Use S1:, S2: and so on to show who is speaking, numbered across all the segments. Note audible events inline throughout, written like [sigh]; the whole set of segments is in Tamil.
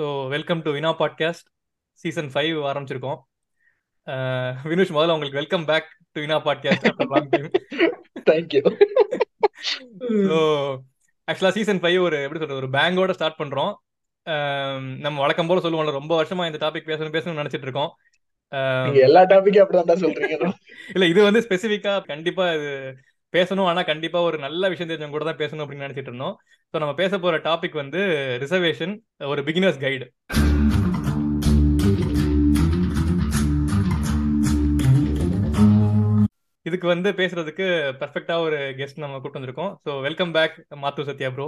S1: So welcome to Vina podcast season five ஆரம்பிச்சிருக்கோம். வினுஷ் முதல்ல உங்களுக்கு welcome back to Vina podcast
S2: thank you
S1: so ஆக்சுவலாக சீசன் ஃபைவ் ஒரு எப்படி சொல்றது ஒரு பேங்கோட ஸ்டார்ட் பண்றோம். நம்ம வழக்கம் போல சொல்லுவோம்ல ரொம்ப வருஷமா இந்த டாபிக் பேசணும் பேசணும்னு நினைச்சிட்டு இருக்கோம்.
S2: எல்லா டாபிக்கும் அப்படிதான் சொல்றீங்க. [laughs]
S1: இல்ல இது வந்து ஸ்பெசிஃபிக்கா கண்டிப்பா இது பேசணும். ஆனா கண்டிப்பா ஒரு நல்ல விஷயம் தெரிஞ்சவங்க கூட தான் பேசணும் அப்படின்னு நினைச்சிட்டு இருந்தோம். ஸோ நம்ம பேச போற டாபிக் வந்து ரிசர்வேஷன் ஒரு பிகினர்ஸ் கைடு இதுக்கு வந்து பேசுறதுக்கு பெர்ஃபெக்டா ஒரு கெஸ்ட் நம்ம கூட்டு வந்திருக்கோம். ஸோ வெல்கம் பேக் மாத்து Sathya bro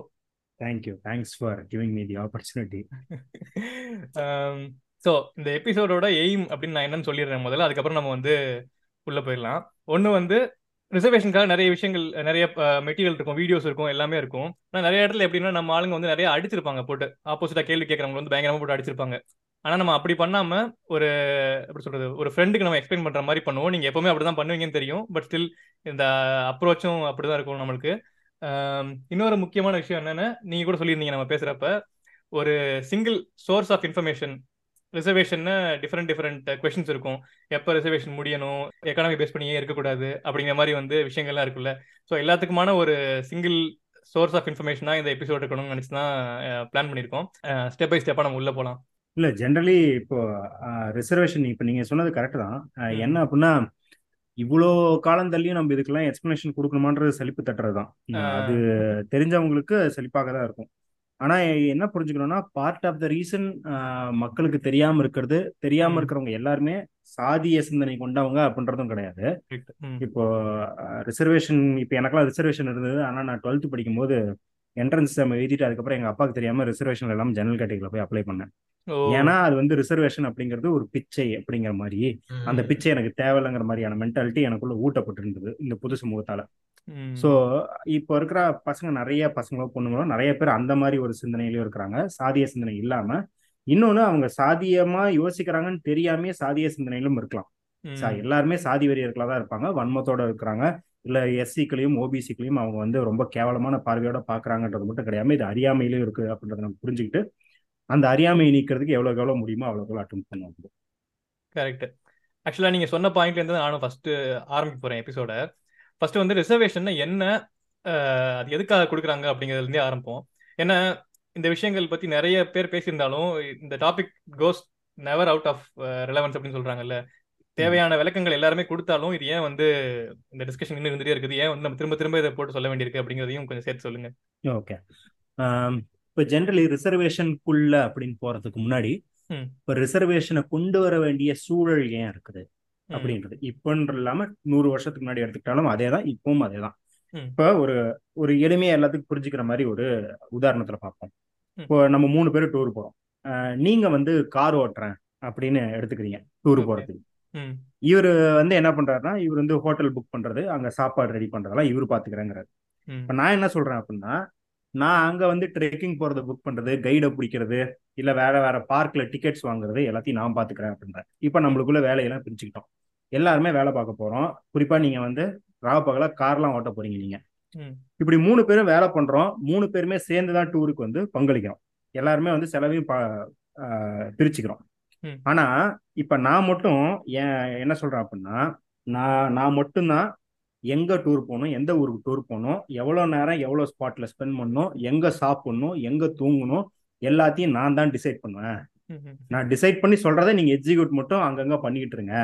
S3: thank you thanks for giving me the opportunity
S1: so இந்த எபிசோடோட எய்ம் அப்படின்னு நான் என்னன்னு சொல்லிடுறேன் முதல்ல. அதுக்கப்புறம் நம்ம வந்து உள்ள போயிடலாம். ஒன்று வந்து ரிசர்வேஷனுக்காக நிறைய விஷயங்கள் நிறைய மெட்டீரியல் இருக்கும் வீடியோஸ் இருக்கும் எல்லாமே இருக்கும். ஆனால் நிறைய இடத்துல எப்படின்னா நம்ம ஆளுங்க வந்து நிறைய அடிச்சிருப்பாங்க போட்டு. ஆப்போசிட்டா கேள்வி கேட்கறவங்க வந்து பயங்கரமா போட்டு அடிச்சிருப்பாங்க. ஆனா நம்ம அப்படி பண்ணாம ஒரு எப்படி சொல்றது ஒரு ஃப்ரெண்டுக்கு நம்ம எக்ஸ்பிளைன் பண்ற மாதிரி பண்ணுவோம். நீங்க எப்பவுமே அப்படிதான் பண்ணுவீங்கன்னு தெரியும். பட் ஸ்டில் இந்த அப்ரோச்சும் அப்படிதான் இருக்கும் நம்மளுக்கு. இன்னொரு முக்கியமான விஷயம் என்னன்னா நீங்க கூட சொல்லியிருந்தீங்க நம்ம பேசுறப்ப ஒரு single source of information reservation different different questions இருக்கும். எப்போ ரிசர்வேஷன் முடியணும்? எக்கானமி பேஸ் பண்ணியே இருக்கக்கூடாது? அப்படிங்கிற மாதிரி வந்து விஷயங்கள்லாம் இருக்குல்ல ஸோ எல்லாத்துக்குமான ஒரு சிங்கிள் சோர்ஸ் ஆஃப் இன்ஃபர்மேஷனாக இந்த எபிசோட் இருக்கணும்னு நினச்சி தான் பிளான் பண்ணியிருக்கோம். ஸ்டெப் பை ஸ்டெப்பாக நம்ம உள்ளே போகலாம்
S3: இல்ல ஜென்ரலி இப்போ ரிசர்வேஷன் இப்போ நீங்க சொன்னது கரெக்ட் தான். என்ன அப்படின்னா இவ்வளோ காலம் தள்ளியும் நம்ம இதுக்கெல்லாம் எக்ஸ்பிளனேஷன் கொடுக்கணுமான்றது செழிப்பு தட்டுறது தான் அது தெரிஞ்சவங்களுக்கு செழிப்பாக தான் இருக்கும். ஆனா என்ன புரிஞ்சுக்கணும்னா பார்ட் ஆஃப் த ரீசன் மக்களுக்கு தெரியாம இருக்கிறது தெரியாம இருக்கிறவங்க எல்லாருமே சாதிய சிந்தனை கொண்டவங்க அப்படின்றதும் கிடையாது. இப்போ ரிசர்வேஷன் இப்போ எனக்கெல்லாம் ரிசர்வேஷன் இருந்தது. ஆனா நான் டுவெல்த் படிக்கும் போது என்ட்ரன்ஸ் நம்ம எழுதிட்டு அதுக்கப்புறம் எங்க அப்பாவுக்கு தெரியாம ரிசர்வேஷன் எல்லாம் ஜெனரல் கேட்டகரியில போய் அப்ளை பண்ணேன். ஏன்னா அது வந்து ரிசர்வேஷன் அப்படிங்கிறது ஒரு பிச்சை அப்படிங்கிற மாதிரி. அந்த பிச்சை எனக்கு தேவையில்லைங்கிற மாதிரியான மென்டாலிட்டி எனக்குள்ள ஊட்டப்பட்டு இருந்தது இந்த புது சமூகத்தால. ஸோ இப்போ இருக்கிற பசங்க நிறைய பசங்களோ பொண்ணுங்களோ நிறைய பேர் அந்த மாதிரி ஒரு சிந்தனையிலயும் இருக்கிறாங்க. சாதிய சிந்தனை இல்லாம. இன்னொன்னு அவங்க சாதியமா யோசிக்கிறாங்கன்னு தெரியாமே சாதிய சிந்தனையிலும் இருக்கலாம். எல்லாருமே சாதி வெறியர்களா தான் இருப்பாங்க. வன்மத்தோட இருக்கிறாங்க. இல்ல எஸ்சிக்களையும் ஓபிசிக்களையும் அவங்க வந்து ரொம்ப கேவலமான பார்வையோட பாக்குறாங்கன்றது மட்டும் கிடையாம இது அறியாமையிலும் இருக்கு அப்படின்றத நம்ம புரிஞ்சுக்கிட்டு அந்த அறியாமையை நீக்கிறதுக்கு எவ்வளவு எவ்வளவு முடியுமோ அவ்வளவு அட்டம் பண்ணுவாங்க.
S1: கரெக்ட் ஆக்சுவலா நீங்க சொன்ன பாயிண்ட்ல இருந்து நானும் ஃபர்ஸ்ட் ஆரம்பிக்க போறேன் எபிசோட ஃபர்ஸ்ட் வந்து ரிசர்வேஷன் என்ன அது எதுக்காக கொடுக்குறாங்க அப்படிங்கிறதுல இருந்தே ஆரம்பிப்போம். ஏன்னா இந்த விஷயங்கள் பத்தி நிறைய பேர் பேசியிருந்தாலும் இந்த topic goes never out of relevance அப்படின்னு சொல்றாங்கல்ல. தேவையான விளக்கங்கள் எல்லாருமே கொடுத்தாலும் இது ஏன் வந்து இந்த டிஸ்கஷன் இன்னும் இருந்துட்டே இருக்குது? ஏன் வந்து நம்ம திரும்ப திரும்ப இதை போட்டு சொல்ல வேண்டியிருக்கு அப்படிங்கிறதையும் கொஞ்சம் சேர்த்து சொல்லுங்க.
S3: ஓகே இப்போ ஜென்ரலி ரிசர்வேஷனுக்குள்ள அப்படின்னு போறதுக்கு முன்னாடி இப்போ ரிசர்வேஷனை கொண்டு வர வேண்டிய சூழல் ஏன் இருக்குது? அப்படின்றது. இப்போன்ற இல்லாம நூறு வருஷத்துக்கு முன்னாடி எடுத்துக்கிட்டாலும் அதே தான் இப்பவும் அதே தான் இப்போ ஒரு ஒரு எளிமையா எல்லாத்துக்கும் புரிஞ்சுக்கிற மாதிரி ஒரு உதாரணத்துல பார்ப்போம். இப்போ நம்ம மூணு பேரும் டூர் போறோம். நீங்க வந்து கார் ஓட்டுறேன் அப்படின்னு எடுத்துக்கிறீங்க டூர் போறதுக்கு. இவர் வந்து என்ன பண்றாருன்னா இவர் வந்து ஹோட்டல் புக் பண்றது அங்க சாப்பாடு ரெடி பண்றதெல்லாம் இவர் பாத்துக்கிறேங்கிறாரு. இப்ப நான் என்ன சொல்றேன் அப்படின்னா நான் அங்க வந்து ட்ரெக்கிங் போறது புக் பண்றது கைடை பிடிக்கிறது இல்ல வேற வேற பார்க்ல டிக்கெட்ஸ் வாங்குறது எல்லாத்தையும் நான் பாத்துக்கிறேன் அப்படின்றேன் இப்ப நம்மளுக்குள்ள வேலையெல்லாம் பிரிச்சுக்கிட்டோம் எல்லாருமே வேலை பார்க்க போறோம். குறிப்பா நீங்க வந்து ராவ பகலா கார்லாம் ஓட்ட போறீங்க நீங்க. இப்படி மூணு பேரும் வேலை பண்றோம். மூணு பேருமே சேர்ந்து தான் டூருக்கு வந்து பங்களிக்கிறோம். எல்லாருமே வந்து செலவையும் பிரிச்சுக்கிறோம். ஆனா இப்ப நான் மட்டும் என்ன சொல்றேன் அப்படின்னா நான் நான் மட்டும்தான் எங்க டூர் போகணும் எந்த ஊருக்கு டூர் போகணும் எவ்வளோ நேரம் எவ்வளோ ஸ்பாட்ல ஸ்பெண்ட் பண்ணணும் எங்க சாப்பிடணும் எங்க தூங்கணும் எல்லாத்தையும் நான் தான் டிசைட் பண்ணுவேன். நான் டிசைட் பண்ணி சொல்றதை நீங்க எக்ஸிக்யூட் மட்டும் அங்கங்க பண்ணிக்கிட்டு இருங்க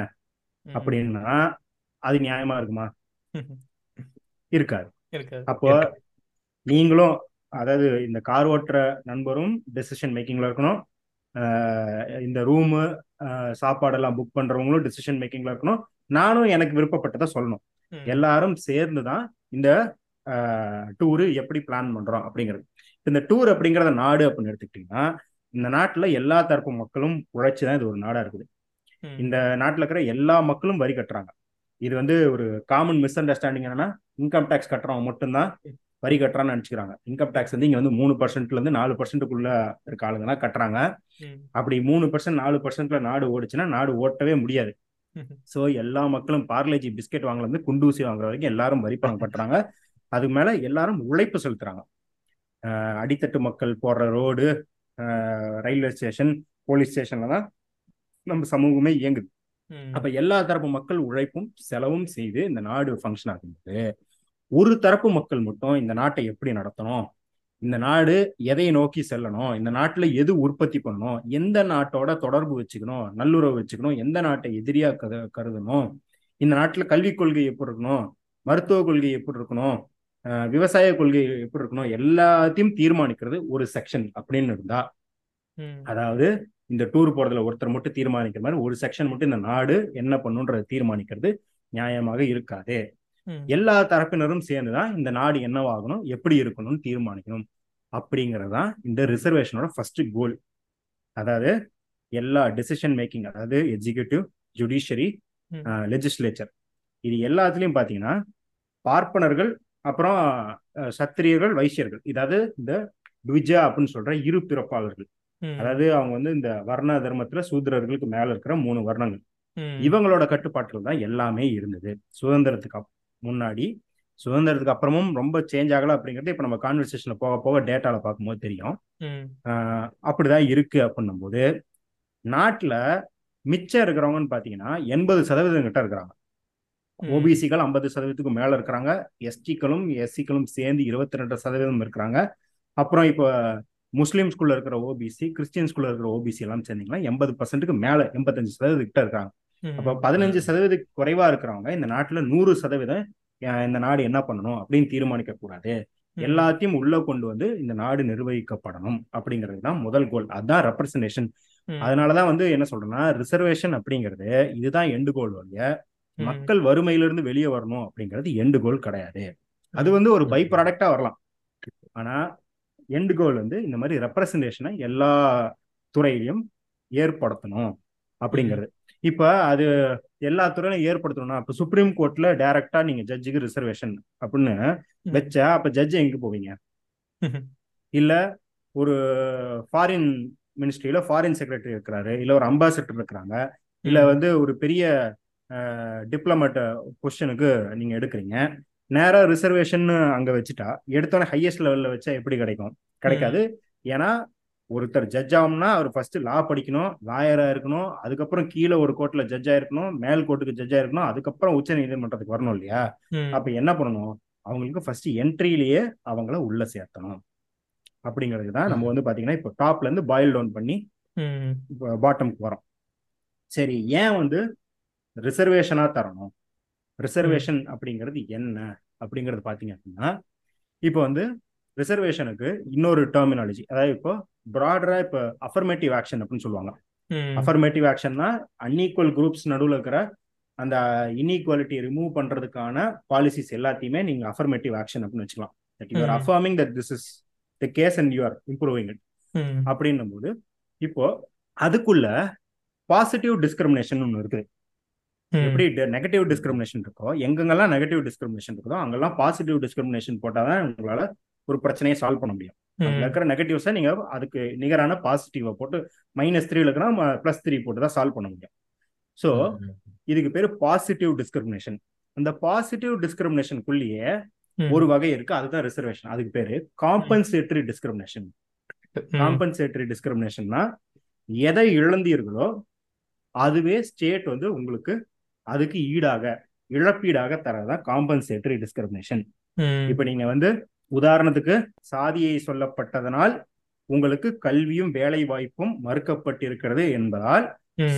S3: அப்படின்னா அது நியாயமா இருக்குமா? இருக்காது. அப்போ நீங்களும் அதாவது இந்த கார் ஓட்டுற நண்பரும் டெசிஷன் மேக்கிங்ல இருக்கணும். இந்த ரூமு சாப்பாடெல்லாம் புக் பண்றவங்களும் டிசிஷன் மேக்கிங்ல இருக்கணும். நானும் எனக்கு விருப்பப்பட்டதை சொல்லணும். எல்லாரும் சேர்ந்து தான் இந்த டூரு எப்படி பிளான் பண்றோம் அப்படிங்கிறது. இந்த டூர் அப்படிங்கிறத நாடு அப்படின்னு எடுத்துக்கிட்டீங்கன்னா இந்த நாட்டுல எல்லா தரப்பு மக்களும் உழைச்சுதான் இது ஒரு நாடா இருக்குது. இந்த நாட்டுல இருக்கிற எல்லா மக்களும் வரி கட்டுறாங்க. இது வந்து ஒரு காமன் மிஸ் அண்டர்ஸ்டாண்டிங் என்னன்னா இன்கம் டேக்ஸ் கட்டுறவங்க மட்டும்தான் வரி கட்டுறான்னு நினைச்சுக்கிறாங்க. இன்கம் டேக்ஸ் வந்து இங்க வந்து மூணு பர்சன்ட்ல இருந்து நாலு பர்சன்ட்டுக்குள்ள இருக்க ஆளுங்க தான் கட்டுறாங்க அப்படி மூணு பர்சன்ட் நாலு பர்சன்ட்ல நாடு ஓடுச்சுன்னா நாடு ஓட்டவே முடியாது. சோ எல்லா மக்களும் பார்லேஜி பிஸ்கெட் வாங்கல இருந்து குண்டூசி வாங்குற வரைக்கும் எல்லாரும் வரி பணம் கட்டுறாங்க. அதுக்கு மேல எல்லாரும் உழைப்பு செலுத்துறாங்க. அடித்தட்டு மக்கள் போடுற ரோடு ரயில்வே ஸ்டேஷன் போலீஸ் ஸ்டேஷன்ல தான் நம்ம சமூகமே இயங்குது. அப்ப எல்லா தரப்பு மக்கள் உழைப்பும் செலவும் செய்து இந்த நாடு ஃபங்க்ஷன் ஆகும்போது ஒரு தரப்பு மக்கள் மட்டும் இந்த நாட்டை எப்படி நடத்தணும்? இந்த நாடு எதை நோக்கி செல்லணும்? இந்த நாட்டுல எது உற்பத்தி பண்ணணும்? எந்த நாட்டோட தொடர்பு வச்சுக்கணும்? நல்லுறவு வச்சுக்கணும்? எந்த நாட்டை எதிரியா கரு கருதணும்? இந்த நாட்டுல கல்விக் கொள்கை எப்படி இருக்கணும்? மருத்துவ கொள்கை எப்படி இருக்கணும்? விவசாய கொள்கை எப்படி இருக்கணும்? எல்லாத்தையும் தீர்மானிக்கிறது ஒரு செக்ஷன் அப்படின்னு இருந்தா அதாவது இந்த டூர் போறதுல ஒருத்தர் மட்டும் தீர்மானிக்கிற மாதிரி ஒரு செக்ஷன் மட்டும் இந்த நாடு என்ன பண்ணுன்றதை தீர்மானிக்கிறது நியாயமாக இருக்காது. எல்லா தரப்பினரும் சேர்ந்துதான் இந்த நாடு என்னவாகணும் எப்படி இருக்கணும்னு தீர்மானிக்கணும். அப்படிங்கிறது தான் இந்த ரிசர்வேஷனோட ஃபர்ஸ்ட் கோல் அதாவது எல்லா டெசிஷன் மேக்கிங் அதாவது எக்ஸிக்யூட்டிவ் ஜுடிஷியரி லெஜிஸ்லேச்சர் இது எல்லாத்துலயும் பாத்தீங்கன்னா பார்ப்பனர்கள் அப்புறம் சத்திரியர்கள் வைசியர்கள். இதாவது இந்த டுவிஜா அப்படின்னு சொல்ற இரு பிறப்பாளர்கள். அதாவது அவங்க வந்து இந்த வர்ண தர்மத்துல சூத்திரர்களுக்கு மேல இருக்கிற மூணு வர்ணங்கள். இவங்களோட கட்டுப்பாட்டில் தான் எல்லாமே இருந்தது. சுதந்திரத்துக்கு முன்னாடி சுதந்திரத்துக்கு அப்புறமும் ரொம்ப சேஞ்ச் ஆகல அப்படிங்கிறது இப்ப நம்ம கான்வர்சேஷன்ல போக போக டேட்டால பார்க்கும்போது தெரியும். அப்படிதான் இருக்கு அப்படின்னும் போது நாட்டுல மிச்சம் இருக்கிறவங்கன்னு பாத்தீங்கன்னா எண்பது சதவீதம் கிட்ட இருக்கிறாங்க. ஓபிசிகள் ஐம்பது சதவீதத்துக்கு மேல இருக்கிறாங்க. எஸ்டிக்களும் எஸ்சிக்களும் சேர்ந்து இருபத்தி ரெண்டு சதவீதம் இருக்கிறாங்க. அப்புறம் இப்போ முஸ்லீம் ஸ்கூல்ல இருக்கிற ஓபிசி கிறிஸ்டியன் ஸ்கூல்ல இருக்கிற ஓபிசி எல்லாம் சேர்ந்தீங்கன்னா எண்பது பர்சன்ட்டுக்கு மேல எண்பத்தஞ்சு சதவீதம் கிட்ட இருக்காங்க. அப்ப பதினஞ்சு சதவீதம் குறைவா இருக்கிறவங்க இந்த நாட்டுல நூறு சதவீதம் இந்த நாடு என்ன பண்ணணும் அப்படின்னு தீர்மானிக்க கூடாது எல்லாத்தையும் உள்ள கொண்டு வந்து இந்த நாடு நிர்வகிக்கப்படணும் அப்படிங்கிறது தான் முதல் கோல் அதுதான் ரெப்ரசன்டேஷன் அதனாலதான் வந்து என்ன சொல்றேன்னா ரிசர்வேஷன் அப்படிங்கிறது இதுதான் எண்டு கோல் வழிய மக்கள் வறுமையிலிருந்து வெளியே வரணும் அப்படிங்கிறது எண்டு கோல் கிடையாது. அது வந்து ஒரு பை ப்ராடக்டா வரலாம். ஆனா எண்டு கோல் வந்து இந்த மாதிரி ரெப்ரசன்டேஷனை எல்லா துறையிலையும் ஏற்படுத்தணும் அப்படிங்கிறது. இப்ப அது எல்லா துறையிலும் ஏற்படுத்தணும்னா இப்ப சுப்ரீம் கோர்ட்ல டைரக்டா நீங்க ஜட்ஜுக்கு ரிசர்வேஷன் அப்படின்னு வச்சா அப்ப ஜட்ஜ் எங்க போவீங்க? இல்ல ஒரு ஃபாரின் மினிஸ்ட்ரியில ஃபாரின் செக்ரட்டரி இருக்கிறாரு இல்ல ஒரு அம்பாசிடர் இருக்கிறாங்க இல்ல வந்து ஒரு பெரிய டிப்ளமேட் பொசிஷனுக்கு நீங்க எடுக்கிறீங்க. நேரா ரிசர்வேஷன் அங்க வச்சுட்டா எடுத்தோன்னே ஹையஸ்ட் லெவல்ல வச்சா எப்படி கிடைக்கும்? கிடைக்காது. ஏன்னா ஒருத்தர் ஜட்ஜ் ஆகும்னா அவர் ஃபர்ஸ்ட் லா படிக்கணும் லாயரா இருக்கணும் அதுக்கப்புறம் கீழே ஒரு கோர்ட்ல ஜட்ஜா இருக்கணும் மேல் கோர்ட்டுக்கு ஜட்ஜா இருக்கணும் அதுக்கப்புறம் உச்ச நீதிமன்றத்துக்கு வரணும் இல்லையா? அப்ப என்ன பண்ணணும்? அவங்களுக்கு ஃபர்ஸ்ட் என்ட்ரிலேயே அவங்கள உள்ள சேர்த்தணும். அப்படிங்கிறது தான் நம்ம வந்து பாத்தீங்கன்னா இப்போ டாப்ல இருந்து பாயில் டவுன் பண்ணி பாட்டம்க்கு வரோம் சரி ஏன் வந்து ரிசர்வேஷனா தரணும்? ரிசர்வேஷன் அப்படிங்கிறது என்ன? அப்படிங்கிறது பாத்தீங்க அப்படின்னா இப்போ வந்து ரிசர்வேஷனுக்கு இன்னொரு டெர்மினாலஜி அதாவது இப்போ ப்ராடரா இப்போ அஃபர்மேட்டிவ் ஆக்ஷன் அப்படின்னு சொல்லுவாங்க. அஃபர்மேட்டிவ் ஆக்ஷன்னா அன்ஈக்குவல் குரூப்ஸ் நடுவில் இருக்கிற அந்த இன்இக்வாலிட்டி ரிமூவ் பண்றதுக்கான பாலிசிஸ் எல்லாத்தையுமே நீங்க அஃபர்மேட்டிவ் ஆக்ஷன் அப்படின்னு வச்சுக்கலாம். That you're affirming that this is the case and you're improving it அப்படின்னும் போது இப்போ அதுக்குள்ள பாசிட்டிவ் டிஸ்கிரிமினேஷன் ஒன்று இருக்குது. எப்படி நெகட்டிவ் டிஸ்கிரிமினேஷன் இருக்கோ எங்கெங்கெல்லாம் நெகட்டிவ் டிஸ்கிரிமினேஷன் இருக்குதோ அங்கெல்லாம் பாசிட்டிவ் டிஸ்கிரிமினேஷன் போட்டாதான் உங்களால ஒரு பிரச்சனையை சால்வ் பண்ண முடியும். அதுல இருக்கிற நெகட்டிவ்ஸை நீங்க அதுக்கு நிகரான பாசிட்டிவை போட்டு மைனஸ் த்ரீ இருக்குன்னா பிளஸ் த்ரீ போட்டு தான் சால்வ் பண்ண முடியும். ஸோ இதுக்கு பேரு பாசிட்டிவ் டிஸ்கிரிமினேஷன் அந்த பாசிட்டிவ் டிஸ்கிரிமினேஷனுக்குள்ளேயே ஒரு வகை இருக்கு அதுதான் ரிசர்வேஷன் அதுக்கு பேரு காம்பன்சேட்டரி டிஸ்கிரிமினேஷன் காம்பன்சேட்டரி டிஸ்கிரிமினேஷன்னா எதை இழந்தீர்களோ அதுவே ஸ்டேட் வந்து உங்களுக்கு அதுக்கு ஈடாக இழப்பீடாக தரதான் காம்பன்சேட்டரி டிஸ்கிரிமினேஷன் இப்ப நீங்க வந்து உதாரணத்துக்கு சாதியை சொல்லப்பட்டதனால் உங்களுக்கு கல்வியும் வேலை வாய்ப்பும் மறுக்கப்பட்டிருக்கிறது என்பதால்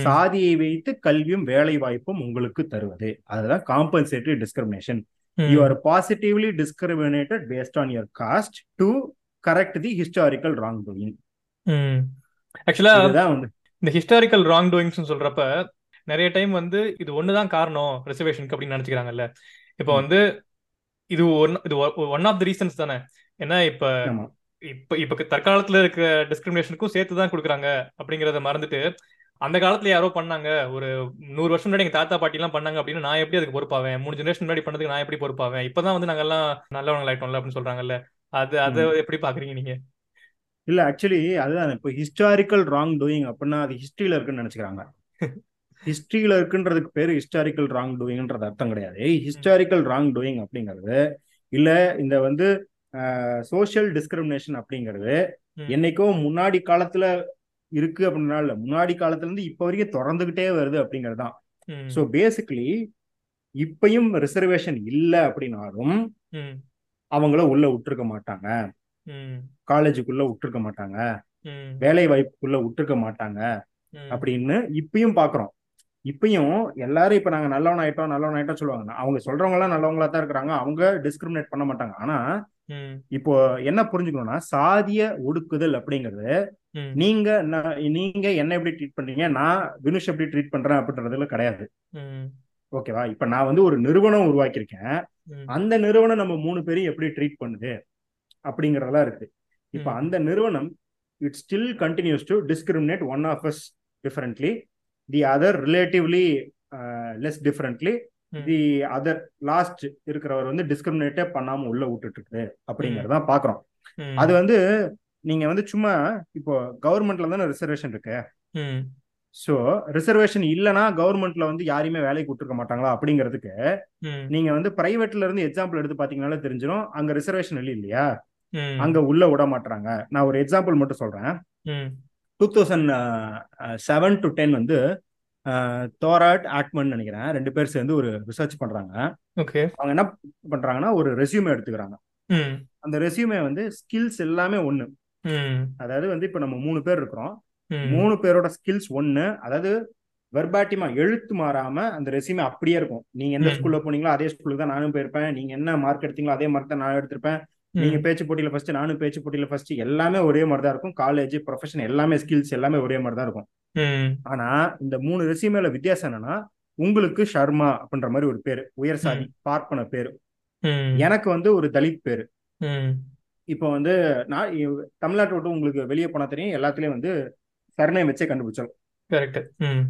S3: சாதியை வைத்து கல்வியும் வேலை வாய்ப்பும் உங்களுக்கு தருவது. அதுதான் compensatory discrimination you are positively discriminated based on your caste to correct the historical wrong doing
S1: ஆக்சுவலா இந்த ஹிஸ்டாரிக்கல் ராங் டூயிங்ஸ் சொல்றப்ப நிறைய டைம் வந்து இது ஒண்ணுதான் காரணம் ரிசர்வேஷனுக்கு அப்படின்னு நினைச்சுக்கிறாங்கல்ல. இப்போ வந்து இது ஒன் இது ஒன் ஆஃப் த ரீசன்ஸ் தானே. ஏன்னா இப்ப இப்ப இப்ப தற்காலத்துல இருக்கிற டிஸ்கிரிமினேஷனுக்கும் சேர்த்து தான் கொடுக்குறாங்க அப்படிங்கறத மறந்துட்டு அந்த காலத்துல யாரோ பண்ணாங்க. ஒரு நூறு வருஷம் முன்னாடி எங்க தாத்தா பாட்டி எல்லாம் பண்ணாங்க அப்படின்னு நான் எப்படி அதுக்கு பொறுப்பாவேன்? மூணு ஜெனரேஷன் முன்னாடி பண்ணதுக்கு நான் எப்படி பொறுப்பாவேன்? இப்பதான் வந்து நாங்க எல்லாம் நல்லவங்க ஆயிட்டோம்ல அப்படின்னு சொல்றாங்கல்ல. அது அதை எப்படி பாக்குறீங்க நீங்க?
S3: இல்ல ஆக்சுவலி அதுதான். இப்போ ஹிஸ்டாரிக்கல் ராங் டூயிங் அப்படின்னா அது ஹிஸ்டரியில இருக்குன்னு நினைச்சுக்கிறாங்க. [laughs] ஹிஸ்டரியில இருக்குன்றதுக்கு பேரு ஹிஸ்டாரிக்கல் ராங் டூயிங்ன்றது அர்த்தம் கிடையாது. ஹிஸ்டாரிக்கல் ராங் டூயிங் அப்படிங்கிறது இல்ல இந்த வந்து சோசியல் டிஸ்கிரிமினேஷன் அப்படிங்கிறது என்னைக்கோ முன்னாடி காலத்துல இருக்கு அப்படின்னா இல்ல முன்னாடி காலத்துல இருந்து இப்ப வரைக்கும் தொடர்ந்துகிட்டே வருது அப்படிங்கறதுதான். ஸோ பேசிக்கலி இப்பயும் ரிசர்வேஷன் இல்ல அப்படின்னாலும் அவங்கள உள்ள விட்டுருக்க மாட்டாங்க. காலேஜுக்குள்ள விட்டுருக்க மாட்டாங்க. வேலை வாய்ப்புக்குள்ள விட்டுருக்க மாட்டாங்க அப்படின்னு இப்பயும் பாக்குறோம். இப்பயும் எல்லாரும் இப்ப நாங்க நல்லவன் ஆயிட்டோம் நல்லவன் ஆயிட்டோம் சொல்லுவாங்க. அவங்க சொல்றவங்க எல்லாம் நல்லவங்களா தான் இருக்கிறாங்க. அவங்க டிஸ்கிரிமினேட் பண்ண மாட்டாங்க. ஆனா இப்போ என்ன புரிஞ்சுக்கணும்னா சாதிய ஒடுக்குதல் அப்படிங்கிறது நீங்க நீங்க என்ன எப்படி ட்ரீட் பண்றீங்க? நான் வினுஷ் எப்படி ட்ரீட் பண்றேன் அப்படின்றதுல கிடையாது. ஓகேவா? இப்ப நான் வந்து ஒரு நிறுவனம் உருவாக்கியிருக்கேன். அந்த நிறுவனம் நம்ம மூணு பேரையும் எப்படி ட்ரீட் பண்ணுது? அப்படிங்கறதெல்லாம் இருக்கு. இப்ப அந்த நிறுவனம் it still continues to discriminate one of us differently the other relatively less differently the other last இருக்கிறவர் வந்து டிஸ்கிரிமினேட்டே பண்ணாம உள்ள விட்டுட்டு இருக்கு அப்படிங்கறதான் பாக்குறோம். அது வந்து நீங்க வந்து சும்மா இப்போ கவர்மெண்ட்ல தானே ரிசர்வேஷன் இருக்கு. சோ ரிசர்வேஷன் இல்லனா கவர்மெண்ட்ல வந்து யாரையுமே வேலைக்கு விட்டுருக்க மாட்டாங்களா அப்படிங்கிறதுக்கு நீங்க வந்து பிரைவேட்ல இருந்து எக்ஸாம்பிள் எடுத்து பாத்தீங்கன்னாலே தெரிஞ்சிடும் அங்க ரிசர்வேஷன் இல்லை இல்லையா அங்க உள்ள விட மாட்டாங்க நான் ஒரு எக்ஸாம்பிள் மட்டும் சொல்றேன். Two thousand seven to ten வந்து தோராட் ஆக்மன் நினைக்கிறேன். ரெண்டு பேர் சேர்ந்து ஒரு ரிசர்ச் பண்றாங்க. அவங்க என்ன பண்றாங்கன்னா ஒரு ரெசியூமே எடுத்துக்கிறாங்க. அந்த ரெசியூமே வந்து ஸ்கில்ஸ் எல்லாமே ஒண்ணு. அதாவது வந்து இப்ப நம்ம மூணு பேர் இருக்கிறோம். மூணு பேரோட ஸ்கில்ஸ் ஒண்ணு. அதாவது வெர்பாட்டிமா எழுத்து மாறாம அந்த ரெசியூமே அப்படியே இருக்கும். நீங்க எந்த ஸ்கூல்ல போனீங்களோ அதே ஸ்கூலுக்கு தான் நானும் போயிருப்பேன். நீங்க என்ன மார்க் எடுத்தீங்களோ அதே மார்க் தான் நான் எடுத்திருப்பேன். நீங்க பேச்சு போட்டியில ஃபர்ஸ்ட் நானும் பேச்சு போட்டியில ஃபர்ஸ்ட் எல்லாமே ஒரே மாதிரி தான் இருக்கும். காலேஜ் ப்ரொஃபஷன் எல்லாமே ஸ்கில்ஸ் எல்லாமே ஒரே மாதிரி தான் இருக்கும். ஆனா இந்த மூணு ரெசியூமேல வித்தியாசம் என்னன்னா உங்களுக்கு ஷர்மா அப்படின்ற மாதிரி ஒரு பேரு உயர் சாதி பார்ப்பன பேரு. எனக்கு வந்து ஒரு தலித் பேரு. இப்போ வந்து நான் தமிழ்நாட்டை விட்டு உங்களுக்கு வெளியே போனா தெரியும் எல்லாத்துலயும் வந்து சரணை வச்சே கண்டுபிடிச்சோம்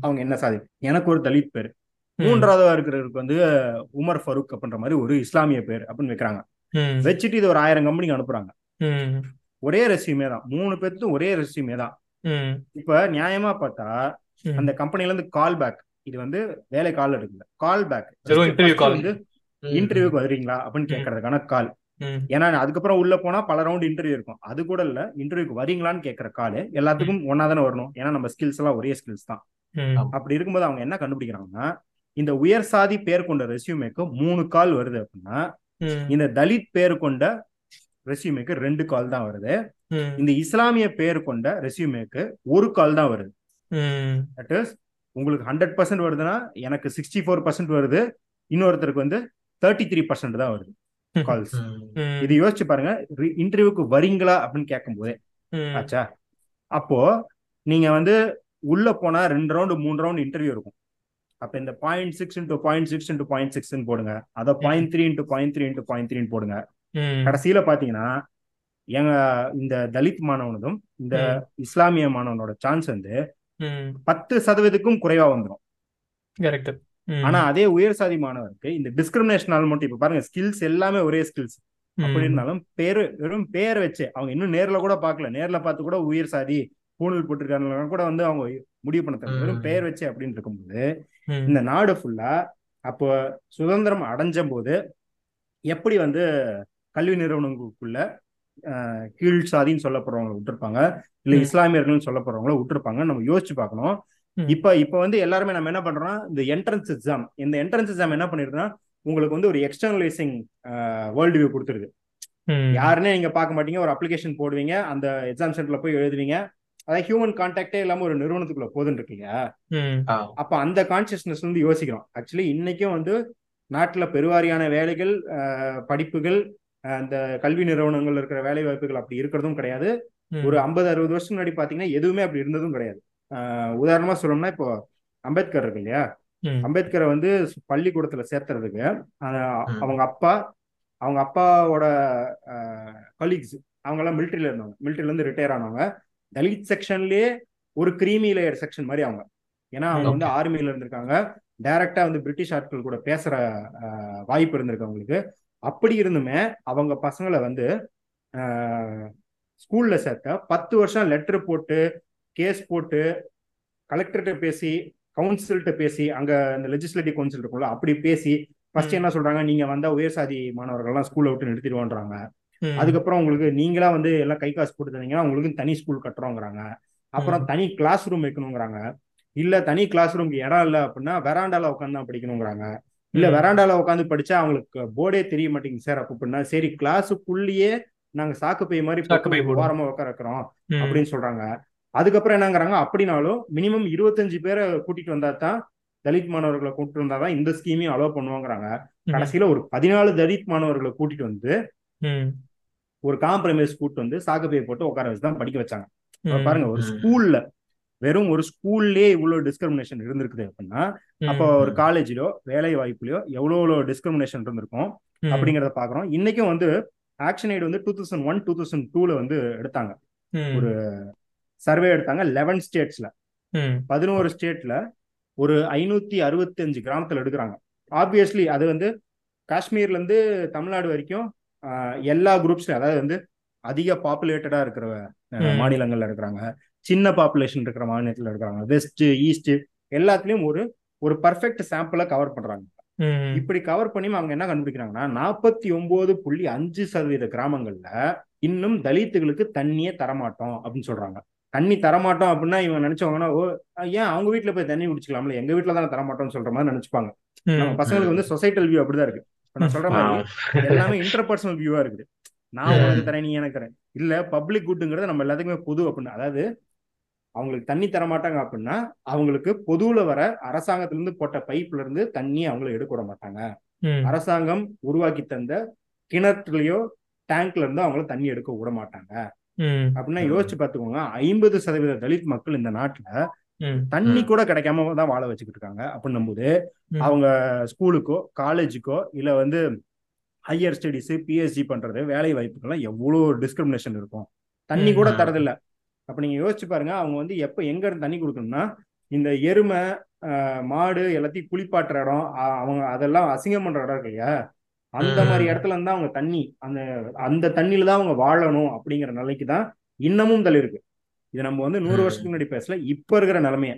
S3: அவங்க என்ன சாதி? எனக்கு ஒரு தலித் பேரு. மூன்றாவதா இருக்கிறவருக்கு வந்து உமர் ஃபருக் அப்படின்ற மாதிரி ஒரு இஸ்லாமிய பேர் அப்படின்னு வைக்கிறாங்க. வச்சுட்டு இது ஒரு ஆயிரம் கம்பெனிக்கு அனுப்புறாங்க. ஒரே ரெசியூமே தான். மூணு பேர்த்தும் ஒரே ரெசியூமே தான். இப்ப நியாயமா பார்த்தா அந்த கம்பெனில இருந்து கால் பேக் இது வந்து வேலை கால் எடுக்கல கால் பேக் வந்து இன்டர்வியூக்கு வருவீங்களா அப்படின்னு கேட்கறதுக்கான கால் ஏன்னா அதுக்கப்புறம் உள்ள போனா பல ரவுண்ட் இன்டர்வியூ இருக்கும். அது கூட இல்ல இன்டர்வியூக்கு வரீங்களான்னு கேட்கற கால் எல்லாத்துக்கும் ஒன்னா தானே வரணும். ஏன்னா நம்ம ஸ்கில்ஸ் எல்லாம் ஒரே ஸ்கில்ஸ் தான். அப்படி இருக்கும்போது அவங்க என்ன கண்டுபிடிக்கிறாங்கன்னா இந்த உயர் சாதி பேர் கொண்ட ரெசியூமேக்கு மூணு கால் வருது அப்படின்னா இந்த தலித் பேர் கொண்ட ரெசியூமேக்கு ரெண்டு கால் தான் வருது. இந்த இஸ்லாமிய பேர் கொண்ட ரெசியூமேக்கு ஒரு கால் தான் வருது. தட் இஸ் உங்களுக்கு ஹண்ட்ரட் பர்சன்ட் வருதுன்னா எனக்கு சிக்ஸ்டி ஃபோர் பர்சன்ட் வருது. இன்னொருத்தருக்கு வந்து தேர்ட்டி த்ரீ பர்சன்ட் தான் வருது கால்ஸ் இது யோசிச்சு பாருங்க இன்டர்வியூக்கு வரீங்களா அப்படின்னு கேட்கும் போதே ஆச்சா? அப்போ நீங்க வந்து உள்ள போனா ரெண்டு ரவுண்டு மூணு ரவுண்ட் இன்டர்வியூ இருக்கும். அப்ப இந்த point six into point six into point six போடுங்க. அதை point three into point three into point three போடுங்க. கடைசியில பாத்தீங்கன்னா எங்க இந்த தலித் மாணவனதும் இந்த இஸ்லாமிய மாணவனோட சான்ஸ் வந்து பத்து சதவீதத்துக்கும் குறைவா வந்துடும் ஆனா அதே உயர் சாதி மாணவருக்கு இந்த டிஸ்கிரிமினேஷனால் மட்டும் இப்ப பாருங்க ஸ்கில்ஸ் எல்லாமே ஒரே ஸ்கில்ஸ் அப்படி இருந்தாலும் பேரு வெறும் பேர் வச்சு அவங்க இன்னும் நேர்ல கூட பாக்கல. நேர்ல பார்த்து கூட உயர் சாதி பூணல் போட்டிருக்காங்க கூட வந்து அவங்க முடிவு பண்ண வெறும் பேர் வச்சு அப்படின்னு இருக்கும்போது இந்த நாடு ஃபுல்லா அப்போ சுதந்திரம் அடைஞ்ச போது எப்படி வந்து கல்வி நிறுவனங்களுக்குள்ள கீழ் சாதின்னு சொல்லப்படுறவங்களை விட்டுருப்பாங்க இல்ல இஸ்லாமியர்கள்னு சொல்லப்படுறவங்கள விட்டுருப்பாங்க நம்ம யோசிச்சு பார்க்கணும். இப்ப இப்ப வந்து எல்லாருமே நம்ம என்ன பண்றோம் இந்த என்ட்ரன்ஸ் எக்ஸாம் இந்த என்ட்ரன்ஸ் எக்ஸாம் என்ன பண்ணிருக்குன்னா உங்களுக்கு வந்து ஒரு எக்ஸ்டர்னலைசிங் வேர்ல்டு வியூ கொடுத்துருது. யாருன்னே நீங்க பார்க்க மாட்டீங்க ஒரு அப்ளிகேஷன் போடுவீங்க அந்த எக்ஸாம் சென்டர்ல போய் எழுதுவீங்க அதாவது ஹியூமன் கான்டாக்டே இல்லாம ஒரு நிறுவனத்துக்குள்ள போதுன்னு இருக்கீங்க அப்ப அந்த கான்சியஸ்னஸ் வந்து யோசிக்கிறோம். ஆக்சுவலி இன்னைக்கும் வந்து நாட்டுல பெருவாரியான வேலைகள் படிப்புகள் அந்த கல்வி நிறுவனங்கள் இருக்கிற வேலை வாய்ப்புகள் அப்படி இருக்கிறதும் கிடையாது. ஒரு ஐம்பது அறுபது வருஷம் முன்னாடி பாத்தீங்கன்னா எதுவுமே அப்படி இருந்ததும் கிடையாது. உதாரணமா சொல்லணும்னா இப்போ அம்பேத்கர் இருக்கு இல்லையா? அம்பேத்கரை வந்து பள்ளிக்கூடத்துல சேர்த்துறதுக்கு அவங்க அப்பா அவங்க அப்பாவோட கலீக்ஸ் அவங்க எல்லாம் மிலிட்டரியில இருந்தவங்க. மிலிட்டரில இருந்து ரிட்டையர் ஆனவங்க. தலித் செக்ஷன்லயே ஒரு கிரீமி லேயர் செக்ஷன் மாதிரி அவங்க. ஏன்னா அவங்க வந்து ஆர்மியில இருந்திருக்காங்க. டைரக்டா வந்து பிரிட்டிஷ் ஆட்கள் கூட பேசுற வாய்ப்பு இருந்திருக்கு அவங்களுக்கு. அப்படி இருந்துமே அவங்க பசங்களை வந்து ஸ்கூல்ல சேர்த்த பத்து வருஷம் லெட்டர் போட்டு கேஸ் போட்டு கலெக்டர்கிட்ட பேசி கவுன்சில்கிட்ட பேசி அங்க இந்த லெஜிஸ்லேட்டிவ் கவுன்சில் இருக்கும்ல அப்படி பேசி ஃபர்ஸ்ட் என்ன சொல்றாங்க? நீங்க வந்தா உயர் சாதி மாணவர்கள்லாம் ஸ்கூல்ல விட்டு நிறுத்திடுவோன்றாங்க. அதுக்கப்புறம் உங்களுக்கு நீங்களா வந்து எல்லாம் கை காசு போட்டு தந்தீங்கன்னா உங்களுக்கு தனி ஸ்கூல் கட்டுறோங்கிறாங்க. அப்புறம் தனி கிளாஸ் ரூம் வைக்கணுங்கிறாங்க. இல்ல தனி கிளாஸ் ரூம்க்கு இடம் இல்ல அப்படின்னா வெராண்டால உட்காந்து தான் படிக்கணுங்கிறாங்க. இல்ல வெராண்டால உட்காந்து படிச்சா அவங்களுக்கு போர்டே தெரிய மாட்டேங்குது சார் அப்படின்னா சரி கிளாஸுக்குள்ளேயே நாங்க சாக்கு பை மாதிரி ஓரமா உட்கார வைக்கிறோம் அப்படின்னு சொல்றாங்க. அதுக்கப்புறம் என்னங்கிறாங்க? அப்படின்னாலும் மினிமம் இருபத்தஞ்சு பேரை கூட்டிட்டு வந்தா தான் தலித் மாணவர்களை கூட்டிட்டு வந்தா தான் இந்த ஸ்கீமையும் அலோவ் பண்ணுவாங்கிறாங்க. கடைசியில ஒரு பதினாலு தலித் மாணவர்களை கூட்டிட்டு வந்து ஒரு காம்ப்ரமைஸ் கூட்டு வந்து சாகுபையை போட்டு உட்கார வச்சு தான் படிக்க வச்சாங்க. பாருங்க ஒரு ஸ்கூல்ல வெறும் ஒரு ஸ்கூல்லே இவ்வளவு டிஸ்கிரிமினேஷன் இருந்திருக்குது அப்படின்னா அப்போ ஒரு காலேஜ்லயோ வேலை வாய்ப்புலயோ எவ்வளவு டிஸ்கிரிமினேஷன் இருந்திருக்கும் அப்படிங்கறத பாக்குறோம். இன்னைக்கும் வந்து ஆக்ஷன் எய்ட் வந்து two thousand one two thousand டூல வந்து எடுத்தாங்க. ஒரு சர்வே எடுத்தாங்க லெவன் ஸ்டேட்ஸ்ல பதினோரு ஸ்டேட்ல ஒரு ஐநூத்தி அறுபத்தஞ்சு கிராமத்துல எடுக்கிறாங்க. ஆப்வியஸ்லி அது வந்து காஷ்மீர்ல இருந்து தமிழ்நாடு வரைக்கும் எல்லா குரூப்ஸ்ல அதாவது வந்து அதிக பாப்புலேட்டடா இருக்கிற மாநிலங்கள்ல இருக்கிறாங்க. சின்ன பாப்புலேஷன் இருக்கிற மாநிலத்துல இருக்கிறாங்க. வெஸ்ட் ஈஸ்ட் எல்லாத்துலயும் ஒரு ஒரு பர்ஃபெக்ட் சாம்பிளை கவர் பண்றாங்க. இப்படி கவர் பண்ணி அவங்க என்ன கண்டுபிடிக்கிறாங்கன்னா நாற்பத்தி ஒன்பது புள்ளி அஞ்சு சதவீத கிராமங்கள்ல இன்னும் தலித்துகளுக்கு தண்ணியே தரமாட்டோம் அப்படின்னு சொல்றாங்க. தண்ணி தரமாட்டோம் அப்படின்னா இவங்க நினைச்சவங்கன்னா ஓ ஏன் அவங்க வீட்டுல போய் தண்ணி குடிச்சுக்கலாம்ல? எங்க வீட்டுல தானே தரமாட்டோம்னு சொல்ற மாதிரி நினைச்சுப்பாங்க. நம்ம பசங்களுக்கு வந்து சொசைட்டல் வியூ அப்படிதான் இருக்கு. நான் சொல்ற மாதிரி எல்லாமே இன்டர்பர்சனல் வியூவா இருக்குது. நான் உனக்கு தரேன் நீ எனக்கு தரேன். இல்ல பப்ளிக் குட்டுங்கிறது நம்ம எல்லாத்துக்குமே பொது அப்படின்னு அதாவது அவங்களுக்கு தண்ணி தர மாட்டாங்க அப்படின்னா அவங்களுக்கு பொதுவுல வர அரசாங்கத்துல இருந்து போட்ட பைப்ல இருந்து தண்ணி அவங்கள எடுக்க விட மாட்டாங்க. அரசாங்கம் உருவாக்கி தந்த கிணற்றுலயோ டேங்க்ல இருந்து அவங்கள தண்ணி எடுக்க விட மாட்டாங்க. அப்படின்னா யோசிச்சு பாத்துக்கோங்க ஐம்பது சதவீத தலித் மக்கள் இந்த நாட்டுல தண்ணி கூட கிடைக்காம தான் வாழ வச்சுக்கிட்டு இருக்காங்க அப்படின்னும் போது அவங்க ஸ்கூலுக்கோ காலேஜுக்கோ இல்ல வந்து ஹையர் ஸ்டடிஸ் பிஎஸ்சி பண்றது வேலை வாய்ப்புகள்லாம் எவ்வளவு டிஸ்கிரிமினேஷன் இருக்கும். தண்ணி கூட தரதில்ல. அப்ப நீங்க யோசிச்சு பாருங்க அவங்க வந்து எப்ப எங்க இருந்து தண்ணி கொடுக்கணும்னா இந்த எருமை மாடு எல்லாத்தையும் குளிப்பாட்டுற இடம் அவங்க அதெல்லாம் அசிங்கம் பண்ற இடம் இருக்கு இல்லையா? அந்த மாதிரி இடத்துல இருந்தா அவங்க தண்ணி அந்த அந்த தண்ணியில தான் அவங்க வாழணும் அப்படிங்கிற நிலைக்கு தான் இன்னமும் தள்ளி இருக்கு. இது நம்ம வந்து நூறு வருஷத்துக்கு முன்னாடி பேசல இப்ப இருக்கிற நிலைமைய.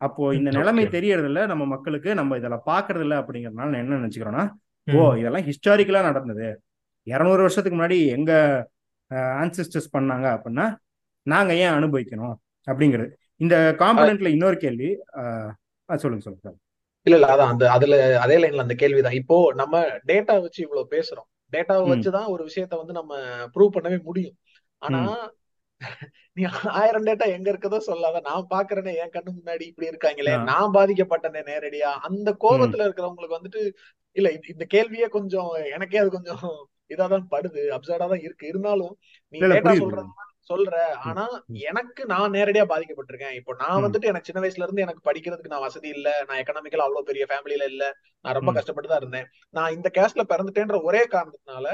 S3: அப்போ இந்த நிலைமை தெரியறது இல்ல நம்ம மக்களுக்கு நம்ம இதெல்லாம் பாக்குறது இல்ல அப்படிங்கறதுனால என்ன நினைச்சுக்கிறோம்னா ஓ இதெல்லாம் ஹிஸ்டாரிக்கலா நடந்தது. இருநூறு வருஷத்துக்கு முன்னாடி எங்க ஆன்சிஸ்டர்ஸ் பண்ணாங்க அப்படின்னா நாங்க ஏன் அனுபவிக்கணும் அப்படிங்கிறது. இந்த காம்பனண்ட்ல இன்னொரு கேள்வி சொல்லுங்க சொல்லுங்க
S2: இல்ல இல்ல அதான் அந்த அதுல அதே லைன்ல அந்த கேள்விதான். இப்போ நம்ம டேட்டா வச்சு இவ்வளவு பேசுறோம். டேட்டாவை வச்சுதான் ஒரு விஷயத்த வந்து நம்ம ப்ரூவ் பண்ணவே முடியும். ஆனா நீ ஆயிரம் டேட்டா எங்க இருக்கதோ சொல்லாத. நான் பாக்குறேனே என் கண்ணு முன்னாடி இப்படி இருக்காங்களே. நான் பாதிக்கப்பட்டனே நேரடியா. அந்த கோபத்துல இருக்கிறவங்களுக்கு வந்துட்டு இல்ல இந்த கேள்வியே கொஞ்சம் எனக்கே அது கொஞ்சம் இதாதான் படுது. அப்சர்டா தான் இருக்கு. இருந்தாலும் நீ டேட்டா சொல்றது சொல்ற ஆனா எனக்கு நான் நேரடியா பாதிக்கப்பட்டிருக்கேன். இப்போ நான் வந்துட்டு எனக்கு சின்ன வயசுல இருந்து எனக்கு படிக்கிறதுக்கு நான் வசதி இல்ல. நான் எக்கனாமிக்கலா அவ்வளவு பெரிய ஃபேமிலியில இல்ல. நான் ரொம்ப கஷ்டப்பட்டு தான் இருந்தேன். நான் இந்த கேஸ்ட்ல பிறந்துட்டேன்ற ஒரே காரணத்தினால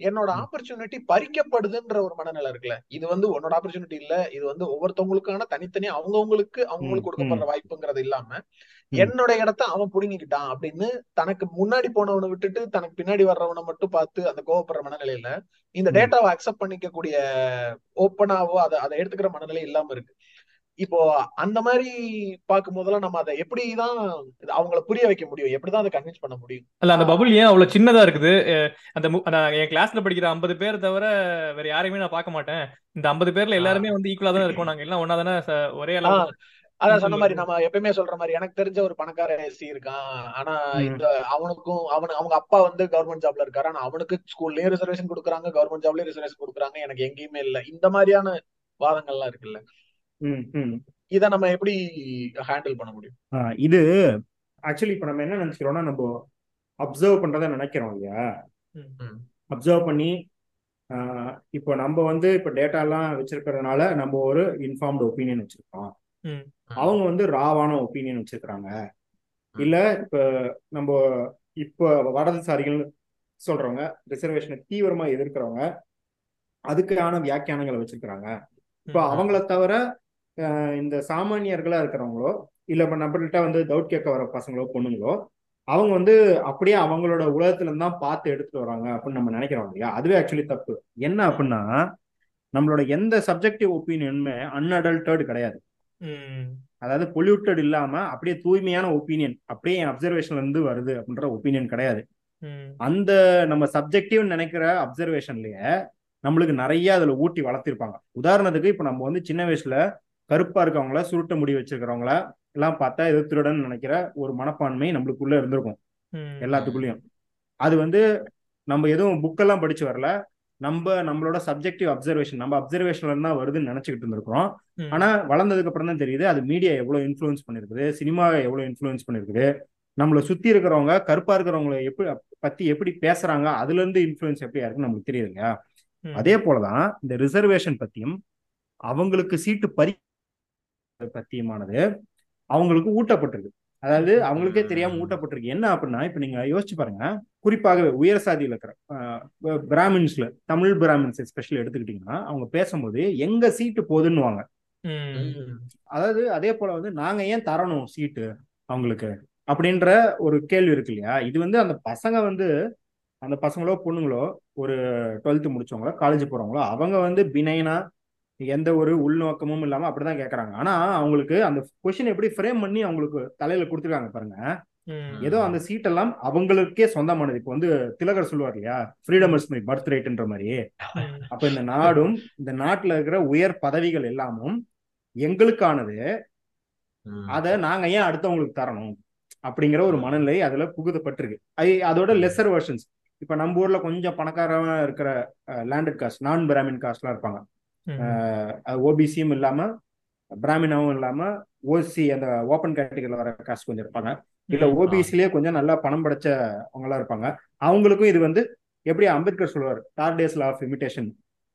S2: என்னோட ஆப்பர்ச்சுனிட்டி பறிக்கப்படுதுன்ற ஒரு மனநிலை இருக்குல்ல. இது வந்து உன்னோட ஆப்பர்ச்சுனிட்டி இல்ல. இது வந்து ஒவ்வொருத்தவங்களுக்கான தனித்தனி அவங்கவுங்களுக்கு அவங்களுக்கு கொடுக்கப்படுற வாய்ப்புங்கிறது இல்லாம என்னோட இடத்த அவன் புடுங்கிக்கிட்டான் அப்படின்னு தனக்கு முன்னாடி போனவனை விட்டுட்டு தனக்கு பின்னாடி வர்றவனை மட்டும் பார்த்து அந்த கோவப்படுற மனநிலையில இந்த டேட்டாவை அக்செப்ட் பண்ணிக்கக்கூடிய ஓப்பனாவோ அதை அதை எடுத்துக்கிற மனநிலை இல்லாம இருக்கு. இப்போ அந்த மாதிரி பார்க்கும் போதெல்லாம் நம்ம அதை எப்படிதான் அவங்கள புரிய வைக்க முடியும்? எப்படிதான் அதை கன்வின்ஸ் பண்ண முடியும்?
S1: அல்ல அந்த பபுள் ஏன் அவ்வளவு சின்னதா இருக்குது? அந்த என் கிளாஸ்ல படிக்கிற ஐம்பது பேர் தவிர வேற யாரையுமே நான் பார்க்க மாட்டேன். இந்த ஐம்பது பேர்ல எல்லாருமே வந்து ஈக்குவலா தானே இருக்கும். நாங்க எல்லாம் ஒன்னா தானே ஒரே
S2: அதான் சொன்ன மாதிரி நம்ம எப்பயுமே சொல்ற மாதிரி எனக்கு தெரிஞ்ச ஒரு பணக்கார எஸ்சி இருக்கான். ஆனா இந்த அவனுக்கும் அவனு அவங்க அப்பா வந்து கவர்மெண்ட் ஜாப்ல இருக்காரு. ஆனா அவனுக்கு ஸ்கூல்லயே ரிசர்வேஷன் கொடுக்குறாங்க. கவர்மெண்ட் ஜாப்லயே ரிசர்வேஷன் கொடுக்குறாங்க. எனக்கு எங்கேயுமே இல்ல. இந்த மாதிரியான வாதங்கள்லாம் இருக்குல்ல இத நம்ம எப்படி ஹேண்டில் பண்ண முடியும்?
S3: இது ஆக்சுவலி இப்ப நம்ம என்ன நினைக்கிறோம்னா நம்ம அப்சர்வ் பண்றத நினைக்கிறோம் இல்லையா? அப்சர்வ் பண்ணி இப்போ நம்ம வந்து இப்போ டேட்டா எல்லாம் வச்சிருக்கிறதுனால நம்ம ஒரு இன்ஃபார்ம்டு ஒப்பீனியன் வச்சிருக்கோம் அவங்க வந்து ராவான ஒப்பீனியன் வச்சிருக்கிறாங்க. இல்ல இப்ப நம்ம இப்போ வடதுசாரிகள் சொல்றவங்க ரிசர்வேஷனை தீவிரமா எதிர்க்கிறவங்க அதுக்கான வியாக்கியானங்களை வச்சிருக்கிறாங்க. இப்போ அவங்கள தவிர இந்த சாமானியர்களா இருக்கிறவங்களோ இல்ல இப்ப நம்மள்கிட்ட வந்து டவுட் கேட்க வர பசங்களோ பொண்ணுங்களோ அவங்க வந்து அப்படியே அவங்களோட உலகத்துல இருந்து பார்த்து எடுத்துட்டு வராங்க அப்படின்னு நம்ம நினைக்கிறோம் இல்லையா? அதுவே ஆக்சுவலி தப்பு. என்ன அப்படின்னா நம்மளோட எந்த சப்ஜெக்டிவ் ஒப்பீனியனுமே அன்அடல்டட் கிடையாது. அதாவது பொல்யூட்டட் இல்லாம அப்படியே தூய்மையான ஒப்பீனியன் அப்படியே என் அப்சர்வேஷன்ல இருந்து வருது அப்படின்ற ஒப்பீனியன் கிடையாது. அந்த நம்ம சப்ஜெக்டிவ் நினைக்கிற அப்சர்வேஷன்லயே நம்மளுக்கு நிறைய அதுல ஊட்டி வளர்த்திருப்பாங்க. உதாரணத்துக்கு இப்ப நம்ம வந்து சின்ன வயசுல கருப்பா இருக்கவங்கள சுருட்ட முடி வச்சிருக்கிறவங்கள எல்லாம் பார்த்தா ஏதோ திருடன் நினைக்கிற ஒரு மனப்பான்மை நம்மளுக்குள்ள இருந்திருக்கும். எல்லாத்துக்குள்ளயும். அது வந்து நம்ம எதுவும் புக்கெல்லாம் படிச்சு வரல. நம்ம நம்மளோட சப்ஜெக்டிவ் அப்சர்வேஷன் நம்ம அப்சர்வேஷன்ல இருந்தா வருதுன்னு நினைச்சுக்கிட்டு இருந்திருக்கிறோம். ஆனா வளர்ந்ததுக்கு அப்புறம் தான் தெரியுது. அது மீடியா எவ்வளவு இன்ஃபுளுன்ஸ் பண்ணிருக்குது சினிமா எவ்வளவு இன்ஃபுளுன்ஸ் பண்ணிருக்குது. நம்மளை சுத்தி இருக்கிறவங்க கருப்பா இருக்கிறவங்கள எப்படி பத்தி எப்படி பேசுறாங்க அதுல இருந்து இன்ஃபுளுன்ஸ் எப்படியா இருக்குன்னு நம்மளுக்கு தெரியுதுங்க. அதே போலதான் இந்த ரிசர்வேஷன் பத்தியும் அவங்களுக்கு சீட்டு பறி பத்தியமானது. அவங்களுக்கு ஊட்டப்பட்டிருக்கு. அதாவது அவங்களுக்கே தெரியாம ஊட்டப்பட்டிருக்கு. என்ன அப்படின்னா இப்ப நீங்க யோசிச்சு பாருங்க. குறிப்பாக உயர் சாதியில் இருக்கிற பிராமின்ஸ்ல தமிழ் பிராமின்ஸ் எஸ்பெஷலி எடுத்துக்கிட்டீங்கன்னா அவங்க பேசும்போது எங்க சீட்டு போகுதுன்னுவாங்க அதாவது அதே போல வந்து நாங்க ஏன் தரணும் சீட்டு அவங்களுக்கு? அப்படின்ற ஒரு கேள்வி இருக்கு இல்லையா? இது வந்து அந்த பசங்க வந்து அந்த பசங்களோ பொண்ணுங்களோ ஒரு டுவெல்த்து முடிச்சவங்களோ காலேஜ் போறவங்களோ அவங்க வந்து பினைனா எந்த ஒரு உள்நோக்கமும் இல்லாம அப்படிதான் கேக்குறாங்க. ஆனா அவங்களுக்கு அந்த கொஸ்டின் எப்படி ஃப்ரேம் பண்ணி அவங்களுக்கு தலையில கொடுத்துருக்காங்க பாருங்க. ஏதோ அந்த சீட் எல்லாம் அவங்களுக்கே சொந்தமானது. இப்போ வந்து திலகர் சொல்லுவார் இல்லையா? ஃப்ரீடம் இஸ் மை பர்த் ரைட்ன்ற மாதிரி அப்ப இந்த நாடும் இந்த நாட்டுல இருக்கிற உயர் பதவிகள் எல்லாமும் எங்களுக்கானது. அத நாங்க ஏன் அடுத்தவங்களுக்கு தரணும்? அப்படிங்கிற ஒரு மனநிலை அதுல புகுதப்பட்டிருக்கு அதோட லெசர் வெர்ஷன்ஸ் இப்ப நம்ம ஊர்ல கொஞ்சம் பணக்காரமா இருக்கிற லேண்டட் காஸ்ட் நான் பிராமின் காஸ்ட்லாம் இருப்பாங்க. ஓபிசியும் இல்லாம பிராமினாவும் இல்லாம ஓசி அந்த ஓப்பன் கேட்டகரியில் வர காஸ்ட் கொஞ்சம் இருப்பாங்க இல்ல ஓபிசிலேயே கொஞ்சம் நல்லா பணம் படைச்ச அவங்களா இருப்பாங்க. அவங்களுக்கும் இது வந்து எப்படி அம்பேத்கர் சொல்லுவார் தார் டேஸ்ல ஆஃப் இமிடேஷன்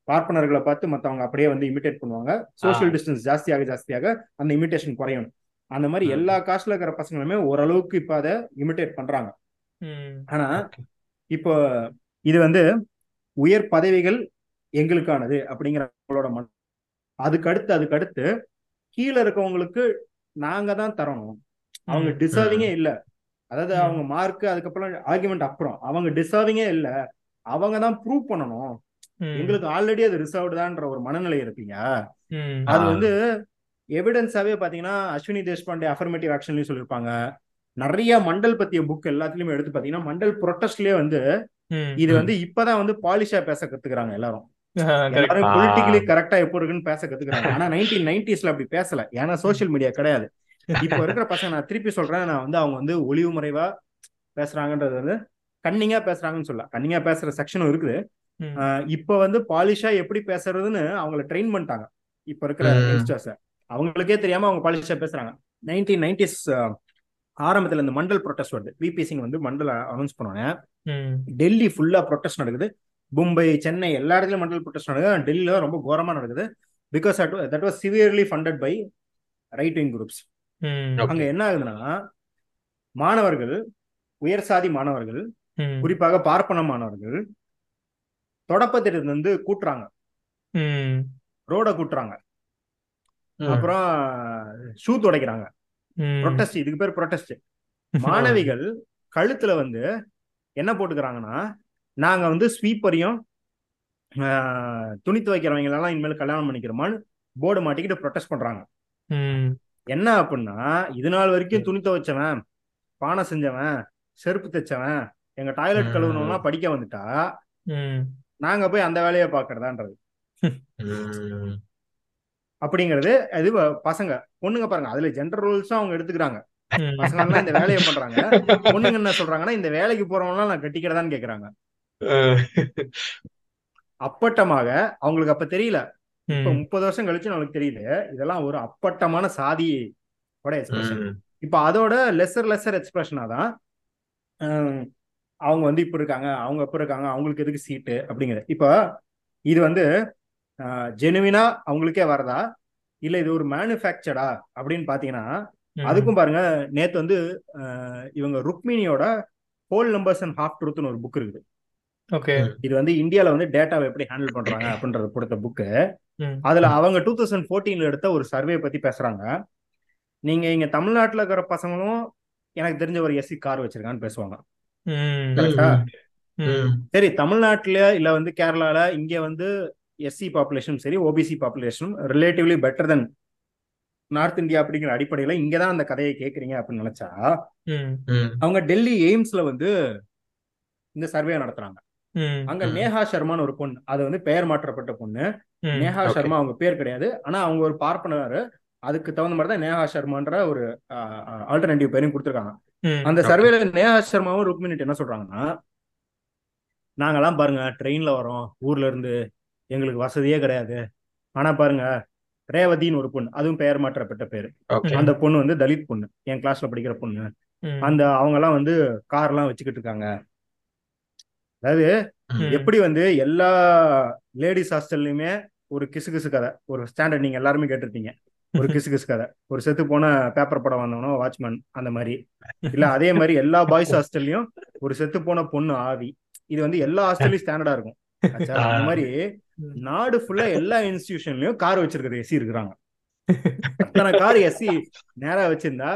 S3: பார்ப்பனர்களை பார்த்து மற்றவங்க அப்படியே வந்து இமிடேட் பண்ணுவாங்க. சோசியல் டிஸ்டன்ஸ் ஜாஸ்தியாக ஜாஸ்தியாக அந்த இமிடேஷன் குறையும். அந்த மாதிரி எல்லா காஸ்ட்ல இருக்கிற பசங்களுமே ஓரளவுக்கு இப்ப அதை இமிடேட் பண்றாங்க. ஆனா இப்போ இது வந்து உயர் பதவிகள் எங்களுக்கானது அப்படிங்கிற அவங்களோட மன அதுக்கு அடுத்து அதுக்கு அடுத்து கீழே இருக்கவங்களுக்கு நாங்க தான் தரணும். அவங்க டிசர்விங்கே இல்ல. அதாவது அவங்க மார்க் அதுக்கப்புறம் ஆர்குமெண்ட் அப்புறம். அவங்க டிசர்விங்கே இல்ல. அவங்க தான் ப்ரூவ் பண்ணணும். எங்களுக்கு ஆல்ரெடி அது ரிசர்வ்டு தான்ற ஒரு மனநிலை இருக்குங்க அது வந்து எவிடன்ஸாவே பாத்தீங்கன்னா அஸ்வினி தேஷ்பாண்டே அஃபர்மேட்டிவ் ஆக்ஷன்லயும் சொல்லியிருப்பாங்க. நிறைய மண்டல் பத்திய புக் எல்லாத்துலயுமே எடுத்து பாத்தீங்கன்னா மண்டல் ப்ரொட்டஸ்ட்லயே வந்து இது வந்து இப்பதான் வந்து பாலிஷா பேச கத்துக்கிறாங்க எல்லாரும். எல்லாரும் பொலிட்டிக்கலி கரெக்டா எப்போ இருக்குன்னு பேச கத்துக்கிறாங்க. ஆனா நைன்டீன் நைன்டிஸ்ல அப்படி பேசல. ஏன்னா சோசியல் மீடியா கிடையாது. இப்போ இருக்கிற பசங்க நான் திருப்பி சொல்றேன் நான் வந்து அவங்க வந்து ஒளிவு முறைவா பேசுறாங்கன்றது வந்து கன்னிங்கா பேசுறாங்கன்னு சொல்ல கன்னிங்கா பேசுற செக்ஷனும் இருக்குது. இப்ப வந்து பாலிஷா எப்படி பேசுறதுன்னு அவங்கள ட்ரெயின் பண்ணிட்டாங்க. இப்ப இருக்கிற யங்ஸ்டர்ஸ் அவங்களுக்கே தெரியாம அவங்க பாலிஷா பேசுறாங்க. நைன்டீன் நைன்டிஸ் ஆரம்பத்துல இந்த மண்டல் ப்ரொட்டஸ்ட் வருது. விபி சிங் வந்து மண்டல் அனௌன்ஸ் பண்ணுவாங்க டெல்லி ஃபுல்லா ப்ரொட்டஸ்ட் நடக்குது. மும்பை சென்னை எல்லா இடத்துலயும் மண்டல் ப்ரொட்டஸ்ட் நடக்குது. டெல்லியில ரொம்ப கோரமா நடக்குது. Because that was severely funded by right wing groups அங்க என்ன ஆகுதுன்னா மாணவர்கள் உயர் சாதி மாணவர்கள் குறிப்பாக பார்ப்பன மாணவர்கள் தொடப்பத்திட்டு வந்து கூட்டுறாங்க. ரோட கூட்டுறாங்க. அப்புறம் ஷூ துடைக்கிறாங்க. ப்ரொட்டஸ்ட் இதுக்கு பேர் ப்ரொட்டஸ்ட் [laughs] மாணவிகள் கழுத்துல வந்து என்ன போட்டுக்கிறாங்கன்னா நாங்க வந்து ஸ்வீப்பரையும் துணி துவைக்கிறவங்க எல்லாம் இனிமேல் கல்யாணம் பண்ணிக்கிறோமான்னு போர்டு மாட்டிக்கிட்டு ப்ரொட்டஸ்ட் பண்றாங்க. என்ன அப்படின்னா இது நாள் வரைக்கும் துணி துவைச்சவன் பானை செஞ்சவன் செருப்பு தைச்சவன் எங்க டாய்லெட் கழுவுனவங்களாம் படிக்க வந்துட்டா நாங்க போய் அந்த வேலையை பாக்குறதான்றது அப்படிங்கிறது இது பசங்க பொண்ணுங்க பாருங்க அதுல ஜெண்டர் ரூல்ஸும் அவங்க எடுத்துக்கிறாங்க. பசங்க இந்த வேலையை பண்றாங்க. பொண்ணுங்க என்ன சொல்றாங்கன்னா இந்த வேலைக்கு போறவங்க நான் கட்டிக்கிறதான்னு கேக்குறாங்க. அப்பட்டமாக அவங்களுக்கு அப்ப தெரியல. இப்ப முப்பது வருஷம் கழிச்சு நம்மளுக்கு தெரியல. இதெல்லாம் ஒரு அப்பட்டமான சாதி எக்ஸ்பிரஷன் இப்ப அதோட லெசர் லெசர் எக்ஸ்பிரஷனா தான் அவங்க வந்து இப்ப இருக்காங்க அவங்க அப்ப இருக்காங்க அவங்களுக்கு எதுக்கு சீட்டு அப்படிங்கிறது இப்ப இது வந்து ஜெனுவினா அவங்களுக்கே வரதா? இல்ல இது ஒரு மேனுஃபேக்சர்டா அப்படின்னு பாத்தீங்கன்னா அதுக்கும் பாருங்க நேத்து வந்து இவங்க ருக்மினியோட ஹோல் நம்பர்ஸ் அண்ட் ஹாஃப் ட்ரூத்னு ஒரு புக் இருக்குது. இது வந்து இந்தியால வந்து டேட்டாவை எப்படி ஹேண்டில் பண்றாங்க அப்படின்றத கொடுத்த புக்கு அதுல அவங்க டூ தௌசண்ட் ஃபோர்டீன்ல எடுத்த ஒரு சர்வே பத்தி பேசுறாங்க. நீங்க இங்க தமிழ்நாட்டுல இருக்கிற பசங்களும் எனக்கு தெரிஞ்ச ஒரு எஸ்சி கார் வச்சிருக்கான்னு பேசுவாங்க. கரெக்டா? சரி தமிழ்நாட்டுல இல்ல வந்து கேரளால இங்க வந்து எஸ்சி பாப்புலேஷன் சரி OBC population relatively better than north India அப்படிங்கிற அடிப்படையில இங்கதான் அந்த கதையை கேக்குறீங்க அப்படின்னு நினைச்சா அவங்க டெல்லி எய்ம்ஸ்ல வந்து இந்த சர்வே நடத்துறாங்க. அங்க. நேஹா சர்மான்னு ஒரு பொண்ணு. அது வந்து பெயர் மாற்றப்பட்ட பொண்ணு. நேஹா. சர்மா அவங்க பேர் கிடையாது. ஆனா அவங்க ஒரு பார்ப்பனர் அதுக்கு தகுந்த மாதிரி தான் நேஹா சர்மான்ற ஒரு ஆல்டர்னேட்டிவ் பேரையும் கொடுத்துருக்காங்க. அந்த. சர்வேல நேஹா சர்மாவும் ருக்மினிட் என்ன சொல்றாங்கன்னா நாங்கெல்லாம் பாருங்க ட்ரெயின்ல வரோம். ஊர்ல இருந்து எங்களுக்கு வசதியே கிடையாது. ஆனா பாருங்க ரேவதின்னு ஒரு பொண்ணு. அதுவும் பெயர் மாற்றப்பட்ட பேரு. அந்த பொண்ணு வந்து தலித் பொண்ணு. என் கிளாஸ்ல படிக்கிற பொண்ணு. அந்த அவங்க எல்லாம் வந்து கார் எல்லாம் வச்சுக்கிட்டு இருக்காங்க. அதாவது. எப்படி வந்து எல்லா லேடிஸ் ஹாஸ்டல்லையுமே ஒரு கிசு கிசு கதை ஒரு ஸ்டாண்டர்ட் நீங்க எல்லாருமே கேட்டிருப்பீங்க. ஒரு கிசு கிசு கதை. ஒரு செத்து போன பேப்பர் படம் வந்தவனோ வாட்ச்மேன் அந்த மாதிரி. இல்ல அதே மாதிரி எல்லா பாய்ஸ் ஹாஸ்டல்லையும் ஒரு செத்து போன பொண்ணு ஆவி. இது வந்து எல்லா ஹாஸ்டல்லையும் ஸ்டாண்டர்டா இருக்கும்? அந்த மாதிரி நாடு ஃபுல்லா எல்லா இன்ஸ்டிடியூஷன்லயும் கார் வச்சிருக்கிற எஸ்சி இருக்கிறாங்க. அத்தனை கார் எஸ்சி நேரா வச்சிருந்தா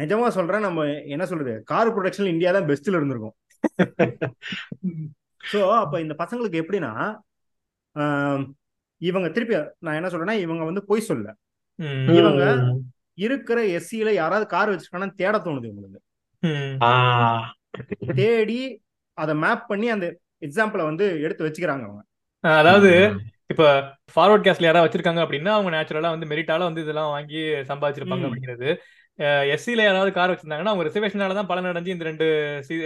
S3: நிஜமா சொல்றேன் நம்ம என்ன சொல்றது கார் ப்ரொடக்ஷன் இந்தியா தான் பெஸ்ட்ல இருந்திருக்கும். [laughs] சோ அப்ப இந்த பசங்களுக்கு எப்படின்னா இவங்க திருப்பி நான் என்ன சொல்றேன்னா இவங்க வந்து பொய் சொல்ல இவங்க. இருக்கிற எஸ்சியில யாராவது கார் வச்சிருக்காங்கன்னு தேட தோணுது இவங்களுக்கு. தேடி அதை மேப் பண்ணி அந்த எக்ஸாம்பிளை வந்து எடுத்து வச்சுக்கிறாங்க அவங்க
S1: அதாவது. இப்ப ஃபார்வர்ட் கேஸ்ட்ல யாராவது வச்சிருக்காங்க அப்படின்னா அவங்க நேச்சுரலா வந்து மெரிட்டால வந்து இதெல்லாம் வாங்கி சம்பாதிச்சிருப்பாங்க. அப்படிங்கிறது எஸ்சில யாராவது கார் வச்சிருந்தாங்கன்னா அவங்க ரிசர்வேஷனால தான் பலன் அடைஞ்சு இந்த ரெண்டு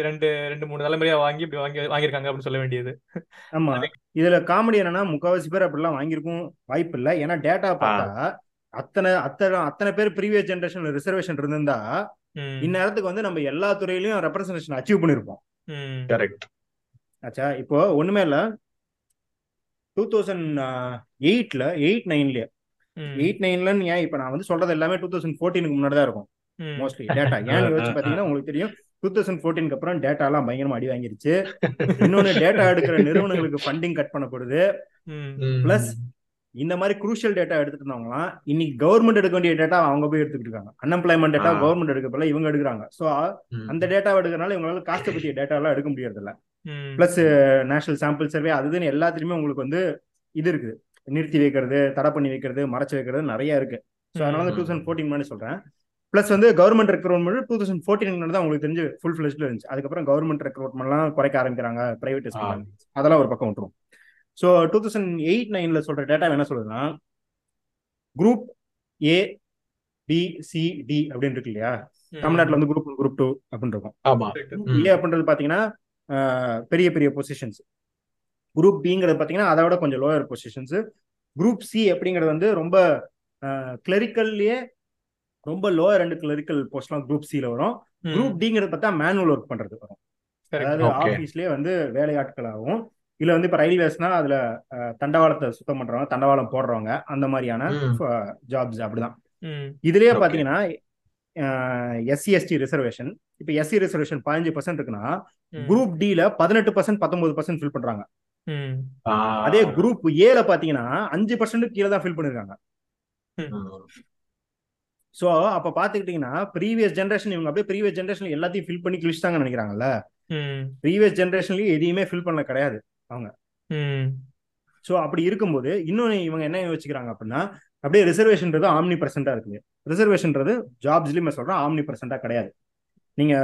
S1: ரெண்டு ரெண்டு மூணு தலைமுறையா வாங்கி இப்படி வாங்கி வாங்கியிருக்காங்க அப்படின்னு சொல்ல வேண்டியது.
S3: ஆமா. இதுல காமெடி என்னன்னா முக்காவாசி பேர் அப்படிலாம் வாங்கியிருக்கும் வாய்ப்பு இல்லை. ஏன்னா டேட்டா பார்த்தா அத்தனை அத்தனை அத்தனை பேர் ப்ரீவியஸ் ஜென்ரேஷன்ல ரிசர்வேஷன் இருந்திருந்தா இந்நேரத்துக்கு வந்து நம்ம எல்லா துறையிலயும் ரெப்ரசன்டேஷன் அச்சீவ் பண்ணிருப்போம்.
S2: கரெக்ட்
S3: ஆச்சா இப்போ ஒண்ணுமே இல்ல. டூ தௌசண்ட் எயிட்ல எயிட் நைன்ல
S1: ம்
S3: எயிட் நைன்ல ஏன் இப்ப நான் வந்து சொல்றது எல்லாமே டூ தௌசண்ட் ஃபோர்டீனுக்கு முன்னாடி தான் இருக்கும் மோஸ்ட்லி டேட்டா [laughs] ஏன்னு யோசிச்சு பாத்தீங்கன்னா உங்களுக்கு தெரியும் டூ தௌசண்ட் ஃபோர்டீனுக்கு அப்புறம் டேட்டா எல்லாம் பயங்கரமா அடி வாங்கிருச்சு. இன்னொன்னு டேட்டா எடுக்கிற நிறுவனங்களுக்கு ஃபண்டிங் கட் பண்ணப்படுது. Plus, இந்த மாதிரி குரூஷியல் டேட்டா எடுத்துட்டு இருந்தவங்களாம் இன்னைக்கு கவர்மெண்ட் எடுக்க வேண்டிய டேட்டா அவங்க போய் எடுத்துக்கிட்டு இருக்காங்க. Unemployment data. கவர்மெண்ட் எடுக்க இவங்க எடுக்கிறாங்க. சோ அந்த டேட்டாவை எடுக்கிறனால இவங்களால காஸ்ட் பத்திய டேட்டா எல்லாம் எடுக்க முடியறது இல்ல பிளஸ் நேஷனல் சாம்பிள் சர்வே அது இதுன்னு எல்லாத்துலயுமே உங்களுக்கு வந்து இது இருக்குது. நிறுத்தி வைக்கிறது தடை பண்ணி வைக்கிறது மறைச்சு வைக்கிறது நிறைய இருக்கு ஸோ அதனால. டூ தௌசண்ட் ஃபோர்டீன் மாதிரி சொல்றேன் பிளஸ் வந்து government recruitment two thousand fourteen தான் உங்களுக்கு தெரிஞ்சு ஃபுல் ஃபிளெஜ்ல இருந்துச்சு அதுக்கப்புறம் கவர்மெண்ட் ரெக்ரூட்மெண்ட்லாம் குறைக்க ஆரம்பிக்கிறாங்க பிரைவேட். அதெல்லாம் ஒரு பக்கம் விட்டுரும் ஸோ டூ தௌசண்ட் எயிட் நைன்ல சொல்ற டேட்டா என்ன சொல்லுதுன்னா group A B C D அப்படின்னு இருக்கு இல்லையா. தமிழ்நாட்டுல வந்து குரூப் குரூப் டூ அப்படின்னு இருக்கும். ஏ அப்படின்றது பாத்தீங்கன்னா பெரிய பெரிய பொசிஷன்ஸ் குரூப் பிங்கிறது பாத்தீங்கன்னா அதை விட கொஞ்சம் லோயர் பொசிஷன்ஸ் குரூப் சி அப்படிங்கிறது வந்து ரொம்ப கிளரிக்கல்லையே ரொம்ப லோயர் அண்ட் கிளரிக்கல் போஸ்ட்லாம் குரூப் சில வரும். குரூப் டிங்கிறது பார்த்தா மேனுவல் ஒர்க் பண்றது வரும். அதாவது. ஆபீஸ்லயே வந்து வேலையாட்களாகவும் இல்ல வந்து இப்ப ரயில்வேஸ்னா அதுல தண்டவாளத்தை சுத்தம் பண்றவங்க தண்டவாளம் போடுறவங்க அந்த மாதிரியான. ஜாப்ஸ் அப்படிதான் இதுலயே
S2: Okay.
S3: பாத்தீங்கன்னா எஸ்சி எஸ்டி ரிசர்வேஷன் இப்ப எஸ்சி ரிசர்வேஷன் பதினஞ்சு பர்சன்ட் இருக்குன்னா. குரூப் டில பதினெட்டு பர்சன்ட் பத்தொன்பது பர்சன்ட் ஃபில் பண்றாங்க. அதே குரூப் ஏல பாத்தீங்கன்னா அஞ்சு பர்சன்ட் கீழே தான் ஃபில் பண்ணிருக்காங்க. சோ அப்ப பாத்துக்கிட்டீங்கன்னா ப்ரீவியஸ் ஜென்ரேஷன் இவங்க அப்படியே ப்ரீவியஸ் ஜென்ரேஷன் எல்லாத்தையும் ஃபில் பண்ணி கிழிச்சிட்டாங்கன்னு நினைக்கிறாங்கல்ல?
S1: ம்.
S3: ப்ரீவியஸ் ஜென்ரேஷன்லயும் எதையுமே ஃபில் பண்ணல கிடையாது
S1: ம்.
S3: சோ அப்படி இருக்கும்போது இன்னொன்னு இவங்க என்ன யோசிக்கிறாங்க அப்படின்னா அப்படியே ரிசர்வேஷன்ன்றது ஆம்னி பிரசண்டா இருக்குது ரிசர்வேஷன்ன்றது ஜாப்ஸ்லயுமே சொல்றேன் ஆம்னி பிரசண்டா கிடையாது. நீங்க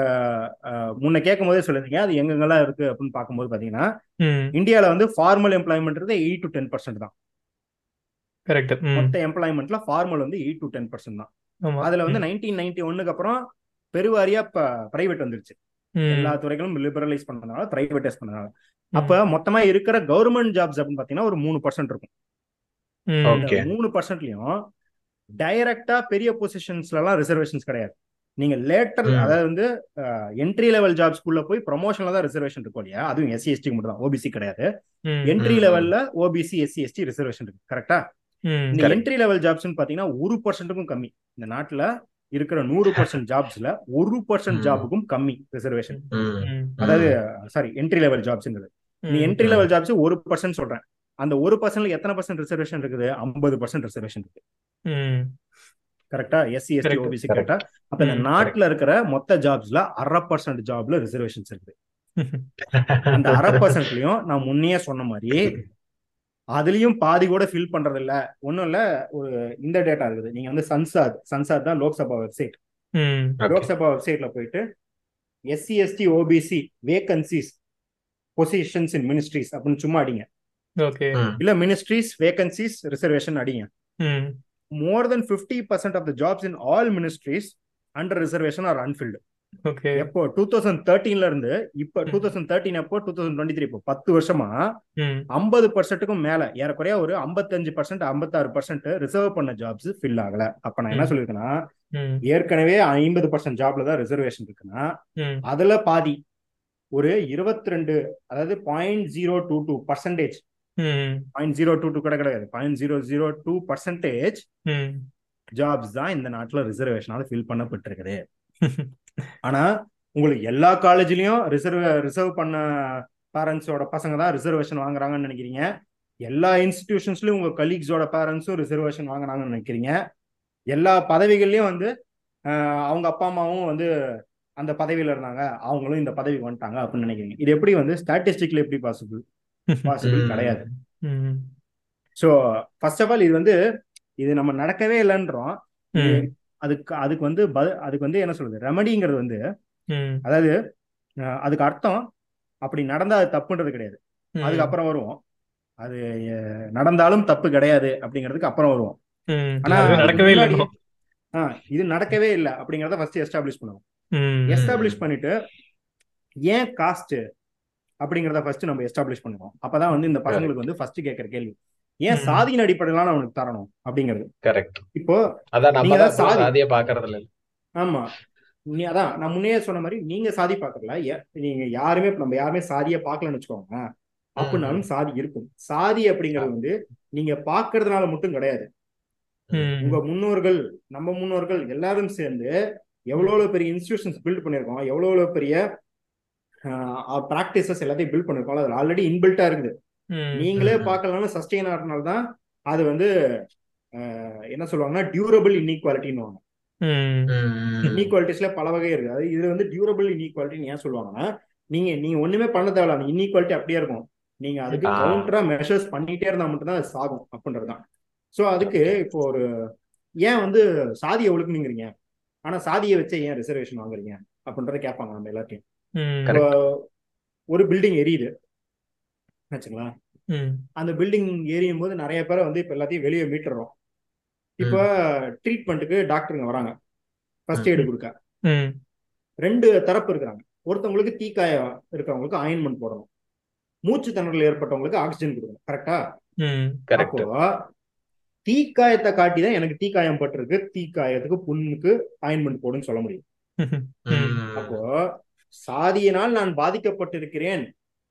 S3: முன்ன கேட்கும் போதே சொல்லிருந்தீங்க அது எங்கெங்கெல்லாம் இருக்கு அப்படின்னு பார்க்கும்போது பாத்தீங்கன்னா
S1: ம்.
S3: இந்தியால வந்து ஃபார்மல் எம்ப்ளாய்மெண்ட்றது எயிட் டு டென் பர்சன்ட் தான்.
S1: கரெக்ட்
S3: மொத்த எம்ப்ளாய்மெண்ட்ல ஃபார்மல் வந்து எயிட் டு டென் பர்சன்ட் தான். அதுல வந்து. நைன்டீன் நைன்டி ஒன்னுக்கு அப்புறம் பெருவாரியா பிரைவேட் வந்துருச்சு. எல்லா துறைகளும் லிபரலைஸ் பண்ணதுனால பிரைவேடைஸ் பண்ணதுனால. அப்ப மொத்தமா இருக்கிற கவர்மெண்ட் ஜாப்ஸ் அப்படின்னு பாத்தீங்கன்னா ஒரு மூணு பர்சன்ட் இருக்கும். மூணு பர்சன்ட்லயும் டைரக்டா பெரிய பொசிஷன்ஸ்ல எல்லாம் ரிசர்வேஷன்ஸ் கிடையாது. நீங்க லேட்டர். அதாவது வந்து என்ட்ரி லெவல் ஜாப்ஸ்குள்ள போய் ப்ரொமோஷன்ல தான் ரிசர்வேஷன் இருக்கும் இல்லையா அதுவும் எஸ்சி எஸ்டி மட்டும் தான் ஓபிசி கிடையாது. என்ட்ரி. லெவல்ல ஓபிசி எஸ்சி எஸ்டி ரிசர்வேஷன் இருக்கு கரெக்டா. இந்த. என்ட்ரி லெவல் ஜாப்ஸ்னு பாத்தீங்கன்னா ஒரு பர்சன்ட்டுக்கும் கம்மி இந்த நாட்டுல இருக்கிற நூறு பர்சன்ட் ஜாப்ஸ்ல ஒரு பர்சன்ட். ஜாபுக்கும் கம்மி ரிசர்வேஷன். அதாவது சாரி என்ட்ரி லெவல் ஜாப்ஸ்ங்கிறது நீ. என்ட்ரி லெவல் ஜாப்ஸ் ஒரு பர்சன்ட் சொல்றேன் அந்த ஒரு பர்சன்ட்ல எத்தனை பர்சன்ட் ரிசர்வேஷன் இருக்குது ஐம்பது பர்சன்ட் ரிசர்வேஷன் இருக்கு. கரெக்டா எஸ்சி எஸ்டி. ஓபிசி. கரெக்டா அப்ப இந்த. நாட்டுல இருக்கிற மொத்த ஜாப்ஸ்ல அரை பர்சன்ட் ஜாப்ல ரிசர்வேஷன்ஸ் இருக்குது. [laughs] அந்த அரை பர்சன்ட்லயும் நான் முன்னையே சொன்ன மாதிரி அதுலயும் பாதி கூட ஃபில் பண்றது இல்ல ஒண்ணும் இல்ல ஒரு இந்த டேட்டா இருக்குது. நீங்க வந்து சன்சாத் சன்சாத் தான் லோக்சபா வெப்சைட். லோக்சபா வெப்சைட்ல போயிட்டு SC ST OBC vacancies positions இன் மினிஸ்ட்ரிஸ் அப்படின்னு சும்மா அடிங்க.
S1: ஓகே.
S3: இல்ல மினிஸ்ட்ரிஸ் வேகன்சிஸ் ரிசர்வேஷன் அடிங்க. மோர் than fifty percent of the jobs in all ministries under reservation R unfilled
S1: okay
S3: எப்போ? டூ தௌசண்ட் தேர்ட்டீன்ல இருந்து இப்போ டூ தௌசண்ட் தேர்ட்டின் அப்போ டூ தௌசண்ட் டுவெண்ட்டி த்ரீ இப்போ பத்து வருஷமா? ஐம்பது பர்சன்ட்டுக்கும் மேல ஏறக்குறைய ஒரு ஐம்பத்தஞ்சு பர்சன்ட் ஐம்பத்தாறு பர்சன்ட் ரிசர்வ் பண்ண ஜாப்ஸ் ஃபில் ஆகல. அப்ப நான் என்ன
S1: ம்.
S3: ஏற்கனவே ஐம்பது பர்சன்ட் ஜாப்ல தான் ரிசர்வேஷன் இருக்குன்னா அதுல பாதி ஒரு இருபத்தி ரெண்டு அதாவது point zero two two percentage point zero two two கூட கிடையாது point zero zero two percentage jobs தான் இந்த நாட்டுல ரிசர்வேஷனால ஃபில் பண்ணப்பட்டிருக்குது. ஆனா உங்களுக்கு எல்லா காலேஜ்லயும் ரிசர்வ் ரிசர்வ் பண்ண பேரண்ட்ஸோட பசங்க தான் ரிசர்வேஷன் வாங்குறாங்கன்னு நினைக்கிறீங்க. எல்லா இன்ஸ்டிடியூஷன்ஸ்லயும் உங்க கலீக்ஸோட பேரண்ட்ஸும் ரிசர்வேஷன் வாங்குறாங்கன்னு நினைக்கிறீங்க. எல்லா பதவிகள்லயும் வந்து அவங்க அப்பா அம்மாவும் வந்து அந்த பதவியில இருந்தாங்க. அவங்களும் இந்த பதவிக்கு வந்துட்டாங்க அப்படின்னு நினைக்கிறீங்க. இது எப்படி வந்து ஸ்டாட்டிஸ்டிக்ல எப்படி பாசிபிள் [laughs] பாசிபிள். கிடையாது. ஸோ ஃபர்ஸ்ட் ஆஃப் ஆல் இது வந்து இது நம்ம நடக்கவே இல்லைன்றோம். அதுக்கு அதுக்கு வந்து அதுக்கு வந்து என்ன சொல்றது? ரெமடிங்கிறது வந்து அதாவது அதுக்கு அர்த்தம் அப்படி நடந்தா அது தப்புன்றது கிடையாது. அதுக்கு அப்புறம் வருவோம். அது நடந்தாலும் தப்பு கிடையாது அப்படிங்கிறதுக்கு அப்புறம் வருவோம். ஆனா
S1: நடக்கவே இல்லை
S3: இது நடக்கவே இல்லை அப்படிங்கிறத ஃபர்ஸ்ட் எஸ்டாப்ளிஷ் பண்ணுவோம். எஸ்டாப்ளிஷ் பண்ணிட்டு ஏன் காஸ்ட் அப்படிங்கிறத ஃபர்ஸ்ட் நம்ம எஸ்டாப்ளிஷ் பண்ணுவோம் அப்பதான் வந்து இந்த பசங்களுக்கு வந்து ஃபர்ஸ்ட் கேட்கற கேள்வி. ஏன். சாதியின் அடிப்படையில அவனுக்கு தரணும் அப்படிங்கிறது.
S2: கரெக்ட்
S3: இப்போ
S2: அதான். சாதியை பாக்குறது இல்ல
S3: ஆமா. நீ அதான் நான் முன்னே சொன்ன மாதிரி நீங்க சாதி பார்க்கல ஏ- நீங்க யாருமே நம்ம யாருமே சாதியை பார்க்கலன்னு வச்சுக்கோங்க அப்படின்னாலும் சாதி இருக்கும். சாதி அப்படிங்கிறது வந்து நீங்க பார்க்கறதுனால மட்டும் கிடையாது.
S1: ம்
S3: உங்க முன்னோர்கள் நம்ம முன்னோர்கள் எல்லாரும் சேர்ந்து எவ்வளவு பெரிய இன்ஸ்டிடியூஷன்ஸ் பில்ட் பண்ணியிருக்கோம் எவ்வளவு பெரிய ப்ராக்டிசஸ் எல்லாத்தையும் பில்ட் பண்ணிருக்கோம் அது ஆல்ரெடி இன்பில்ட்டா இருக்குது. நீங்களே
S2: ம்.
S3: பார்க்கலனாலும் சஸ்டெயின் ஆகிறதுனால தான் அது வந்து என்ன சொல்லுவாங்கன்னா டியூரபிள் இன்இக்வாலிட்டின்னு இன்இக்வாலிட்டிஸ்ல பல வகை இருக்கு. அது இது வந்து டியூரபிள் இன்இக்வாலிட்டின்னு ஏன் சொல்லுவாங்கன்னா நீங்க நீங்க ஒண்ணுமே பண்ண தேவையில்ல இன்இக்வாலிட்டி அப்படியே இருக்கும். நீங்க அதுக்கு. கவுண்டரா மெஷர்ஸ் பண்ணிட்டே இருந்தா மட்டும்தான் அது சாகும் அப்படின்றதுதான். சோ அதுக்கு இப்போ ஒரு ஏன் வந்து சாதியை ஒழுக்குனீங்கிறீங்க? ஆனா சாதியை வச்சே ஏன் ரிசர்வேஷன் வாங்குறீங்க? அப்படின்றத கேட்பாங்க நம்ம எல்லாத்தையும் ஒரு பில்டிங் எரியுது. வச்சுங்களா
S1: ம்.
S3: அந்த பில்டிங் எரியும் போது நிறைய பேரை வந்து இப்ப எல்லாத்தையும் வெளியே மீட்டுறோம். இப்போ ட்ரீட்மெண்ட்டுக்கு டாக்டருங்க வராங்க. ஃபர்ஸ்ட் எய்டு கொடுக்க. ரெண்டு தரப்பு இருக்கிறாங்க. ஒருத்தவங்களுக்கு தீக்காயம் இருக்கிறவங்களுக்கு ஆயின்மெண்ட் போடணும். மூச்சு திணறல் ஏற்பட்டவங்களுக்கு ஆக்சிஜன் கொடுக்கணும். கரெக்ட். அப்போ தீக்காயத்தை காட்டி தான் எனக்கு தீக்காயம் பட்டிருக்கு. தீக்காயத்துக்கு புண்ணுக்கு ஆயின்மெண்ட் போடுன்னு சொல்ல முடியும். அப்போ சாதியினால் நான் பாதிக்கப்பட்டிருக்கிறேன்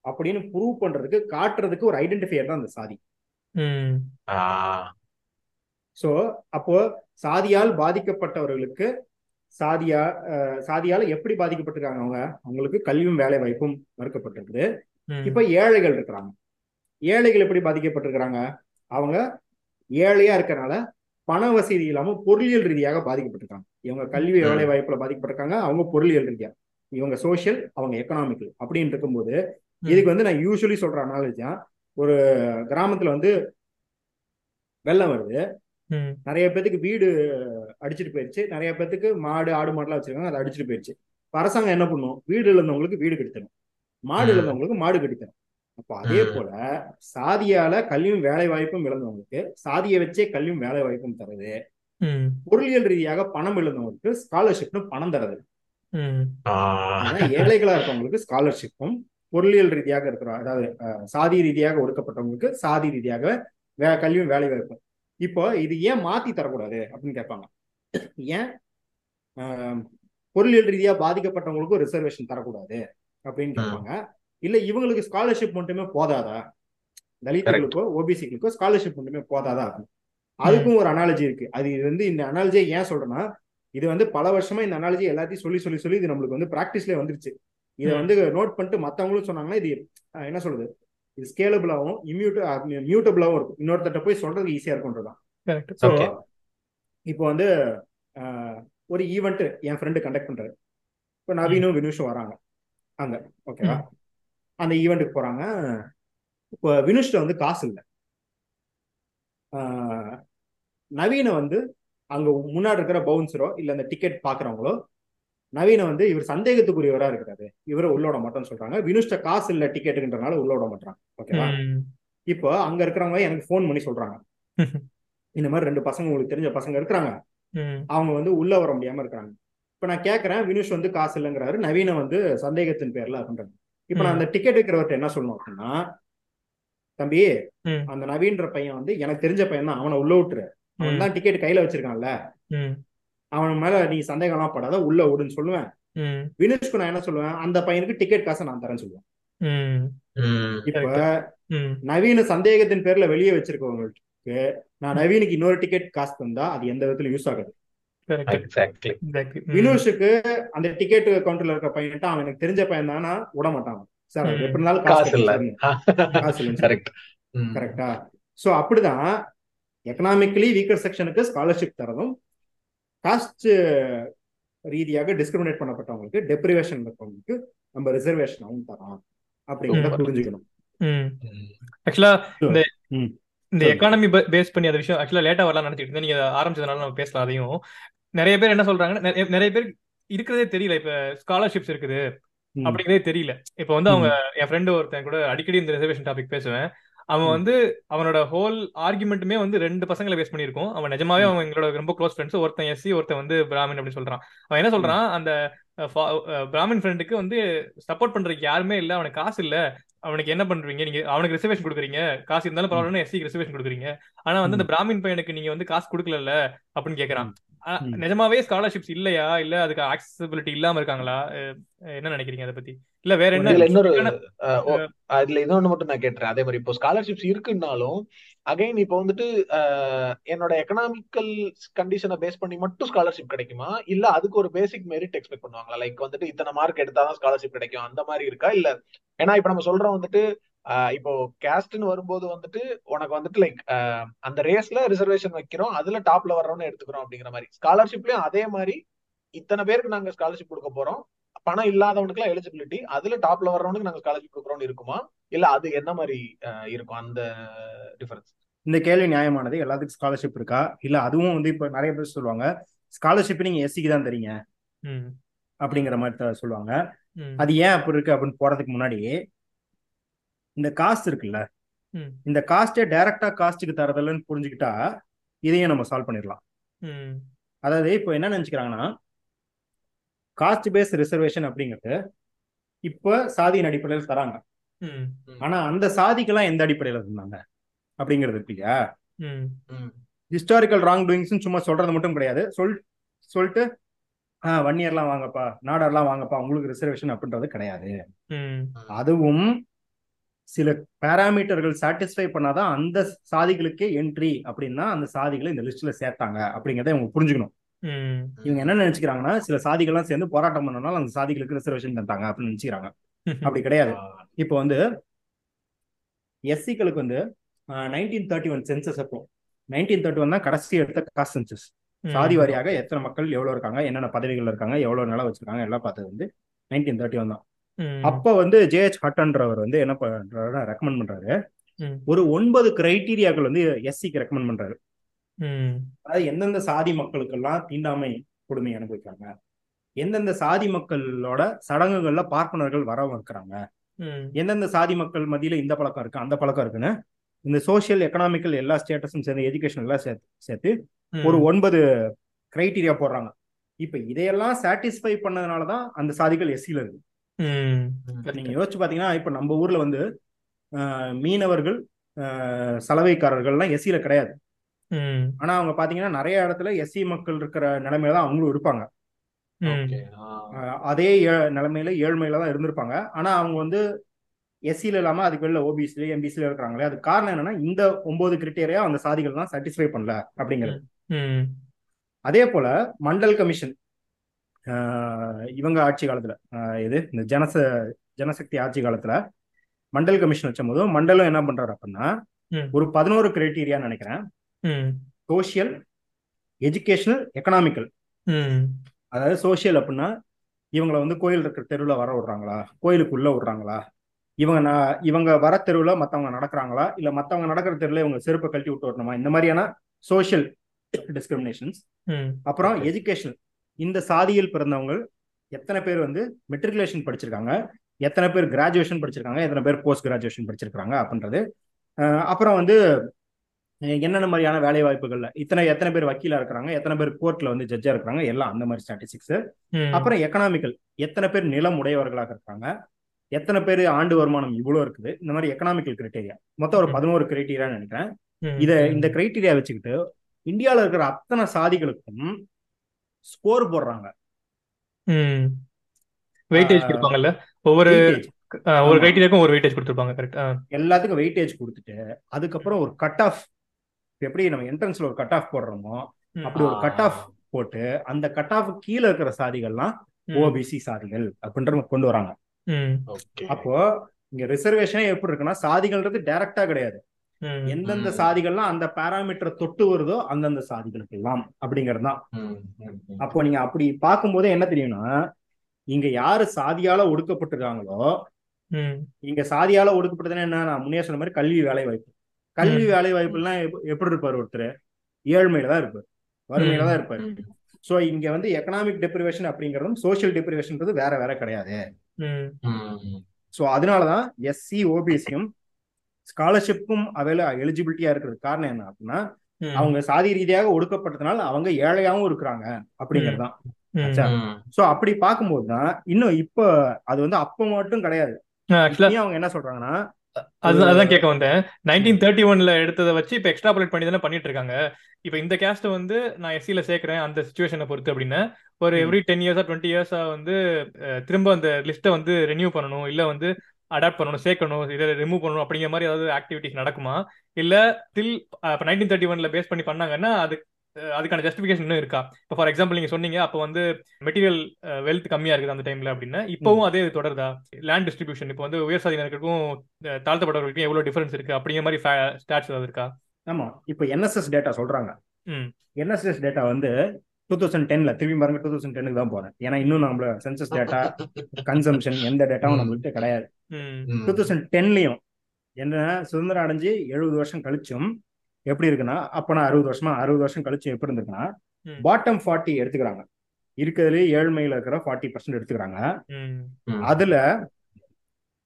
S3: அப்படின்னு ப்ரூவ் பண்றதுக்கு காட்டுறதுக்கு ஒரு ஐடென்டிஃபையர் தான் அந்த சாதி.
S1: ம்.
S3: சோ அப்போ சாதியால் பாதிக்கப்பட்டவர்களுக்கு சாதியா சாதியால எப்படி பாதிக்கப்பட்டிருக்காங்க அவங்க? அவங்களுக்கு கல்வியும் வேலை வாய்ப்பும் மறுக்கப்பட்டிருக்குது இப்ப ஏழைகள் இருக்கிறாங்க. ஏழைகள் எப்படி பாதிக்கப்பட்டிருக்கிறாங்க? அவங்க ஏழையா இருக்கறனால பண வசதி இல்லாம பொருளியல் ரீதியாக பாதிக்கப்பட்டிருக்காங்க. இவங்க கல்வி. வேலை வாய்ப்புல பாதிக்கப்பட்டிருக்காங்க அவங்க பொருளியல் ரீதியா. இவங்க சோஷியல் அவங்க எக்கனாமிக்கல் அப்படின்னு இருக்கும்போது இதுக்கு வந்து நான் யூஸ்வலி சொல்ற அனாலஜி ஒரு கிராமத்துல வந்து வெள்ளம் வருது. நிறைய பேத்துக்கு வீடு அடிச்சிட்டு போயிருச்சு. நிறைய பேத்துக்கு மாடு ஆடு மாடுலாம் வச்சிருக்காங்க. அதை அடிச்சிட்டு போயிருச்சு. அரசாங்கம் என்ன பண்ணும்? வீடு இழந்தவங்களுக்கு வீடு கட்டித்தரும். மாடு. இழந்தவங்களுக்கு மாடு கட்டித்தரும். அப்போ அதே. போல சாதியால கல்வியும் வேலை வாய்ப்பும் இழந்தவங்களுக்கு சாதியை வச்சே கல்வியும் வேலை வாய்ப்பும் தருது பொருளியல் ரீதியாக பணம் இழந்தவங்களுக்கு ஸ்காலர்ஷிப்னு பணம் தருது. ஏழைகளா இருக்கவங்களுக்கு ஸ்காலர்ஷிப்பும் பொருளியல் ரீதியாக இருக்கிற அதாவது சாதி ரீதியாக ஒடுக்கப்பட்டவங்களுக்கு சாதி ரீதியாக வே கல்வியும் வேலை வாய்ப்பும் இப்போ இது ஏன் மாத்தி தரக்கூடாது அப்படின்னு கேட்பாங்க. ஏன்? ஆஹ், பொருளியல் ரீதியா பாதிக்கப்பட்டவங்களுக்கும் ரிசர்வேஷன் தரக்கூடாது அப்படின்னு கேட்பாங்க. இல்ல இவங்களுக்கு ஸ்காலர்ஷிப் மட்டுமே போதாதா? தலித்துகளுக்கோ ஓபிசிகளுக்கோ ஸ்காலர்ஷிப் மட்டுமே போதாதா? அதுக்கும் ஒரு அனாலஜி இருக்கு. அது இது வந்து இந்த அனாலஜியை ஏன் சொல்றேன்னா இது வந்து பல வருஷமா இந்த அனாலஜி எல்லாத்தையும் சொல்லி சொல்லி சொல்லி இது நம்மளுக்கு வந்து பிராக்டிஸ்ல வந்துருச்சு. இதை. வந்து நோட் பண்ணிட்டு மத்தவங்களும் சொன்னாங்கன்னா இது என்ன சொல்றது? இது ஸ்கேலபிளாகவும் இம்யூட் மியூட்டபிளாகவும் இருக்கும். இன்னொருத்தட்ட போய் சொல்றதுக்கு ஈஸியா இருக்கும்ன்றதான் ஸோ
S2: Okay.
S3: இப்போ வந்து ஒரு ஈவெண்ட் என் ஃப்ரெண்டு கண்டக்ட் பண்றாரு. இப்போ நவீனும் வினுஷும் வராங்க. அங்க ஓகேவா அந்த ஈவெண்ட்டுக்கு போறாங்க. இப்போ வினுஷ்ட வந்து காசு இல்லை. நவீனை வந்து அங்க முன்னாடி இருக்கிற பவுன்சரோ இல்ல அந்த டிக்கெட் பாக்குறவங்களோ நவீன வந்து இவர் சந்தேகத்துக்குரியவரா இருக்கிறாரு. இவரை உள்ளோட மாட்டோம்னு சொல்றாங்க. வினுஷ்ட காசு இல்ல டிக்கெட்டுன்றனால உள்ளோட மாட்டாங்க ஓகேவா இப்போ அங்க இருக்கிறவங்க எனக்கு ஃபோன் பண்ணி சொல்றாங்க. [laughs] இந்த மாதிரி ரெண்டு பசங்க உங்களுக்கு தெரிஞ்ச பசங்க இருக்கிறாங்க. அவங்க வந்து உள்ள வர முடியாம இருக்கிறாங்க. இப்ப நான் கேட்கறேன் வினுஷ் வந்து காசு இல்லைங்கிறாரு நவீன வந்து சந்தேகத்தின் பேர்ல அப்படின்றாங்க இப்ப நான் அந்த டிக்கெட் இருக்கிறவர்கிட்ட என்ன சொல்லணும் அப்படின்னா தம்பி அந்த நவீன்ற பையன் வந்து எனக்கு தெரிஞ்ச பையன் தான் அவனை உள்ள விட்டுரு. அவன் தான் டிக்கெட் கையில வச்சிருக்கான்ல. அவன் மேல நீ சந்தேகம் எல்லாம் படாத உள்ள விடுன்னு சொல்லுவேன். வினுஷ்க்கு நான் என்ன சொல்லுவேன்? அந்த பையனுக்கு டிக்கெட் காசை நான் தரேன்னு சொல்லுவேன். இப்ப நவீன சந்தேகத்தின் பேர்ல வெளியே வச்சிருக்கவங்களுக்கு நான் நவீனுக்கு இன்னொரு டிக்கெட் காசு தந்தா அது எந்த விதத்துல யூஸ் ஆகுது. வினோஷுக்கு அந்த டிக்கெட் கவுண்டர்ல இருக்க பையன்ட்டு அவன் எனக்கு தெரிஞ்ச பையன் தானா? விட மாட்டான் சார் எப்படி இருந்தாலும்
S2: காசு இல்ல.
S3: காசு இல்ல
S2: கரெக்ட்
S3: கரெக்டா சோ அப்படிதான் எக்கனாமிக்கலி வீக்கர் செக்ஷனுக்கு ஸ்காலர்ஷிப் தரதும் காஸ்ட் ரீதியாக டிஸ்கிரிமினேட் பண்ணப்பட்டவங்களுக்கு டெப்ரிவேஷன் இருக்கவங்களுக்கு நம்ம ரிசர்வேஷன் தரோம் அப்படிங்கிறத புரிஞ்சுக்கணும்.
S1: ஆக்சுவலா இந்த இந்த எக்கானமி பேஸ் பண்ணி அந்த விஷயம் ஆக்சுவலா லேட்டா வரலாம் நினைச்சிட்டு இருந்தேன். நீங்க ஆரம்பிச்சதுனால நம்ம பேசலாம் அதையும். நிறைய பேர் என்ன சொல்றாங்க நிறைய பேர் இருக்கிறதே தெரியல. இப்ப ஸ்காலர்ஷிப்ஸ் இருக்குது அப்படிங்கிறதே தெரியல. இப்ப வந்து அவங்க என் ஃப்ரெண்டு ஒருத்தன் கூட அடிக்கடி இந்த ரிசர்வேஷன் டாபிக் பேசுவேன். அவன் வந்து அவனோட ஹோல் ஆர்குமெண்ட்டுமே வந்து ரெண்டு பசங்களை பேஸ் பண்ணியிருக்கோம். அவன் நிஜமாவே அவன் எங்களோட ரொம்ப க்ளோஸ் ஃப்ரெண்ட்ஸ் ஒருத்தன் எஸ்சி ஒருத்தன் வந்து பிராமின் அப்படின்னு சொல்றான். அவன் என்ன சொல்றான்? அந்த பிராமின் ஃப்ரெண்டுக்கு வந்து சப்போர்ட் பண்றதுக்கு யாருமே இல்ல. அவனுக்கு காசு இல்ல. அவனுக்கு என்ன பண்றீங்க? நீங்க அவனுக்கு ரிசர்வேஷன் கொடுக்குறீங்க. காசு இருந்தாலும் பரவாயில்ல எஸ்சிக்கு ரிசர்வேஷன் கொடுக்குறீங்க. ஆனா வந்து இந்த பிராமின் பையனுக்கு நீங்க வந்து காசு கொடுக்கல அப்படின்னு கேக்குறான். நிஜமாவே ஸ்காலர்ஷிப்ஸ் இல்லையா? இல்ல அதுக்கு ஆக்சசிபிலிட்டி இல்லாம இருக்காங்களா? என்ன நினைக்கிறீங்க அதை பத்தி? இல்ல வேற என்ன?
S2: இன்னொரு அதுல இன்னொன்னு மட்டும் நான் கேட்டுறேன். அதே மாதிரி இப்போ ஸ்காலர்ஷிப்ஸ் இருக்குன்னாலும் அகைன் இப்போ வந்துட்டு என்னோட எக்கனாமிக்கல் கண்டிஷனை பேஸ் பண்ணி மட்டும் ஸ்காலர்ஷிப் கிடைக்குமா? இல்ல அதுக்கு ஒரு பேசிக் மெரிட் எக்ஸ்பெக்ட் பண்ணுவாங்களா? லைக் வந்துட்டு இத்தனை மார்க் எடுத்தாதான் ஸ்காலர்ஷிப் கிடைக்கும். அந்த மாதிரி இருக்கா? இல்ல ஏன்னா இப்ப நம்ம சொல்றோம் வந்துட்டு இப்போ கேஸ்ட்னு வரும்போது வந்துட்டு உனக்கு வந்துட்டு லைக் அந்த ரேஸ்ல ரிசர்வேஷன் வைக்கிறோம். அதுல டாப்ல வர்றோம்னு எடுத்துக்கிறோம் அப்படிங்கிற மாதிரி. ஸ்காலர்ஷிப்லயும் அதே மாதிரி இத்தனை பேருக்கு நாங்க ஸ்காலர்ஷிப் கொடுக்க போறோம். பணம் இல்லாதவனுக்கு எல்லாம் எலிஜிபிலிட்டி அதுல டாப்ல வர்றவனுக்கு நாங்க ஸ்காலர்ஷிப் கொடுக்குறோம்னு இருக்குமா? இல்ல அது என்ன மாதிரி இருக்கும் அந்த டிஃபரன்ஸ்
S3: இந்த கேள்வி நியாயமானது. எல்லாத்துக்கும் ஸ்காலர்ஷிப் இருக்கா? இல்ல அதுவும் வந்து இப்ப நிறைய பேர் சொல்லுவாங்க ஸ்காலர்ஷிப் நீங்க எஸ்சிக்கு தான் தரீங்க. அப்படிங்கிற மாதிரி சொல்லுவாங்க. அது ஏன் அப்படி இருக்கு அப்படின்னு போறதுக்கு முன்னாடி இந்த காஸ்ட் இருக்குல்ல இந்த காஸ்டே டைரக்டா காஸ்ட்டுக்கு தரதில்லன்னு புரிஞ்சுக்கிட்டா இதையும் நம்ம சால்வ் பண்ணிடலாம். அதாவது இப்போ என்ன நினைச்சுக்கிறாங்கன்னா காஸ்ட் பேஸ் ரிசர்வேஷன் அப்படிங்கிறது இப்ப சாதியின் அடிப்படையில் தராங்க. ஆனா அந்த சாதிக்கெல்லாம் எந்த அடிப்படையில இருந்தாங்க? அப்படிங்கிறது இருக்கு இல்லையா? ஹிஸ்டாரிக்கல் ராங் டூயிங்ஸ் சும்மா சொல்றது மட்டும் கிடையாது. சொல் சொல்லிட்டு ஆஹ் ஒன் இயர்லாம் வாங்கப்பா நாடர்லாம் வாங்கப்பா உங்களுக்கு ரிசர்வேஷன் அப்படின்றது கிடையாது. அதுவும் சில பேராமீட்டர்கள் சாட்டிஸ்ஃபை பண்ணாதான் அந்த சாதிகளுக்கே என்ட்ரி அப்படின்னா அந்த சாதிகளை இந்த லிஸ்ட்ல சேர்த்தாங்க அப்படிங்கிறத இவங்க புரிஞ்சுக்கணும். இவங்க என்ன நினைச்சுக்கிறாங்கன்னா சில சாதிகள்லாம் சேர்ந்து போராட்டம் பண்ணனால அந்த சாதிகளுக்கு ரிசர்வேஷன் தந்தாங்க அப்படின்னு நினைச்சுக்கிறாங்க. அப்படி கிடையாது. இப்போ வந்து எஸ்சிகளுக்கு வந்து நைன்டீன் தேர்ட்டி ஒன் சென்சஸ் அப்போ நைன்டீன் தேர்ட்டி ஒன் தான் கடைசி எடுத்த காஸ்ட் சென்சஸ் சாதி வாரியாக எத்தனை மக்கள் எவ்வளவு இருக்காங்க என்னென்ன பதவிகள் இருக்காங்க எவ்வளவு நிலம் வச்சிருக்காங்க எல்லாம் பார்த்தது வந்து நைன்டீன் தேர்ட்டி ஒன் தான். அப்ப வந்து ஜேஹெச் ஹட்டன்றவர் வந்து என்ன பண்றாரு ரெக்கமெண்ட் பண்றாரு. ஒரு ஒன்பது கிரைட்டீரியாக்கள் வந்து எஸ்சிக்கு ரெக்கமெண்ட் பண்றாரு. அதாவது எந்தெந்த சாதி மக்களுக்கெல்லாம் தீண்டாமை கொடுமை அனுபவிக்கிறாங்க. எந்தெந்த சாதி மக்களோட சடங்குகள்ல பார்ப்பனர்கள் வரவும் இருக்கிறாங்க. எந்தெந்த சாதி மக்கள் மத்தியில இந்த பழக்கம் இருக்கு அந்த பழக்கம் இருக்குன்னு இந்த சோசியல் எக்கனாமிக்கல் எல்லா ஸ்டேட்டஸும் சேர்ந்து எஜுகேஷன் எல்லாம் சேர்த்து சேர்த்து ஒரு ஒன்பது கிரைட்டீரியா போடுறாங்க. இப்ப இதையெல்லாம் சாட்டிஸ்ஃபை பண்ணதுனாலதான் அந்த சாதிகள் எஸ்சில இருக்கு. நீங்க யோசிச்சு பாத்தீங்கன்னா இப்ப நம்ம ஊர்ல வந்து மீனவர்கள் சலவைக்காரர்கள்லாம் எஸ்சியில கிடையாது. ஆனா அவங்க பாத்தீங்கன்னா நிறைய இடத்துல எஸ்சி மக்கள் இருக்கிற நிலைமையில தான் அவங்களும் இருப்பாங்க. அதே நிலைமையில ஏழ்மையில தான் இருந்திருப்பாங்க. ஆனா அவங்க வந்து எஸ்சியில இல்லாம அதுக்கு வெளில ஓபிசில எம்பிசில இருக்கிறாங்களே அது காரணம் என்னன்னா இந்த ஒன்பது கிரிட்டேரியா அந்த சாதிகள் தான் சாட்டிஸ்ஃபை பண்ணல அப்படிங்கிறது. அதே போல மண்டல் கமிஷன் இவங்க ஆட்சி காலத்துல இது இந்த ஜனச ஜனசக்தி ஆட்சி காலத்துல மண்டல் கமிஷன் வச்சும் போது மண்டலம் என்ன பண்றாரு அப்படின்னா ஒரு பதினோரு கிரைட்டீரியா நினைக்கிறேன். சோசியல் எஜுகேஷனல் எக்கனாமிக்கல் அதாவது சோசியல் அப்படின்னா இவங்களை வந்து கோயில் இருக்கிற தெருவில் வர விடுறாங்களா? கோயிலுக்குள்ள விடுறாங்களா? இவங்க நான் இவங்க வர தெருவில் மற்றவங்க நடக்கிறாங்களா? இல்லை மற்றவங்க நடக்கிற தெருவில் இவங்க செருப்பை கழட்டி விட்டு வரணுமா? இந்த மாதிரியான சோசியல் டிஸ்கிரிமினேஷன்ஸ் அப்புறம் எஜுகேஷன் இந்த சாதியில் பிறந்தவங்க எத்தனை பேர் வந்து மெட்ரிகுலேஷன் படிச்சிருக்காங்க? எத்தனை பேர் கிராஜுவேஷன் படிச்சிருக்காங்க? எத்தனை பேர் போஸ்ட் கிராஜுவேஷன் படிச்சிருக்காங்க அப்படின்றது. அப்புறம் வந்து என்னென்ன மாதிரியான வேலை வாய்ப்புகள்ல இத்தனை எத்தனை பேர் வக்கீலா இருக்கிறாங்க? எத்தனை பேர் கோர்ட்ல வந்து ஜட்ஜா இருக்கிறாங்க? எல்லாம் அந்த மாதிரி ஸ்டாட்டிஸ்டிக்ஸ். அப்புறம் எக்கனாமிக்கல் எத்தனை பேர் நிலம் உடையவர்களாக இருக்காங்க எத்தனை பேர் ஆண்டு வருமானம் இவ்வளவு இருக்குது? இந்த மாதிரி எக்கனாமிக்கல் கிரைட்டீரியா மொத்தம் ஒரு. பதினோரு கிரைட்டீரியான்னு நினைக்கிறேன். இத இந்த கிரைட்டீரியா வச்சுக்கிட்டு இந்தியால இருக்கிற அத்தனை சாதிகளுக்கும் ஸ்கோர் போடுறாங்க.
S1: ம். வெயிட்டேஜ் கொடுப்பாங்கல்ல? ஒவ்வொரு
S3: ஆமா.
S1: கிரைட்டீரியாக்கும் ஒரு வெயிட்டேஜ் கொடுத்துருப்பாங்க கரெக்ட்
S3: எல்லாத்துக்கும் வெயிட்டேஜ் கொடுத்துட்டு அதுக்கப்புறம் ஒரு கட் ஆஃப் எப்படி நம்ம என்ட்ரன்ஸ்ல ஒரு கட் ஆஃப் போடுறோமோ அப்படி ஒரு கட் ஆஃப் போட்டு அந்த கட் ஆஃப் கீழே இருக்கிற சாதிகள்லாம் ஓபிசி சாதிகள் அப்படின்ற கொண்டு வராங்க.
S1: ம்.
S2: ஓகே.
S3: அப்போ இங்க ரிசர்வேஷனே எப்படி இருக்குன்னா சாதிகள்ன்றது டைரக்டா கிடையாது. எந்தெந்த. சாதிகள்லாம் அந்த பாராமீட்டர் தொட்டு வருதோ அந்தந்த சாதிகளுக்கு எல்லாம் அப்படிங்கிறது தான் அப்போ நீங்க அப்படி பார்க்கும்போது என்ன தெரியும்னா இங்க யாரு சாதியால ஒடுக்கப்பட்டிருக்காங்களோ இங்க சாதியால ஒடுக்கப்பட்டதுன்னா என்ன? நான் முன்னே சொன்ன மாதிரி கல்வி வேலை வாய்ப்பு கல்வி. வேலை வாய்ப்புலாம் எப்ப- எப்படி இருப்பார் ஒருத்தர்? ஏழ்மையில தான் இருப்பார். வறுமையில தான் இருப்பார். சோ இங்க வந்து எக்கனாமிக் டெப்ரிவேஷன் அப்படிங்கறதும் சோஷியல் டெப்ரிவேஷன்றது வேற வேற கிடையாது. சோ அதனாலதான் எஸ்சி ஓபிசியும் ஸ்காலர்ஷிப்புக்கும் அவைல எலிஜிபிலிட்டியா இருக்கிறது. காரணம் என்ன அப்படின்னா. அவங்க சாதி ரீதியாக ஒடுக்கப்பட்டதுனால அவங்க ஏழையாவும் இருக்கிறாங்க அப்படிங்கறதுதான்? சோ அப்படி பார்க்கும்போது தான் இன்னும் இப்ப அது வந்து அப்ப மட்டும் கிடையாது. அவங்க என்ன சொல்றாங்கன்னா
S1: அதுதான் கேட்க வந்தேன். நைன்டீன் தேர்ட்டி ஒன்ல எடுத்ததை வச்சு இப்போ எக்ஸ்ட்ராபுலேட் பண்ணி தானே பண்ணிட்டு இருக்காங்க. இப்போ இந்த கேஸ்ட்டை வந்து நான் எஸ்சியில சேர்க்கிறேன் அந்த சுச்சுவேஷனை பொறுத்து அப்படின்னா. ஒரு. எவ்ரி டென் இயர்ஸா டுவெண்ட்டி இயர்ஸா வந்து திரும்ப அந்த லிஸ்ட்டை வந்து ரெனியூ பண்ணணும். இல்ல வந்து அடாப்ட் பண்ணணும் சேர்க்கணும் இதை ரிமூவ் பண்ணணும் அப்படிங்கிற மாதிரி ஏதாவது ஆக்டிவிட்டிஸ் நடக்குமா? இல்ல டில் இப்போ நைன்டீன் தேர்ட்டி ஒன்ல பேஸ் பண்ணி பண்ணாங்கன்னா அது அதுக்கான ஜஸ்டிஃபிகேஷன் இன்னும் இருக்கா? இப்போ ஃபார் எக்ஸாம்பிள் நீங்க சொன்னீங்க அப்போ வந்து மெட்டீரியல் வெல்த் கம்மியா இருக்குது அந்த டைம்ல அப்படின்னா இப்போவும் அதே தொடருதா? லேண்ட் டிஸ்ட்ரிபியூஷன் இப்போ வந்து உயர் சாதியினருக்கும் தாழ்த்தப்பட்டவர்களுக்கும் எவ்வளவு டிஃபரன்ஸ் இருக்கு? அப்படிங்கிற மாதிரி ஸ்டாட்ஸ் ஏதாவது இருக்கா?
S3: ஆமா. இப்ப என்எஸ்எஸ் டேட்டா சொல்றாங்க. என்எஸ்எஸ் டேட்டா வந்து டூ தௌசண்ட் டென்ல திரும்பி பாருங்க டூ தௌசண்ட் டென்னுக்கு தான் போறேன். ஏன்னா இன்னும் நம்மள சென்சஸ் டேட்டா கன்சம்ஷன் எந்த டேட்டாவும் நம்மள்கிட்ட கிடையாது. டூ தௌசண்ட் டென்லயும் என்ன சுதந்திரம் அடைஞ்சு எழுபது வருஷம் கழிச்சும் எப்படி இருக்குன்னா அப்ப நான் அறுபது வருஷமா அறுபது வருஷம் கழிச்சு எப்படி இருந்திருக்குன்னா. பாட்டம் ஃபார்ட்டி எடுத்துக்கிறாங்க. இருக்கிறதுலே ஏழ்மையில இருக்கிற ஃபார்ட்டி பர்சன்ட் எடுத்துக்கிறாங்க. அதுல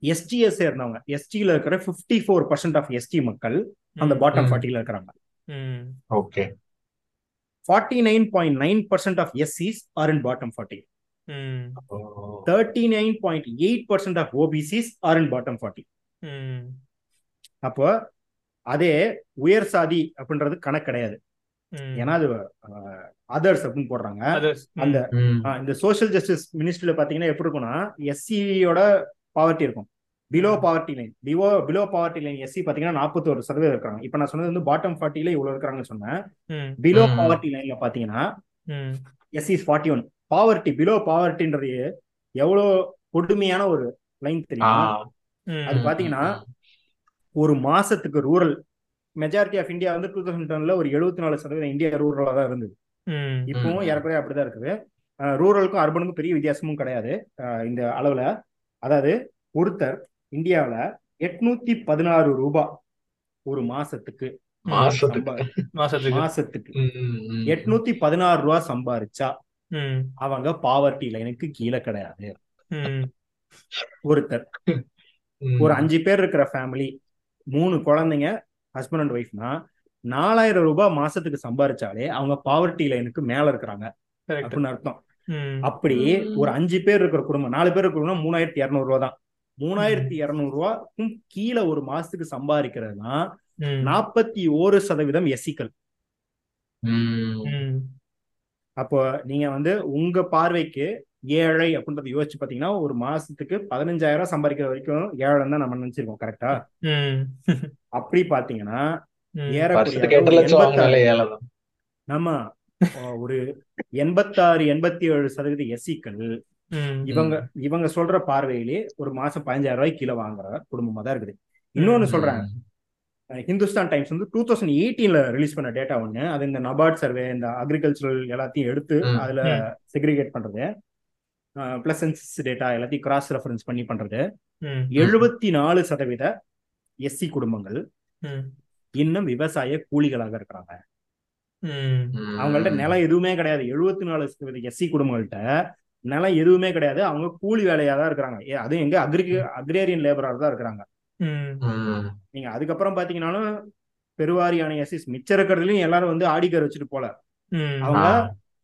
S3: எஸ்டிஎஸ் இருந்தவங்க எஸ்டில இருக்கிற fifty four percent of ST மக்கள் அந்த பாட்டம்
S2: ம்.
S3: ஃபார்ட்டில இருக்கிறாங்க.
S2: Okay.
S3: Forty nine point nine percent of எஸ்சிஸ் are in bottom forty
S1: ம்
S3: thirty nine point eight percent of OBCs are in bottom forty
S1: ம்
S3: அப்போ அதே உயர் சாதி அப்படின்றது கணக்கு கிடையாது.
S1: ம்.
S3: ஏன்னா அது அதர்ஸ் அப்படின்னு போடுறாங்க.
S1: Others. ம்.
S3: அந்த ஆ, இந்த சோஷியல் ஜஸ்டிஸ் மினிஸ்ட்ரியில பாத்தீங்கன்னா எப்படி இருக்கும்னா எஸ்சியோட பாவர்ட்டி இருக்கும். Below poverty line below below poverty line SC பாத்தீங்கன்னா நாற்பத்தோரு சதவீதம் இருக்காங்க. இப்ப நான் சொன்னது வந்து பாட்டம் ஃபார்ட்டில இவ்வளவு இருக்காங்கன்னு சொன்னேன். பிலோ. பாவர்ட்டி லைன்ல பாத்தீங்கன்னா
S1: ம்.
S3: SC forty one poverty below பாவர்ட்டின்றது எவ்வளோ கொடுமையான ஒரு லைன் தெரியுமா. அது பாத்தீங்கன்னா ஒரு மாசத்துக்கு ரூரல் மெஜாரிட்டி ஆஃப் இந்தியா வந்து டூ தௌசண்ட் டென்ல ஒரு எழுபத்தி நாலு சதவீதம் இந்தியா ரூரலா தான் இருந்தது. இப்பவும். ஏறக்குறைய அப்படிதான் இருக்குது. ரூரலுக்கும் அர்பனுக்கும் பெரிய வித்தியாசமும் கிடையாது. இந்த அளவுல. அதாவது ஒருத்தர் இந்தியாவுல எட்நூத்தி பதினாறு ரூபாய் ஒரு மாசத்துக்கு
S2: மாசத்துக்கு.
S1: மாசத்துக்கு.
S3: எட்நூத்தி பதினாறு ரூபாய் சம்பாரிச்சா
S1: ம்.
S3: அவங்க பாவர்ட்டி லைனுக்கு கீழே கிடையாது.
S1: ம்.
S3: ஒருத்தர். ஒரு அஞ்சு பேர் இருக்கிற ஃபேமிலி மூணு குழந்தைங்க ஹஸ்பண்ட் அண்ட் ஒய்ஃப்னா நாலாயிரம் ரூபாய் மாசத்துக்கு சம்பாரிச்சாலே அவங்க பாவர்ட்டி லைனுக்கு மேல இருக்கிறாங்க.
S1: கரெக்ட்
S3: அப்படின்னு அர்த்தம்.
S1: ம்.
S3: அப்படி ஒரு அஞ்சு பேர் இருக்கிற குடும்பம் நாலு பேர் இருக்கிற குடும்பம் மூணாயிரத்தி இரநூறு ரூபா தான். மூணாயிரத்தி இரநூறு ரூபாய்க்கும் கீழே ஒரு மாசத்துக்கு சம்பாதிக்கிறதுனா நாற்பத்தி ஓரு சதவீதம்.
S2: ம்.
S3: அப்போ நீங்க வந்து உங்க பார்வைக்கு ஏழை அப்படின்றத யோசிச்சு பாத்தீங்கன்னா ஒரு மாசத்துக்கு பதினஞ்சாயிரம் ரூபாய் சம்பாதிக்கிற வரைக்கும் ஏழைன்னு தான் நம்ம நினைச்சிருக்கோம் கரெக்டா
S1: ம்.
S3: அப்படி பாத்தீங்கன்னா ஏறக்குறைய
S2: ஏழை
S3: நம்ம ஒரு எண்பத்தாறு எண்பத்தி ஏழு சதவீத எஸ்சிக்கள்
S1: ம்
S3: இவங்க இவங்க சொல்ற பார்வையிலே ஒரு மாசம் பதினஞ்சாயிரம் ரூபாய் கீழே வாங்குற குடும்பமா தான் இருக்குது. இன்னொன்னு சொல்றேன். அஹ் ஹிந்துஸ்தான் டைம்ஸ் வந்து டூ தௌசண்ட் எயிட்டீன்ல ரிலீஸ் பண்ண டேட்டா ஒண்ணு. அது இந்த நபார்ட் சர்வே இந்த அக்ரிகல்ச்சரல் எல்லாத்தையும் எடுத்து அதுல. செக்ரிகேட் பண்றது. பிளஸ் சென்சஸ் டேட்டா எல்லாத்தையும் கிராஸ் ரெஃபரன்ஸ் பண்ணி பண்றது. எழுபத்தி நாலு சதவீத எஸ்சி குடும்பங்கள் இன்னும் விவசாய கூலிகளாக இருக்கிறாங்க. அவங்கள்ட்ட நிலம் எதுவுமே கிடையாது. எழுபத்தி நாலு சதவீத எஸ்சி குடும்பங்கள்ட்ட நிலம் எதுவுமே கிடையாது. அவங்க கூலி வேலையா தான் இருக்கிறாங்க. ஏ, அதுவும் எங்க அக்ரி அக்ரேரியன் லேபரா தான் இருக்கிறாங்க. நீங்க அதுக்கப்புறம் பாத்தீங்கன்னாலும் பெருவாரியான எஸ்சிஸ் மிச்சம் இருக்கிறதுலயும் எல்லாரும் வந்து ஆடிக்கர் வச்சுட்டு போல. அவங்க.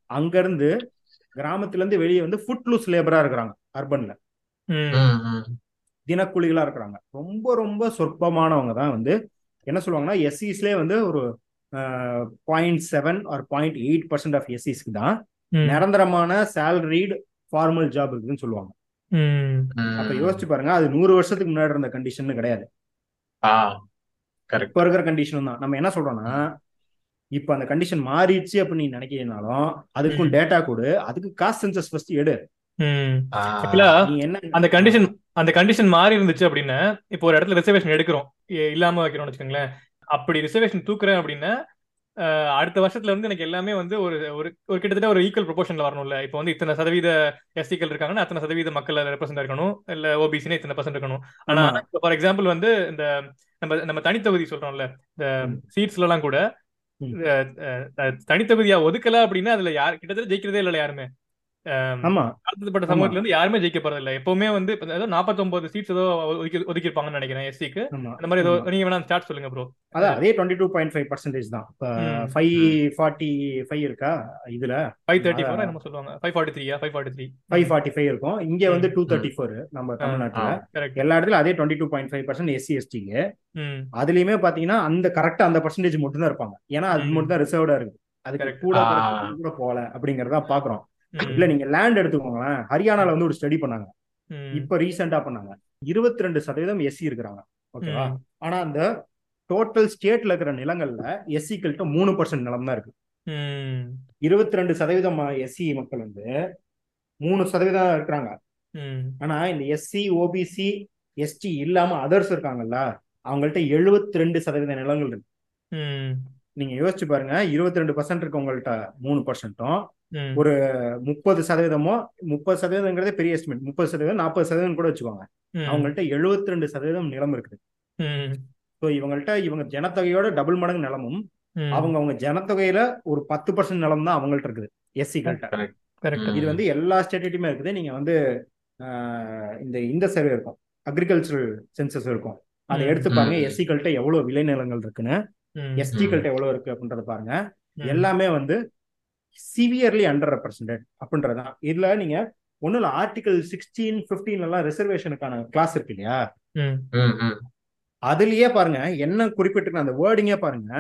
S3: அங்க இருந்து கிராமத்துல இருந்து வெளியே வந்து ஃபுட் லூஸ் லேபரா இருக்கிறாங்க அர்பன்ல. தினக்கூலிகளா இருக்கிறாங்க. ரொம்ப ரொம்ப சொற்பமானவங்க தான் வந்து என்ன சொல்லுவாங்கன்னா எஸ்சிஸ்லேயே வந்து ஒரு point seven or point eight percent of எஸ்சிஸ்க்கு தான் நிரந்தரமான சேலரிடு ஃபார்மல் ஜாப் இருக்குதுன்னு சொல்லுவாங்க. அப்ப யோசிச்சு பாருங்க அது நூறு வருஷத்துக்கு முன்னாடி இருந்த கண்டிஷன் கிடையாது.
S2: ஆ கரெக்ட்
S3: இப்ப இருக்கிற கண்டிஷன் தான். நம்ம என்ன சொல்றோம்னா இப்ப அந்த கண்டிஷன் மாறிடுச்சு அப்படின்னு நீ நினைக்கிறீனாலும் அதுக்கும். டேட்டா கொடு அதுக்கு காஸ்ட் சென்சஸ் ஃபர்ஸ்ட் எடு.
S1: அந்த கண்டிஷன் அந்த கண்டிஷன் மாறி இருந்துச்சு அப்படின்னா இப்போ ஒரு இடத்துல ரிசர்வேஷன் எடுக்கிறோம். இல்லாம வைக்கிறோம்னு வச்சுக்கோங்களேன். அப்படி ரிசர்வேஷன் தூக்குறேன் அப்படின்னா அடுத்த வருஷத்துல வந்து எனக்கு எல்லாமே வந்து ஒரு ஒரு ஒரு கிட்டத்தட்ட ஒரு ஈக்குவல் ப்ரொபோஷன்ல வரணும்ல. இப்போ வந்து இத்தனை சதவீத எஸ்டிக்கள் இருக்காங்கன்னா அத்தனை சதவீத மக்கள் ரெப்ரசென்ட் இருக்கணும். இல்ல ஓபிசினா இத்தனை பர்சன்ட் இருக்கணும். ஆனா ஃபார் எக்ஸாம்பிள் வந்து இந்த நம்ம நம்ம தனித்தொகுதி சொல்றோம்ல. இந்த. சீட்ஸ்ல எல்லாம் கூட தனித்தொகுதியா ஒதுக்கல அப்படின்னா அதுல யார் கிட்டத்தட்ட ஜெயிக்கிறதே இல்லை யாருமே. தாழ்த்தப்பட்ட
S3: ஆமா.
S1: சமூகத்துல இருந்து யாருமே ஜெயிக்க போறது இல்ல எப்பவுமே வந்து இப்ப ஏதோ 49 சீட்ஸ் ஏதோ ஒதுக்கி ஒதுக்கிருப்பாங்கன்னு நினைக்கிறேன் எஸ்சிக்கு அந்த மாதிரி ஏதோ. நீங்க வேணா ஸ்டார்ட் சொல்லுங்க ப்ரோ
S3: அதான் அதே twenty two point five percentage தான். ஃபைவ் ஃபார்ட்டி ஃபைவ் இருக்கா இதுல?
S1: Five thirty. ஃபோர் என்னமோ சொல்லுவாங்க. Five forty த்ரீயா five forty three
S3: five forty five இருக்கும். இங்க வந்து. டூ தேர்ட்டி ஃபோர் நம்ம தமிழ்நாட்டுல.
S1: கரெக்ட்
S3: எல்லா இடத்துலயும் அதே twenty two point five percent SC எஸ்டிக்கு
S1: ம்.
S3: அதுலயுமே பாத்தீங்கன்னா அந்த கரெக்டா அந்த பர்சன்டேஜ் மட்டும் தான் இருப்பாங்க. ஏன்னா அது. மட்டும் தான் ரிசர்வ்டா இருக்கு அதுக்கு
S1: Correct.
S3: கூட கூட போகல அப்படிங்கறத பாக்குறோம். இல்ல நீங்க லேண்ட் எடுத்துக்கோங்களேன் ஹரியானால வந்து ஒரு ஸ்டடி பண்ணாங்க. இப்ப ரீசெண்டா பண்ணாங்க இருபத்தி ரெண்டு சதவீதம் எஸ்சி இருக்கிறாங்க ஓகேவா. ஆனா அந்த டோட்டல் ஸ்டேட்ல இருக்கிற நிலங்கள்ல எஸ்சிக்கள்கிட்ட மூணு பர்சன்ட் நிலம் தான் இருக்கு. இருபத்தி ரெண்டு சதவீதம் எஸ்சி மக்கள் வந்து மூணு சதவீதம் இருக்கிறாங்க. ஆனா இந்த எஸ்சி ஓபிசி எஸ்டி இல்லாம அதர்ஸ் இருக்காங்கல்ல அவங்கள்ட்ட எழுபத்தி ரெண்டு சதவீத நிலங்கள் இருக்கு. நீங்க யோசிச்சு பாருங்க இருபத்தி ரெண்டு பர்சன்ட் இருக்கவங்கள்ட்ட மூணு பர்சன்ட்டும். ஒரு முப்பது சதவீதமோ முப்பது சதவீதங்கிறதே பெரிய எஸ்டிமேட் முப்பது சதவீதம் நாற்பது சதவீதம் கூட வச்சுக்கோங்க. அவங்கள்ட்ட எழுபத்தி ரெண்டு சதவீதம் நிலம் இருக்குது. ஸோ இவங்கள்ட்ட இவங்க ஜனத்தொகையோட டபுள் மடங்கு நிலமும். அவங்க அவங்க ஜனத்தொகையில ஒரு பத்து பர்சன்ட் நிலம் தான் அவங்கள்ட்ட இருக்குது எஸ்சிகள்ட்ட. இது வந்து எல்லா ஸ்டேட்டையுமே இருக்குது நீங்க வந்து இந்த இந்த சர்வே இருக்கும் அக்ரிகல்ச்சரல் சென்சஸ் இருக்கும் அதை. எடுத்து பாருங்க. எஸ்சிகள்ட்ட எவ்வளவு விளைநிலங்கள் இருக்குன்னு. எஸ்டிகள்ட்ட எவ்வளவு இருக்கு அப்படின்றத பாருங்க. எல்லாமே வந்து சிவியர்லி அண்டர் ரெப்ரசன்டட் அப்படின்றதுதான் இதுல நீங்க ஒன்றும் இல்லை ஆர்டிகல் சிக்ஸ்டீன் ஃபிஃப்டீன்ல எல்லாம் ரிசர்வேஷனுக்கான கிளாஸ் இருக்கு இல்லையா
S1: ம்.
S2: ம், ம்.
S3: அதுலயே பாருங்க என்ன குறிப்பிட்டிருக்க அந்த வேர்டிங்கே பாருங்க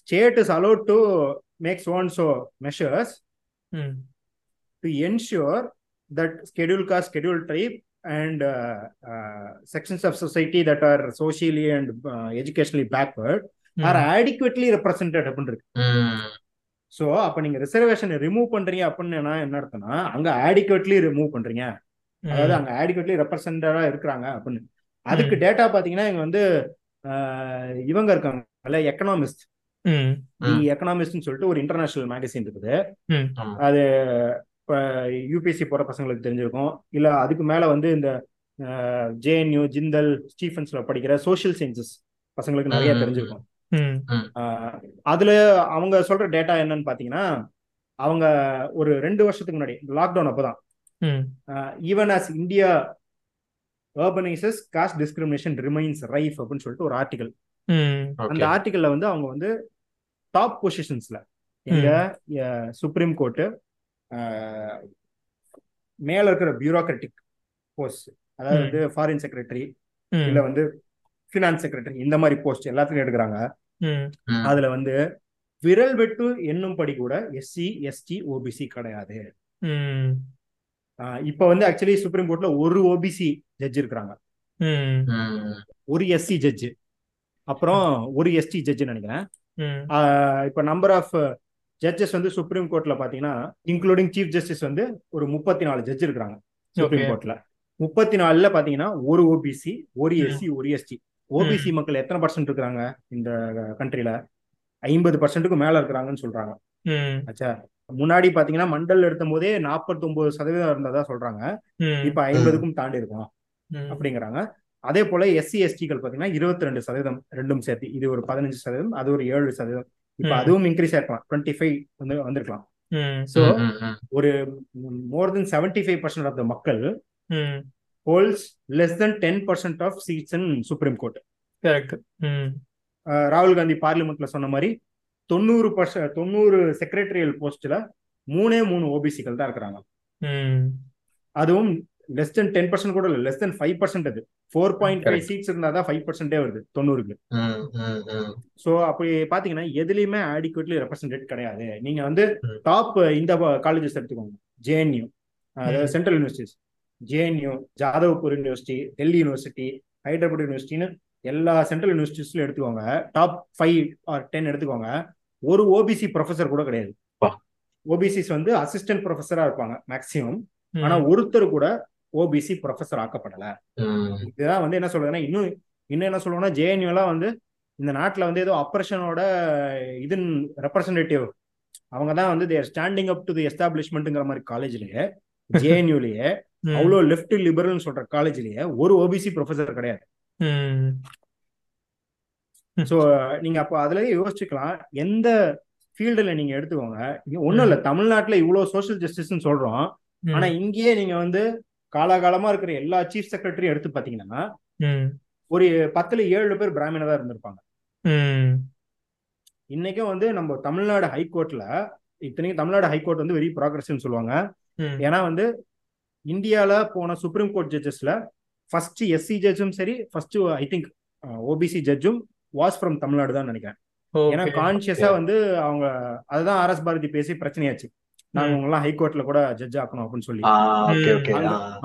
S3: state is allowed to make so and so measures
S1: ம்.
S3: to ensure that scheduled caste, scheduled tribe, and uh, uh, sections of society that are socially and uh, educationally backward are
S1: ம்.
S3: adequately represented அப்படின்னு இருக்கு
S2: ம்.
S3: ஸோ அப்போ நீங்க ரிசர்வேஷன் ரிமூவ் பண்றீங்க அப்படின்னு என்ன அர்த்தம்னா அங்க adequately ரிமூவ் பண்றீங்க. அதாவது அங்க adequately ரெப்ரசன்டடா இருக்கிறாங்க அப்படின்னு. அதுக்கு டேட்டா பாத்தீங்கன்னா இங்க வந்து இவங்க இருக்காங்க எக்கனாமிஸ்ட்
S1: ம்.
S3: தி. எக்கனாமிஸ்ட்னு சொல்லிட்டு ஒரு இன்டர்நேஷனல் மேகசின் இருக்குது. அது இப்போ யூபிஎஸ்சி போற பசங்களுக்கு தெரிஞ்சிருக்கும். இல்ல அதுக்கு மேல வந்து இந்த ஜேஎன்யூ ஜிந்தல் ஸ்டீஃபன்ஸ்ல படிக்கிற சோஷியல் சயின்சஸ் பசங்களுக்கு நிறைய. தெரிஞ்சிருக்கும். அதுல அவங்க சொல்ற டேட்டா என்னன்னு பாத்தீங்கன்னா அவங்க ஒரு ரெண்டு வருஷத்துக்கு முன்னாடி லாக்டவுன் அப்பதான்
S1: ம்.
S3: Even as India urbanizes caste discrimination remains rife அப்படின்னு சொல்லிட்டு ஒரு ஆர்டிகல்
S1: ம்.
S3: அந்த. ஆர்டிகல்ல வந்து அவங்க வந்து டாப் பொசிஷன்ஸ்ல எங்க சுப்ரீம் கோர்ட்டு மேல இருக்கிற பியூரோக்ராட்டிக் போஸ்ட் அதாவது. வந்து ஃபாரின் செக்ரட்டரி. இல்ல வந்து ஃபினான்ஸ் செக்ரட்டரி இந்த மாதிரி போஸ்ட் எல்லாத்துலயும் எடுக்கிறாங்க. அதுல வந்து விரல் வெட்டு என்னும்படி கூட எஸ்சி எஸ்டி ஓபிசி கிடையாது. இப்ப வந்து ஆக்சுவலி சுப்ரீம் கோர்ட்ல ஒரு ஓபிசி ஜட்ஜ் இருக்கிறாங்க. ஒரு எஸ்சி ஜட்ஜ் அப்புறம் ஒரு எஸ்டி ஜட்ஜ் நினைக்கிறேன். இப்ப நம்பர் ஆஃப் ஜட்ஜஸ் வந்து சுப்ரீம் கோர்ட்ல பாத்தீங்கன்னா இன்க்ளூடிங் சீஃப் ஜஸ்டிஸ் வந்து ஒரு முப்பத்தி நாலு ஜட்ஜ் இருக்கிறாங்க சுப்ரீம். கோர்ட்ல முப்பத்தி நாலுல பாத்தீங்கன்னா ஒரு ஓபிசி ஒரு. எஸ்சி ஒரு எஸ்டி ஓபிசி மக்கள் எத்தனை பர்சன்ட் இருக்கிறாங்க இந்த கண்ட்ரில ஐம்பது பர்சன்ட்டுக்கு மேல இருக்கிறாங்கன்னு சொல்றாங்க. ஆச்சா முன்னாடி பாத்தீங்கன்னா மண்டல் எடுத்த போதே நாற்பத்தி ஒன்பது சதவீதம் இருந்ததா சொல்றாங்க. இப்ப ஐம்பதுக்கும் தாண்டி இருக்கும். அப்படிங்கிறாங்க. அதே போல எஸ்சி எஸ்டிகள் பாத்தீங்கன்னா இருபத்தி ரெண்டு சதவீதம் ரெண்டும் சேர்த்து இது ஒரு பதினஞ்சு சதவீதம் அது ஒரு ஏழு சதவீதம். இப்ப. அதுவும் இன்க்ரீஸ் ஆயிருக்கலாம் டுவெண்ட்டி ஃபைவ் வந்து வந்திருக்கலாம். ஸோ ஒரு more than seventy five percent of the மக்கள் holds less than ten percent of seats in supreme court
S1: correct
S3: ராகுல் காந்தி பார்லிமெண்ட்ல சொன்ன மாதிரி தொண்ணூறு பர்சன்ட் தொண்ணூறு செக்ரட்டரியல் போஸ்ட்ல மூணே மூணு ஓபிசிகள் தான் இருக்கிறாங்க. அதுவும் லெஸ் தென் டென் பர்சன்ட் கூட இல்லை லெஸ் தென் ஃபைவ் பர்சன்ட் அது. ஃபோர் பாயிண்ட் ஃபைவ் சீட்ஸ் இருந்தா தான் ஃபைவ் பர்சன்டே வருது தொண்ணூறுக்கு. ஸோ அப்படி பாத்தீங்கன்னா எதுலையுமே ஆடிக்குவேட்லி ரெப்ரசன்டேட் கிடையாது. நீங்க வந்து டாப் இந்த காலேஜஸ் எடுத்துக்கோங்க. JNU central universities JNU Jadavpur university Delhi university Hyderabad யூனிவர்சிட்டின்னு எல்லா சென்ட்ரல் யூனிவர்சிட்டிஸ்ல எடுத்துக்கோங்க. டாப் ஃபைவ் ஆர் டென் எடுத்துக்கோங்க. ஒரு ஓபிசி ப்ரொஃபசர் கூட கிடையாது. ஓபிசிஸ் வந்து அசிஸ்டன்ட் ப்ரொஃபஸரா இருப்பாங்க மேக்சிமம் ஆனா ஒருத்தர் கூட ஓபிசி ப்ரொஃபஸர் ஆக்கப்படல. இதுதான் வந்து என்ன சொல்றதுன்னா இன்னும் இன்னும் என்ன சொல்லுவோம்னா ஜேஎன்யூ எல்லாம் வந்து இந்த நாட்டுல வந்து ஏதோ அப்ரஷனோட இது ரெப்ரசன்டேட்டிவ் அவங்க தான் வந்து தேர் ஸ்டாண்டிங் அப் டு தி எஸ்டாப்ளிஷ்மெண்ட்ங்கிற மாதிரி காலேஜ்லயே [laughs] ஜேஎன்யூலயே அவ்வளோ லெஃப்ட் லிபரல்னு சொல்ற காலேஜ்லயே ஒரு ஓபிசி ப்ரொஃபஸர் கிடையாது. ஸோ நீங்க அப்போ அதுலயே யோசிச்சுக்கலாம் எந்த ஃபீல்டுல நீங்க எடுத்துக்கோங்க ஒன்றும் இல்லை தமிழ்நாட்டுல இவ்வளோ சோஷியல் ஜஸ்டிஸ்ன்னு சொல்றோம் ஆனா இங்கேயே நீங்க வந்து காலாகாலமா இருக்கிற எல்லா சீஃப் செக்ரட்டரியும் எடுத்து பாத்தீங்கன்னா ஒரு பத்துல ஏழு பேர் பிராமணா தான் இருந்திருப்பாங்க இன்னைக்கும் வந்து நம்ம தமிழ்நாடு ஹைகோர்ட்ல இத்தனைக்கும் தமிழ்நாடு ஹைகோர்ட் வந்து வெரி ப்ராக்ரஸ்ன்னு சொல்லுவாங்க. ஏன்னா வந்து இந்தியால போன சுப்ரீம் கோர்ட் ஜட்ஜஸ்ல ஃபர்ஸ்ட் எஸ்சி ஜட்ஜும் சரி ஃபர்ஸ்ட் ஐ திங்க் ஓபிசி ஜட்ஜும் வாஸ் ஃப்ரம் தமிழ்நாடு தான் நினைக்கிறேன். ஏன்னா கான்சியஸா வந்து அவங்க அதுதான் ஆர் எஸ் பாரதி பேசி பிரச்சனையாச்சு. நாங்க உங்கெல்லாம் ஹைகோர்ட்ல கூட ஜட்ஜ் ஆக்கணும் அப்படின்னு சொல்லி.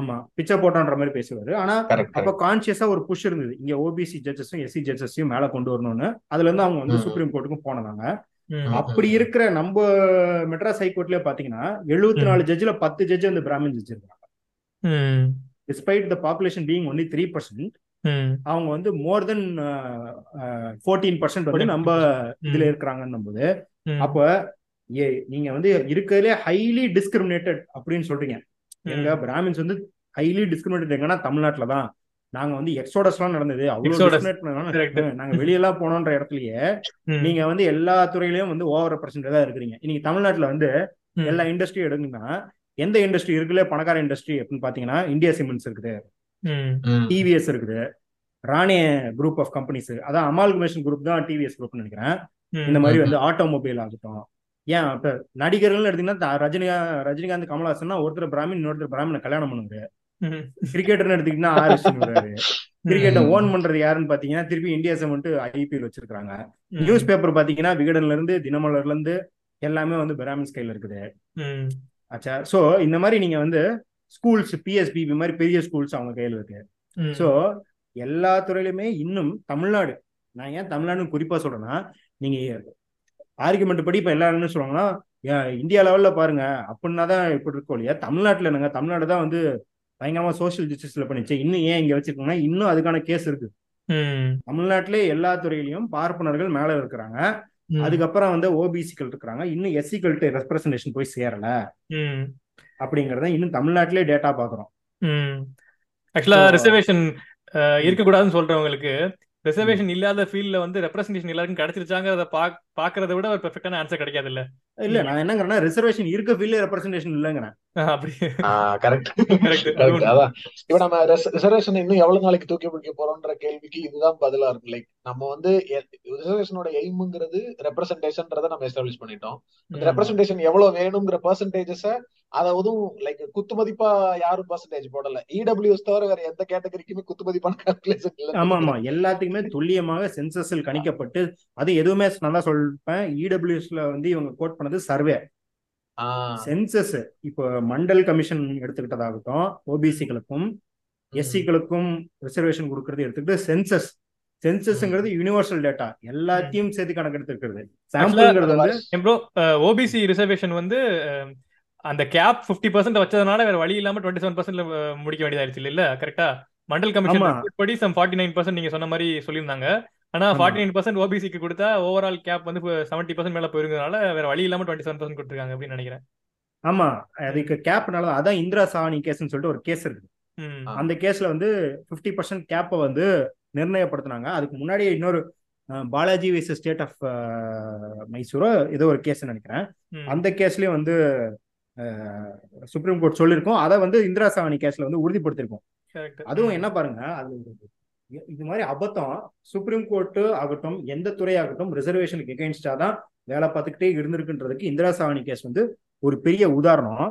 S3: ஆமா பிச்சை போட்டோன்ற மாதிரி பேசுவாரு. ஆனா அப்ப கான்சியஸா ஒரு புஷ் இருந்தது. இங்க ஓபிசி ஜட்ஜஸும் எஸ்சி ஜட்ஜஸையும் மேல கொண்டு வரணும்னு. அதுல இருந்து அவங்க வந்து சுப்ரீம் கோர்ட்டுக்கும் போனதாங்க அப்படி இருக்கிற நம்ம மெட்ராஸ் ஹைகோர்ட்லயே பாத்தீங்கன்னா எழுபத்தி நாலு ஜட்ஜ்ல பத்து ஜட்ஜ் வந்து பிராமின் ஜட்ஜ் இருக்காங்க. Despite the population being only three percent அவங்க வந்து மோர் தென் ஃபோர்டீன் பர்சன்ட் வந்து நம்ம இதுல இருக்கிறாங்கன்னும் போது அப்ப ஏ நீங்க வந்து இருக்கிறதுலே ஹைலி டிஸ்கிரிமினேட்டட் அப்படின்னு சொல்றீங்க. எங்க பிராமின்ஸ் வந்து ஹைலி டிஸ்கிரிமினேட்டட் எங்கன்னா தமிழ்நாட்டுல தான். நாங்க வந்து எக்ஸோடஸ் எல்லாம் நடந்தது அவ்வளவு நாங்க வெளியெல்லாம் போனோன்ற இடத்துலயே நீங்க வந்து எல்லா துறையிலயும் வந்து ஓவர் ரெப்ரசன்டேட்டா இருக்கிறீங்க. இன்னைக்கு தமிழ்நாட்டுல வந்து எல்லா இண்டஸ்ட்ரியும் எடுங்கன்னா எந்த இண்டஸ்ட்ரி இருக்குல்ல பணக்கார இண்டஸ்ட்ரி அப்படின்னு பாத்தீங்கன்னா இந்தியா சிமெண்ட்ஸ் இருக்குது. டிவிஎஸ் இருக்குது. ராணே குரூப் ஆஃப் கம்பெனிஸ் அதான் அமால்கமேஷன் குரூப் தான் டிவிஎஸ் குரூப் நினைக்கிறேன். இந்த மாதிரி வந்து ஆட்டோமொபைல் ஆகட்டும். ஏன் இப்ப நடிகர்கள் எடுத்தீங்கன்னா ரஜினிகா ரஜினிகாந்த் கமல்ஹாசன் ஒருத்தர் பிராமின் இன்னொருத்தர் பிராமினை கல்யாணம் பண்ணுவாரு. கிரிக்கெட்டர்னு எடுத்தீங்கன்னா ஆர் வராரு கிரிக்கெட்டை ஓன் பண்றது யாருன்னு பாத்தீங்கன்னா திருப்பி இந்தியா செவன்ட் ஐபிஎல் வச்சிருக்காங்க நியூஸ் பேப்பர் பாத்தீங்கன்னா விகடன்ல இருந்து தினமலர்ல இருந்து எல்லாமே வந்து பிராமின்ஸ் கையில இருக்குது. ஆச்சா சோ இந்த மாதிரி நீங்க வந்து ஸ்கூல்ஸ் பிஎஸ்பிபி மாதிரி பெரிய ஸ்கூல்ஸ் அவங்க கையில இருக்கு. சோ எல்லா துறையிலுமே இன்னும் தமிழ்நாடு. நான் ஏன் தமிழ்நாடுன்னு குறிப்பா சொல்றேன்னா நீங்க ஆர்குமெண்ட் படி இப்ப எல்லாரும் என்ன சொல்லுவாங்கன்னா இந்தியா லெவல்ல பாருங்க. அப்படின்னா தான் இப்படி இருக்கோம் இல்லையா? தமிழ்நாட்டுல என்னங்க? தமிழ்நாடு தான் வந்து பயங்கரமா சோசியல் ஜஸ்டிஸ்ல பண்ணிச்சு இன்னும் ஏன் இங்க வச்சிருக்கோங்கன்னா இன்னும் அதுக்கான கேஸ் இருக்கு. தமிழ்நாட்டிலே எல்லா துறையிலையும் பார்ப்பனர்கள் மேல இருக்கிறாங்க. அதுக்கப்புறம் வந்து ஓபிசிக்கள் இருக்கிறாங்க. இன்னும் எஸ்சிகள்ட்ட ரெப்ரசன்டேஷன் போய் சேரல. அப்படிங்கறத இன்னும் தமிழ்நாட்டிலே டேட்டா பாக்குறோம்.
S1: ஆக்சுவலா ரிசர்வேஷன் இருக்கக்கூடாதுன்னு சொல்றவங்களுக்கு ரிசர்வேஷன் இல்லாத ஃபீல்ட்ல வந்து ரெப்ரசன்டேஷன் எல்லாருக்கும் கிடைச்சிருச்சாங்கிறத பாக் பாக்குறத விட ஒரு பெர்ஃபெக்டான ஆன்சர் கிடைக்காது இல்ல
S3: இல்ல நான் என்னங்கிறேன்னா ரிசர்வேஷன் இருக்க ஃபீல்ட்ல ரெப்ரசன்டேஷன் இல்லங்கிறேன்
S1: அப்படி.
S2: கரெக்ட் கரெக்ட் [laughs] அதான். இப்ப நம்ம ரிசர்வேஷன் இன்னும் எவ்வளவு நாளைக்கு தூக்கி பிடிக்க போறோம்ன்ற கேள்விக்கு இதுதான் பதிலா இருக்கும். லைக் நம்ம வந்து ரிசர்வேஷனோட எய்முங்கிறது ரெப்ரசன்டேஷன்றத நம்ம எஸ்டாப்ளிஷ் பண்ணிட்டோம். அந்த ரெப்ரசன்டேஷன் எவ்வளவு வேணுங்கிற பெர்சன்டேஜஸ அதாவது லைக் குத்து மதிப்பா யாரும் பெர்சன்டேஜ் போடல. இடபிள்யூஎஸ் தவிர வேற எந்த கேட்டகரிக்குமே குத்து மதிப்பான கால்குலேஷன் இல்ல
S3: ஆமா ஆமா. எல்லாத்துக்குமே துல்லியமாக சென்சஸில் கணிக்கப்பட்டு அது எதுவுமே நல்லா சொல்றேன். இடபிள்யூஎஸ்ல வந்து இவங்க கோட் பண்ணது சர்வே சென்சஸ் இப்போ மண்டல் கமிஷன் எடுத்துக்கிட்டதாகட்டும் ஓபிசிகளுக்கும் எஸ்சிகளுக்கும் ரிசர்வேஷன் கொடுக்கறது எடுத்துக்கிட்டு சென்சஸ் சென்சஸ்ங்கிறது யூனிவர்சல் டேட்டா எல்லாத்தையும் சேர்த்து கணக்கெடுத்துக்கிறது சாம்பிள்ங்கிறது வந்து
S1: ஓபிசி ரிசர்வேஷன் வந்து அந்த கேப் பிப்டி பர்சன்ட் வச்சதுனால வேற வழி இல்லாம டுவெண்ட்டி செவன் பர்சன்ட்ல முடிக்க வேண்டியதாயிருச்சு இல்ல கரெக்டா மண்டல் கமிஷன் படி சம் ஃபார்ட்டி நைன் பர்சன்ட் நீங்க சொன்ன மாதிரி சொல்லியிருந்தாங்க. ஆனா ஃபார்ட்டி நைன் பர்சன்ட் ஓபிசிக்கு கொடுத்தா ஓவரால் கேப் வந்து செவன்டி பர்சன்ட் மேல போயிருந்ததுனால வேற வழி இல்லாம டுவெண்ட்டி செவன் பர்சன்ட் கொடுத்துருக்காங்க அப்படின்னு நினைக்கிறேன்.
S3: ஆமா. அதுக்கு கேப்னால அதான் இந்திரா சாணி கேஸ்னு சொல்லிட்டு ஒரு கேஸ் இருக்கு அந்த கேஸ்ல வந்து பிப்டி பர்சன்ட் கேப்பை வந்து நிர்ணயப்படுத்தினாங்க. அதுக்கு முன்னாடியே இன்னொரு பாலாஜி வைஸ் ஸ்டேட் ஆஃப் மைசூரோ ஏதோ ஒரு கேஸ் நினைக்கிறேன். அந்த கேஸ்லயும் வந்து சுப்ரீம் கோர்ட் சொல்லியிருக்கோம். அதை வந்து இந்திரா சாவணி கேஸ்ல வந்து உறுதிப்படுத்திருக்கோம். அதுவும் என்ன பாருங்க அது இது மாதிரி அபத்தம் சுப்ரீம் கோர்ட்டு ஆகட்டும் எந்த துறையாகட்டும் ரிசர்வேஷனுக்கு எகெயின்ஸ்டா தான் வேலை பார்த்துக்கிட்டே இருந்திருக்குன்றதுக்கு இந்திரா சாவணி கேஸ் வந்து ஒரு பெரிய உதாரணம்.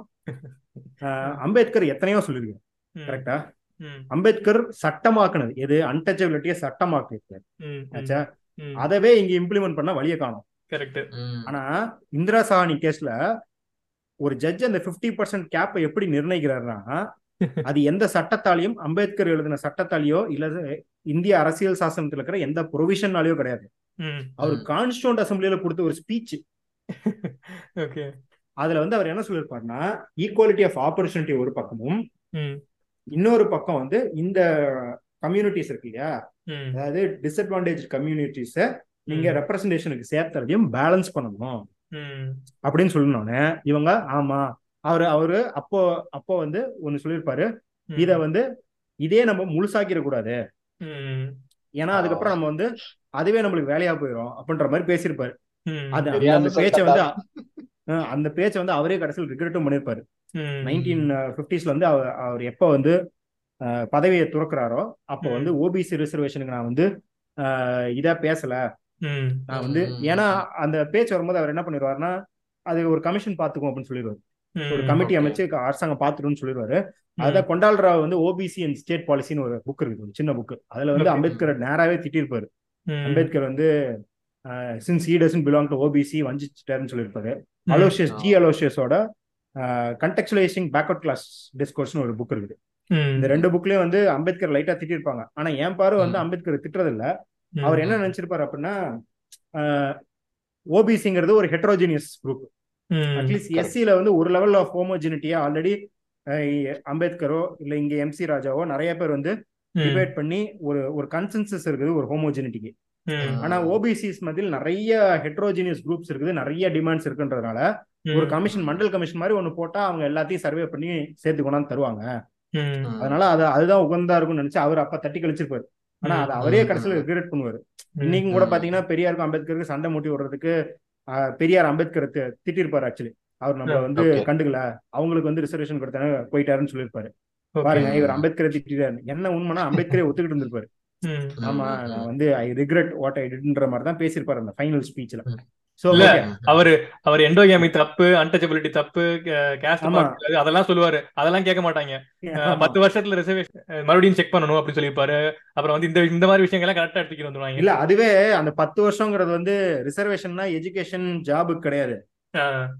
S3: அம்பேத்கர் எத்தனையோ சொல்லியிருக்காரு.
S1: ம்,
S3: கரெக்டா அம்பேத்கர் சட்டமாக்குனது. எது? அன்டச்சபிலிட்டியை சட்டமாக்கிருக்காரு ஆச்சா? அதவே இங்க இம்ப்ளிமெண்ட் பண்ண வழியை காணும். ஆனா இந்திரா சாஹானி கேஸ்ல ஒரு ஜட்ஜ் அந்த 50% பர்சன்ட் கேப்பை எப்படி நிர்ணயிக்கிறாருன்னா [laughs] அது எந்த சட்டத்தாலையும் அம்பேத்கர் எழுதின சட்டத்தாலேயோ இல்ல இந்திய அரசியல் சாசனத்துல இருக்கிற எந்த ப்ரொவிஷன்னாலேயோ கிடையாது. அவர் கான்ஸ்டியூண்ட் அசம்பிளியில கொடுத்த ஒரு ஸ்பீச். [laughs] அதுல வந்து அவர் என்ன சொல்லியிருப்பாருன்னா ஈக்குவாலிட்டி ஆஃப் ஆப்பர்ச்சுனிட்டி ஒரு பக்கமும் இன்னொரு பக்கம் வந்து இந்த கம்யூனிட்டிஸ் இருக்கு இல்லையா? அதாவது டிஸ்அட்வான்டேஜ் கம்யூனிட்டிஸை நீங்க. ரெப்ரசன்டேஷனுக்கு சேர்த்துறதையும் பேலன்ஸ் பண்ணணும். அப்படின்னு சொல்லணும்னு. இவங்க ஆமா. அவரு அவரு அப்போ அப்போ வந்து ஒன்னு சொல்லியிருப்பாரு. இத வந்து இதே நம்ம முழுசாக்கிட கூடாது
S1: ம்,
S3: ஏன்னா அதுக்கப்புறம் நம்ம வந்து அதுவே நம்மளுக்கு வேலையா போயிடும் அப்படின்ற மாதிரி பேசியிருப்பாரு. அது அந்த- பேச்சை வந்து அந்த பேச்சை வந்து அவரே கடைசியில் ரிக்ரெட்டும் பண்ணியிருப்பாரு.
S1: ம்,
S3: நைன்டீன் பிப்டிஸ்ல வந்து அவர் அவர் எப்போ வந்து பதவியை துறக்குறாரோ அப்போ. வந்து ஓபிசி ரிசர்வேஷனுக்கு நான் வந்து இதா பேசல. நான் வந்து ஏன்னா. அந்த பேச்சு வரும்போது அவர் என்ன பண்ணிடுவாருன்னா அது ஒரு கமிஷன் பாத்துக்கும் அப்படின்னு சொல்லிடுவாரு ஒரு கமிட்டி. அமைச்சு அரசாங்கம் பாத்துருன்னு சொல்லிடுவாரு
S1: ம்,
S3: அதான் கொண்டாடுறாவ் வந்து ஓபிசி அண்ட் ஸ்டேட் பாலிசின்னு ஒரு புக் இருக்குது. ஒரு சின்ன புக் அதுல வந்து. அம்பேத்கர் நேராவே திட்டிருப்பாரு. அம்பேத்கர் வந்து since a dozen belong to OBC வஞ்சிச்சிட்டாருன்னு சொல்லியிருப்பாரு அலோசியஸ். ஜி அலோசியஸோட கண்டெக்சுவலைசிங் பேக்வர்ட் கிளாஸ் டிஸ்கோர்ஸ்னு ஒரு புக் இருக்குது. இந்த ரெண்டு புக்லயும் வந்து அம்பேத்கர் லைட்டா திட்டிருப்பாங்க. ஆனா என் பார்வை வந்து. அம்பேத்கர் திட்டுறது இல்ல அவர் என்ன நினைச்சிருப்பாரு அப்படின்னா ஓபிசிங்கிறது ஒரு ஹெட்ரோஜினியஸ் குரூப்
S1: ம்,
S3: அட்லீஸ்ட். எஸ்சியில வந்து ஒரு லெவல் ஆஃப் ஹோமோஜினிட்டியா ஆல்ரெடி அம்பேத்கரோ இல்ல இங்க எம்சி ராஜாவோ நிறைய பேர் வந்து டிபேட் பண்ணி ஒரு ஒரு கன்சென்சஸ் இருக்குது ஒரு ஹோமோஜினிட்டிக்கு
S1: ம்,
S3: ஆனா ஓபிசிஸ் மத்தியில் நிறைய ஹெட்ரோஜினியஸ் குரூப்ஸ் இருக்குது நிறைய டிமாண்ட்ஸ் இருக்குன்றதுனால ஒரு கமிஷன் மண்டல் கமிஷன் மாதிரி ஒன்னு போட்டா அவங்க எல்லாத்தையும் சர்வே பண்ணி சேர்த்து கொண்டாந்து தருவாங்க.
S1: ம்,
S3: அதனால அது அதுதான் உகந்தா இருக்கும்னு நினைச்சு அவர் அப்ப தட்டி கழிச்சிருப்பாரு. ஆனா அதை அவரே கடைசியில். ரிக்ரெட் பண்ணுவாரு இன்னைக்கும் கூட. பாத்தீங்கன்னா பெரியாருக்கும் அம்பேத்கருக்கு சண்டை மூட்டி விடுறதுக்கு பெரியார் அம்பேத்கர் திட்டிருப்பாரு ஆக்சுவலி அவர் நம்மள
S1: ம்,
S3: வந்து. கண்டுக்கல அவங்களுக்கு வந்து ரிசர்வேஷன் கொடுத்தாங்க போயிட்டாருன்னு சொல்லியிருப்பாரு. பாருங்க இவர். அம்பேத்கரை திட்டாரு என்ன உண்மைனா அம்பேத்கரே ஒத்துக்கிட்டு இருந்திருப்பாரு ஆமா நான். வந்து ஐ ரிக்ரெட் வாட் ஐ டிட்ன்ற மாதிரி தான் பேசியிருப்பாரு அந்த ஃபைனல் ஸ்பீச்ல
S1: இல்ல.
S3: ஓகே
S1: அவரு அவர் எண்டோகேமி தப்பு அன்டச்சபிலிட்டி தப்பு கேஸ்ட். அதெல்லாம் சொல்லுவாரு. அதெல்லாம் கேட்க மாட்டாங்க. பத்து வருஷத்துல ரிசர்வேஷன் மறுபடியும் செக் பண்ணணும் அப்படின்னு சொல்லியிருப்பாரு. அப்புறம் வந்து இந்த இந்த மாதிரி விஷயங்கள்லாம் கரெக்டா எடுத்துக்கிட்டு வந்துருவாங்க.
S3: இல்ல அதுவே அந்த பத்து வருஷங்கிறது வந்து ரிசர்வேஷன்னா எஜுகேஷன் ஜாபுக்கு கிடையாது.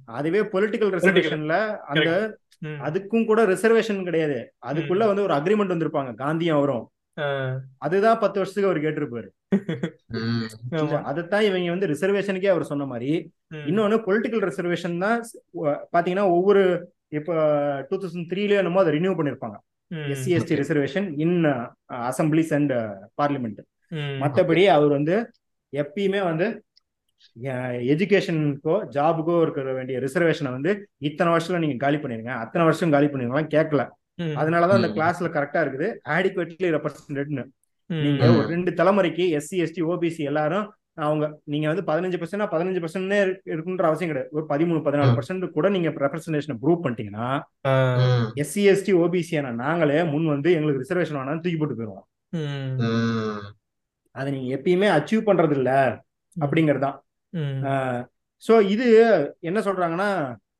S3: அதுவே பொலிட்டிக்கல் ரிசர்வேஷன்ல அந்த அதுக்கும் கூட ரிசர்வேஷன் கிடையாது. அதுக்குள்ள வந்து ஒரு அக்ரிமெண்ட் வந்திருப்பாங்க காந்தியும் அவரும். அதுதான் பத்து வருஷத்துக்கு அவர் கேட்டிருப்பாரு. அதைத்தான் இவங்க வந்து ரிசர்வேஷனுக்கே அவர் சொன்ன மாதிரி. இன்னொன்னு பொலிட்டிக்கல் ரிசர்வேஷன் தான் பாத்தீங்கன்னா ஒவ்வொரு இப்போ டூ தௌசண்ட் த்ரீல என்னமோ அதை ரினியூ பண்ணிருப்பாங்க. SC ST. Reservation in assemblies and parliament
S1: ம்,
S3: மற்றபடி அவர் வந்து எப்பயுமே வந்து எஜுகேஷனுக்கோ ஜாபுக்கோ இருக்கிற வேண்டிய ரிசர்வேஷனை வந்து இத்தனை வருஷத்துல நீங்க காலி பண்ணிருங்க. அத்தனை வருஷம் காலி பண்ணிருக்கலாம் கேட்கல அதனாலதான் அந்த. கிளாஸ்ல கரெக்டா இருக்குது. ஆடிக்வேட்லி ரெப்ரசன்டேட்னு நீங்க. ஒரு ரெண்டு தலைமுறைக்கு எஸ்சி எஸ்டி ஓபிசி எல்லாரும் அவங்க நீங்க வந்து பதினஞ்சு பர்சன்ட் பதினஞ்சு பர்சன்ட் இருக்குன்ற அவசியம் கிடையாது. ஒரு பதிமூணு பதினாலு பர்சன்ட் கூட நீங்க ரெப்ரசன்டேஷன் ப்ரூவ் பண்ணிட்டீங்கன்னா. எஸ்சி எஸ்டி ஓபிசி நாங்களே முன் வந்து எங்களுக்கு ரிசர்வேஷன் வேணாம்னு தூக்கி போட்டு போயிருவோம். அதை நீங்க எப்பயுமே அச்சீவ் பண்றது இல்ல அப்படிங்கிறது தான்
S1: ம்,
S3: ஸோ இது என்ன சொல்றாங்கன்னா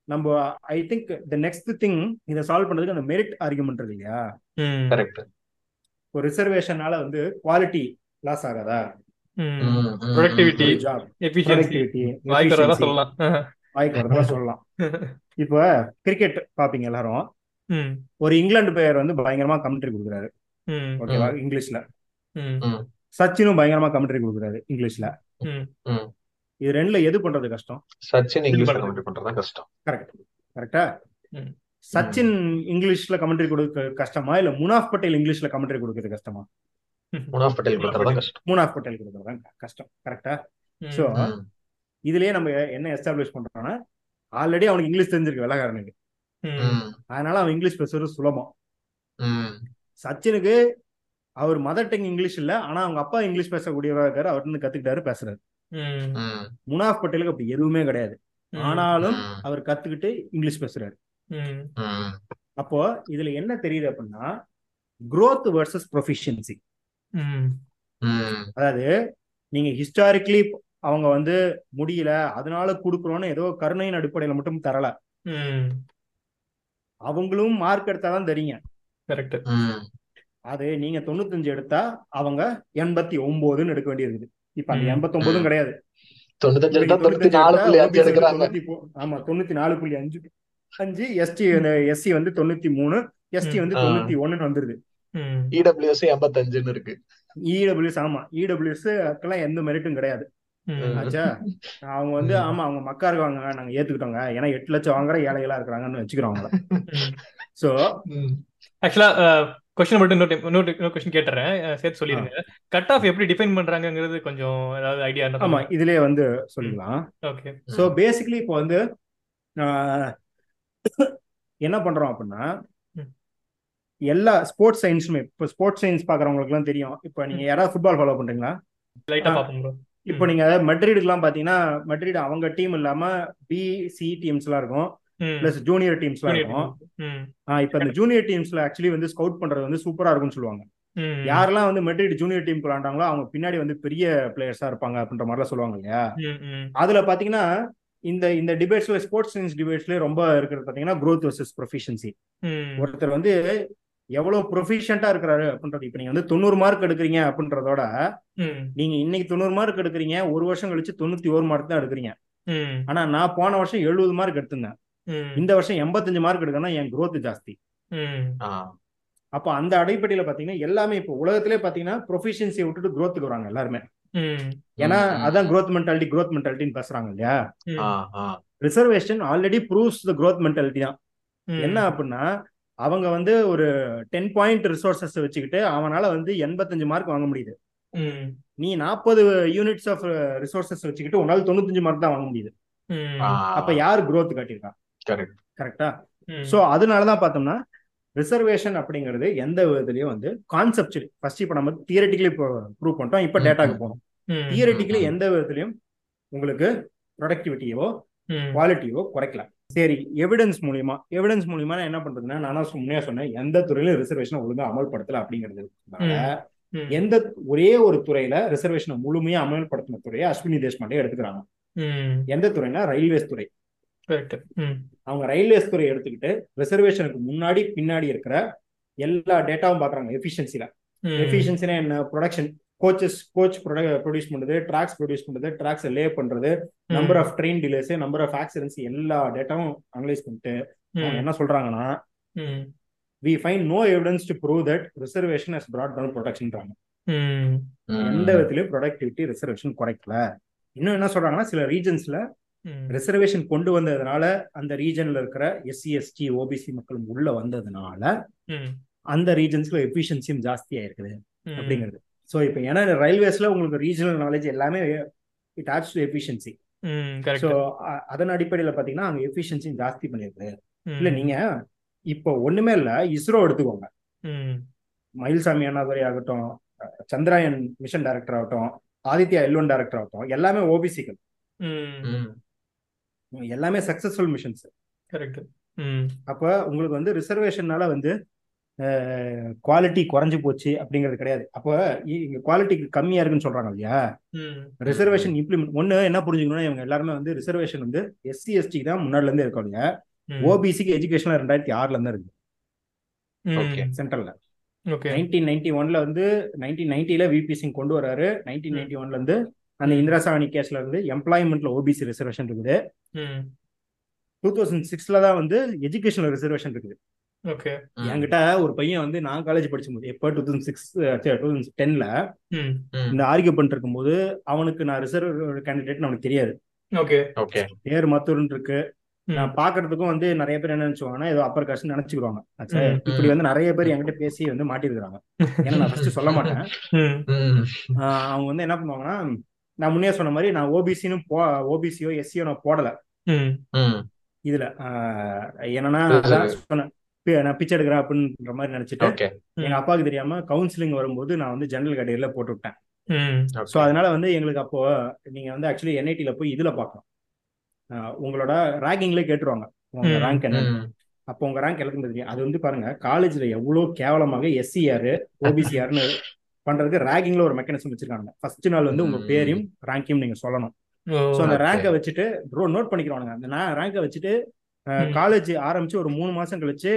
S3: நம்ம I think the next thing இதை சால்வ் பண்றதுக்கு அந்த மெரிட் ஆர்குமெண்ட் இருக்கு இல்லையா?
S2: Correct.
S3: ஒரு ரிசர்வேஷனால வந்து குவாலிட்டி லாஸ் ஆகாதா.
S1: ப்ரொடக்டிவிட்டி
S3: ஜாப்
S1: எஃபிஷியன்சி வாய்க்கு வரதா சொல்லலாம்.
S3: வாய்க்கு வரதா சொல்லலாம். [laughs] இப்போ கிரிக்கெட் பாப்பீங்க எல்லாரும். ஒரு இங்கிலாந்து பிளேயர் வந்து பயங்கரமா கமெண்ட்ரி கொடுக்குறாரு. ஓகேவா? இங்கிலீஷ்ல. சச்சினும் பயங்கரமா கமெண்ட்ரி கொடுக்குறாரு இங்கிலீஷ்ல. இது ரெண்டுல எது பண்றது கஷ்டம்?
S2: சச்சின் இங்கிலீஷ்ல
S1: பண்றது.
S2: கமெண்ட் பண்றதுதான் கஷ்டம்.
S3: கரெக்ட் கரெக்டா. சச்சின் இங்கிலீஷ்ல கமெண்ட்ரி கொடுக்க கஷ்டமா? இல்ல முனாஃப் பட்டேல் இங்கிலீஷ்ல கமெண்ட்ரி கொடுக்கறது கஷ்டமா?
S2: முனாஃப் பட்டேல் கொடுக்கறதுதான் கஷ்டம்.
S3: முனாஃப் பட்டேல் கொடுக்கறது கஷ்டம். கரெக்டா
S1: ம்.
S3: இதுலயே நம்ம என்ன எஸ்டாப்ளிஷ் பண்றோம்னா ஆல்ரெடி அவனுக்கு இங்கிலீஷ் தெரிஞ்சிருக்கு வெள்ளக்காரனுக்கு. அதனால அவன் இங்கிலீஷ் பேசுறது சுலபம்.
S2: ம்.
S3: சச்சினுக்கு அவர் மதர் டங் இங்கிலீஷ் இல்ல ஆனா அவங்க அப்பா இங்கிலீஷ் பேசக்கூடியவரா இருக்காரு அவர் இருந்து கத்துக்கிட்டாரு பேசுறாரு. முனாஃப் பட்டேலுக்கு அப்படி எதுவுமே கிடையாது. ஆனாலும் அவர் கத்துக்கிட்டு இங்கிலீஷ் பேசுறாரு. அப்போ இதுல என்ன தெரியுது அப்படின்னா growth வர்சஸ் ப்ரொஃபிஷியன்சி அதாவது நீங்க ஹிஸ்டாரிக்கலி அவங்க வந்து முடியல அதனால கொடுக்குறோன்னு ஏதோ கருணையின் அடிப்படையில மட்டும் தரல.
S1: ம்.
S3: அவங்களும் மார்க் எடுத்தாதான் தெரியுங்க
S1: கரெக்ட்
S2: ம்.
S3: அது நீங்க தொண்ணூத்தஞ்சு எடுத்தா அவங்க எண்பத்தி ஒன்பதுன்னு எடுக்க வேண்டியிருக்குது இப்ப அந்த
S1: ம்.
S3: எண்பத்தி ஒன்பதும் கிடையாது ஆமா தொண்ணூத்தி நாலு புள்ளி அஞ்சு அஞ்சு எஸ்டி எஸ்சி வந்து தொண்ணூத்தி மூணு எஸ்டி. வந்து. தொண்ணூத்தி ஒண்ணுன்னு வந்துருது
S2: இடபிள்யூஎஸ் எண்பத்தஞ்சுன்னு இருக்கு
S3: இடபிள்யூஎஸ் ஆமா இடபிள்யூஎஸ் அதுக்கெல்லாம் எந்த மெரிட்டும் கிடையாது ஆச்சா அவங்க வந்து. ஆமா அவங்க மக்கா இருக்காங்க நாங்க ஏத்துக்கிட்டோங்க ஏன்னா எட்டு லட்சம் வாங்குற ஏழைகளா இருக்கிறாங்கன்னு வச்சுக்கிறோம் அவங்கள. சோ.
S1: ஆக்சுவலா கொஸ்டின் மட்டும் இன்னொரு இன்னொரு கொஸ்டின் கேட்டுறேன். சேர்த்து சொல்லிருங்க. கட் ஆஃப் எப்படி டிஃபைன் பண்றாங்கங்கிறது கொஞ்சம் ஏதாவது ஐடியா
S3: ஆமா இதுலயே வந்து சொல்லிக்கலாம்
S1: ஓகே
S3: ஸோ பேசிக்கலி இப்போ வந்து என்ன பண்றோம் அப்படின்னா. எல்லா ஸ்போர்ட்ஸ் சயின்ஸுமே இப்போ ஸ்போர்ட்ஸ் சயின்ஸ் பாக்குறவங்களுக்குலாம் தெரியும். இப்போ நீங்க யாராவது ஃபுட்பால் ஃபாலோ பண்றீங்களா?
S1: லைட்டா. பாப்போம்
S3: இப்போ நீங்க மெட்ரிடுக்குலாம் பாத்தீங்கன்னா மெட்ரிட் அவங்க டீம் இல்லாம பி சி டீம்ஸ் எல்லாம் இருக்கும். பிளஸ் ஜூனியர் டீம்ஸ்லாம் இருக்கும். ஆஹ் இப்போ இந்த ஜூனியர் டீம்ஸ்ல ஆக்சுவலி வந்து ஸ்கவுட் பண்றது வந்து சூப்பரா இருக்கும்னு சொல்லுவாங்க. யாரெல்லாம் வந்து மெட்ரிட் ஜூனியர் டீம் விளாண்டாங்களோ அவங்க பின்னாடி வந்து பெரிய பிளேயர்ஸா இருப்பாங்க அப்படின்ற மாதிரிலாம் சொல்லுவாங்க இல்லையா? அதுல பாத்தீங்கன்னா இந்த இந்த டிபேட்ஸ்ல ஸ்போர்ட்ஸ் சயின்ஸ் டிபேட்ஸ்ல ரொம்ப இருக்கிறது பாத்தீங்கன்னா growth வர்சஸ் ப்ரொஃபிஷியன்சி ஒருத்தர் வந்து எவ்வளவு ப்ரொஃபிஷியண்டா இருக்கிறாரு அப்படின்றது இப்ப நீங்க வந்து தொண்ணூறு மார்க் எடுக்கிறீங்க அப்படின்றதோட நீங்க இன்னைக்கு தொண்ணூறு மார்க் எடுக்கிறீங்க ஒரு வருஷம் கழிச்சு தொண்ணூத்தி ஒரு மார்க் தான் எடுக்கிறீங்க. ஆனா நான் போன வருஷம் எழுபது மார்க் எடுத்திருந்தேன். இந்த வருஷம் எண்பத்தஞ்சு மார்க் எடுக்கணும்னா என் growth ஜாஸ்தி.
S2: ஆ.
S3: அப்போ அந்த அடிப்படையில பாத்தீங்கன்னா எல்லாமே இப்போ உலகத்திலே பாத்தீங்கன்னா ப்ரொஃபிஷியன்சியை விட்டுட்டு growthக்கு வராங்க எல்லாருமே. ஏன்னா. அதான் growth மென்டாலிட்டி growth மென்டாலிட்டின்னு பேசுறாங்க இல்லையா?
S2: ஆ, ஆ.
S3: Reservation already proves the growth mentality தான். என்ன அப்படின்னா அவங்க வந்து ஒரு டென் பாயிண்ட் ரிசோர்சஸ் வச்சுக்கிட்டு அவனால வந்து எண்பத்தஞ்சு மார்க் வாங்க முடியுது. நீ நாற்பது யூனிட்ஸ் ஆஃப் ரிசோர்சஸ் வச்சுக்கிட்டு உன்னால தொண்ணூத்தஞ்சு மார்க் தான் வாங்க முடியுது. அப்ப யார் growth காட்டியிருக்கா?
S2: Correct.
S3: கரெக்டா சோ அதனாலதான் பார்த்தோம்னா ரிசர்வேஷன் அப்படிங்கிறது எந்த விதத்துலயும் வந்து கான்செப்ட் ஃபர்ஸ்ட் இப்போ நம்ம தியரட்டிக்கலி ப்ரூவ் பண்ணிட்டோம் இப்போ டேட்டாக்கு. போகணும். தியரட்டிக்கலி எந்த விதத்துலயும் உங்களுக்கு ப்ரொடக்டிவிட்டியோ குவாலிட்டியோ குறைக்கல. சரி எவிடன்ஸ் மூலியமா எவிடன்ஸ் மூலியமா நான் என்ன பண்றதுன்னா நான் தான் முன்னே சொன்னேன் எந்த துறையிலும் ரிசர்வேஷன் ஒழுங்கா அமல்படுத்தல அப்படிங்கிறது. எந்த ஒரே ஒரு துறையில ரிசர்வேஷனை முழுமையா அமல்படுத்தின துறையை அஸ்வினி தேஷ்பாண்டே எடுத்துக்கிறாங்க. எந்த துறைனா ரயில்வேஸ் துறை. அவங்க ரயில்வேஸ் துறை எடுத்துக்கிட்டு ரிசர்வேஷனுக்கு முன்னாடி பின்னாடி இருக்கிற எல்லா டேட்டாவும் பாக்குறாங்க எஃபிஷியன்சில எஃபிஷியன்சினா என்ன? ப்ரொடக்ஷன் கோச்சஸ் கோச் ப்ரொடியூஸ் பண்றது ட்ராக்ஸ் ப்ரொடியூஸ் பண்றது ட்ராக்ஸ் லே பண்றது number of train delays number of accidents எல்லா டேட்டாவும் அனலைஸ் பண்ணிட்டு என்ன சொல்றாங்கன்னா we find no evidence to prove that reservation has brought down ப்ரொடக்ஷன்றாங்க எந்த விதத்திலயும் ப்ரொடக்டிவிட்டி ரிசர்வேஷன் குறைக்கல. இன்னும் என்ன சொல்றாங்கன்னா சில ரீஜன்ஸ்ல ரிசர்வேஷன் கொண்டு வந்ததுனால அந்த ரீஜன்ல இருக்கிற எஸ்சி எஸ்டி ஓபிசி மக்களும் உள்ள வந்ததுனால அந்த ரீஜன்ஸ்ல எஃபிஷியன்சியும் ஜாஸ்தியா இருக்குது அப்படிங்கிறது. ஸோ இப்போ ஏன்னா ரயில்வேஸ்ல உங்களுக்கு ரீஜனல் நாலேஜ் எல்லாமே it adds to efficiency so அதன் அடிப்படையில் பார்த்தீங்கன்னா அங்கே எஃபிஷியன்சி ஜாஸ்தி பண்ணிருக்கு இல்ல நீங்க இப்போ ஒண்ணுமே இல்ல இஸ்ரோ எடுத்துக்கோங்க. மயில்சாமி அண்ணாதுரை ஆகட்டும் சந்திராயன் மிஷன் டைரக்டர் ஆகட்டும் ஆதித்யா எல்வன் டைரக்டர் ஆகட்டும் எல்லாமே ஓபிசிகள் எல்லாமே சக்சஸ்ஃபுல் மிஷன்ஸ் அப்ப உங்களுக்கு வந்து ரிசர்வேஷன்னால வந்து குவாலிட்டி குறைஞ்சு போச்சு அப்படிங்கிறது கிடையாது. அப்போ இங்க குவாலிட்டி கம்மியா இருக்குன்னு சொல்றாங்க இல்லையா? ரிசர்வேஷன் இம்ப்ளிமெண்ட் ஒண்ணு என்ன புரிஞ்சுக்கணும்னா இவங்க எல்லாருமே வந்து ரிசர்வேஷன் வந்து எஸ்சி எஸ்டிக்கு தான் முன்னாடில இருந்தே இருக்கும் இல்லையா? ஓபிசிக்கு எஜுகேஷன் ரெண்டாயிரத்தி ஆறுல இருந்து இருக்கு. சென்ட்ரல்ல நைன்டீன் நைன்டி ஒன்ல வந்து நைன்டீன் நைன்டில விபி சிங் கொண்டு வராரு. நைன்டீன் நைன்டி ஒன்ல இருந்து அந்த இந்திரா சாவணி கேஸ்ல இருந்து எம்ப்ளாய்மெண்ட்ல ஓபிசி ரிசர்வேஷன் இருக்குது. டூ தௌசண்ட் சிக்ஸ்ல தான் வந்து எஜுகேஷனல் ரிசர்வேஷன் இருக்குது. என்கிட்ட ஒரு பையன் வந்து நான் காலேஜ் படிச்சும்போது எப்போ two thousand six two thousand டென்ல இந்த ஆர்கியூ பண்ணிட்டு இருக்கும்போது அவனுக்கு நான் ரிசர்வ் கேண்டிடேட் அவனுக்கு தெரியாது. பேர் மத்தூர்னு இருக்கு. நான் பாக்குறதுக்கும் வந்து நிறைய பேர் என்ன நினைச்சுவாங்கன்னா ஏதோ அப்பர் காஸ்ட் நினைச்சுக்குவாங்க. இப்படி வந்து நிறைய பேர் என்கிட்ட பேசி வந்து மாட்டிருக்காங்க [laughs] ஏன்னா நான் ஃபர்ஸ்ட் சொல்ல மாட்டேன். அவங்க வந்து என்ன பண்ணுவாங்கன்னா நான் முன்னே சொன்ன மாதிரி நான் ஓபிசின்னு போ ஓபிசியோ எஸ்சியோ நான் போடல. இதுல என்னன்னா சொன்னேன் நான் பிச்சை எடுக்கிறேன் அப்படின்ற மாதிரி நினைச்சிட்டு எங்க அப்பாவுக்கு தெரியாம கவுன்சிலிங் வரும்போது நான் வந்து ஜெனரல் கேட்டகரியில போட்டு விட்டேன்
S1: ம்.
S3: ஸோ அதனால வந்து எங்களுக்கு அப்போ நீங்க வந்து ஆக்சுவலி என்ஐடியில் போய் இதுல பார்க்கலாம் அஹ் உங்களோட ரேங்கிங்லேயே கேட்டுருவாங்க. உங்க ரேங்க் என்ன. அப்போ உங்க ரேங்க் எல்லாருக்கும் தெரியும். அது வந்து பாருங்க காலேஜ்ல எவ்வளவு கேவலமாக எஸ்சிஆர் ஓபிசிஆர்னு பண்றதுக்கு ரேங்கிங்ல ஒரு மெக்கானிசம் வச்சிருக்காங்க ஃபர்ஸ்ட் நாள் வந்து உங்க. பேரையும் ரேங்கையும் நீங்க சொல்லணும். ஸோ அந்த. ரேங்கை வச்சுட்டு ப்ரோ நோட் பண்ணிக்கிறானுங்க. அந்த ரேங்கை வச்சுட்டு. காலேஜ் ஆரம்பிச்சு ஒரு மூணு மாசம் கழிச்சு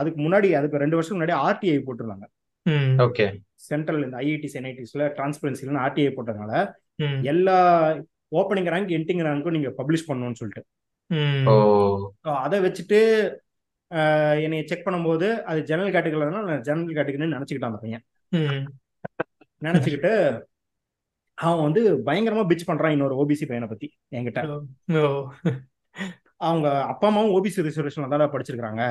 S3: அதுக்கு முன்னாடி அதுக்கு ரெண்டு வருஷம் முன்னாடி ஆர்டிஐ போட்டிருந்தாங்க.
S1: ம்.
S2: ஓகே
S3: சென்ட்ரல் இந்த ஐஐடிஸ் என்ஐடிஸ்ல டிரான்ஸ்பரன்சில ஆர்டிஐ போட்டதுனால எல்லா ஓப்பனிங் ரேங்க் என்டிங் ரேங்க்கும் நீங்க பப்ளிஷ் பண்ணணும்னு சொல்லிட்டு.
S1: ம்.
S2: ஓ.
S3: So அதை வச்சுட்டு என்னைய செக் பண்ணும்போது அது ஜெனரல் கேட்டகரியில் நான் ஜெனரல் கேட்டகரின்னு நினச்சிக்கிட்டான் அந்த பையன். நினச்சிக்கிட்டு அவன் வந்து பயங்கரமா பிச் பண்றான் இன்னொரு ஓபிசி பையனை பத்தி என்கிட்ட. அவங்க அப்பா அம்மாவும் ஓபிசி ரிசர்வேஷன்ல தான்டா படிச்சிருக்காங்க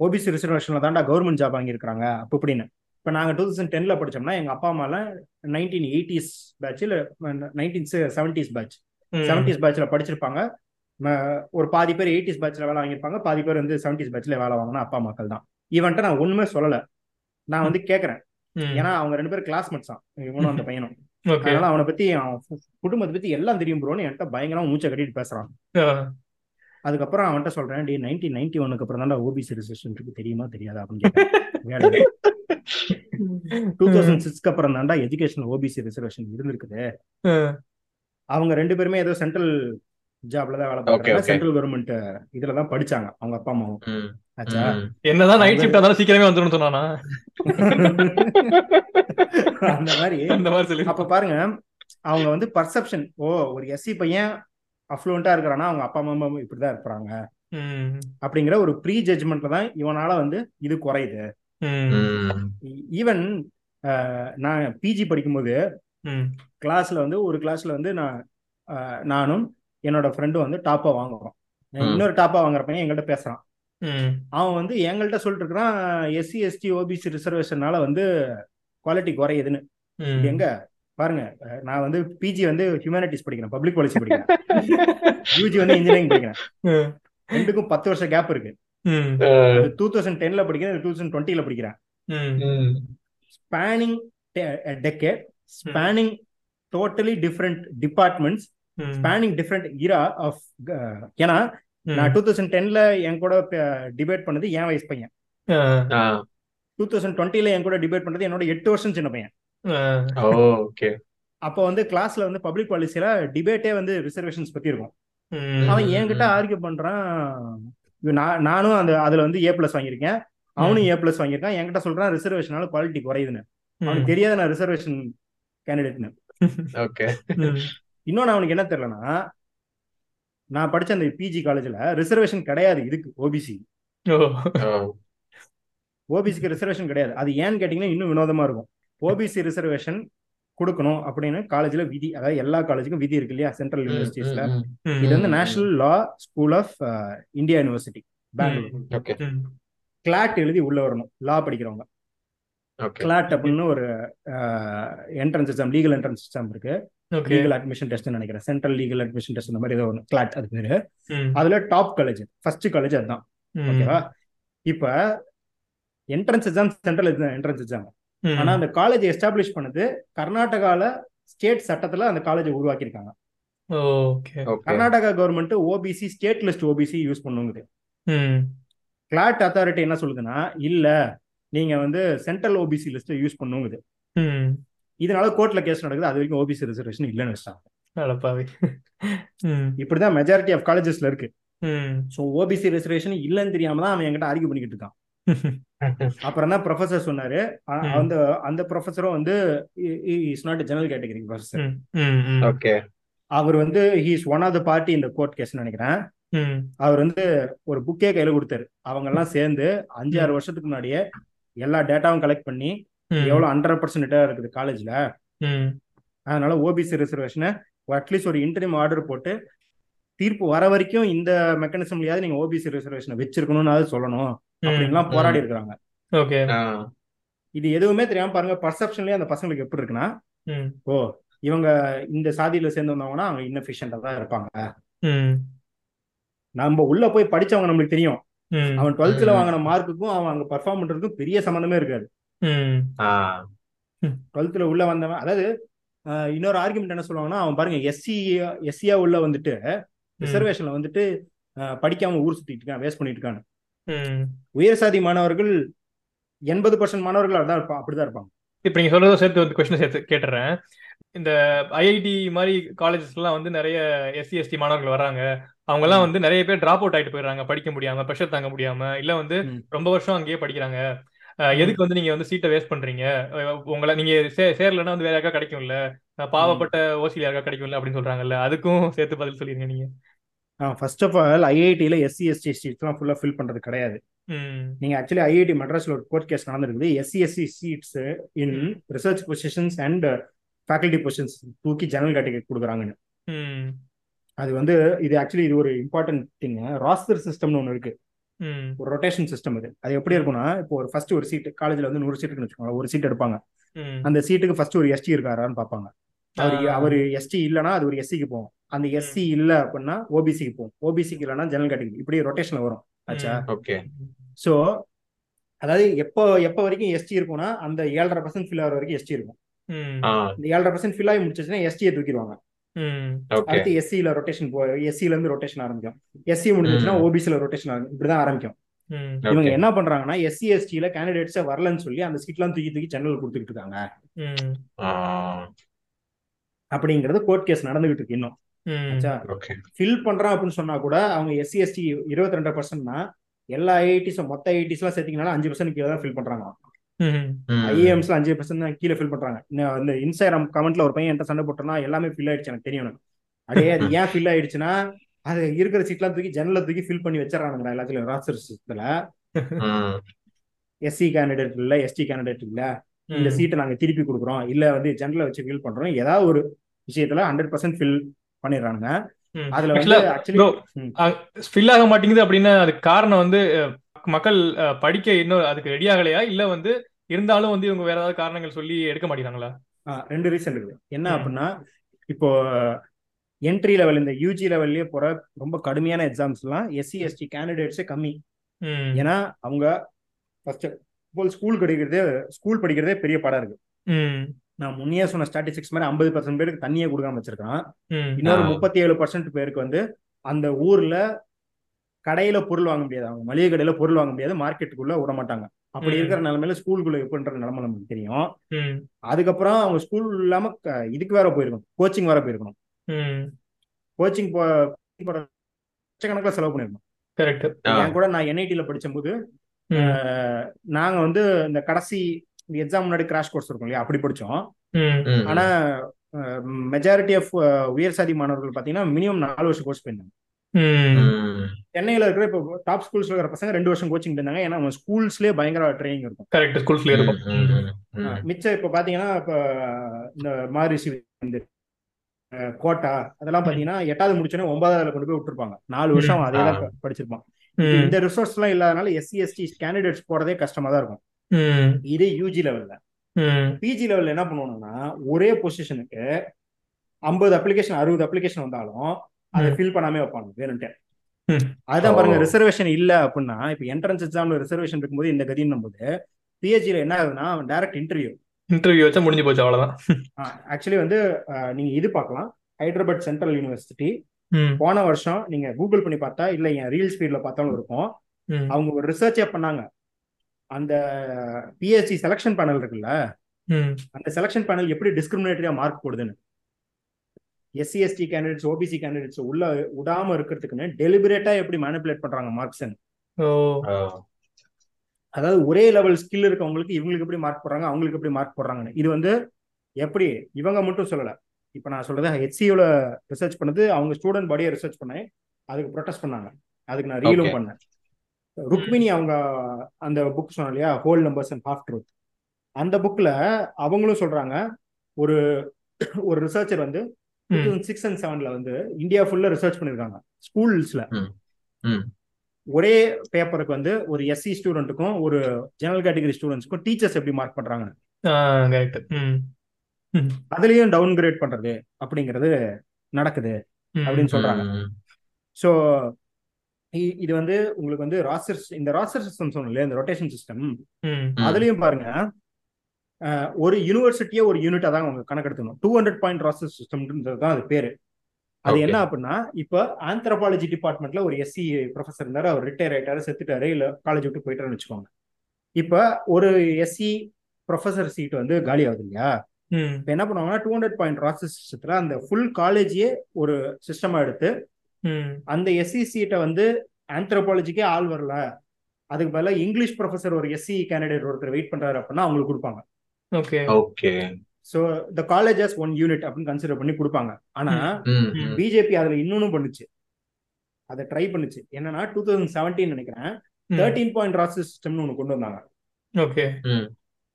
S3: ஓபிசி ரிசர்வேஷன்ல தான்டா கவர்மெண்ட் ஜாப் வாங்கியிருக்காங்க அப்போ இப்படின்னு. இப்போ நாங்கள் டூ தௌசண்ட் டென்ல படிச்சோம்னா எங்க அப்பா அம்மாலாம் நைன்டீன் எயிட்டிஸ் பேட்ச் இல்லை நைன்டீன் செவன்டிஸ் பேட்ச். செவன்டிஸ் பேட்ச்ல படிச்சிருப்பாங்க. ஒரு பாதி பேர் எயிட்டிஸ் பேட்ச்ல வேலை வாங்கியிருப்பாங்க பாதி பேர் வந்து செவன்டிஸ் பேட்ச்ல வேலை வாங்கினா அப்பா மக்கள் தான். இவன்ட்ட நான் ஒண்ணுமே சொல்லல. நான் வந்து கேட்கறேன்
S1: ம்.
S3: ஏன்னா அவங்க ரெண்டு பேரும் கிளாஸ்மேட்ஸ் தான் இவனும் அந்த பையனும். [laughs] அதனால அவனை பத்தி அவன் குடும்பத்தை பத்தி எல்லாம் தெரியும் ப்ரோன்னு என்கிட்ட பயங்கரமா மூச்சை கட்டிட்டு பேசுறான். அதுக்கப்புறம் அவன்கிட்ட சொல்றேன் டி நைன்டீன் நைன்டி ஒனுக்கு அப்புறம் தான் ஓபிசி ரிசர்வேஷன் இருக்கு. தெரியுமா தெரியாதா? அப்படின்னு கேட்டேன். டூ தௌசண்ட் சிக்ஸ்க்கு அப்புறம் தான்டா எஜுகேஷன் ஓபிசி ரிசர்வேஷன் இருந்திருக்குது. அவங்க ரெண்டு பேருமே ஏதோ சென்ட்ரல் ஜாப்ல தான் வேலை பார்க்கறாங்க. சென்ட்ரல் கவர்மெண்ட் இதுல தான் படிச்சாங்க அவங்க அப்பா அம்மாவும். ஆச்சா.
S1: என்னதான் நைட் ஷிஃப்ட் இருந்தாலும் சீக்கிரமே வந்துடும் சொன்னானா? [laughs]
S3: அந்த மாதிரி
S1: அந்த மாதிரி சொல்லி.
S3: அப்ப பாருங்க அவங்க வந்து பர்செப்ஷன் ஓ ஒரு எஸ்சி பையன் அஃப்ளூவெண்டா இருக்கிறான்னா அவங்க அப்பா அம்மா இப்படிதான் இருப்பாங்க.
S1: ம்.
S3: அப்படிங்கிற ஒரு ப்ரீ ஜட்ஜ்மெண்ட்ல தான் இவனால வந்து இது குறையுது. ஈவன் நான் பிஜி படிக்கும்போது
S1: ம்.
S3: கிளாஸ்ல வந்து ஒரு கிளாஸ்ல வந்து நான் நானும் என்னோட ஃப்ரெண்டும் வந்து டாப்பா வாங்குறோம். இன்னொரு டாப்பா வாங்குற பையன் எங்கள்கிட்ட பேசுறான்.
S1: ம்.
S3: அவன் வந்து எங்கள்கிட்ட சொல்லிட்டு இருக்கிறான் எஸ்சி எஸ்டி ஓபிசி ரிசர்வேஷனால வந்து குவாலிட்டி குறையுதுன்னு. எங்க? பாருங்க நான் வந்து பிஜி வந்து ஹியூமனிட்டிஸ் படிக்கிறேன் பப்ளிக் பாலிசி படிக்கிறேன். [laughs] யூஜி வந்து இன்ஜினியரிங் படிக்கிறேன். ரெண்டுக்கும் பத்து வருஷம் கேப் இருக்கு. டூ தௌசண்ட் டென்ல படிக்கிறேன் டூ தௌசண்ட் டுவெண்ட்டில படிக்கிறேன். Spanning decade spanning totally different departments spanning different era of ஏன்னா நான் டூ தௌசண்ட் டென்ல என் கூட டிபேட் பண்ணது என் வயசு பையன். டூ தௌசண்ட் டுவெண்ட்டில என் கூட டிபேட் பண்ணது என்னோட எட்டு வருஷம் சின்ன பையன். அப்போ வந்து கிளாஸ்ல வந்து பப்ளிக் பாலிசியில டிபேட்டே வந்து ரிசர்வேஷன்ஸ் பத்தி இருக்கும். அவன் என்கிட்ட ஆர்கியூ பண்றான். நானும் அந்த அதுல வந்து ஏ பிளஸ் வாங்கியிருக்கேன். அவனும் ஏ பிளஸ் வாங்கியிருக்கான். என்கிட்ட சொல்றான் ரிசர்வேஷனால குவாலிட்டி குறையுதுன்னு. அவனுக்கு தெரியாத நான் ரிசர்வேஷன் கேண்டிடேட்னு இன்னொன்னு அவனுக்கு என்ன தெரியலனா நான் படிச்ச அந்த பிஜி காலேஜ்ல ரிசர்வேஷன் கிடையாது இதுக்கு ஓபிசி ஓபிசிக்கு ரிசர்வேஷன் கிடையாது. அது ஏன்னு கேட்டீங்கன்னா இன்னும் வினோதமா இருக்கும். ஓபிசி ரிசர்வேஷன் கொடுக்கணும் அப்படின்னு காலேஜ்ல விதி அதாவது எல்லா காலேஜுக்கும் விதி இருக்கு இல்லையா? சென்ட்ரல் யூனிவர்சிட்டிஸ்ல. இது வந்து national law school of India university Bangalore CLAT எழுதி உள்ள வரணும் லா படிக்கிறவங்க.
S2: ஓகே
S3: கிளாட் அப்படின்னு ஒரு entrance exam legal entrance exam இருக்கு. லீகல் அட்மிஷன் டெஸ்ட் நினைக்கிறேன். சென்ட்ரல் லீகல் அட்மிஷன் டெஸ்ட் இந்த மாதிரி ஏதோ ஒன்று கிளாட் அது பேரு.
S1: ம்.
S3: அதுல டாப் காலேஜ் ஃபர்ஸ்ட் காலேஜ் அதுதான். ஓகேவா இப்ப entrance exam central entrance exam ஆனா அந்த காலேஜ் எஸ்டாப்ளிஷ் பண்ணது கர்நாடகால ஸ்டேட் சட்டத்துல அந்த காலேஜை உருவாக்கியிருக்காங்க. Karnataka government OBC state list OBC use பண்ணுங்குது.
S1: ம்.
S3: கிளாட் அத்தாரிட்டி என்ன சொல்லுதுன்னா இல்ல நீங்க வந்து சென்ட்ரல் ஓபிசி லிஸ்ட் யூஸ் பண்ணுங்குது.
S1: ம்.
S3: இதனால கோர்ட்ல கேஸ் நடக்குது. அது வரைக்கும் ஓபிசி ரிசர்வேஷன் இல்லைன்னு வச்சிட்டாங்க. இப்படிதான் மெஜாரிட்டி ஆஃப் காலேஜஸ்ல இருக்கு. ஸோ ஓபிசி ரிசர்வேஷன் இல்லைன்னு தெரியாம தான் அவன் என்கிட்ட ஆர்கியூ பண்ணிக்கிட்டு இருக்கான். [laughs] அப்புறம் தான் ப்ரொஃபசர் சொன்னாரு. அந்த அந்த ப்ரொஃபஸரும் வந்து is not general category professor
S2: okay
S3: அவர் வந்து he is one of the party இந்த கோர்ட் கேஸ் நினைக்கிறேன். அவர் வந்து ஒரு புக்கே கையில கொடுத்தாரு. அவங்க எல்லாம் சேர்ந்து அஞ்சு ஆறு வருஷத்துக்கு முன்னாடியே எல்லா டேட்டாவும் கலெக்ட் பண்ணி எவ்வளவு ஹண்ட்ரட் பர்சன்டா இருக்குது காலேஜ்ல
S1: ம்.
S3: அதனால ஓபிசி ரிசர்வேஷனை அட்லீஸ்ட் ஒரு இன்டர்னிம் ஆர்டர் போட்டு தீர்ப்பு வர வரைக்கும் இந்த மெக்கானிசம்லயாவது நீங்க ஓபிசி ரிசர்வேஷனை வச்சிருக்கணும்னு சொல்லணும். அப்படின்லாம் போராடி இருக்கிறாங்க. இது எதுவுமே தெரியாம பாருங்க பர்செப்ஷன்லயே அந்த பசங்களுக்கு எப்படி இருக்குன்னா ஓ இவங்க இந்த சாதியில சேர்ந்து வந்தவங்கன்னா அவங்க இன்னஃபிஷியண்டா தான் இருப்பாங்க.
S1: ம்.
S3: நம்ம உள்ள போய் படிச்சவங்க நம்மளுக்கு தெரியும். அவன் டுவெல்த்ல. வாங்கின மார்க்குக்கும் அவன் அங்க பர்ஃபார்ம் பண்றதுக்கும் பெரிய சம்மந்தமே இருக்காது. டுவெல்த்ல உள்ள வந்தவன் அதாவது இன்னொரு ஆர்குமெண்ட் என்ன சொல்லுவாங்கன்னா அவன் பாருங்க எஸ்சி எஸ்சியா உள்ள வந்துட்டு ரிசர்வேஷன்ல வந்துட்டு படிக்காம ஊர் சுத்திட்டு இருக்கான் வேஸ்ட் பண்ணிட்டு இருக்கான்னு.
S1: ம்.
S3: உயர் சாதி மாணவர்கள் எண்பது பர்சன்ட் மாணவர்கள் அதான் இருப்பான் அப்படிதான் இருப்பாங்க.
S1: இப்போ நீங்க சொல்றத சேர்த்து வந்து கொஸ்டின் சேர்த்து கேட்டுறேன். இந்த ஐஐடி மாதிரி காலேஜஸ்லாம் வந்து நிறைய எஸ்சி எஸ்டி மாணவர்கள் வராங்க அவங்க எல்லாம். வந்து நிறைய பேர் டிராப் அவுட் ஆயிட்டு போயிடுறாங்க படிக்க முடியாம ப்ரெஷர் தாங்க முடியாம இல்ல வந்து. ரொம்ப வருஷம் அங்கேயே படிக்கிறாங்க. எதுக்கு வந்து நீங்க வந்து சீட்டை வேஸ்ட் பண்றீங்க? உங்களை நீங்க சேரலன்னா வந்து வேற யாருக்கா கிடைக்கும்ல. பாவப்பட்ட ஓசியில் யாருக்கா கிடைக்கும்ல அப்படின்னு சொல்றாங்கல்ல. அதுக்கும் சேர்த்து பதில் சொல்லிருங்க நீங்க.
S3: ஃபர்ஸ்ட் ஆஃப் ஆல் ஐஐடியில் எஸ்சி எஸ்டி சீட்ஸ்லாம் ஃபுல்லாக ஃபில் பண்ணுறது கிடையாது.
S1: ம்.
S3: நீங்கள் ஆக்சுவலி ஐஐடி மெட்ராஸில் ஒரு கோர்ட் கேஸ் நடந்திருக்குது. SC SC seats in. Research positions and faculty positions தூக்கி ஜெனரல் கேட்டகரி கொடுக்குறாங்கன்னு. அது வந்து இது ஆக்சுவலி இது ஒரு இம்பார்ட்டன்ட் திங் ராஸ்டர் சிஸ்டம்னு ஒன்று இருக்கு. ஒரு ரொட்டேஷன் சிஸ்டம் இது. அது எப்படி இருக்கும்னா இப்போ ஒரு ஃபர்ஸ்ட் ஒரு சீட் காலேஜில் வந்து நூறு சீட்டுன்னு வச்சுக்கோங்க ஒரு சீட் எடுப்பாங்க. அந்த சீட்டுக்கு ஃபர்ஸ்ட் ஒரு எஸ்டி இருக்காரான்னு பார்ப்பாங்க. அவர். அவர் எஸ்டி இல்லைன்னா அது ஒரு எஸ்சிக்கு போகும். அந்த எஸ்சி இல்லை அப்படின்னா ஓபிசிக்கு போகும். ஓபிசிக்கு இல்லைன்னா ஜெனரல் கேட்டகரி இப்படி ரொட்டேஷன்ல வரும். ஆச்சா?
S2: ஓகே
S3: ஸோ அதாவது எப்போ எப்போ வரைக்கும் எஸ்டி இருக்கும்னா அந்த ஏழரை பர்சன்ட் ஃபில் ஆகிற வரைக்கும் எஸ்டி இருக்கும். இந்த ஏழரை பர்சன்ட் ஃபில் ஆகி முடிச்சிச்சுன்னா எஸ்டியை தூக்கிடுவாங்க. அடுத்து எஸ்சியில் ரொட்டேஷன் போ எஸ்சில இருந்து ரொட்டேஷன் ஆரம்பிக்கும். எஸ்சி முடிஞ்சிச்சுன்னா. ஓபிசியில் ரொட்டேஷன் ஆரம்பிக்கும் இப்படிதான் ஆரம்பிக்கும்.
S1: ம்.
S3: இவங்க என்ன பண்றாங்கன்னா எஸ்சி எஸ்டியில கேண்டிடேட்ஸே வரலன்னு சொல்லி அந்த சீட்லாம் தூக்கி தூக்கி ஜெனரல் கொடுத்துக்கிட்டு இருக்காங்க. அப்படிங்கிறது கோர்ட் கேஸ் நடந்துகிட்டு இருக்கு இன்னும்.
S1: ம்.
S3: ஆச்சா?
S2: ஓகே.
S3: ஃபில் பண்றான் அப்படின்னு சொன்னா கூட அவங்க எஸ்சி எஸ்டி இருபத்தி ரெண்டு பர்சன்ட்னா எல்லா ஐஐடிஸும் மொத்த ஐஐடிஸ்லாம் சேர்த்தீங்கனாலும் அஞ்சு பர்சன்ட் கீழே தான் ஃபில் பண்றாங்க ஐஏஎம்ஸ்ல அஞ்சு பர்சன்ட் தான் கீழே ஃபில் பண்றாங்க. இந்த இன்ஸ்டாகிராம் கமெண்ட்ல ஒரு பையன் என்கிட்ட சண்டை போட்டோம்னா எல்லாமே ஃபில் ஆயிடுச்சு எனக்கு தெரியும் எனக்கு. அடே அது ஏன் ஃபில் ஆயிடுச்சுன்னா அது இருக்கிற சீட்லாம் தூக்கி ஜன்னல தூக்கி ஃபில் பண்ணி வச்சிடறானுங்க எல்லாத்துலயும். ராசர் சிஸ்டத்துல
S2: ம்
S3: எஸ்சி கேண்டிடேட் இல்ல எஸ்டி கேண்டிடேட் இல்ல. இந்த சீட்டை நாங்க திருப்பி கொடுக்குறோம். இல்ல வந்து ஜெனரல வச்சு ஃபில் பண்றோம் ஏதாவது ஒரு விஷயத்துல ஹண்ட்ரட் பர்சன்ட் ஃபில் பண்ணிடுறானுங்க. அதுல வந்து ஆக்சுவலி
S1: ப்ரோ ஃபில் ஆக மாட்டேங்குது அப்படின்னா அதுக்கு காரணம் வந்து மக்கள் படிக்க இன்னும் அதுக்கு ரெடி ஆகலையா? இல்ல வந்து இருந்தாலும் வந்து இவங்க வேற ஏதாவது காரணங்கள் சொல்லி எடுக்க மாட்டேங்கிறாங்களா?
S3: ரெண்டு ரீசன் இருக்குது என்ன. அப்படின்னா இப்போ என்ட்ரி லெவல் இந்த யூஜி லெவல்லயே போற ரொம்ப கடுமையான எக்ஸாம்ஸ் எல்லாம் எஸ்சி எஸ்டி கேண்டிடேட்ஸே கம்மி. ஏன்னா அவங்க ஃபர்ஸ்ட் ஸ்கூல் படிக்கிறதே ஸ்கூல் படிக்கிறதே பெரிய பாடம் இருக்கு. நான் முன்னே சொன்ன ஸ்டாட்டிஸ்டிக்ஸ் மாதிரி ஐம்பது பர்சன்ட் பேருக்கு தண்ணியே கொடுக்காம வச்சிருக்கான். இன்னொரு. முப்பத்தி ஏழு பர்சன்ட் பேருக்கு வந்து அந்த ஊர்ல கடையில பொருள் வாங்க முடியாது. அவங்க மளிகை கடையில பொருள் வாங்க முடியாது. மார்க்கெட்டுக்குள்ள விட மாட்டாங்க. அப்படி. இருக்கிற நிலைமையில ஸ்கூலுக்குள்ள எப்படின்ற நிலைமை நமக்கு தெரியும்.
S1: ம்.
S3: அதுக்கப்புறம் அவங்க ஸ்கூல் இல்லாம இதுக்கு வேற போயிருக்கணும். கோச்சிங் வேற போயிருக்கணும்.
S1: ம்.
S3: கோச்சிங் போ லட்சக்கணக்கில் செலவு பண்ணிருக்கணும். என் கூட நான் என்ஐடியில் அஹ், நாங்க வந்து இந்த கடைசி எக்ஸாம் முன்னாடி கிராஷ் கோர்ஸ் இருக்கும் இல்லையா? அப்படி படிச்சோம். ஆனா மெஜாரிட்டி ஆஃப் உயர் சாதி மாணவர்கள் பாத்தீங்கன்னா மினிமம் நாலு வருஷம் கோர்ஸ் போயிருந்தாங்க. சென்னையில இருக்கிற இப்போ டாப் ஸ்கூல்ஸ்ல இருக்கிற பசங்க ரெண்டு வருஷம் கோச்சிங் போயிருந்தாங்க ஏன்னா அவங்க ஸ்கூல்ஸ்லயே பயங்கர ட்ரைனிங் இருக்கும்.
S1: கரெக்ட் ஸ்கூல்ஸ்ல இருக்கும்.
S3: மிச்சம் இப்போ பாத்தீங்கன்னா இப்போ இந்த மாரிசி வந்து கோட்டா அதெல்லாம் பாத்தீங்கன்னா எட்டாவது முடிச்சோன்னே ஒன்பதாவதுல கொண்டு போய் விட்டுருப்பாங்க. நாலு வருஷம் அதே தான் படிச்சிருப்பான். இந்த ரிசோர்ஸ் எல்லாம் இல்லாதனால எஸ்சி எஸ்டி கேண்டிடேட்ஸ் போறதே கஷ்டமா தான் இருக்கும்.
S1: ம்.
S3: இதே யூஜி லெவல்ல
S1: ம்.
S3: பிஜி லெவல்ல என்ன பண்ணுவாங்கன்னா ஒரே பொசிஷனுக்கு ஐம்பது அப்ளிகேஷன் அறுபது அப்ளிகேஷன் வந்தாலும் அதை. ஃபில் பண்ணாமே வைப்பாங்க வேணும்ட்டு. அதுதான் பாருங்க. ரிசர்வேஷன் இல்ல அப்படின்னா இப்ப என்ட்ரன்ஸ் எக்ஸாம்ல ரிசர்வேஷன் இருக்கும்போது இந்த கதின்னும் போது பிஹெச்டில என்ன ஆகுதுன்னா டைரக்ட் இன்டர்வியூ
S1: இன்டர்வியூ வச்சா முடிஞ்சு போச்சு அவ்வளவுதான்.
S3: ஆக்சுவலி வந்து நீங்க இது பார்க்கலாம். ஹைதராபாத் சென்ட்ரல் யூனிவர்சிட்டி
S1: ம்.
S3: போன வருஷம் நீங்க கூகுள் பண்ணி பார்த்தா இல்ல என் ரீல் ஸ்பீட்ல பார்த்தாலும் இருக்கும். அவங்க ஒரு ரிசர்ச்சே பண்ணாங்க. அந்த பிஹெச்டி செலக்ஷன் பேனல் இருக்குல்ல அந்த செலக்ஷன் பேனல் எப்படி டிஸ்கிரிமினேட்டரியா mark போடுதுன்னு. SC ST candidates OBC candidates உள்ள விடாம இருக்கிறதுக்குன்னு டெலிபரேட்டா எப்படி மேனிபுலேட் பண்றாங்க
S1: ஓ.
S3: அதாவது ஒரே லெவல் ஸ்கில் இருக்கவங்களுக்கு இவங்களுக்கு எப்படி மார்க் போடுறாங்க அவங்களுக்கு எப்படி மார்க் போடுறாங்கன்னு. இது வந்து எப்படி? இவங்க மட்டும் சொல்லல. இப்போ நான் சொல்றது ஹெச்சியோட ரிசர்ச் பண்ணது அவங்க ஸ்டூடெண்ட் பாடியை ரிசர்ச் பண்ணேன் அதுக்கு ப்ரொடெஸ்ட் பண்ணாங்க. அதுக்கு நான் ரீலும். பண்ணேன். ருக்மிணி அவங்க அந்த புக் சொன்னோம் இல்லையா? Whole numbers and half truth அந்த புக்ல அவங்களும் சொல்றாங்க ஒரு ஒரு ரிசர்ச்சர் வந்து சிக்ஸ் அண்ட் செவன்ல வந்து இந்தியா ஃபுல்லா ரிசர்ச் பண்ணிருக்காங்க. ஸ்கூல்ஸ்ல. ஒரே பேப்பருக்கு வந்து ஒரு எஸ்சி ஸ்டூடெண்ட்டுக்கும் ஒரு ஜெனரல் கேட்டகரி ஸ்டூடெண்ட்ஸ்க்கும் டீச்சர்ஸ் எப்படி மார்க் பண்றாங்க? அதுலயும் டவுன் கிரேட் பண்றது அப்படிங்கிறது நடக்குது அப்படின்னு சொல்றாங்க. ஸோ இ- இது வந்து உங்களுக்கு வந்து ராஸ்டர் இந்த ராஸ்டர் சிஸ்டம் சொன்னோம் இல்லையா இந்த ரொட்டேஷன் சிஸ்டம். அதுலயும் பாருங்க ஒரு யூனிவர்சிட்டியே ஒரு யூனிட்டா தான் அவங்க கணக்கெடுத்துக்கணும். டூ ஹண்ட்ரட் பாயிண்ட் ராஸ்டர் சிஸ்டம்ன்றது தான் அது பேரு. அது. என்ன அப்படின்னா இப்போ ஆந்த்ரபாலஜி டிபார்ட்மெண்ட்ல ஒரு எஸ்சி ப்ரொஃபசர் இருந்தாரு. அவர் ரிட்டையர் ஆயிட்டாரு செத்துட்டாரு இல்ல காலேஜ் விட்டு போயிட்டாருன்னு வச்சுக்கோங்க. இப்போ ஒரு எஸ்சி ப்ரொஃபசர் சீட் வந்து காலி ஆகுது இல்லையா? இப்போ என்ன பண்ணுவாங்கன்னா டூ ஹண்ட்ரட் பாயிண்ட் ராஸ்டர் சிஸ்டத்துல அந்த ஃபுல் காலேஜையே ஒரு சிஸ்டமா எடுத்து அந்த எஸ்சி சீட்டை வந்து ஆந்த்ரோபாலஜிக்கே ஆள் வரல. அதுக்கு பதிலாக இங்கிலீஷ் ப்ரொஃபசர் ஒரு எஸ்சி கேண்டிடேட் ஒருத்தர் வெயிட் பண்றாரு அப்படின்னா அவங்களுக்கு கொடுப்பாங்க.
S1: Okay
S2: okay
S3: so the colleges one unit அப்படின்னு கன்சிடர் பண்ணி கொடுப்பாங்க. ஆனா. பிஜேபி அதுல இன்னொன்னும் பண்ணுச்சு. அதை ட்ரை பண்ணுச்சு. என்னன்னா டூ தௌசண்ட் செவன்டீன் நினைக்கிறேன். தேர்ட்டீன் பாயிண்ட் ராஸ்டர் சிஸ்டம்னு ஒன்று கொண்டு வந்தாங்க.
S1: ஓகே.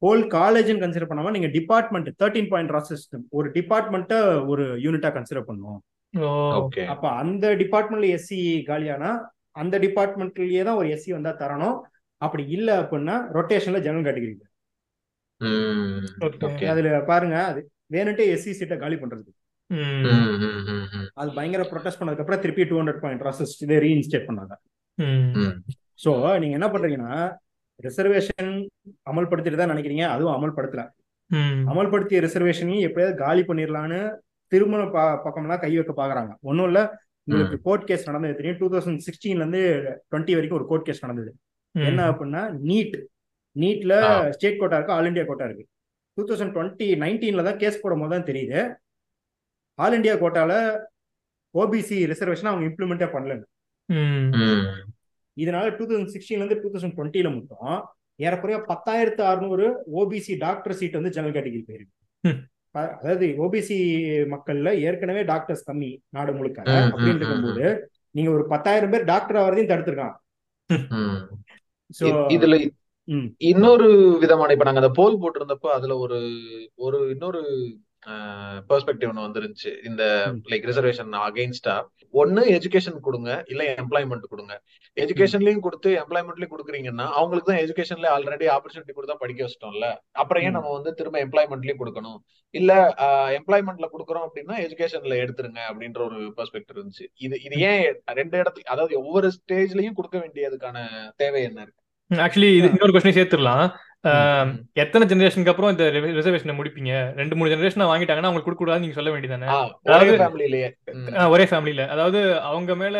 S3: ஹோல் காலேஜ்னு கன்சிடர் பண்ணாம நீங்க department thirteen point roster system ஒரு டிபார்ட்மெண்ட்டை ஒரு யூனிட்டா கன்சிடர்
S2: ஓகே
S3: அப்ப அந்த டிபார்ட்மெண்ட்ல எஸ்சி காலியானா அந்த டிபார்ட்மெண்ட்லயே தான் ஒரு எஸ்சி வந்தா தரணும். அப்படி இல்ல அப்படின்னா ரொட்டேஷன்ல ஜெனரல் கேட்டகரி அதுல பாருங்க அது வேணுட்டே எஸ்சி சீட்டை காலி பண்றது.
S1: ம்.
S2: ம், ம், ம், ம்.
S3: அது பயங்கர ப்ரொடெஸ்ட் பண்ணதுக்கு அப்புறம் திருப்பி டூ ஹண்ட்ரட் பாயிண்ட் ப்ராசஸ் இதை ரீஇன்ஸ்டேட் பண்ணாங்க. ஸோ நீங்க என்ன பண்றீங்கன்னா ரிசர்வேஷன் அமல்படுத்திட்டு தான் நினைக்கிறீங்க அதுவும் அமல்படுத்தல.
S1: ம்.
S3: அமல்படுத்திய ரிசர்வேஷனையும் எப்படியாவது காலி பண்ணிடலான்னு திருமண ப பக்கம்லாம் கை வைக்க பாக்குறாங்க. ஒன்றும் இல்ல உங்களுக்கு கோர்ட் கேஸ் நடந்தது தெரியும். டூ தௌசண்ட் சிக்ஸ்டீன்ல இருந்து டுவெண்ட்டி வரைக்கும் ஒரு கோர்ட் கேஸ் நடந்தது. என்ன அப்படின்னா நீட் நீட்ல. ஸ்டேட் கோட்டா இருக்கு? ஆல் இந்தியா கோட்டா இருக்கு. டூ தௌசண்ட் டுவெண்ட்டி நைன்டீன்ல தான் கேஸ் போடும் போது தான் தெரியுது ஆல் இந்தியா கோட்டால ஓபிசி ரிசர்வேஷன் அவங்க இம்ப்ளிமெண்டே பண்ணல
S1: ம்.
S2: ம்.
S3: இதனால டூ தௌசண்ட் சிக்ஸ்டீன்ல இருந்து டூ தௌசண்ட் டுவெண்ட்டில மட்டும் ஏறக்குறைய பத்தாயிரத்து அறுநூறு ஓபிசி டாக்டர் சீட் வந்து ஜெனரல் கேட்டகரி போயிருக்கு. அதாவது ஓபிசி மக்கள்ல ஏற்கனவே டாக்டர்ஸ் கம்மி நாடு முழுக்க அப்படின்னு இருக்கும்போது நீங்க ஒரு பத்தாயிரம் பேர் டாக்டர் ஆகிறதையும் தடுத்திருக்கான்
S2: இதுல. இன்னொரு விதமான இப்ப நாங்க அந்த போல் போட்டிருந்தப்போ அதுல ஒரு ஒரு இன்னொரு பெர்ஸ்பெக்டிவ் ஒன்று வந்துருந்துச்சு. இந்த. லைக் ரிசர்வேஷன் அகைன்ஸ்டா ஒன்னு எஜுகேஷன் கொடுங்க இல்ல எம்ப்ளாய்மெண்ட் கொடுங்க. எஜுகேஷன்லயும் கொடுத்து எம்ப்ளாய்மெண்ட்லயும் கொடுக்குறீங்கன்னா அவங்களுக்கு தான் எஜுகேஷன்ல ஆல்ரெடி ஆப்பர்ச்சுனிட்டி கொடுத்தா படிக்க வச்சிட்டோம்ல. அப்புறம் ஏன். நம்ம வந்து திரும்ப எம்ப்ளாய்மெண்ட்லயும் கொடுக்கணும்? இல்ல எம்ப்ளாய்மெண்ட்ல கொடுக்குறோம் அப்படின்னா எஜுகேஷன்ல எடுத்துருங்க அப்படின்ற ஒரு பெர்ஸ்பெக்டிவ் இருந்துச்சு. இது இது ஏன் ரெண்டு இடத்துல அதாவது ஒவ்வொரு ஸ்டேஜ்லயும் கொடுக்க வேண்டியதுக்கான தேவை என்ன இருக்கு?
S1: ஆக்சுவலி இது. இன்னொரு கொஸ்டின் சேர்த்துடலாம். எத்தனை ஜெனரேஷனுக்கு அப்புறம் இந்த ரிசர்வேஷனை முடிப்பீங்க? ரெண்டு மூணு ஜெனரேஷன் வாங்கிட்டாங்கன்னா அவங்களுக்கு கொடுக்க கூடாது நீங்க சொல்ல வேண்டியதானே
S2: ஒரே
S1: ஃபேமிலியில அதாவது அவங்க மேல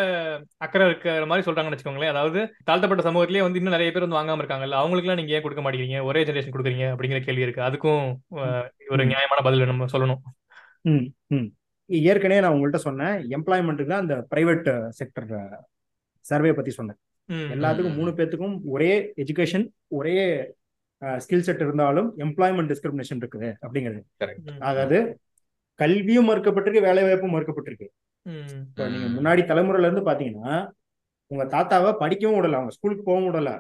S1: அக்கறை இருக்கிற மாதிரி சொல்றாங்கன்னு வச்சுக்கோங்களேன். அதாவது தாழ்த்தப்பட்ட சமூகத்திலேயே வந்து இன்னும் நிறைய பேர் வந்து வாங்காம இருக்காங்கல்ல அவங்களுக்குலாம் நீங்க ஏன் கொடுக்க மாட்டேங்கிறீங்க? ஒரே ஜெனரேஷன் கொடுக்குறீங்க அப்படிங்கிற கேள்வி இருக்கு. அதுக்கும் ஒரு. நியாயமான பதில் நம்ம சொல்லணும்.
S3: ஏற்கனவே நான் உங்கள்கிட்ட சொன்னேன் எம்ப்ளாய்மெண்ட்டுக்கு தான் அந்த பிரைவேட் செக்டர் சர்வே பத்தி சொன்னேன். எல்லாத்துக்கும் மூணு பேத்துக்கும் ஒரே எஜுகேஷன் ஒரே ஸ்கில் செட் இருந்தாலும் எம்ப்ளாய்மெண்ட் டிஸ்கிரிமினேஷன் இருக்குது அப்படிங்கிறது. அதாவது கல்வியும் மறுக்கப்பட்டிருக்கு வேலை வாய்ப்பும் மறுக்கப்பட்டிருக்கு நீங்க முன்னாடி தலைமுறையில இருந்து பாத்தீங்கன்னா உங்க தாத்தாவை படிக்கவும் விடல அவங்க ஸ்கூலுக்கு போகவும் விடல.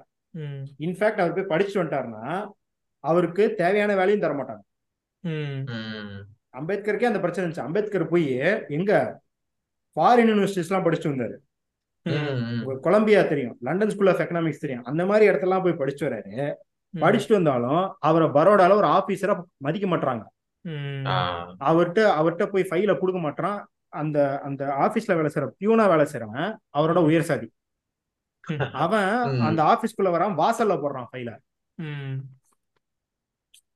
S3: இன்ஃபேக்ட் அவர் போய் படிச்சுட்டு வந்துட்டாருன்னா அவருக்கு தேவையான வேலையும் தர மாட்டாங்க. அம்பேத்கருக்கே அந்த பிரச்சனை இருந்துச்சு. அம்பேத்கர் போய் எங்க? ஃபாரின் யூனிவர்சிட்டிஸ்லாம் படிச்சுட்டு வந்தாரு. கொலம்பியா தெரியும். லண்டன் ஸ்கூல் ஆஃப் எக்கனாமிக்ஸ் தெரியும். அந்த மாதிரி இடத்தெல்லாம் போய் படிச்சுட்டு வராரு.
S1: ம்.
S3: படிச்சுட்டு வந்தாலும் அவரை பரோடால ஒரு ஆபீசரா மதிக்க மாட்டாங்க
S1: ம்.
S3: அவர்கிட்ட அவர்கிட்ட போய் ஃபைல கொடுக்க மாட்டான் அந்த அந்த ஆபீஸ்ல வேலை செய்யற பியூனா வேலை செய்யறவன் அவரோட உயர் சாதி. [laughs] அவன். அந்த ஆபீஸ்க்குள்ள வரான் வாசல்ல போடுறான் ஃபைல
S1: ம்.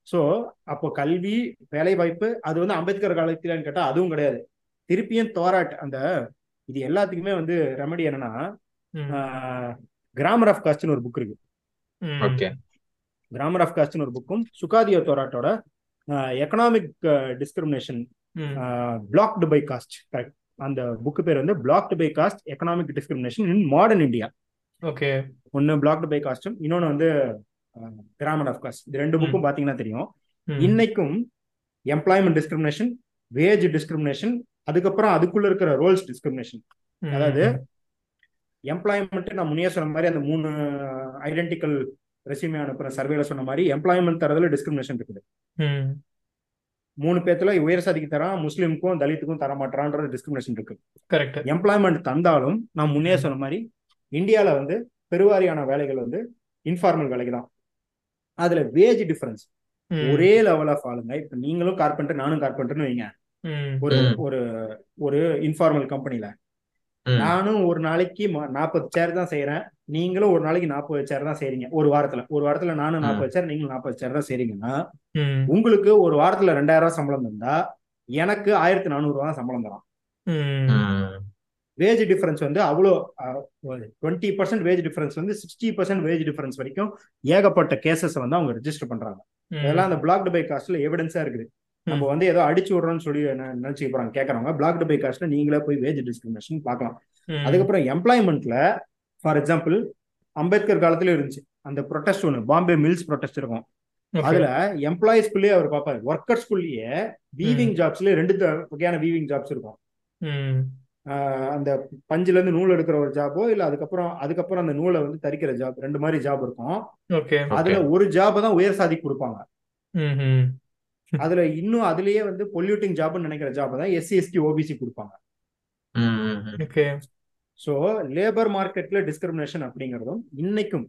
S3: சோ அப்போ கல்வி வேலை வாய்ப்பு அது வந்து அம்பேத்கர் காலத்திலன்னு கேட்டா அதுவும் கிடையாது. திருப்பியும் தோராட் அந்த இது எல்லாத்துக்குமே வந்து ரெமடி என்னன்னா. கிராமர் ஆஃப் காஸ்ட்னு ஒரு புக் இருக்கு. கிராமர் ஆஃப் காஸ்ட்னு ஒரு புக்கும் Sukhadeo தோராட்டோட economic discrimination. Blocked by caste correct அந்த புக்கு பேர் வந்து blocked by caste economic discrimination in modern India
S1: okay.
S3: ஒன்னு பிளாக்டு பை காஸ்டும் இன்னொன்னு வந்து கிராமர் ஆஃப் காஸ்ட் இது ரெண்டு புக்கும் பாத்தீங்கன்னா தெரியும். இன்னைக்கும் எம்ப்ளாய்மெண்ட் டிஸ்கிரிமினேஷன் வேஜ் டிஸ்கிரிமினேஷன் அதுக்கப்புறம் அதுக்குள்ள இருக்கிற ரோல்ஸ் டிஸ்கிரிமினேஷன். அதாவது எம்ப்ளாய்மெண்ட் நான் முன்னே சொன்ன மாதிரி அந்த மூணு ஐடென்டிக்கல் ரெசியூமே அனுப்புற சர்வேல சொன்ன மாதிரி எம்ப்ளாய்மெண்ட் தரதுல டிஸ்கிரிமினேஷன் இருக்குது. மூணு பேத்துல உயர் சாதிக்கு தரான் முஸ்லீமுக்கும் தலித்துக்கும் தர மாட்டான்ற டிஸ்கிரிமினேஷன் இருக்கு
S1: கரெக்ட்
S3: எம்ப்ளாய்மெண்ட் தந்தாலும் நான் முன்னே சொன்ன மாதிரி இந்தியால வந்து பெருவாரியான வேலைகள் வந்து இன்ஃபார்மல் வேலைக்கு தான் அதுல வேஜ் டிஃபரன்ஸ். ஒரே லெவல் ஆஃப் ஆளுங்க இப்ப நீங்களும் கார்பெண்டர் நானும் கார்பெண்டர்னு வைங்க. ஒரு. ஒரு ஒரு இன்ஃபார்மல் கம்பெனில. நானும் ஒரு நாளைக்கு நாற்பது சேர் தான் செய்யறேன் நீங்களும் ஒரு நாளைக்கு நாற்பது சேர் தான் செய்றீங்க. ஒரு வாரத்துல. ஒரு வாரத்துல நானும். நாற்பது சேர் நீங்களும் நாற்பது சேர் தான் செய்றீங்கன்னா
S1: ம்,
S3: உங்களுக்கு ஒரு வாரத்துல ரெண்டாயிரம் ரூபாய் சம்பளம் தந்தா எனக்கு ஆயிரத்தி நானூறு ரூபாய் தான் சம்பளம் தரான். வேஜ் டிஃபரன்ஸ் வந்து அவ்வளோ டுவெண்ட்டி பர்சன்ட் வேஜ் டிஃபரன்ஸ் வந்து சிக்ஸ்டி பர்சன்ட் வேஜ் டிஃபரன்ஸ் வரைக்கும் ஏகப்பட்ட கேசஸ் வந்து அவங்க ரெஜிஸ்டர் பண்றாங்க.
S1: ம்,
S3: அதெல்லாம் அந்த பிளாக்டு பை காஸ்ட்ல எவிடன்ஸா இருக்குது. நம்ம வந்து ஏதோ அடிச்சு விடுறோம்னு சொல்லி நெ- நினைச்சுக்க போறாங்க கேட்கறவங்க பிளாக்டு பை காஸ்ட்ல நீங்களே போய் வேஜ் டிஸ்கிரிமினேஷன் பார்க்கலாம். அதுக்கப்புறம் எம்ப்ளாய்மெண்ட்ல ஃபார் எக்ஸாம்பிள் அம்பேத்கர் காலத்துல இருந்துச்சு. அந்த ப்ரொடெஸ்ட் ஒன்று பாம்பே மில்ஸ் ப்ரொடெஸ்ட் இருக்கும். அதுல எம்ப்ளாயிஸ்குள்ளேயே அவர் பார்ப்பாரு. ஒர்க்கர்ஸ்குள்ளேயே வீவிங் ஜாப்ஸ்ல ரெண்டு வகையான வீவிங் ஜாப்ஸ் இருக்கும். அந்த பஞ்சுல இருந்து நூல் எடுக்கிற ஒரு ஜாபோ இல்ல அதுக்கப்புறம் அதுக்கப்புறம் அந்த நூலை வந்து தரிக்கிற ஜாப் ரெண்டு மாதிரி ஜாப் இருக்கும். அதுல ஒரு ஜாப் தான் உயர் சாதி கொடுப்பாங்க. அதுல இன்னும் அதுலயே வந்து பொல்யூட்டிங் ஜாப்னு நினைக்கிற ஜாப் தான் எஸ்சி எஸ்டி ஓபிசி கொடுப்பாங்க. ஸோ லேபர் மார்க்கெட்ல டிஸ்கிரிமினேஷன் அப்படிங்கிறதும் இன்னைக்கும்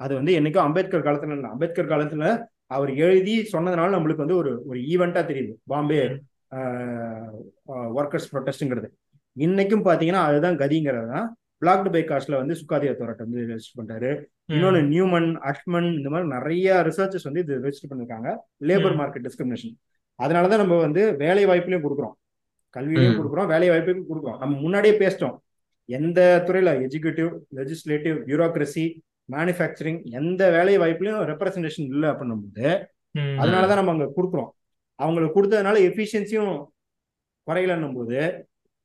S3: அது வந்து என்னைக்கும் அம்பேத்கர் காலத்துல இல்லை அம்பேத்கர் காலத்துல அவர் எழுதி சொன்னதுனால நம்மளுக்கு வந்து ஒரு ஒரு ஈவெண்டா தெரியுது. பாம்பே ஒர்க்கர்ஸ் ப்ரொடெஸ்ட்ங்கிறது இன்னைக்கும் பாத்தீங்கன்னா அதுதான் கதிங்கிறது தான். பிளாக்டு பை காஸ்ட்ல வந்து சுக்காதிய தோரட் வந்து ரெஜிஸ்டர் பண்றாரு இன்னொன்னு நியூமன் அஷ்மன் இந்த மாதிரி நிறைய ரிசர்ச்சஸ் வந்து இது ரெஜிஸ்டர் பண்ணிருக்காங்க. லேபர். மார்க்கெட் டிஸ்கிரிமினேஷன் அதனாலதான் நம்ம வந்து வேலை வாய்ப்புலயும் கொடுக்குறோம். கல்வியிலையும். கொடுக்குறோம் வேலை வாய்ப்புலையும் கொடுக்குறோம். நம்ம முன்னாடியே பேசிட்டோம். எந்த துறையில? எஜுகேட்டிவ் லெஜிஸ்லேட்டிவ் பியூரோக்ரஸி மேனுஃபேக்சரிங் எந்த வேலை வாய்ப்புலையும் ரெப்ரசன்டேஷன் இல்லை அப்படின்னும்போது
S1: ம்,
S3: அதனாலதான் நம்ம அங்க கொடுக்குறோம். அவங்களுக்கு கொடுத்ததுனால எஃபிஷியன்சியும் குறையலன்னும் போது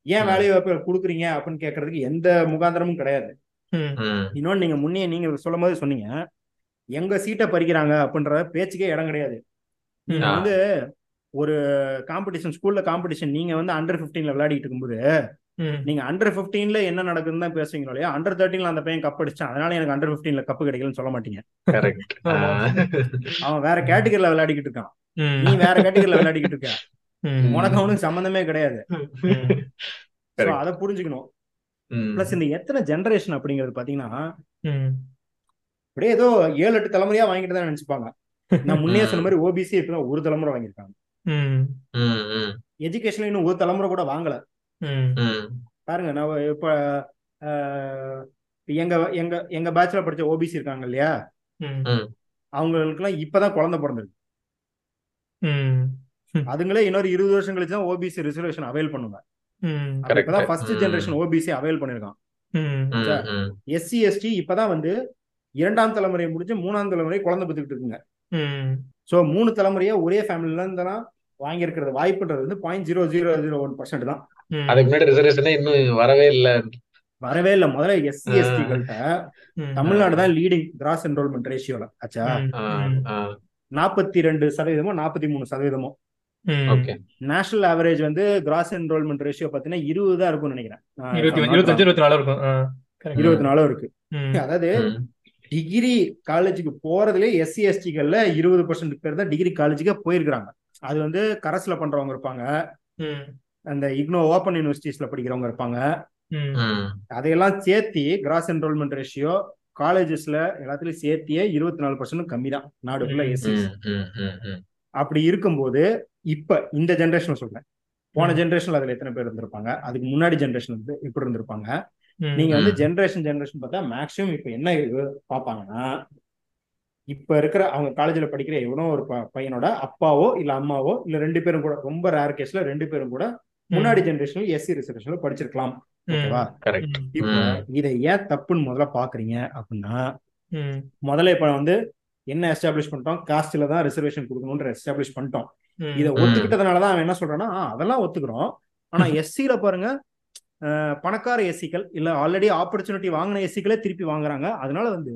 S3: ஏன். வேலை வாய்ப்புகள் கொடுக்குறீங்க அப்படின்னு கேட்கறதுக்கு எந்த முகாந்திரமும் கிடையாது. இன்னொன்னு நீங்க முன்னே நீங்க சொல்லும் போது சொன்னீங்க எங்க சீட்டை பறிக்கிறாங்க அப்படின்ற பேச்சுக்கே இடம் கிடையாது. நீங்க. வந்து ஒரு காம்படிஷன் ஸ்கூல்ல காம்படிஷன் நீங்க வந்து அண்டர் 15ல விளையாடிட்டு இருக்கும்போது நீங்க அண்டர் 15ல என்ன நடக்குதுன்னு தான் பேசுவீங்களோ இல்லையா? அண்டர் தேர்ட்டீன்ல அந்த பையன் கப் அடிச்சான் அதனால எனக்கு அண்டர் 15ல கப்பு கிடைக்கலன்னு சொல்ல மாட்டீங்க.
S2: கரெக்ட்
S1: ஆமா.
S3: அவன் வேற கேட்டகரியில விளையாடிக்கிட்டு இருக்கான். நீ வேற கேட்டகரியில விளையாடிக்கிட்டு இருக்க. உனக்கு அவனுக்கு சம்பந்தமே கிடையாது. அதை புரிஞ்சுக்கணும். பிளஸ் இந்த எத்தனை ஜெனரேஷன் அப்படிங்கிறது பாத்தீங்கன்னா அப்படியே ஏதோ ஏழு எட்டு தலைமுறையா வாங்கிட்டு தான் நினைச்சுப்பாங்க. நான் முன்னே சொன்ன மாதிரி ஓபிசி இப்பதான் ஒரு தலைமுறை வாங்கியிருக்காங்க.
S1: ம்,
S2: ம், ம்,
S3: எஜுகேஷன்ல இன்னும் ஒரு தலைமுறை கூட வாங்கல. பாருங்க நான் இப்ப எங்க எங்க எங்க பேட்ச்ல படிச்ச ஓபிசி இருக்காங்க இல்லையா?
S1: ம்,
S3: அவங்களுக்குலாம் இப்பதான் குழந்தை பிறந்தது
S1: ம்,
S3: அதுங்களே இன்னொரு இருபது வருஷம் கழிச்சு தான் ஓபிசி ரிசர்வேஷன் அவைல் பண்ணுவாங்க.
S1: ம்,
S3: அப்ப
S2: Correct.
S3: இப்பதான் ஃபர்ஸ்ட். ஜெனரேஷன் ஓபிசி அவைல் பண்ணிருக்கான். எஸ்சி எஸ்டி இப்பதான் வந்து இரண்டாம் தலைமுறை முடிஞ்சு மூணாம் தலைமுறை குழந்தை பெற்றுக்கிட்டு இருக்குங்க.
S1: ம்,
S3: ஸோ மூணு தலைமுறையா ஒரே ஃபேமிலில இருந்தெல்லாம் வாங்கியிருக்கிறது. வாய்ப்புன்றது வந்து point zero zero zero one percent தான்.
S1: ம்,
S2: அதுக்கு முன்னாடி ரிசர்வேஷனே இன்னும் வரவே இல்ல.
S3: வரவே இல்லை. முதல்ல எஸ்சி. எஸ்டிகள்கிட்ட
S1: ம்,
S3: தமிழ்நாடு தான் லீடிங் கிராஸ் என்ரோல்மெண்ட் ரேஷியோல ஆச்சா. நாற்பத்தி ரெண்டு சதவீதமோ நாற்பத்தி மூணு சதவீதமோ. நேஷனல் ஆவரேஜ் வந்து கிராஸ் என்ரோல்மெண்ட் ரேஷியோ பார்த்தீங்கன்னா இருபது தான் இருக்கும்னு நினைக்கிறேன். நான்
S1: இருபத்தி நாலு
S3: இருக்கு. அதாவது. டிகிரி காலேஜுக்கு போறதுல எஸ்சி எஸ்டிகள்ல இருபது பர்சன்ட் பேர் தான் டிகிரி காலேஜுக்கே போயிருக்கிறாங்க. அது வந்து கரஸ்ல பண்றவங்க இருப்பாங்க.
S1: ம்,
S3: அந்த இக்னோ ஓப்பன் யூனிவர்சிட்டிஸ்ல படிக்கிறவங்க இருப்பாங்க. அதையெல்லாம் சேர்த்தி கிராஸ் என்ரோல்மெண்ட் ரேஷியோ காலேஜஸ்ல எல்லாத்துலயும் சேர்த்தியே இருபத்தி நாலு பர்சன்ட் கம்மி தான். நாடு ஃபுல்லா. எஸ்சி. அப்படி இருக்கும்போது இப்ப இந்த ஜென்ரேஷன் சொல்றேன். போன. ஜென்ரேஷன்ல அதுல எத்தனை பேர் இருந்திருப்பாங்க? அதுக்கு முன்னாடி ஜென்ரேஷன் வந்து இப்படி இருந்திருப்பாங்க. நீங்க வந்து. ஜென்ரேஷன் ஜென்ரேஷன் பார்த்தா மேக்ஸிமம் இப்ப என்ன இது பார்ப்பாங்கன்னா இப்ப இருக்கிற அவங்க காலேஜ்ல படிக்கிற எவனோ ஒரு பையனோட அப்பாவோ இல்ல அம்மாவோ இல்ல ரெண்டு பேரும் கூட ரொம்ப ரேர் கேஸ்ல ரெண்டு பேரும் கூட முன்னாடி ஜென்ரேஷன்ல எஸ்சி ரிசர்வேஷன்ல படிச்சிருக்கலாம். ஓகேவா? இப்போ. இதை ஏன் தப்புன்னு முதல்ல பாக்குறீங்க அப்படின்னா முதல்ல இப்ப வந்து என்ன எஸ்டாப்ளிஷ் பண்ணிட்டோம்? காஸ்ட்ல தான் ரிசர்வேஷன் கொடுக்கணும்ன்ற எஸ்டாப்ளிஷ் பண்ணிட்டோம். இதை
S2: ம்.
S3: ஒத்துக்கிட்டதுனால அவன் என்ன சொல்றான்னா "ஆ, அதெல்லாம் ஒத்துக்கிறோம். ஆனா எஸ்சியில பாருங்க பணக்கார எஸ்சிக்கள் இல்ல ஆல்ரெடி ஆப்பர்ச்சுனிட்டி வாங்கின எஸ்சிக்களே திருப்பி வாங்குறாங்க. அதனால வந்து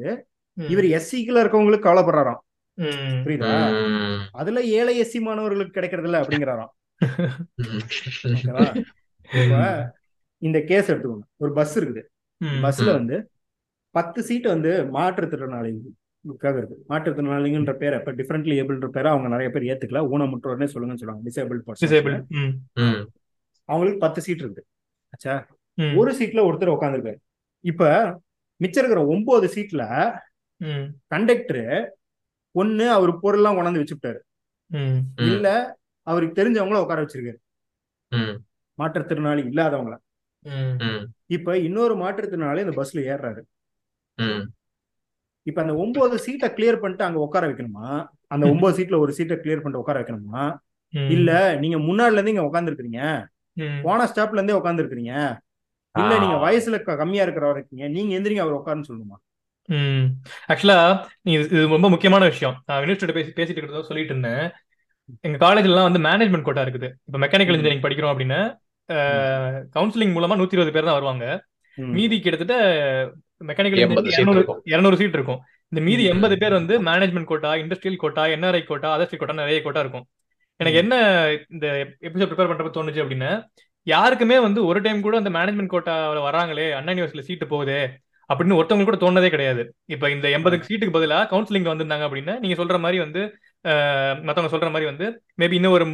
S3: இவர் எஸ்சிக்குள்ள இருக்கவங்களுக்கு கவலைப்படுறாராம்.
S1: ம்,
S3: புரியுதா. அதுல ஏழை எஸ்சி மாணவர்களுக்கு கிடைக்கிறது இல்ல அப்படிங்கிறாராம். இந்த கேஸ் எடுத்துக்கோங்க. ஒரு பஸ் இருக்குது. பஸ்ல. வந்து பத்து சீட் வந்து இருக்கு. மாற்றுத்திறனாளிங்கன்ற பேரை இப்ப டிஃபரெண்ட்லி ஏபிள்ன்ற பேரை அவங்க நிறைய பேர் ஏத்துக்கல. ஊனமுற்றோர்னே சொல்லுங்கன்னு சொல்லுவாங்க. டிசேபிள். அவங்களுக்கு பத்து சீட் இருக்குது ஆச்சா ஒரு சீட்ல ஒருத்தர் உட்காந்துருக்காரு இப்ப மிச்சம் இருக்கிற ஒன்பது சீட்ல
S1: ம்,
S3: கண்டக்டர் ஒண்ணு அவர் பொருள்லாம் கொண்டாந்து வச்சுட்டாரு
S1: ம்,
S3: இல்ல அவருக்கு தெரிஞ்சவங்கள உட்கார வச்சிருக்காரு.
S2: ம்.
S3: மாற்றுத்திறனாளி இல்லாதவங்கள. இப்ப இன்னொரு மாற்றுத்திறனாளி இந்த பஸ்ல ஏறுறாரு.
S2: ம்.
S3: இப்ப அந்த ஒன்பது சீட்டை கிளியர் பண்ணிட்டு அங்க உட்கார வைக்கணுமா? அந்த ஒன்பது சீட்ல ஒரு சீட்டை கிளியர் பண்ணிட்டு உட்கார வைக்கணுமா? இல்ல நீங்க முன்னாடில இருந்து இங்க உட்காந்துருக்கீங்க போன ஸ்டாப்ல இருந்தே உட்காந்துருக்கீங்க இல்ல நீங்க வயசுல கம்மியா இருக்கிறவர் இருக்கீங்க. நீங்க எந்திரிங்க அவர் உட்காருன்னு சொல்லணுமா
S1: ஆக்சுவலா இது ரொம்ப முக்கியமான விஷயம். நான் யூனிவர்சிட்டி பேசி பேசிட்டு இருக்கிறதோ சொல்லிட்டு இருந்தேன். எங்க காலேஜ்லாம் வந்து மேனேஜ்மெண்ட் கோட்டா இருக்குது. இப்போ மெக்கானிக்கல். இன்ஜினியரிங் படிக்கிறோம் அப்படின்னா கவுன்சிலிங் மூலமா நூத்தி இருபது பேர் தான் வருவாங்க. மீதி கிட்டத்தட்ட மெக்கானிக்கல் இரநூறு சீட் இருக்கும். இந்த மீதி. எண்பது பேர் வந்து management quota industrial quota NRI quota அதர்ஸ்டி quota நிறைய கோட்டா இருக்கும். எனக்கு. என்ன இந்த எபிசோட் ப்ரிப்பேர் பண்றப்ப தோணுச்சு அப்படின்னா யாருக்குமே வந்து ஒரு டைம் கூட அந்த மேனேஜ்மெண்ட் கோட்டாவில் வராங்களே அண்ணா யூனிவர்சிட்டியில் சீட்டு போகுதே அப்படின்னு ஒருத்தவங்க கூட தோணுனதே கிடையாது. இப்ப இந்த எண்பது சீட்டுக்கு பதிலா கவுன்சிலிங் வந்திருந்தாங்க அப்படின்னா நீங்க சொல்ற மாதிரி வந்து அஹ், மத்தவங்க சொல்ற மாதிரி வந்து மேபி இன்னும் ஒரு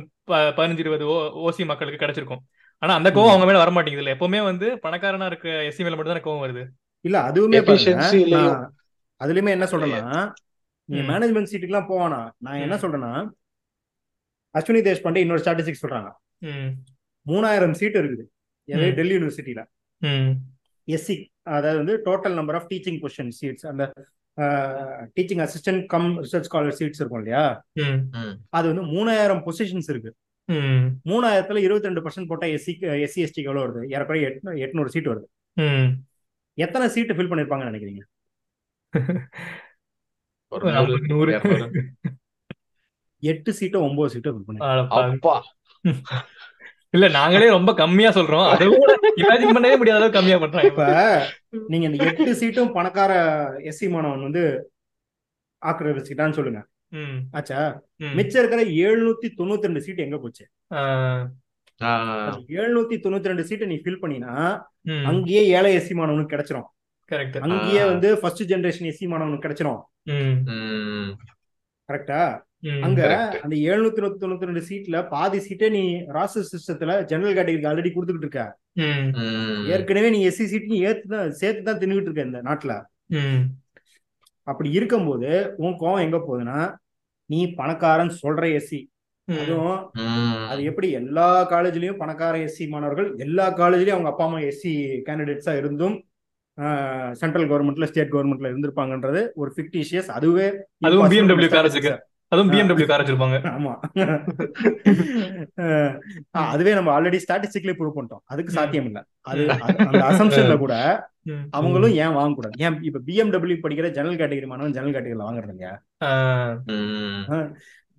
S1: பதினஞ்சு இருபது ஓசி மக்களுக்கு கிடைச்சிருக்கும். ஆனா அந்த கோவம். அவங்க மேல வர மாட்டேங்குது இல்ல. எப்பவுமே வந்து பணக்காரனா இருக்க எஸ்சி மேல மட்டும் தான் கோவம் வருது.
S3: இல்ல அதுவுமே அதுலயுமே என்ன சொல்றேன்னா நீங்க
S1: ம்.
S3: மேனேஜ்மெண்ட் சீட்டுக்குலாம் போவானா நான் என்ன. சொல்றேன்னா அஸ்வினி தேஷ்பாண்டே இன்னொரு ஸ்டாட்டிஸ்டிக்ஸ் சொல்றாங்க. மூணாயிரம் சீட் இருக்குது. டெல்லி யூனிவர்சிட்டியில
S1: ம்.
S3: எஸ்சி அதாவது வந்து total number of teaching position seats அந்த teaching assistant cum research scholar seats இருக்கும் இல்லையா. அது வந்து மூணாயிரம் பொசிஷன்ஸ் இருக்கு.
S1: ம்.
S3: மூணாயிரத்துல இருபத்தி ரெண்டு பர்சன்ட் போட்டா எஸ்சி எஸ்சி எஸ்டிக்கு எவ்வளவு வருது? ஏறக்குறைய எட்நூ எட்நூறு சீட் வருது.
S1: ம்.
S3: எத்தனை சீட் ஃபில் பண்ணிருப்பாங்கன்னு நினைக்கிறீங்க. எட்டு சீட்டோ ஒன்பது சீட்டோ ஃபில் பண்ணி
S1: இல்ல நாங்களே ரொம்ப கம்மியா சொல்றோம். அதை கூட இமேஜின் பண்ணவே முடியாத அளவுக்கு கம்மியா பண்றாங்க.
S3: இப்ப நீங்க இந்த எட்டு சீட்டும் பணக்கார எஸ்சி மாணவன் வந்து ஆக்கிரமிச்சுக்கிட்டான்னு சொல்லுங்க.
S1: ம்.
S3: ஆச்சா? மிச்சம் இருக்கிற எழுநூத்தி தொண்ணூத்தி ரெண்டு சீட் எங்க போச்சு? எழுநூத்தி தொண்ணூத்தி ரெண்டு சீட்டை நீ ஃபில் பண்ணினா அங்கேயே ஏழை எஸ்சி மாணவனுக்கு கிடைச்சிரும்.
S1: கரெக்ட்
S3: அங்கேயே. வந்து ஃபர்ஸ்ட் ஜெனரேஷன் எஸ்சி மாணவனுக்கு கிடைச்சிரும். கரெக்டா அங்க
S2: correct.
S3: அந்த எழுநூத்தி தொண்ணூத்தி ரெண்டு சீட்ல பாதி சீட்டே நீ ராசஸ் சிஸ்டத்துல ஜெனரல் கேட்டகரிக்கு ஆல்ரெடி கொடுத்துக்கிட்டு இருக்க. ஏற்கனவே நீ எஸ்சி சீட்டையும் ஏத்து தான் சேர்த்து தான் தின்னுகிட்டு இருக்க இந்த நாட்டுல. அப்படி இருக்கும்போது உன் கோவம் எங்க போகுதுன்னா நீ பணக்காரன் சொல்ற எஸ்சி அதுவும். அது எப்படி எல்லா காலேஜ்லயும் பணக்கார எஸ்சி மாணவர்கள் எல்லா காலேஜ்லயும் அவங்க அப்பா அம்மா எஸ்சி கேண்டிடேட்ஸா இருந்தும் சென்ட்ரல் கவர்மெண்ட்ல ஸ்டேட் கவர்மெண்ட்ல இருந்திருப்பாங்கன்றது ஒரு ஃபிக்டிஷியஸ் அதுவே
S1: அதுவும்
S3: statistics.
S1: காரத்துக்கு. அதுவும் பிஎம்டபிள்யூ கார் வச்சிருப்பாங்க
S3: ஆமா. அதுவே நம்ம ஆல்ரெடி ஸ்டாட்டிஸ்டிக்லயே ப்ரூவ் பண்ணிட்டோம். அதுக்கு. சாத்தியம் இல்ல அது அந்த அசம்ஷன்ல கூட. அவங்களும் ஏன் வாங்கக்கூடாது? ஏன் இப்ப பிஎம்டபிள்யூ படிக்கிற ஜெனரல் கேட்டகரி மாணவன் ஜெனரல் கேட்டகரியில வாங்குறது இல்லையா?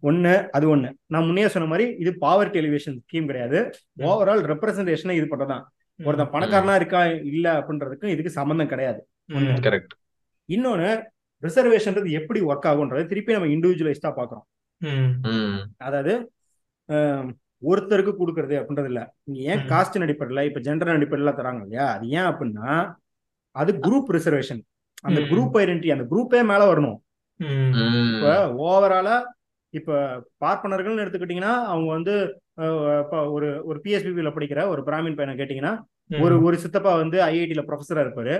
S3: ஒண்ணு அது ஒண்ணு நான் முன்னே சொன்ன மாதிரி இது பாவர்ட்டி எலிவேஷன் ஸ்கீம் கிடையாது. ஓவரால் ரெப்ரசன்டேஷனை இது பண்றதுதான்
S1: ம்.
S3: ஒருத்தன் பணக்காரனா இருக்கா இல்ல அப்படின்றதுக்கும் இதுக்கு சம்பந்தம் கிடையாது. இன்னொன்னு ரிசர்வேஷன்றது எப்படி ஒர்க் ஆகுன்றது திருப்பி நம்ம இண்டிவிஜுவலைஸ்டா பாக்குறோம்
S1: ம்.
S2: ம்.
S3: அதாவது ஒருத்தருக்கு கொடுக்கறது அப்படின்றது இல்ல இங்க ஏன். காஸ்ட் அடிப்படையில இப்ப ஜெண்டர் அடிப்படையில தராங்க இல்லையா அது ஏன் அப்படின்னா அது குரூப் ரிசர்வேஷன் அந்த. குரூப் ஐடென்டி அந்த குரூப்பே மேல வரணும். இப்ப. ஓவராலா இப்ப பார்ப்பனர்கள்னு எடுத்துக்கிட்டீங்கன்னா அவங்க வந்து ஒரு ஒரு பிஎஸ்பிபில படிக்கிற ஒரு பிராமின் பையனை கேட்டீங்கன்னா ஒரு ஒரு சித்தப்பா வந்து ஐஐடில ப்ரொஃபஸரா இருப்பாரு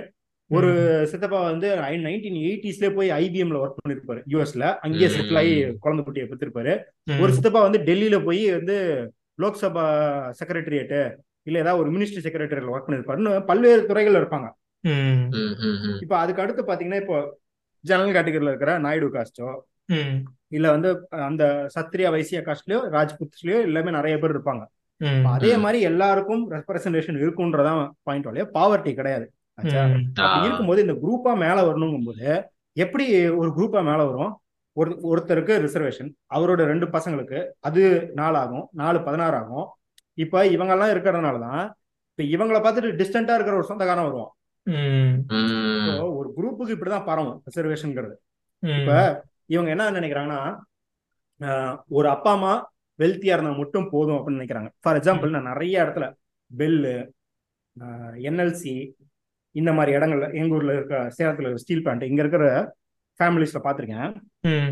S3: ஒரு சித்தப்பா வந்து நைன்டீன் எயிட்டிஸ்ல போய் ஐபிஎம்ல ஒர்க் பண்ணிருப்பாரு யூஎஸ்ல அங்கேயே. செட்டில் ஆகி குழந்தை குட்டியை பெற்றிருப்பாரு. ஒரு சித்தப்பா வந்து டெல்லியில போய் வந்து லோக்சபா செக்ரட்டரியேட்டு இல்ல ஏதாவது ஒரு மினிஸ்ட்ரி செக்ரட்டரியில ஒர்க் பண்ணிருப்பாருன்னு பல்வேறு துறைகள்ல இருப்பாங்க. இப்ப அதுக்கு அடுத்து பாத்தீங்கன்னா இப்போ ஜெனரல் கேட்டகரியில இருக்கிற நாயுடு காஸ்டோ. இல்ல வந்து அந்த சத்ரியா வைசியா காஸ்ட்லயோ ராஜ்புத்லயோ எல்லாமே நிறைய பேர் இருப்பாங்க அதே. மாதிரி எல்லாருக்கும் ரெப்ரசன்டேஷன் இருக்குன்றதான் பாயிண்ட் இல்லையா பாவர்ட்டி கிடையாது. இருக்கும்போது இந்த குரூப்பா மேல வரணுங்கும் போது எப்படி ஒரு குரூப்பா மேல வரும் ஒரு ஒருத்தருக்கு ரிசர்வேஷன் அவரோட ரெண்டு பசங்களுக்கு அது நாலு ஆகும் நாலு பதினாறு ஆகும் இப்ப இவங்க எல்லாம் இருக்கிறதுனால தான் இப்ப இவங்கள பார்த்துட்டு டிஸ்டன்டா இருக்கிற ஒரு சொந்தக்காரன் வருவான். ஒரு குரூப்புக்கு இப்படிதான் பரவும் ரிசர்வேஷன்ங்கிறது. இப்ப இவங்க என்ன நினைக்கிறாங்கன்னா ஒரு அப்பா அம்மா வெல்த்தியா இருந்தா மட்டும் போதும் அப்படின்னு நினைக்கிறாங்க ஃபார் எக்ஸாம்பிள் நான் நிறைய இடத்துல பெல்லு என்எல்சி இந்த மாதிரி இடங்கள்ல எங்க ஊர்ல இருக்க சேலத்துல இருக்க ஸ்டீல் பிளான்ட் இங்க இருக்கிற ஃபேமிலிஸ்ல பார்த்திருக்கேன்
S1: ம்.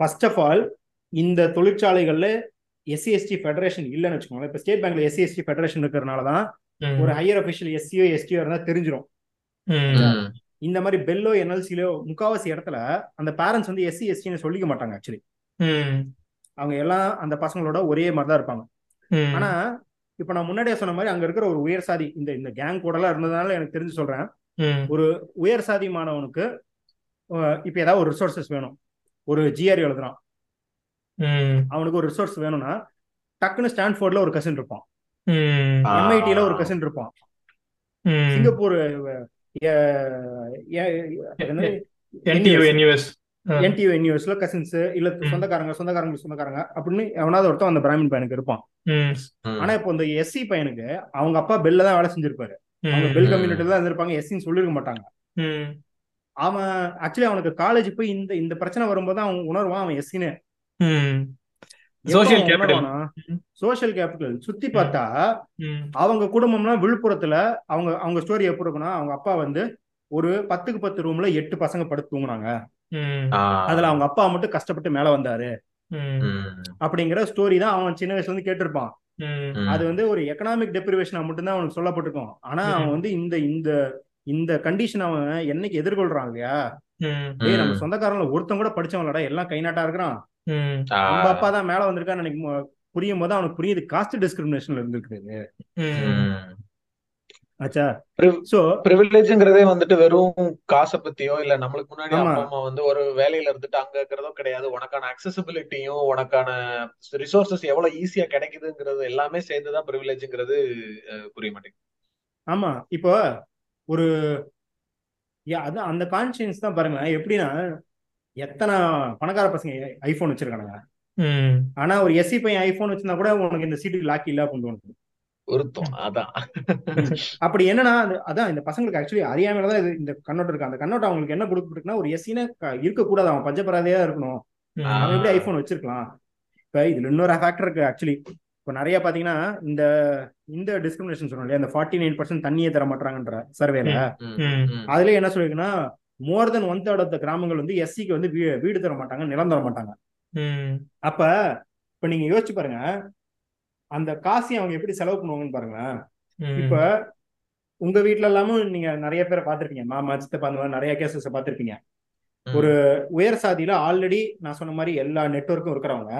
S3: ஃபர்ஸ்ட் ஆஃப் ஆல் இந்த தொழிற்சாலைகள்ல எஸ்சி எஸ்டி ஃபெடரேஷன் இல்லைன்னு வச்சுக்கோங்களேன் இப்போ ஸ்டேட் பேங்க்ல எஸ்சி எஸ்டி ஃபெடரேஷன் இருக்கிறனால தான்
S1: ம்.
S3: ஒரு ஹையர் அஃபிஷியல் எஸ்சியோ எஸ்டியோ இருந்தா தெரிஞ்சிரும்
S1: ம்.
S2: ம்.
S3: இந்த மாதிரி பெல்லோ என்எல்சிலோ முக்காவாசி இடத்துல அந்த பேரண்ட்ஸ் வந்து எஸ்சி எஸ்டின்னு சொல்லிக்க மாட்டாங்க ஆக்சுவலி. அவங்க எல்லாம் அந்த பசங்களோட ஒரே மாதிரி தான் இருப்பாங்க. ஆனா இப்ப நான் முன்னாடியே சொன்ன மாதிரி அங்க இருக்கிற ஒரு உயர் சாதி இந்த இந்த கேங் கூட எல்லாம் இருந்ததுனால எனக்கு தெரிஞ்சு சொல்றேன். ஒரு உயர் சாதி மாணவனுக்கு இப்ப ஏதாவது ஒரு ரிசோர்சஸ் வேணும். ஒரு ஜிஆர் எழுதுறான்.
S1: ம்.
S3: அவனுக்கு ஒரு ரிசோர்ஸ் வேணும்னா டக்குன்னு ஸ்டான்ஃபோர்ட்ல ஒரு கசின் இருப்பான். எம்ஐடில ஒரு கசின் இருப்பான். சிங்கப்பூர்
S1: என்டியூ என்யூஎஸ்
S3: என்டியூ என்யூஎஸ்ல கசின்ஸ் இல்ல. சொந்தக்காரங்க சொந்தக்காரங்க சொந்தக்காரங்க அப்படின்னு எவனாவது ஒருத்தன் அந்த பிராமின் பையனுக்கு இருப்பான். ஆனா இப்போ இந்த எஸ்சி பையனுக்கு அவங்க அப்பா பெல்ல தான் வேலை செஞ்சிருப்பாரு. அவங்க பெல். கம்யூனிட்டில தான் இருந்திருப்பாங்க எஸ்சின்னு சொல்லிருக்க மாட்டாங்க.
S1: ம்.
S3: அவன் ஆக்சுவலி அவனுக்கு காலேஜ் போய் இந்த இந்த பிரச்சனை வரும்போது அவன் உணர்வான் அவன் எஸ்சின்னு.
S1: ம் சோஷியல் கேபிட்டல்
S3: சோஷியல் கேபிட்டல் சுத்தி பார்த்தா அவங்க குடும்பம்லாம் விழுப்புரத்துல அவங்க அவங்க ஸ்டோரி எப்படி இருக்குன்னா அவங்க அப்பா வந்து ஒரு பத்துக்கு பத்து ரூம்ல எட்டு பசங்க படுத்து தூங்குனாங்க. அதுல அவங்க அப்பா மட்டும் கஷ்டப்பட்டு மேல வந்தாரு. அப்படிங்கிற ஸ்டோரி தான் அவன் சின்ன வயசுல இருந்து கேட்டிருப்பான். அது வந்து ஒரு எக்கனாமிக் டெப்ரிவேஷனா மட்டும்தான் அவனுக்கு சொல்லப்பட்டிருக்கும் ஆனா. அவன் வந்து இந்த இந்த இந்த கண்டிஷன் அவன் என்னைக்கு எதிர்கொள்றான் இல்லையா ஏய் நம்ம. சொந்தக்காரங்கள ஒருத்தன் கூட படிச்சவங்களடா எல்லாம் கை நாட்டா இருக்கிறான். நம்ம அப்பா தான் மேல வந்திருக்கான்னு எனக்கு மு- புரியும் போது அவனுக்கு புரியுது காஸ்ட் டிஸ்கிரிமினேஷன்ல இருந்திருக்கு
S1: ம்.
S2: ம்.
S3: ஆச்சா சோ
S2: ப்ரிவிலேஜ்ங்கிறதே வந்துட்டு வெறும் காசை பத்தியோ இல்ல நம்மளுக்கு முன்னாடி. அப்பா அம்மா வந்து ஒரு வேலையில இருந்துட்டு அங்க இருக்கிறதோ கிடையாது. உனக்கான அக்சசிபிலிட்டியும் உனக்கான ரிசோர்சஸ் எவ்வளவு ஈஸியா கிடைக்குதுங்கிறது எல்லாமே சேர்ந்துதான் ப்ரிவிலேஜ்ங்கிறது புரிய மாட்டேங்குது.
S3: ஆமா. இப்போ ஒரு அதான் அந்த கான்சியன்ஸ் தான் பாருங்களேன். எப்படின்னா எத்தனை பணக்கார பசங்க ஐபோன் வச்சிருக்கானுங்க.
S1: ம்.
S3: ஆனா ஒரு எஸ்சி பையன் ஐபோன் வச்சிருந்தா கூட உனக்கு இந்த சீட்டு லாக் இல்ல அப்படின்னு தோணுது
S2: ஒருத்தம் அதான்.
S3: அப்படி என்னன்னா அது- அதான் இந்த பசங்களுக்கு ஆக்சுவலி அறியாமையில இது இந்த கண்ணோட்டம் இருக்கு. அந்த கண்ணோட்டம் அவங்களுக்கு என்ன கொடுக்கப்பட்டிருக்குன்னா ஒரு எஸ்சின்னு இருக்கக்கூடாது. அவன் பஞ்சப்பராதையா இருக்கணும். அவன் எப்படி ஐபோன் வச்சிருக்கலாம்? இப்ப இதுல இன்னொரு ஃபேக்டர் இருக்கு ஆக்சுவலி இப்போ நிறைய பாத்தீங்கன்னா இந்த இந்த டிஸ்கிரிமினேஷன் சொன்னோம் இல்லையா? இந்த ஃபார்ட்டி நைன் பர்சன்ட் தண்ணியே தர மாட்டாங்கன்ற சர்வேல. அதுல என்ன சொல்லிருக்குன்னா more than one third of the கிராமங்கள் வந்து எஸ்சிக்கு வந்து வீ- வீடு தர மாட்டாங்க நிலம் தர மாட்டாங்க. அப்ப இப்ப நீங்க யோசிச்சு பாருங்க. அந்த காசையும் அவங்க எப்படி செலவு பண்ணுவாங்கன்னு பாருங்களேன் இப்ப உங்க வீட்ல எல்லாமும் நீங்க நிறைய பேரை பார்த்திருப்பீங்க. மாமா சித்தப்பா அந்த மாதிரி நிறைய கேசஸ் பார்த்திருப்பீங்க. ஒரு உயர் சாதியில ஆல்ரெடி நான் சொன்ன மாதிரி எல்லா நெட்வொர்க்கும் இருக்கிறவங்க.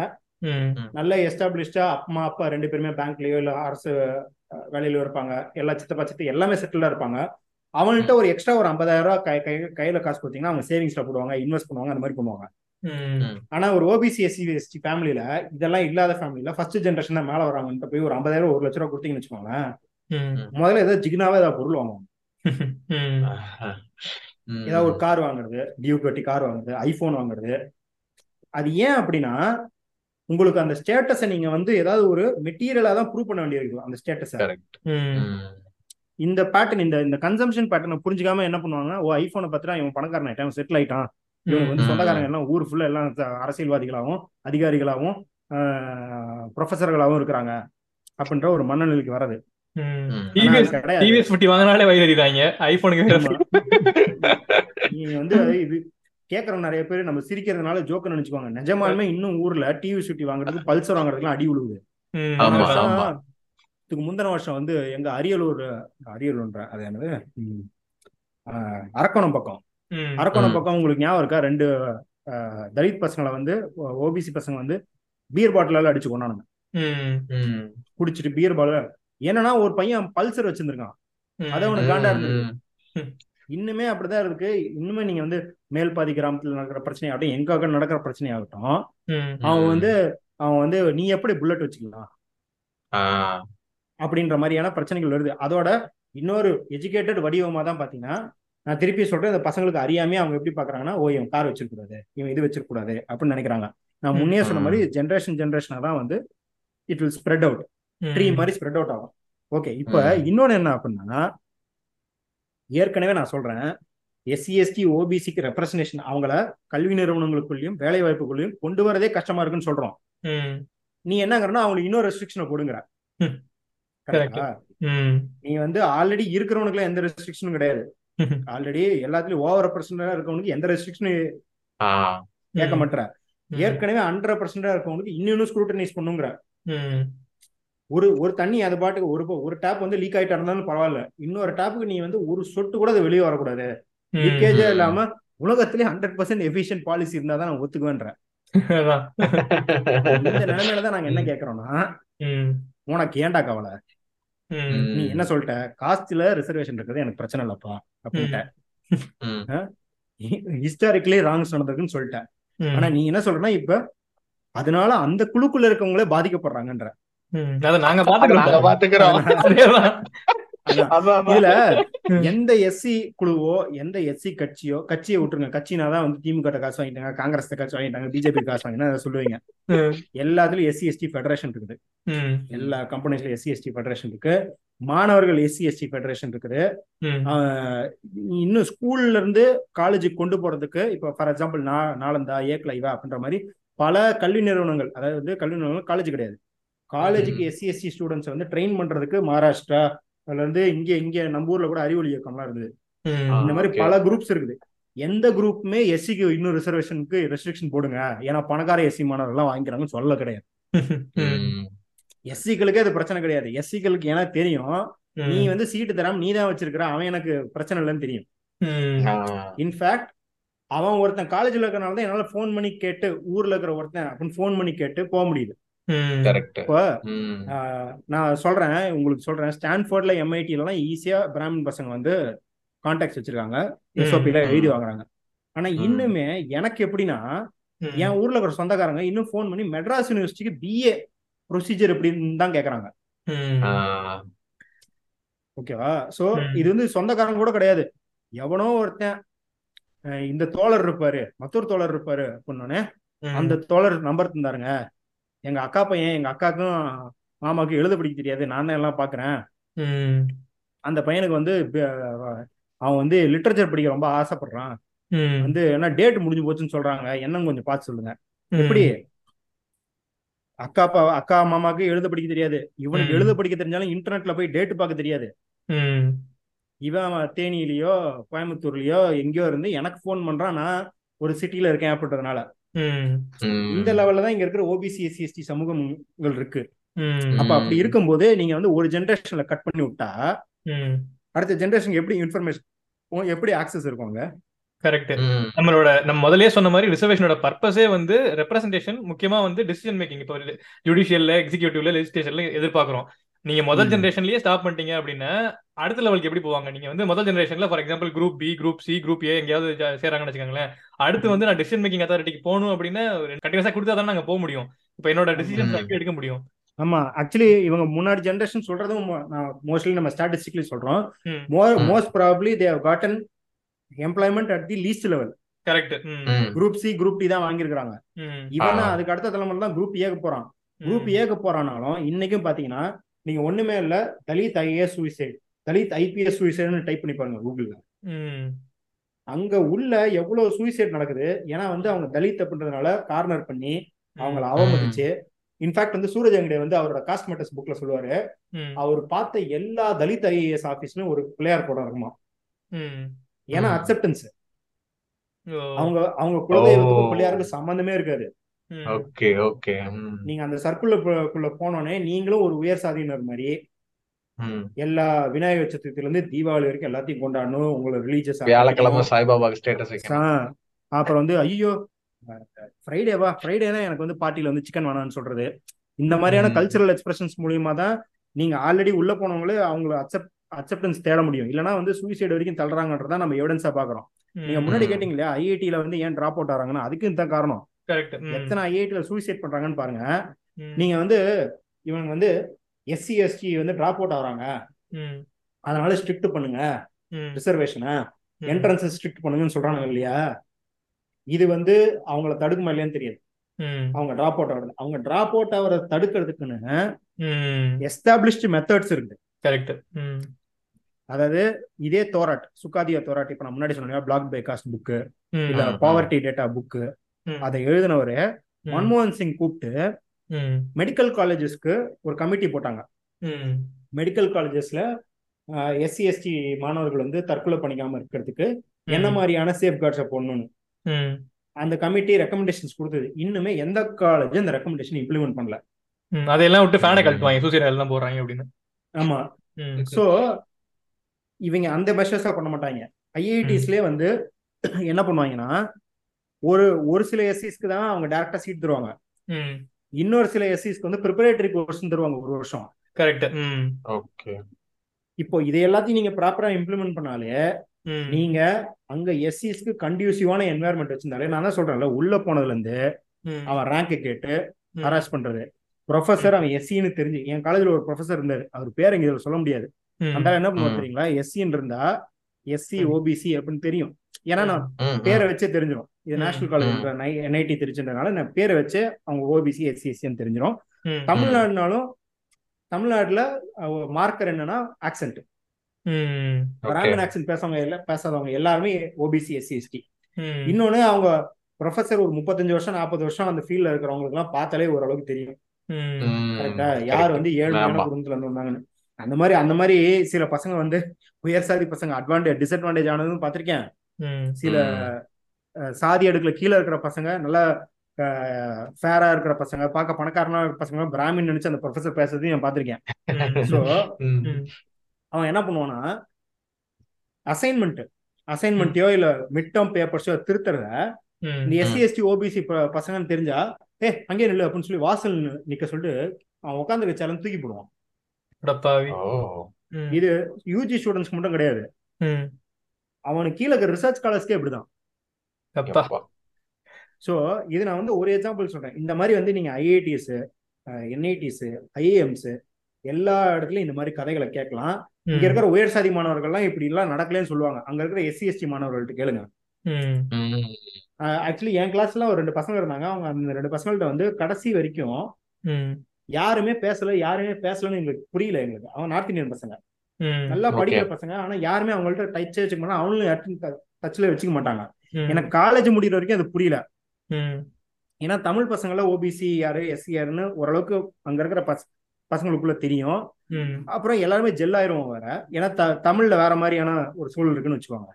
S3: நல்ல எஸ்டாப்ளிஷ்டா அம்மா அப்பா ரெண்டு பேருமே பேங்க்லயோ இல்ல அரசு வேலையிலயோ இருப்பாங்க. எல்லா சித்தப்பா சித்தி எல்லாமே செட்டில்டா இருப்பாங்க. அவங்கள்ட்ட ஒரு எக்ஸ்ட்ரா ஒரு ஐம்பதாயிரம் ரூபாய் கை கை- கையில காசு கொடுத்தீங்கன்னா அவங்க சேவிங்ஸ்ல போடுவாங்க இன்வெஸ்ட் பண்ணுவாங்க அந்த மாதிரி பண்ணுவாங்க.
S1: ம்.
S3: ஆனா ஒரு ஓபிசி எஸ்சி எஸ்டி ஃபேமிலியில இதெல்லாம் இல்லாத ஃபேமிலியில ஃபர்ஸ்ட் ஜென்ரேஷன் தான் மேல வராங்கன்ட்டு போய் ஒரு ஐம்பதாயிரம் ஒரு லட்ச ரூபா கொடுத்தீங்கன்னு வச்சுக்கோங்களேன்.
S1: ம்.
S3: முதல்ல ஏதாவது ஜிகினாவே ஏதாவது பொருள் வாங்குவாங்க. ஏதாவது ஒரு கார் வாங்குறது டியூ கட்டி கார் வாங்குறது ஐபோன் வாங்குறது. அது ஏன் அப்படின்னா உங்களுக்கு அந்த ஸ்டேட்டஸை நீங்க வந்து ஏதாவது ஒரு மெட்டீரியலா தான் ப்ரூவ் பண்ண வேண்டியிருக்கும் அந்த ஸ்டேட்டஸை. இந்த பேட்டர்ன் இந்த இந்த கன்சம்ஷன் பேட்டர்னை புரிஞ்சுக்காம என்ன பண்ணுவாங்கன்னா ஓ ஐபோனை பார்த்துட்டா இவன் பணக்காரன் ஆயிட்டான் செட்டில் ஆயிட்டான். இவனுக்கு வந்து. சொந்தக்காரங்க எல்லாம் ஊர் ஃபுல்லா எல்லாம் அரசியல்வாதிகளாகவும் அதிகாரிகளாகவும் ப்ரொஃபஸர்களாகவும் இருக்கிறாங்க அப்படின்ற ஒரு மனநிலைக்கு வர்றது.
S1: டிவிஎஸ் ஃபிஃப்டி வாங்கினாலே ஐபோனுக்கு.
S3: நீங்க வந்து இது கேக்குற நிறைய பேர் நம்ம சிரிக்கிறதுனால ஜோக்க நினைச்சுக்குவாங்க. நிஜமாலுமே இன்னும் ஊர்ல டிவி சுட்டி வாங்குறதுக்கு பல்சர் வாங்குறதுக்குலாம் அடி விழுவுது இதுக்கு முந்தின வருஷம் வந்து எங்க அரியலூர் அரியலூர்ன்ற அது என்னது? அரக்கோணம் பக்கம். அரக்கோணம். பக்கம் உங்களுக்கு ஞாபகம் இருக்கா? ரெண்டு ஆஹ், தலித் பசங்களை வந்து ஓபிசி பசங்க வந்து பியர் பாட்டிலால அடிச்சு கொண்டானுங்க.
S1: ம்
S2: ம்.
S3: குடிச்சிட்டு பியர் பாட்டில் என்னன்னா ஒரு பையன் பல்சர் வச்சிருந்திருக்கான். அது அவனுக்கு காண்டா. இருந்தது. இன்னுமே அப்படிதான் இருக்கு. இன்னுமே நீங்க வந்து மேல் பாதி கிராமத்துல நடக்கிற பிரச்சனை ஆகட்டும் எங்க நடக்கிற பிரச்சனை ஆகட்டும்.
S1: ம்
S3: அவன் வந்து அவன் வந்து நீ எப்படி புல்லட் வச்சுக்கலாம். அப்படின்ற மாதிரியான பிரச்சனைகள் வருது. அதோட இன்னொரு எஜுகேட்டட் வடிவமா தான் பாத்தீங்கன்னா நான் திருப்பி சொல்றேன் இந்த பசங்களுக்கு அறியாமே அவங்க எப்படி பாக்குறாங்கன்னா ஓ இவன் கார் வச்சிருக்கூடாது இவன் இது வச்சிருக்கூடாது அப்படின்னு நினைக்கிறாங்க. நான் முன்னே சொன்ன மாதிரி ஜென்ரேஷன் ஜென்ரேஷனா தான் வந்து it will spread out tree மாதிரி ஸ்ப்ரெட் அவுட் ஆகும். ஓகே இப்போ. இன்னொன்னு என்ன அப்படின்னா ஏற்கனவே நான் சொல்றேன் எஸ்சி எஸ்டி ஓபிசிக்கு ரெப்ரசன்டேஷன் அவங்கள கல்வி நிறுவனங்களுக்குள்ளேயும் வேலை வாய்ப்புக்குள்ளேயும் கொண்டு வரதே கஷ்டமா இருக்குன்னு சொல்றோம். நீ என்னங்கிறனா அவங்களுக்கு இன்னொரு ரெஸ்ட்ரிக்ஷனை
S1: ம்
S3: நீ வந்து ஆல்ரெடி இருக்கிறவனுக்குலாம் எந்த ரெஸ்ட்ரிக்ஷனும் கிடையாது. ஆல்ரெடி எல்லாத்துலயும் ஓவர் பர்சன்டா இருக்கவனுக்கு எந்த ரெஸ்ட்ரிக்ஷனும். கேட்க மாட்டேற. ஏற்கனவே ஹண்ட்ரட் பர்சன்டா இருக்கவனுக்கு இன்னும் ஸ்க்ரூட்டனைஸ் பண்ணுங்கிற. ஒரு ஒரு தண்ணி அது பாட்டுக்கு ஒரு ஒரு டேப் வந்து லீக் ஆயிட்டா இருந்தாலும் பரவாயில்ல. இன்னொரு டேப்புக்கு நீ வந்து ஒரு சொட்டு கூட அது வெளியே வரக்கூடாது. லீக்கேஜே. இல்லாம உலகத்திலே ஹண்ட்ரட் பர்சன்ட் எஃபிஷியன்ட் பாலிசி இருந்தா தான் நான் ஒத்துக்குவேன்ற.
S1: அதான்.
S3: இந்த நிலைமையில தான் நாங்க என்ன கேக்குறோம்னா உனக்கு ஏன்டா கவலை? நீ என்ன சொல்லிட்ட? காஸ்ட்ல ரிசர்வேஷன் இருக்கிறது எனக்கு பிரச்சனை இல்லப்பா அப்படின்ட்ட. ஹிஸ்டாரிக்கலி ராங்ஸ் நடந்திருக்குன்னு சொல்லிட்டேன் ஆனா நீ என்ன சொல்றனா இப்ப அதனால அந்த குழுக்குள்ள இருக்கவங்களே பாதிக்கப்படுறாங்கன்ற.
S1: நாங்க பாத்துக்கிறோம்.
S3: இதுல. எந்த எஸ்சி குழுவோ எந்த எஸ்சி கட்சியோ கட்சியை விட்டுருங்க. கட்சினா தான் வந்து திமுக காசு வாங்கிட்டாங்க காங்கிரஸ் காசு வாங்கிட்டாங்க பிஜேபி காசு வாங்கினா சொல்லுவீங்க. எல்லாத்துலயும் எஸ்சி எஸ்டி ஃபெடரேஷன் இருக்குது. எல்லா கம்பெனிஸ்ல எஸ்சி எஸ்டி ஃபெடரேஷன் இருக்கு. மாணவர்கள் எஸ்சி எஸ்டி ஃபெடரேஷன் இருக்குது. இன்னும் ஸ்கூல்ல இருந்து காலேஜுக்கு கொண்டு போறதுக்கு இப்போ ஃபார் எக்ஸாம்பிள் நா நாலந்தா ஏக்லைவா அப்படின்ற மாதிரி பல கல்வி நிறுவனங்கள் அதாவது கல்வி நிறுவனங்கள் காலேஜ் கிடையாது. காலேஜுக்கு எஸ்சி எஸ்சி ஸ்டூடெண்ட்ஸ் வந்து ட்ரெயின் பண்றதுக்கு மகாராஷ்டிரா அதுல இருந்து இங்க இங்க நம்ம ஊர்ல கூட அறிவொளி இயக்கம்லாம் இருந்தது. இந்த மாதிரி. பல குரூப்ஸ் இருக்குது. எந்த குரூப்புமே எஸ்சிக்கு இன்னும் ரிசர்வேஷனுக்கு ரெஸ்ட்ரிக்ஷன் போடுங்க. ஏன்னா பணக்கார எஸ்சி மாணவர்கள்லாம் வாங்கிக்கிறாங்கன்னு சொல்ல கிடையாது. எஸ்சிகளுக்கே அது பிரச்சனை கிடையாது. எஸ்சிகளுக்கு ஏன்னா தெரியும். நீ வந்து சீட்டு தராம நீ தான் வச்சிருக்கிற. அவன் எனக்கு பிரச்சனை இல்லைன்னு தெரியும். இன்ஃபேக்ட் அவன் ஒருத்தன் காலேஜ்ல இருக்கிறனால தான் என்னால ஃபோன் பண்ணி கேட்டு ஊர்ல இருக்கிற ஒருத்தன் அப்படின்னு ஃபோன் பண்ணி கேட்டு போக முடியுது. நான் சொல்றேன் உங்களுக்கு சொல்றேன். ஸ்டான்ஃபோர்ட்ல எம்ஐடிலாம் ஈஸியா பிராமின் பசங்க வந்து கான்டாக்ட்ஸ் வச்சிருக்காங்க. எஸ்ஓபில. எழுதி வாங்குறாங்க. ஆனா. இன்னுமே எனக்கு எப்படின்னா என் ஊர்ல இருக்கிற சொந்தக்காரங்க இன்னும் ஃபோன் பண்ணி மெட்ராஸ் யூனிவர்சிட்டிக்கு பிஏ ப்ரொசீஜர் எப்படின்னு தான் கேக்குறாங்க. ஓகேவா? சோ. இது வந்து சொந்தக்காரங்க கூட கிடையாது. எவனோ ஒருத்தன் இந்த தோழர் இருப்பாரு மற்றொரு தோழர் இருப்பாரு அப்படின்னோடனே அந்த தோழர் நம்பர் தந்தாருங்க. எங்க அக்கா பையன் எங்க அக்காக்கும் மாமாவுக்கும் எழுத படிக்க தெரியாது. நான் தான் எல்லாம் பாக்குறேன். அந்த பையனுக்கு வந்து அவன் வந்து லிட்ரேச்சர் படிக்க ரொம்ப ஆசைப்படுறான். வந்து என்ன டேட் முடிஞ்சு போச்சுன்னு சொல்றாங்க. என்னன்னு கொஞ்சம் பார்த்து சொல்லுங்க. எப்படி? அக்கா அப்பா அக்கா மாமாவுக்கு எழுத படிக்க தெரியாது. இவனுக்கு. எழுத படிக்க தெரிஞ்சாலும் இன்டர்நெட்ல போய் டேட் பார்க்க தெரியாது. இவன் தேனியிலயோ கோயம்புத்தூர்லயோ எங்கேயோ இருந்து எனக்கு ஃபோன் பண்றான். நான் ஒரு சிட்டில இருக்கேன் அப்படின்றதுனால. இந்த லெவல்ல தான் இங்க இருக்கிற ஓபிசி எஸ்சி எஸ்டி சமூகங்கள் இருக்கு. அப்ப. அப்படி இருக்கும்போது நீங்க வந்து ஒரு ஜென்ரேஷன்ல கட் பண்ணி விட்டா அடுத்த ஜென்ரேஷனுக்கு எப்படி இன்ஃபர்மேஷன் எப்படி ஆக்சஸ் இருக்குங்க
S1: கரெக்ட். நம்மளோட நம்ம முதல்லயே சொன்ன மாதிரி ரிசர்வேஷனோட பர்பஸே வந்து ரெப்ரசன்டேஷன் முக்கியமா வந்து டிசிஷன் மேக்கிங் இப்போ ஜுடிஷியல்ல எக்ஸிகியூட்டிவ்ல லெஜிஸ்லேஷன்ல எதிர்பார்க்கிறோம். நீங்க முதல். ஜென்ரேஷன்லயே ஸ்டாப் பண்ணிட்டீங்க அப்படின்னா அடுத்த லெவலுக்கு எப்படி போவாங்க? நீங்க வந்து முதல் ஜென்ரேஷன்ல for example group B group C group A எங்கேயாவது சேராங்கன்னு வச்சுக்கோங்களேன். அடுத்து வந்து நான் டிசிஷன் மேக்கிங் அத்தாரிட்டிக்கு போகணும் அப்படின்னா கண்டினியூஸா கொடுத்தா தான் நாங்க போக முடியும். இப்போ என்னோட. எப்படி எடுக்க முடியும்.
S3: ஆமா. ஆக்சுவலி இவங்க முன்னாடி ஜென்ரேஷன் சொல்றதும் மோஸ்ட்லி நம்ம ஸ்டாட்டிஸ்டிக்லி சொல்றோம். Most probably they have gotten employment at the least level
S1: correct.
S3: Group C group D தான் வாங்கியிருக்காங்க இவன் அதுக்கு அடுத்த தலைமுறை தான் குரூப் ஏக்கு போறான். குரூப் ஏக்கு போறானாலும் இன்னைக்கும் பாத்தீங்கன்னா நீங்க ஒண்ணுமே இல்ல Dalit IAS suicide Dalit IPS சூசைட்னு type பண்ணி பாருங்க கூகுள்ல அங்க உள்ள எவ்வளவு சூசைட் நடக்குது ஏன்னா வந்து அவங்க தலித் அப்படின்றதுனால கார்னர் பண்ணி அவங்கள அவமதிச்சு இன்ஃபேக்ட் வந்து சூரஜ் அங்கடே வந்து அவரோட காஸ்மெட்டஸ் புக்ல சொல்லுவாரு. அவர் பார்த்த எல்லா தலித் ஐஏஎஸ் ஆபீஸ்லயும் ஒரு பிள்ளையார் படம் இருக்குமா? ஏன்னா. அக்செப்டன்ஸ் அவங்க அவங்க குலதெய்வத்துக்கும்
S2: ஓ.
S3: பிள்ளையாருக்கும் சம்பந்தமே இருக்காது.
S2: Okay okay.
S3: நீங்க அந்த சர்க்குள்ள போனோடனே நீங்களும் ஒரு உயர் சாதியினர் மாதிரி. எல்லா விநாயகர் சதுர்த்தில இருந்து தீபாவளி வரைக்கும் எல்லாத்தையும் கொண்டாடணும் உங்களை ரிலீஜியஸ்
S2: வியாழக்கிழமை சாய்பாபாக்கு ஸ்டேட்டஸ்
S3: அப்புறம் வந்து ஐயோ ஃப்ரைடேவா ஃப்ரைடேனா எனக்கு வந்து பார்ட்டில வந்து சிக்கன் வேணாம்னு சொல்றது இந்த மாதிரியான. கல்ச்சரல் எக்ஸ்பிரஷன்ஸ் மூலியமா தான் நீங்க ஆல்ரெடி உள்ள போனவங்களே அவங்கள அக்செப்ட் அக்செப்டன்ஸ் தேட முடியும் இல்லனா வந்து சூசைட் வரைக்கும் தள்ளுறாங்கன்றத நம்ம எவிடன்ஸா பாக்குறோம் நீங்க முன்னாடி
S2: ம்.
S3: கேட்டீங்க இல்லையா ஐஐடில வந்து ஏன் டிராப் அவுட் ஆறாங்கன்னா அதுக்கு இந்த காரணம் எத்தனை ஐஐடில சூசைட் பண்றாங்கன்னு பாருங்க. நீங்க வந்து இவங்க வந்து எஸ்சி எஸ்டி வந்து டிராப் அவுட் ஆகுறாங்க. அதனால ஸ்ட்ரிக்ட் பண்ணுங்க. ரிசர்வேஷனை என்ட்ரன்ஸ் ஸ்ட்ரிக்ட் பண்ணுங்கன்னு சொல்றாங்க இல்லையா? இது வந்து அவங்கள தடுக்குமா இல்லையான்னு தெரியாது. அவங்க டிராப் அவுட் ஆகுறது. அவங்க டிராப் அவுட் ஆகிறத தடுக்கிறதுக்குன்னு எஸ்டாப்ளிஷ்டு மெத்தட்ஸ் இருக்குது
S1: கரெக்ட்
S3: அதாவது இதே தோராட் சுக்காதியா தோராட் இப்ப நான் முன்னாடி சொன்னேன் பிளாக் பை காஸ்ட் புக்கு இல்ல. பாவர்ட்டி டேட்டா புக்கு அதை எழுதினவரு மன்மோகன் சிங் கூப்பிட்டு மெடிக்கல் காலேஜஸ்க்கு ஒரு கமிட்டி போட்டாங்க. மெடிக்கல் காலேஜஸ்ல எஸ்சி எஸ்டி மாணவர்கள் வந்து தற்கொலை பண்ணிக்காம இருக்கிறதுக்கு என்ன மாதிரியான சேஃப் கார்ட்ஸை போடணும்னு அந்த கமிட்டி ரெக்கமெண்டேஷன்ஸ் கொடுத்தது. இன்னுமே எந்த காலேஜும் இந்த ரெக்கமெண்டேஷன் இம்ப்ளிமெண்ட் பண்ணல.
S1: அதையெல்லாம் விட்டு ஃபேனை கழட்டுவாங்க. சூசைட் எல்லாம் போடுறாங்க அப்படின்னு.
S3: ஆமா. சோ இவங்க அந்த மெஷர்ஸா பண்ண மாட்டாங்க. ஐஐடிஸ்லயே வந்து என்ன பண்ணுவாங்கன்னா ஒரு ஒரு சில எஸ்சிஸ்க்கு தான் அவங்க டேரக்டா சீட் தருவாங்க.
S1: ம்,
S3: இன்னொரு சில எஸ்சிஸ்க்கு வந்து ப்ரிப்பரேட்டரி கோர்ஸ் தருவாங்க ஒரு வருஷம்.
S1: கரெக்ட் ம்.
S2: ஓகே
S3: இப்போ இதை எல்லாத்தையும் நீங்க ப்ராப்பரா இம்ப்ளிமெண்ட் பண்ணாலே
S1: ம்.
S3: நீங்க அங்க எஸ்சிஸ்க்கு கண்டியூசிவான என்வாயர்மெண்ட் வச்சிருந்தாலே நான் தான் சொல்றேன்ல உள்ள போனதுல இருந்து அவன் ரேங்க் கேட்டு. ஹராஸ் பண்றது ப்ரொஃபசர் அவன் எஸ்சின்னு தெரிஞ்சு என் காலேஜ்ல ஒரு ப்ரொஃபசர் இருந்தாரு. அவர் பேர் இங்க இதுல சொல்ல முடியாது. அந்த என்ன பண்ணுவார்
S2: ம்.
S3: தெரியுங்களா? எஸ்சின்னு இருந்தா எஸ்சி. ஓபிசி அப்படின்னு தெரியும். ஏன்னா நான் பேரை. வச்சே தெரிஞ்சிடும் இது. நேஷனல் காலேஜ் என்ஐடி திருச்சின்றனால நான் பேரை வச்சு அவங்க ஓபிசி எஸ்சி எஸ்சின்னு தெரிஞ்சிடும். தமிழ்நாடுனாலும் தமிழ்நாட்டுல மார்க்கர் என்னன்னா ஆக்சென்ட் பிராமன் ஆக்சென்ட் பேசவங்க எல்லாம் பேசாதவங்க எல்லாருமே ஓபிசி எஸ்சி எஸ்டி. இன்னொன்னு அவங்க ப்ரொஃபசர் ஒரு முப்பத்தஞ்சு வருஷம் நாற்பது வருஷம் அந்த ஃபீல்ட்ல இருக்கிறவங்களுக்கு எல்லாம் பார்த்தாலே ஓரளவுக்கு தெரியும் கரெக்டா யார். வந்து
S2: ஆமா.
S3: குடும்பத்துல இருந்து வந்தாங்கன்னு அந்த மாதிரி அந்த மாதிரி சில பசங்க வந்து உயர் சாதி பசங்க அட்வான்டேஜ் டிஸ்அட்வான்டேஜ் ஆனதும் பார்த்திருக்கேன்
S1: ம்.
S3: சில சாதி அடுக்குல கீழே இருக்கிற பசங்க நல்லா ஃபேரா இருக்கிற பசங்க பார்க்க பணக்காரனா இருக்கிற பசங்க பிராமின் நினைச்சு அந்த ப்ரொஃபசர் பேசுறதையும் நான் பார்த்திருக்கேன். ஸோ. அவன் என்ன பண்ணுவான்னா அசைன்மெண்ட் அசைன்மெண்ட்டையோ இல்ல மிட் டேர்ம் பேப்பர்ஸோ திருத்துறத. இந்த எஸ்சி எஸ்டி ஓபிசி பசங்கன்னு தெரிஞ்சா ஏ அங்கே நில்லு அப்படின்னு சொல்லி வாசல் நிக்க சொல்லிட்டு அவன் உட்காந்து வச்சாலும் தூக்கி போடுவான். இது யூஜி ஸ்டூடெண்ட்ஸ்க்கு மட்டும் கிடையாது
S1: ம்.
S3: அவனுக்கு கீழே ரிசர்ச் ஸ்காலர்ஸ்க்கே இப்படிதான்
S1: அப்பா.
S3: ஸோ இது நான் வந்து ஒரு எக்ஸாம்பிள் சொல்றேன் இந்த மாதிரி வந்து நீங்க ஐஐடிஎஸ் என்ஐடிஸ் ஐஏஎம்ஸ் எல்லா இடத்துலயும் இந்த மாதிரி கதைகளை கேட்கலாம் இங்க. இருக்கிற உயர் சாதி மாணவர்கள்லாம் இப்படி எல்லாம் நடக்கலன்னு சொல்லுவாங்க அங்க இருக்கிற எஸ்சி எஸ்டி மாணவர்கள்ட்ட கேளுங்க. ஆக்சுவலி என் கிளாஸ்ல ஒரு ரெண்டு பசங்க இருந்தாங்க அவங்க அந்த ரெண்டு பசங்கள்ட்ட வந்து கடைசி வரைக்கும். யாருமே பேசல யாருமே பேசலன்னு எங்களுக்கு புரியல எங்களுக்கு அவன் நார்த் இந்தியன் பசங்க. நல்லா. படிக்கிற பசங்க ஆனா யாருமே அவங்கள்ட்ட டச்சே வச்சுக்க மாட்டாங்க அவங்களும் டச்ல வச்சுக்க மாட்டாங்க. எனக்கு காலேஜ் முடிகிற வரைக்கும் அது புரியல
S1: ம்.
S3: ஏன்னா தமிழ் பசங்கள ஓபிசி யாரு எஸ்சி யாருன்னு ஓரளவுக்கு அங்க இருக்கிற பச பசங்களுக்குள்ள தெரியும்
S1: ம்.
S3: அப்புறம் எல்லாருமே ஜெல் ஆயிருவோம் வேற ஏன்னா தமிழ்ல வேற மாதிரியான ஒரு சூழல் இருக்குன்னு வச்சுக்கோங்க.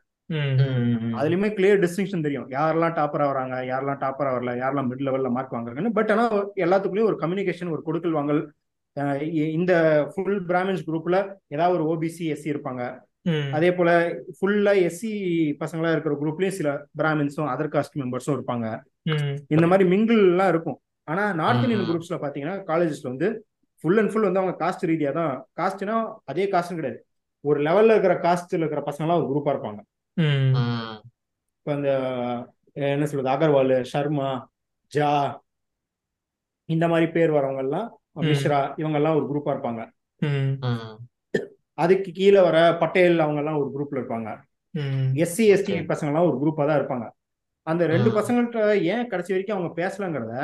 S3: அதுலயுமே கிளியர் டிஸ்டிங்ஷன் தெரியும் யாரெல்லாம் டாப்பரா வராங்க யாரெல்லாம் டாப்பரா வரல யாரெல்லாம் மிட் லெவல்ல மார்க் வாங்குறாங்கன்னு பட் ஆனா எல்லாத்துக்குள்ளயும் ஒரு கம்யூனிகேஷன் ஒரு கொடுக்கல் வாங்கல் இந்த ஃபுல் பிராமின்ஸ் குரூப்ல ஏதாவது ஒரு ஓபிசி எஸ்சி இருப்பாங்க
S1: ம்.
S3: அதே போல ஃபுல்லா எஸ்சி பசங்களா இருக்கிற குரூப்லயும் சில பிராமின்ஸும் அதர் காஸ்ட் மெம்பர்ஸும் இருப்பாங்க
S1: ம்.
S3: இந்த மாதிரி மிங்கிள் எல்லாம் இருக்கும் ஆனா நார்த் இந்தியன். குரூப்ஸ்ல பாத்தீங்கன்னா காலேஜஸ்ல வந்து ஃபுல் அண்ட் ஃபுல் வந்து அவங்க காஸ்ட் ரீதியா தான் காஸ்ட்னா அதே காஸ்ட் கிடையாது ஒரு லெவல்ல இருக்கிற காஸ்ட்ல இருக்கிற பசங்க எல்லாம் ஒரு குரூப்பா இருப்பாங்க. இப்போ அந்த என்ன சொல்றது அகர்வால் சர்மா ஜா இந்த மாதிரி பேர் வரவங்க எல்லாம். மிஸ்ரா இவங்க எல்லாம் ஒரு குரூப்பா இருப்பாங்க
S1: ம்.
S2: ம்.
S3: அதுக்கு கீழே வர பட்டேல் அவங்க எல்லாம் ஒரு குரூப்ல இருப்பாங்க. SC ST. பசங்க எல்லாம் ஒரு குரூப்பா தான் இருப்பாங்க அந்த ரெண்டு
S2: ம்.
S3: பசங்கள்ட்ட ஏன் கடைசி வரைக்கும் அவங்க பேசலங்கிறத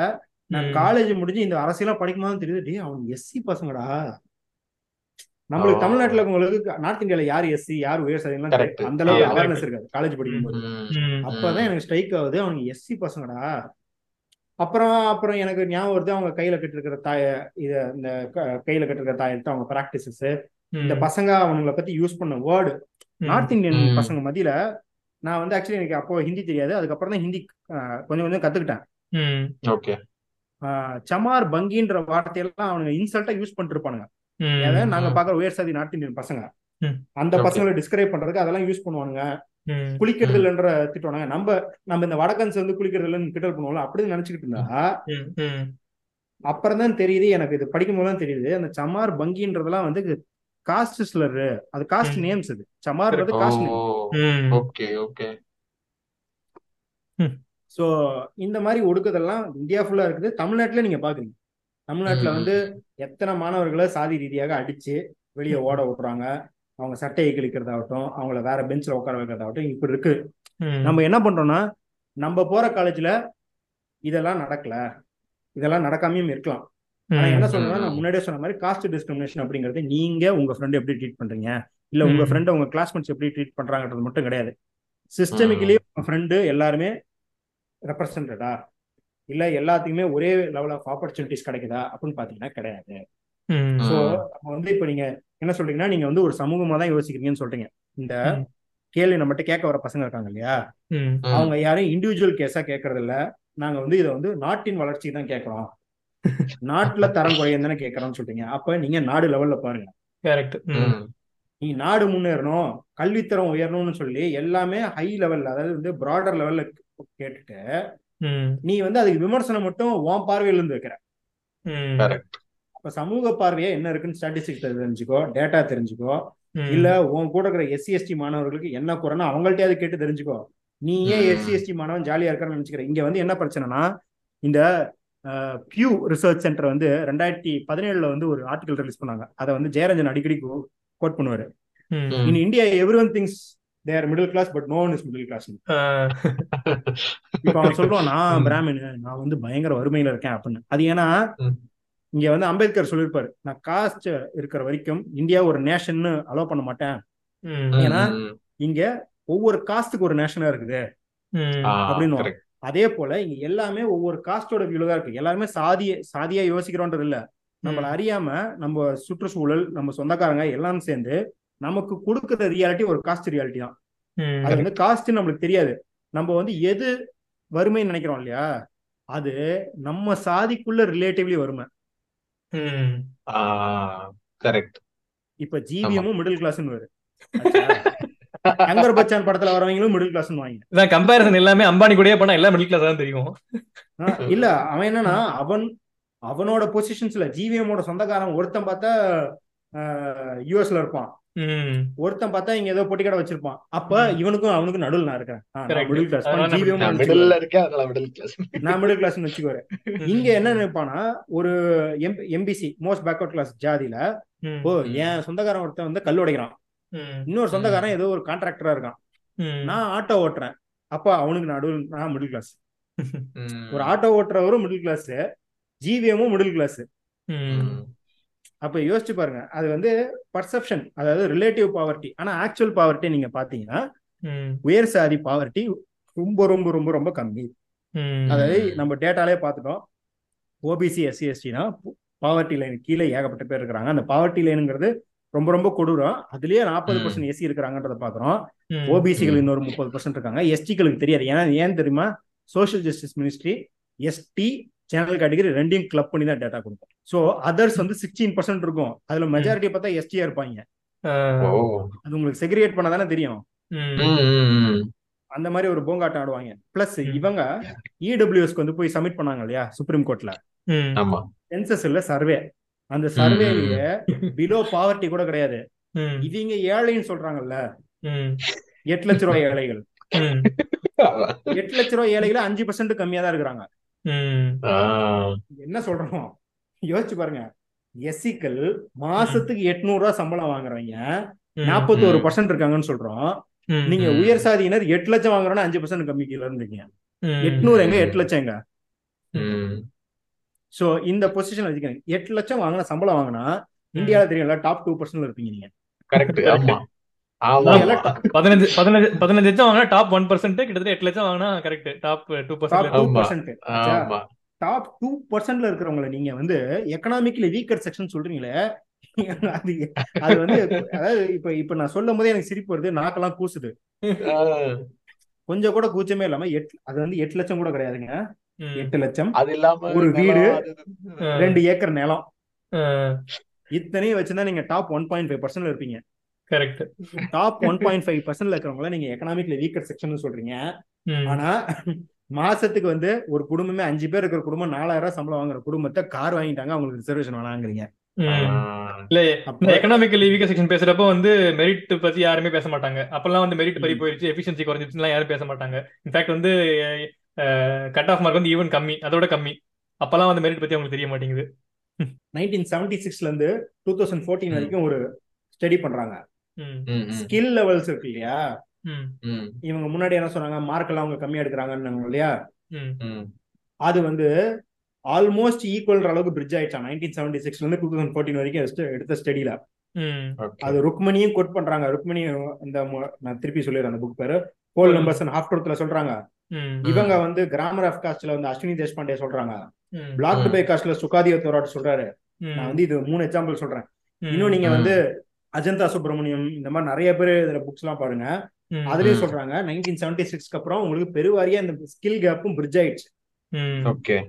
S3: நான். காலேஜ் முடிஞ்சு இந்த அரசியலாம் படிக்கும்போது தெரியுது டேய் அவங்க எஸ்சி பசங்கடா நம்மளுக்கு. தமிழ்நாட்டுல உங்களுக்கு நார்த் இந்தியால யார் எஸ்சி யார் உயர் சாதிலாம். அந்த அளவுக்கு அவேர்னஸ் இருக்காது காலேஜ் படிக்கும்போது
S2: ம்.
S1: ம்.
S3: அப்பதான் எனக்கு ஸ்ட்ரைக் ஆகுது அவனுங்க எஸ்சி பசங்கடா அப்புறம் அப்புறம் எனக்கு ஞாபகம் வருது அவங்க கையில கட்டிருக்கிற தாய இத இந்த க- கையில கட்டிருக்கிற தாயத்தை அவங்க ப்ராக்டிசஸ் இந்த. பசங்க அவங்கள பத்தி யூஸ் பண்ண வேர்டு. North Indian. பசங்க மத்தியில நான் வந்து ஆக்சுவலி எனக்கு அப்போ ஹிந்தி தெரியாது அதுக்கப்புறம் தான் ஹிந்தி கொஞ்சம் கொஞ்சம் கத்துக்கிட்டேன் சமார் பங்கின்ற வார்த்தையெல்லாம் அவனுங்க இன்சல்ட்டா யூஸ் பண்ணிட்டு இருப்பானுங்க
S1: ம்.
S3: அதாவது நாங்க. பாக்குற உயர் சாதி நார்த் இந்தியன் பசங்க. அந்த. பசங்களை டிஸ்கிரைப் பண்றதுக்கு அதெல்லாம் யூஸ் பண்ணுவானுங்க. குளிக்கிறது. இல்லைன்ற திட்டுவானுங்க நம்ம நம்ம இந்த வடக்கன்ஸ் வந்து குளிக்கிறது இல்லைன்னு கிண்டல் பண்ணுவோம்ல அப்படி நினைச்சுக்கிட்டு இருந்தா. அப்புறம் தான் தெரியுது எனக்கு இது படிக்கும் போது தான் தெரியுது அந்த சமார் பங்கின்றதெல்லாம் வந்து காஸ்ட் ஸ்லர் அது காஸ்ட். நேம்ஸ் அது. சமார்ன்றது caste name.
S2: Okay okay.
S3: So இந்த மாதிரி ஒடுக்குதெல்லாம் இந்தியா ஃபுல்லா இருக்குது. தமிழ்நாட்டுல நீங்க பாக்குறீங்க. தமிழ்நாட்டுல வந்து எத்தனை மாணவர்களை சாதி ரீதியாக அடிச்சு வெளியே ஓட விட்டுறாங்க. அவங்க சட்டையை கிழிக்கிறதாகட்டும் அவங்கள வேற பெஞ்சில் உட்கார வைக்கிறதாகட்டும் இப்படி இருக்கு. நம்ம என்ன பண்றோம்னா நம்ம போற காலேஜ்ல இதெல்லாம் நடக்கல. இதெல்லாம் நடக்காமையும் இருக்கலாம்.
S1: ம்.
S3: என்ன சொல்றேன்னா. நான் முன்னாடியே சொன்ன மாதிரி காஸ்ட் டிஸ்கிரிமினேஷன் அப்படிங்கறது நீங்க உங்க ஃப்ரெண்ட் எப்படி ட்ரீட் பண்றீங்க இல்ல உங்க. ஃப்ரெண்ட் உங்க கிளாஸ்மேட்ஸ் எப்படி ட்ரீட் பண்றாங்கன்றது மட்டும் கிடையாது சிஸ்டமிக்கலி உங்க ஃப்ரெண்டு எல்லாருமே ரெப்ரசன்டடா இல்ல எல்லாத்துக்குமே ஒரே லெவல் ஆஃப் ஆப்பர்ச்சுனிட்டிஸ் கிடைக்குதா அப்படின்னு பாத்தீங்கன்னா கிடையாது. ஸோ. நம்ம வந்து இப்போ நீங்க என்ன சொல்றீங்கன்னா நீங்க வந்து ஒரு சமூகமா தான் யோசிக்கிறீங்கன்னு சொல்றீங்க இந்த. கேள்வி நம்மகிட்ட கேட்க வர பசங்க இருக்காங்க இல்லையா. அவங்க யாரும் இண்டிவிஜுவல் கேஸா கேட்கறது இல்ல நாங்க வந்து இதை வந்து நாட்டின் வளர்ச்சிக்கு தான் கேட்கறோம் நாட்டுல தரம் குறையும் தானே கேட்கறோம்னு சொல்றீங்க. அப்ப நீங்க நாடு லெவல்ல பாருங்க.
S1: கரெக்ட்.
S3: நீ நாடு முன்னேறணும் கல்வித்தரம் உயரணும்னு சொல்லி எல்லாமே ஹை லெவல்ல அதாவது வந்து ப்ராடர் லெவல்ல கேட்டுட்டு. நீ வந்து அதுக்கு விமர்சனம் மட்டும் உன் பார்வையில இருந்து வைக்கிற. இப்ப சமூக பார்வையா என்ன இருக்குன்னு ஸ்டாட்டிஸ்டிக்ஸ் தெரிஞ்சுக்கோ டேட்டா தெரிஞ்சுக்கோ இல்ல உன் கூட இருக்கிற எஸ்சி எஸ்டி மாணவர்களுக்கு என்ன குறைன்னு அவங்கள்ட்டயாவது கேட்டு தெரிஞ்சுக்கோ. நீ ஏன். எஸ்சி எஸ்டி மாணவன் ஜாலியா இருக்கான்னு நினைச்சுக்கிற? இங்க வந்து என்ன பிரச்சனைனா இந்த பியூ ரிசர்ச் சென்டர் வந்து ரெண்டாயிரத்தி பதினேழுல வந்து ஒரு ஆர்டிகல் ரிலீஸ் பண்ணாங்க அதை வந்து ஜெயரஞ்சன் அடிக்கடி கோட் பண்ணுவாரு. In India every one thinks they're middle class but no one is middle class இப்ப அவன் சொல்லுவான் நான். பிராமின் நான் வந்து பயங்கர வறுமையில இருக்கேன் அப்படின்னு அது ஏன்னா. இங்க வந்து அம்பேத்கர் சொல்லியிருப்பாரு நான் காஸ்ட் இருக்கிற வரைக்கும் இந்தியா ஒரு நேஷன்னு அலோவ் பண்ண மாட்டேன் ஏன்னா. இங்க ஒவ்வொரு காஸ்டுக்கு ஒரு நேஷனா இருக்குது அப்படின்னு. அதே போல இங்க எல்லாமே ஒவ்வொரு காஸ்டோட வியூல தான் இருக்கு. எல்லாருமே சாதிய சாதியா யோசிக்கிறோன்றது இல்ல. நம்மள அறியாம நம்ம சுற்றுச்சூழல் நம்ம சொந்தக்காரங்க எல்லாம் சேர்ந்து நமக்கு கொடுக்குற ரியாலிட்டி ஒரு காஸ்ட் ரியாலிட்டி தான். அது வந்து காஸ்ட் நம்மளுக்கு தெரியாது. நம்ம வந்து எது வறுமைன்னு நினைக்கிறோம் இல்லையா? அது நம்ம சாதிக்குள்ள ரிலேட்டிவ்லி வறுமை.
S2: correct.
S3: இப்ப ஜிவிஎமும் மிடில் கிளாஸ்னு வரு சங்கர் பச்சான் படத்துல வரவங்களும் மிடில் கிளாஸ்னு வாங்க
S1: கம்பேரிசன் எல்லாமே அம்பானி கூடயே பண்ணா எல்லாம் மிடில் கிளாஸ் தான் தெரியும்.
S3: இல்ல அவன் என்னன்னா அவன் அவனோட பொசிஷன்ஸ்ல ஜிவிஎமோட சொந்தக்காரன் ஒருத்தன் பார்த்தா யூஎஸ்ல இருப்பான்.
S1: ம்,
S3: ஒருத்தன் பார்த்தா இங்க ஏதோ பொட்டி கடை வச்சிருப்பான். அப்ப. இவனுக்கும் அவனுக்கும் நடுவில் நான் இருக்கிறேன். மிடில் கிளாஸ்
S2: இருக்கேன் அதனால மிடில் கிளாஸ்
S3: நான் மிடில் கிளாஸ் வச்சுக்குவேன் இங்க என்ன நினைப்பானா ஒரு எம்பிசி மோஸ்ட் பேக்வர்ட் கிளாஸ் ஜாதியில ஓ என் சொந்தக்காரன் ஒருத்தன் வந்து கல் உடைக்கிறான். இன்னொரு சொந்தக்காரன் ஏதோ ஒரு கான்ட்ராக்டரா இருக்கான்.
S1: ம்,
S3: நான் ஆட்டோ ஓட்டுறேன். அப்ப அவனுக்கு நடுவில் நான் மிடில் கிளாஸ். ஒரு ஆட்டோ ஓட்டுறவரும் மிடில் கிளாஸ் ஜிவிஎமும் மிடில் கிளாஸ். அப்ப யோசிச்சு பாருங்க. அது வந்து பர்செப்ஷன் அதாவது ரிலேட்டிவ் பாவர்ட்டி ஆனா ஆக்சுவல் பாவர்ட்டி நீங்க பாத்தீங்கன்னா
S1: ம்,
S3: உயர் சாதி பாவர்ட்டி ரொம்ப ரொம்ப ரொம்ப ரொம்ப கம்மி.
S1: ம்,
S3: அதாவது நம்ம டேட்டாலே பார்த்துட்டோம் ஓபிசி எஸ்சி எஸ்டினா பாவர்ட்டி லைன் கீழே ஏகப்பட்ட பேர் இருக்கிறாங்க. அந்த பாவர்ட்டி லைனுங்கிறது ரொம்ப ரொம்ப கொடூரம். அதுலயே நாற்பது பர்சன்ட் எஸ்சி இருக்கிறாங்கன்றத பாக்குறோம். ஓபிசிகள் இன்னொரு முப்பது பர்சன்ட் இருக்காங்க. எஸ்டிகளுக்கு தெரியாது. ஏன்னா ஏன் தெரியுமா? Social justice ministry ST general category ரெண்டையும் கிளப் பண்ணி தான் டேட்டா கொடுக்கும். ஸோ அதர்ஸ் வந்து சிக்ஸ்டீன் பர்சன்ட் இருக்கும். அதுல மெஜாரிட்டி பார்த்தா எஸ்டியா இருப்பாங்க. அது உங்களுக்கு செக்ரிகேட் பண்ண தானே தெரியும். அந்த மாதிரி ஒரு போங்காட்டம் ஆடுவாங்க. பிளஸ். இவங்க இடபிள்யூஎஸ்க்கு வந்து போய் சப்மிட் பண்ணாங்க இல்லையா? சுப்ரீம் கோர்ட்ல சென்சஸ் இல்ல சர்வே அந்த சர்வேலயே பிலோ பாவர்ட்டி கூட கிடையாது.
S1: ம்,
S3: இவங்க ஏழைன்னு சொல்றாங்கல்ல.
S1: ம்,
S3: எட்டு லட்ச ரூபாய் ஏழைகள்.
S1: ம்,
S3: எட்டு லட்ச ரூபாய் ஏழைகள் அஞ்சு பர்சன்ட் கம்மியா தான் இருக்கிறாங்க. என்ன சொல்றோம்? யோசிச்சு பாருங்க. எஸ்சிக்கள் மாசத்துக்கு எட்நூறு ரூபாய் சம்பளம் வாங்குறவங்க நாற்பத்தி ஒரு. பர்சன்ட் இருக்காங்கன்னு சொல்றோம். நீங்க. உயர் சாதியினர் எட்டு லட்சம் வாங்குறோம்னா அஞ்சு பர்சன்ட் கம்மி கீழ இருந்தீங்க எட்நூறு எங்க? எட்டு லட்சம் எங்க?
S2: ம்.
S3: சோ இந்த பொசிஷன் வச்சுக்கோங்க. எட்டு லட்சம் வாங்கின சம்பளம் வாங்கினா இந்தியாவில தெரியும்ல டாப் டூ பர்சன்ட்ல இருப்பீங்க நீங்க.
S2: கரெக்ட் [laughs] ஆமா.
S3: இந்தியால.
S1: பதினஞ்சு பதினஞ்சு பதினஞ்சு லட்சம் வாங்கினா டாப் ஒன் பர்சன்ட் கிட்டத்தட்ட எட்டு லட்சம் வாங்கினா correct top two
S3: top
S1: percent
S3: top two பர்சன்ட்ல இருக்கிறவங்களை நீங்க வந்து எக்கனாமிக்கலி வீக்கர் செக்ஷன் சொல்றீங்களே அது அது வந்து அதாவது இப்ப இப்ப நான் சொல்லும் போதே எனக்கு சிரிப்பு வருது நாக்கெல்லாம் கூசுது. கொஞ்சம் கூட கூச்சமே இல்லாம எட்டு அது வந்து எட்டு லட்சம் கூட கிடையாதுங்க. எட்டு லட்சம்.
S2: அது இல்லாம
S3: ஒரு வீடு. ரெண்டு ஏக்கர் நிலம். இத்தனையும் வச்சுதான் நீங்க டாப் ஒன் பாயிண்ட் ஃபைவ் பர்சன்ட்ல இருப்பீங்க.
S1: Correct
S3: top one point five பர்சன்ட்ல இருக்கிறவங்கள நீங்க எக்கனாமிக்ல வீக்கர் செக்ஷன் சொல்றீங்க. ஆனா மாசத்துக்கு வந்து ஒரு குடும்பமே அஞ்சு பேர் இருக்கிற குடும்பம் நாலாயிரம் ரூபாய் சம்பளம் வாங்குற குடும்பத்தை கார் வாங்கிட்டாங்க அவங்களுக்கு ரிசர்வேஷன் வேணாங்கிறீங்க.
S1: இல்ல எக்கனாமிக்கல் வீக்கர் செக்ஷன் பேசுறப்போ வந்து மெரிட் பத்தி யாருமே பேச மாட்டாங்க. அப்பெல்லாம் வந்து மெரிட் பறி. போயிருச்சு எஃபிஷியன்சி குறைஞ்சிருச்சுலாம் யாரும் பேச மாட்டாங்க. இன்ஃபேக்ட் வந்து கட் ஆஃப் மார்க் வந்து ஈவன் கம்மி அதோட கம்மி. அப்பெல்லாம் வந்து மெரிட் பத்தி அவங்களுக்கு தெரிய மாட்டேங்குது.
S3: நைன்டீன் செவன்டி சிக்ஸ்ல இருந்து டூ தௌசண்ட் ஃபோர்டீன். வரைக்கும் ஒரு ஸ்டடி பண்றாங்க. ஸ்கில் லெவல்ஸ் இருக்கு இல்லையா? இவங்க முன்னாடி என்ன சொன்னாங்க? மார்க் எல்லாம் அவங்க கம்மியா எடுக்கிறாங்கன்னு இல்லையா. அது வந்து ஆல்மோஸ்ட் ஈக்குவல்ற அளவுக்கு பிரிட்ஜ் ஆயிடுச்சா நைன்டீன் செவன்டி சிக்ஸ்ல இருந்து டூ தௌசண்ட் ஃபோர்டீன் வரைக்கும் எடுத்த- ஸ்டடியில. அது ருக்மணியும் கோட் பண்றாங்க. ருக்மணி இந்த நான் திருப்பி சொல்லிடுறேன் அந்த புக் பேரு. ஹோல் நம்பர்ஸ் அண்ட் ஹாஃப் ட்ரூத்ல சொல்றாங்க. இவங்க வந்து கிராமர் ஆஃப் காஸ்ட்ல வந்து அஸ்வினி தேஷ்பாண்டே சொல்றாங்க.
S1: ம்,
S3: பிளாக். பை காஸ்ட்ல சுகாதிய தோராட் சொல்றாரு. நான் வந்து இது மூணு எக்ஸாம்பிள் சொல்றேன்.
S1: ம்,
S3: இன்னும் நீங்க. வந்து அஜந்தா சுப்பிரமணியம் இந்த மாதிரி நிறைய பேர் இதுல புக்ஸ் எல்லாம் பாருங்க. அதுலயும். சொல்றாங்க நைன்டீன் செவன்டி சிக்ஸ்க்கு அப்புறம் உங்களுக்கு பெருவாரியா இந்த ஸ்கில் கேப்பும் பிரிட்ஜ் ஆயிடுச்சு.
S1: ம்,
S2: ஓகே.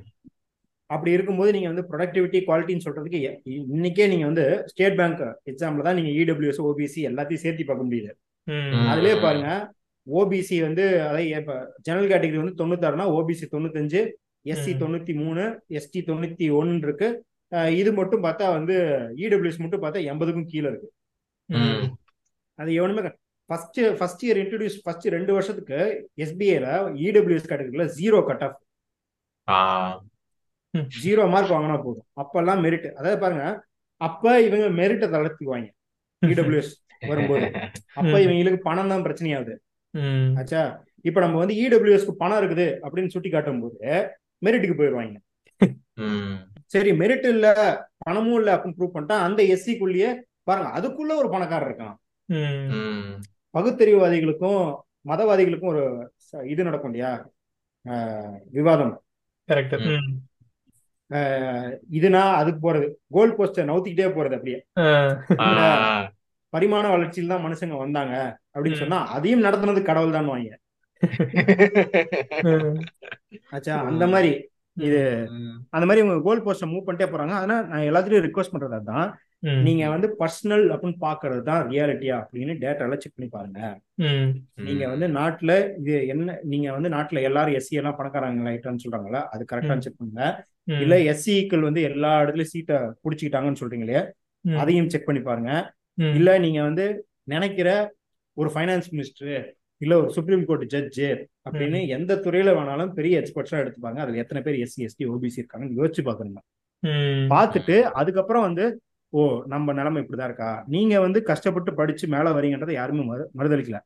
S3: அப்படி இருக்கும்போது நீங்க வந்து ப்ரொடக்டிவிட்டி குவாலிட்டின்னு சொல்றதுக்கு இன்னைக்கே நீங்க வந்து ஸ்டேட் பேங்க் எக்ஸாம்ல தான் நீங்க இடபிள்யூஎஸ் ஓபிசி எல்லாத்தையும் சேர்த்து பார்க்க முடியுது.
S1: ம்,
S3: அதுலயே பாருங்க ஓபிசி வந்து அதாவது இப்ப ஜெனரல் கேட்டகரி வந்து தொண்ணூத்தாறுனா ஓபிசி தொண்ணூத்தஞ்சு எஸ்சி. தொண்ணூத்தி மூணு எஸ்டி தொண்ணூத்தி ஒன்னு இருக்கு இது மட்டும் பார்த்தா வந்து இடபிள்யூஎஸ் மட்டும் பார்த்தா எண்பதுக்கும் கீழே இருக்கு. அது எவனுமே first first year introduce first ரெண்டு வருஷத்துக்கு எஸ்பிஐல இடபிள்யூஎஸ் கேட்டகரியில zero cut off zero mark வாங்கினா போதும் அப்பெல்லாம் மெரிட் அதாவது பாருங்க அப்ப இவங்க மெரிட்டை தளர்த்துக்குவாங்க இடபிள்யூஎஸ் வரும்போது [laughs] அப்ப. இவங்களுக்கு பணம் தான் பிரச்சனையாகுது. ஆச்சா? இப்ப நம்ம வந்து இடபிள்யூஎஸ்க்கு பணம் இருக்குது அப்படின்னு சுட்டி காட்டும் போது மெரிட்டுக்கு போயிடுவாங்க சரி மெரிட் இல்ல பணமும் இல்ல அப்படின்னு ப்ரூவ் பண்ணிட்டா அந்த எஸ்சிக்குள்ளேயே பாருங்க அதுக்குள்ள ஒரு பணக்காரர் இருக்கான்
S1: ம்.
S2: உம்
S3: பகுத்தறிவுவாதிகளுக்கும் மதவாதிகளுக்கும் ஒரு இது நடக்கும் இல்லையா? விவாதம். இதுனா அதுக்கு போறது. கோல் போஸ்ட நவுத்திக்கிட்டே போறது அப்படியே. பரிமாண வளர்ச்சியில் தான் மனுஷங்க வந்தாங்க அப்படின்னு. சொன்னா அதையும் நடத்துனது கடவுள் தான் வாங்க. [laughs] ஆச்சா அந்த மாதிரி இது அந்த மாதிரி இவங்க கோல் போஸ்ட மூவ் பண்ணிட்டே போறாங்க அதனால நான் எல்லாத்துலயும் ரிக்வஸ்ட் பண்றது அதான். நீங்க வந்து பர்சனல் அப்படின்னு பாக்குறது தான் ரியாலிட்டியா அப்படின்னு டேட்டால செக் பண்ணி பாருங்க. நீங்க வந்து நாட்டுல இது என்ன நீங்க வந்து நாட்டுல எல்லாரும் எஸ்சி எல்லாம் பணக்காரங்களாயிட்டான்னு சொல்றாங்களா அது கரெக்டா. செக் பண்ணுங்க. இல்ல எஸ்சிக்கள் வந்து எல்லா இடத்துலயும் சீட்டை புடிச்சுக்கிட்டாங்கன்னு சொல்றீங்களே. அதையும் செக் பண்ணி பாருங்க. இல்ல நீங்க வந்து நினைக்கிற ஒரு ஃபைனான்ஸ் மினிஸ்டர் இல்ல ஒரு சுப்ரீம் கோர்ட் ஜட்ஜு அப்படின்னு எந்த துறையில வேணாலும் பெரிய எக்ஸ்பர்ட்ஸா எடுத்துப்பாங்க. அதுல எத்தனை பேர் எஸ்சி எஸ்டி ஓபிசி இருக்காங்கன்னு யோசிச்சு பாக்குறீங்க
S1: ம்.
S3: பார்த்துட்டு அதுக்கப்புறம் வந்து ஓ நம்ம நிலைமை இப்படிதான் இருக்கா? நீங்க வந்து கஷ்டப்பட்டு படிச்சு மேல வரீங்கன்றதை யாருமே மறு- மறுதளிக்கல.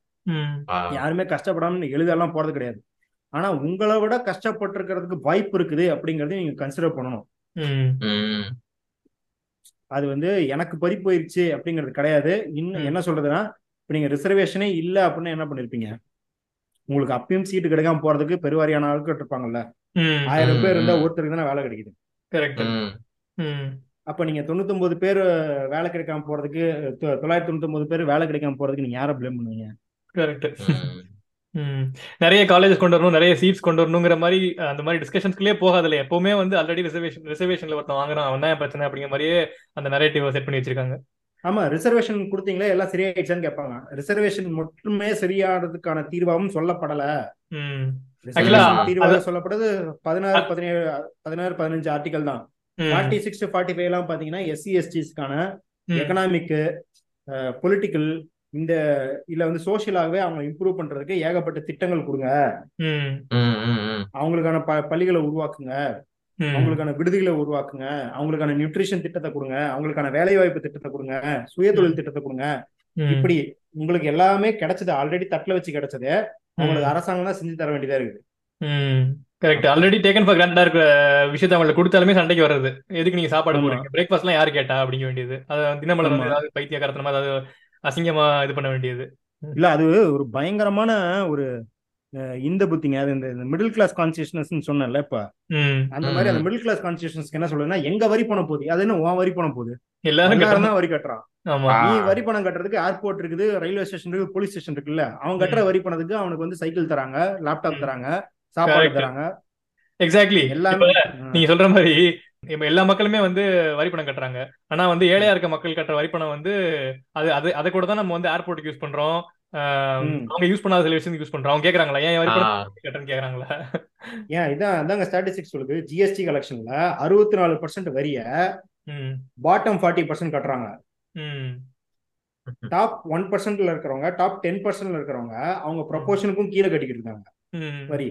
S3: யாருமே கஷ்டப்படாம எழுதெல்லாம் போறது கிடையாது. ஆனா உங்களை விட கஷ்டப்பட்டிருக்கிறதுக்கு வாய்ப்பு இருக்குது அப்படிங்கறதையும் நீங்க கன்சிடர் பண்ணணும். அது வந்து எனக்கு பறி போயிருச்சு அப்படிங்கிறது கிடையாது இன்னும். என்ன சொல்றதுன்னா இப்ப நீங்க ரிசர்வேஷனே இல்ல அப்படின்னு என்ன பண்ணிருப்பீங்க உங்களுக்கு அப்பயும் சீட்டு கிடைக்காம போறதுக்கு பெருவாரியான ஆட்கள் இருப்பாங்கல்ல. ஆயிரம் பேர் இருந்தா. ஒருத்தருக்கு தானே வேலை கிடைக்குது
S1: கரெக்ட்
S2: உம்
S1: ம்.
S3: அப்ப நீங்க தொண்ணூத்தொன்பது பேர் வேலை கிடைக்காம போறதுக்கு தொ- தொள்ளாயிரத்தி தொண்ணூத்தொன்பது பேர் வேலை கிடைக்காம போறதுக்கு நீங்க யாரை ப்ளேம் பண்ணுவீங்க
S1: கரெக்ட்
S2: உம்
S1: ம். நிறைய காலேஜஸ் கொண்டு வரணும் நிறைய சீட்ஸ் கொண்டு வரணுங்கிற மாதிரி அந்த மாதிரி டிஸ்கஷன்ஸ்க்குள்ளே போகாதுல்ல. எப்பவுமே வந்து ஆல்ரெடி ரிசர்வேஷன் ரிசர்வேஷன்ல ஒருத்தன் வாங்குறான் அவன் தான் பிரச்சனை அப்படிங்கிற மாதிரியே அந்த நரேட்டிவ் செட் பண்ணி வச்சிருக்காங்க.
S3: ஆமா ரிசர்வேஷன் கொடுத்தீங்களே? எல்லாம் சரியாயிடுச்சான்னு கேட்பாங்க. ரிசர்வேஷன் மட்டுமே சரியானதுக்கான தீர்வாகவும் சொல்லப்படல. தீர்வாக சொல்லப்படுறது பதினாறு பதினேழு பதினாறு பதினஞ்சு ஆர்டிகல் தான். ஃபார்ட்டி சிக்ஸ் ஃபார்ட்டி ஃபைவ் எல்லாம் பாத்தீங்கன்னா எஸ்சி எஸ்டிஸ்க்கான. எக்கனாமிக் பொலிட்டிக்கல் இந்த இல்ல வந்து சோசியலாகவே அவங்க இம்ப்ரூவ் பண்றதுக்கு ஏகப்பட்ட திட்டங்கள் கொடுங்க. அவங்களுக்கான ப பள்ளிகளை உருவாக்குங்க. அவங்களுக்கான விடுதிகளை உருவாக்குங்க. அவங்களுக்கான நியூட்ரிஷன் திட்டத்தை கொடுங்க. அவங்களுக்கான வேலை வாய்ப்பு திட்டத்தை கொடுங்க. சுயதொழில் திட்டத்தை கொடுங்க. இப்படி உங்களுக்கு எல்லாமே கிடைச்சது. ஆல்ரெடி தட்டுல வச்சு கிடைச்சது. உங்களுக்கு. அரசாங்கம் தான் செஞ்சு தர வேண்டியதா இருக்குது.
S1: ம். கரெக்ட் ஆல்ரெடி டேக்கன் ஃபார் கிராண்டா இருக்கிற விஷயத்த அவங்களுக்கு கொடுத்தாலுமே சண்டைக்கு வர்றது. எதுக்கு நீங்க சாப்பாடு
S3: ஆமா.
S1: போடுறீங்க? பிரேக்ஃபாஸ்ட்லாம் யாரு கேட்டா அப்படிங்க வேண்டியது. அது தினமலர். ஏதாவது பைத்தியக்காரத்தனமா ஏதாவது அசிங்கமா இது பண்ண வேண்டியது.
S3: இல்ல அது ஒரு பயங்கரமான ஒரு இந்த புத்திங்க. அது இந்த மிடில் கிளாஸ் கான்சியஸ்னஸ் சொன்னேன்ல இப்ப. அந்த மாதிரி அந்த. மிடில் கிளாஸ் கான்சியஸ்னஸ்க்கு என்ன சொல்லுதுன்னா எங்க வரி பணம் போகுது? அது என்ன உன் வரி பணம் போகுது?
S1: எல்லாரும்
S3: தான் வரி கட்டுறான். நீ வரி பணம் கட்டுறதுக்கு ஏர்போர்ட் இருக்குது ரயில்வே ஸ்டேஷன் இருக்கு போலீஸ் ஸ்டேஷன் இருக்குல்ல. அவன் கட்டுற வரி பணத்துக்கு அவனுக்கு வந்து சைக்கிள் தராங்க லேப்டாப். தராங்க சாப்பாடு. தராங்க.
S1: எக்ஸாக்ட்லி
S3: எல்லாமே
S1: நீங்க சொல்ற மாதிரி இப்ப எல்லா மக்களுமே வந்து வரி பணம் கட்டுறாங்க. ஆனா வந்து ஏழையா இருக்க மக்கள் கட்டுற வரி பணம் வந்து அது அது அதை கூட தான் நம்ம வந்து ஏர்போர்ட்டுக்கு யூஸ் பண்றோம். அவங்க யூஸ் பண்ணாத சில விஷயத்துக்கு யூஸ் பண்றோம். அவங்க கேக்குறாங்களா? ஏன் வரி பணம் கேக்குறாங்களா?
S3: ஏன் இதான் அதாங்க ஸ்டாட்டிஸ்டிக்ஸ் சொல்லுது. ஜிஎஸ்டி கலெக்ஷன்ல அறுபத்தி நாலு பர்சன்ட் வரிய பாட்டம் ஃபார்ட்டி பர்சன்ட் கட்டுறாங்க. டாப் ஒன் பர்சன்ட்ல இருக்கிறவங்க டாப் டென் பர்சன்ட்ல இருக்கிறவங்க அவங்க ப்ரொபோஷனுக்கும் கீழே கட்டிக்கிட்டு இருக்காங்க. வரி.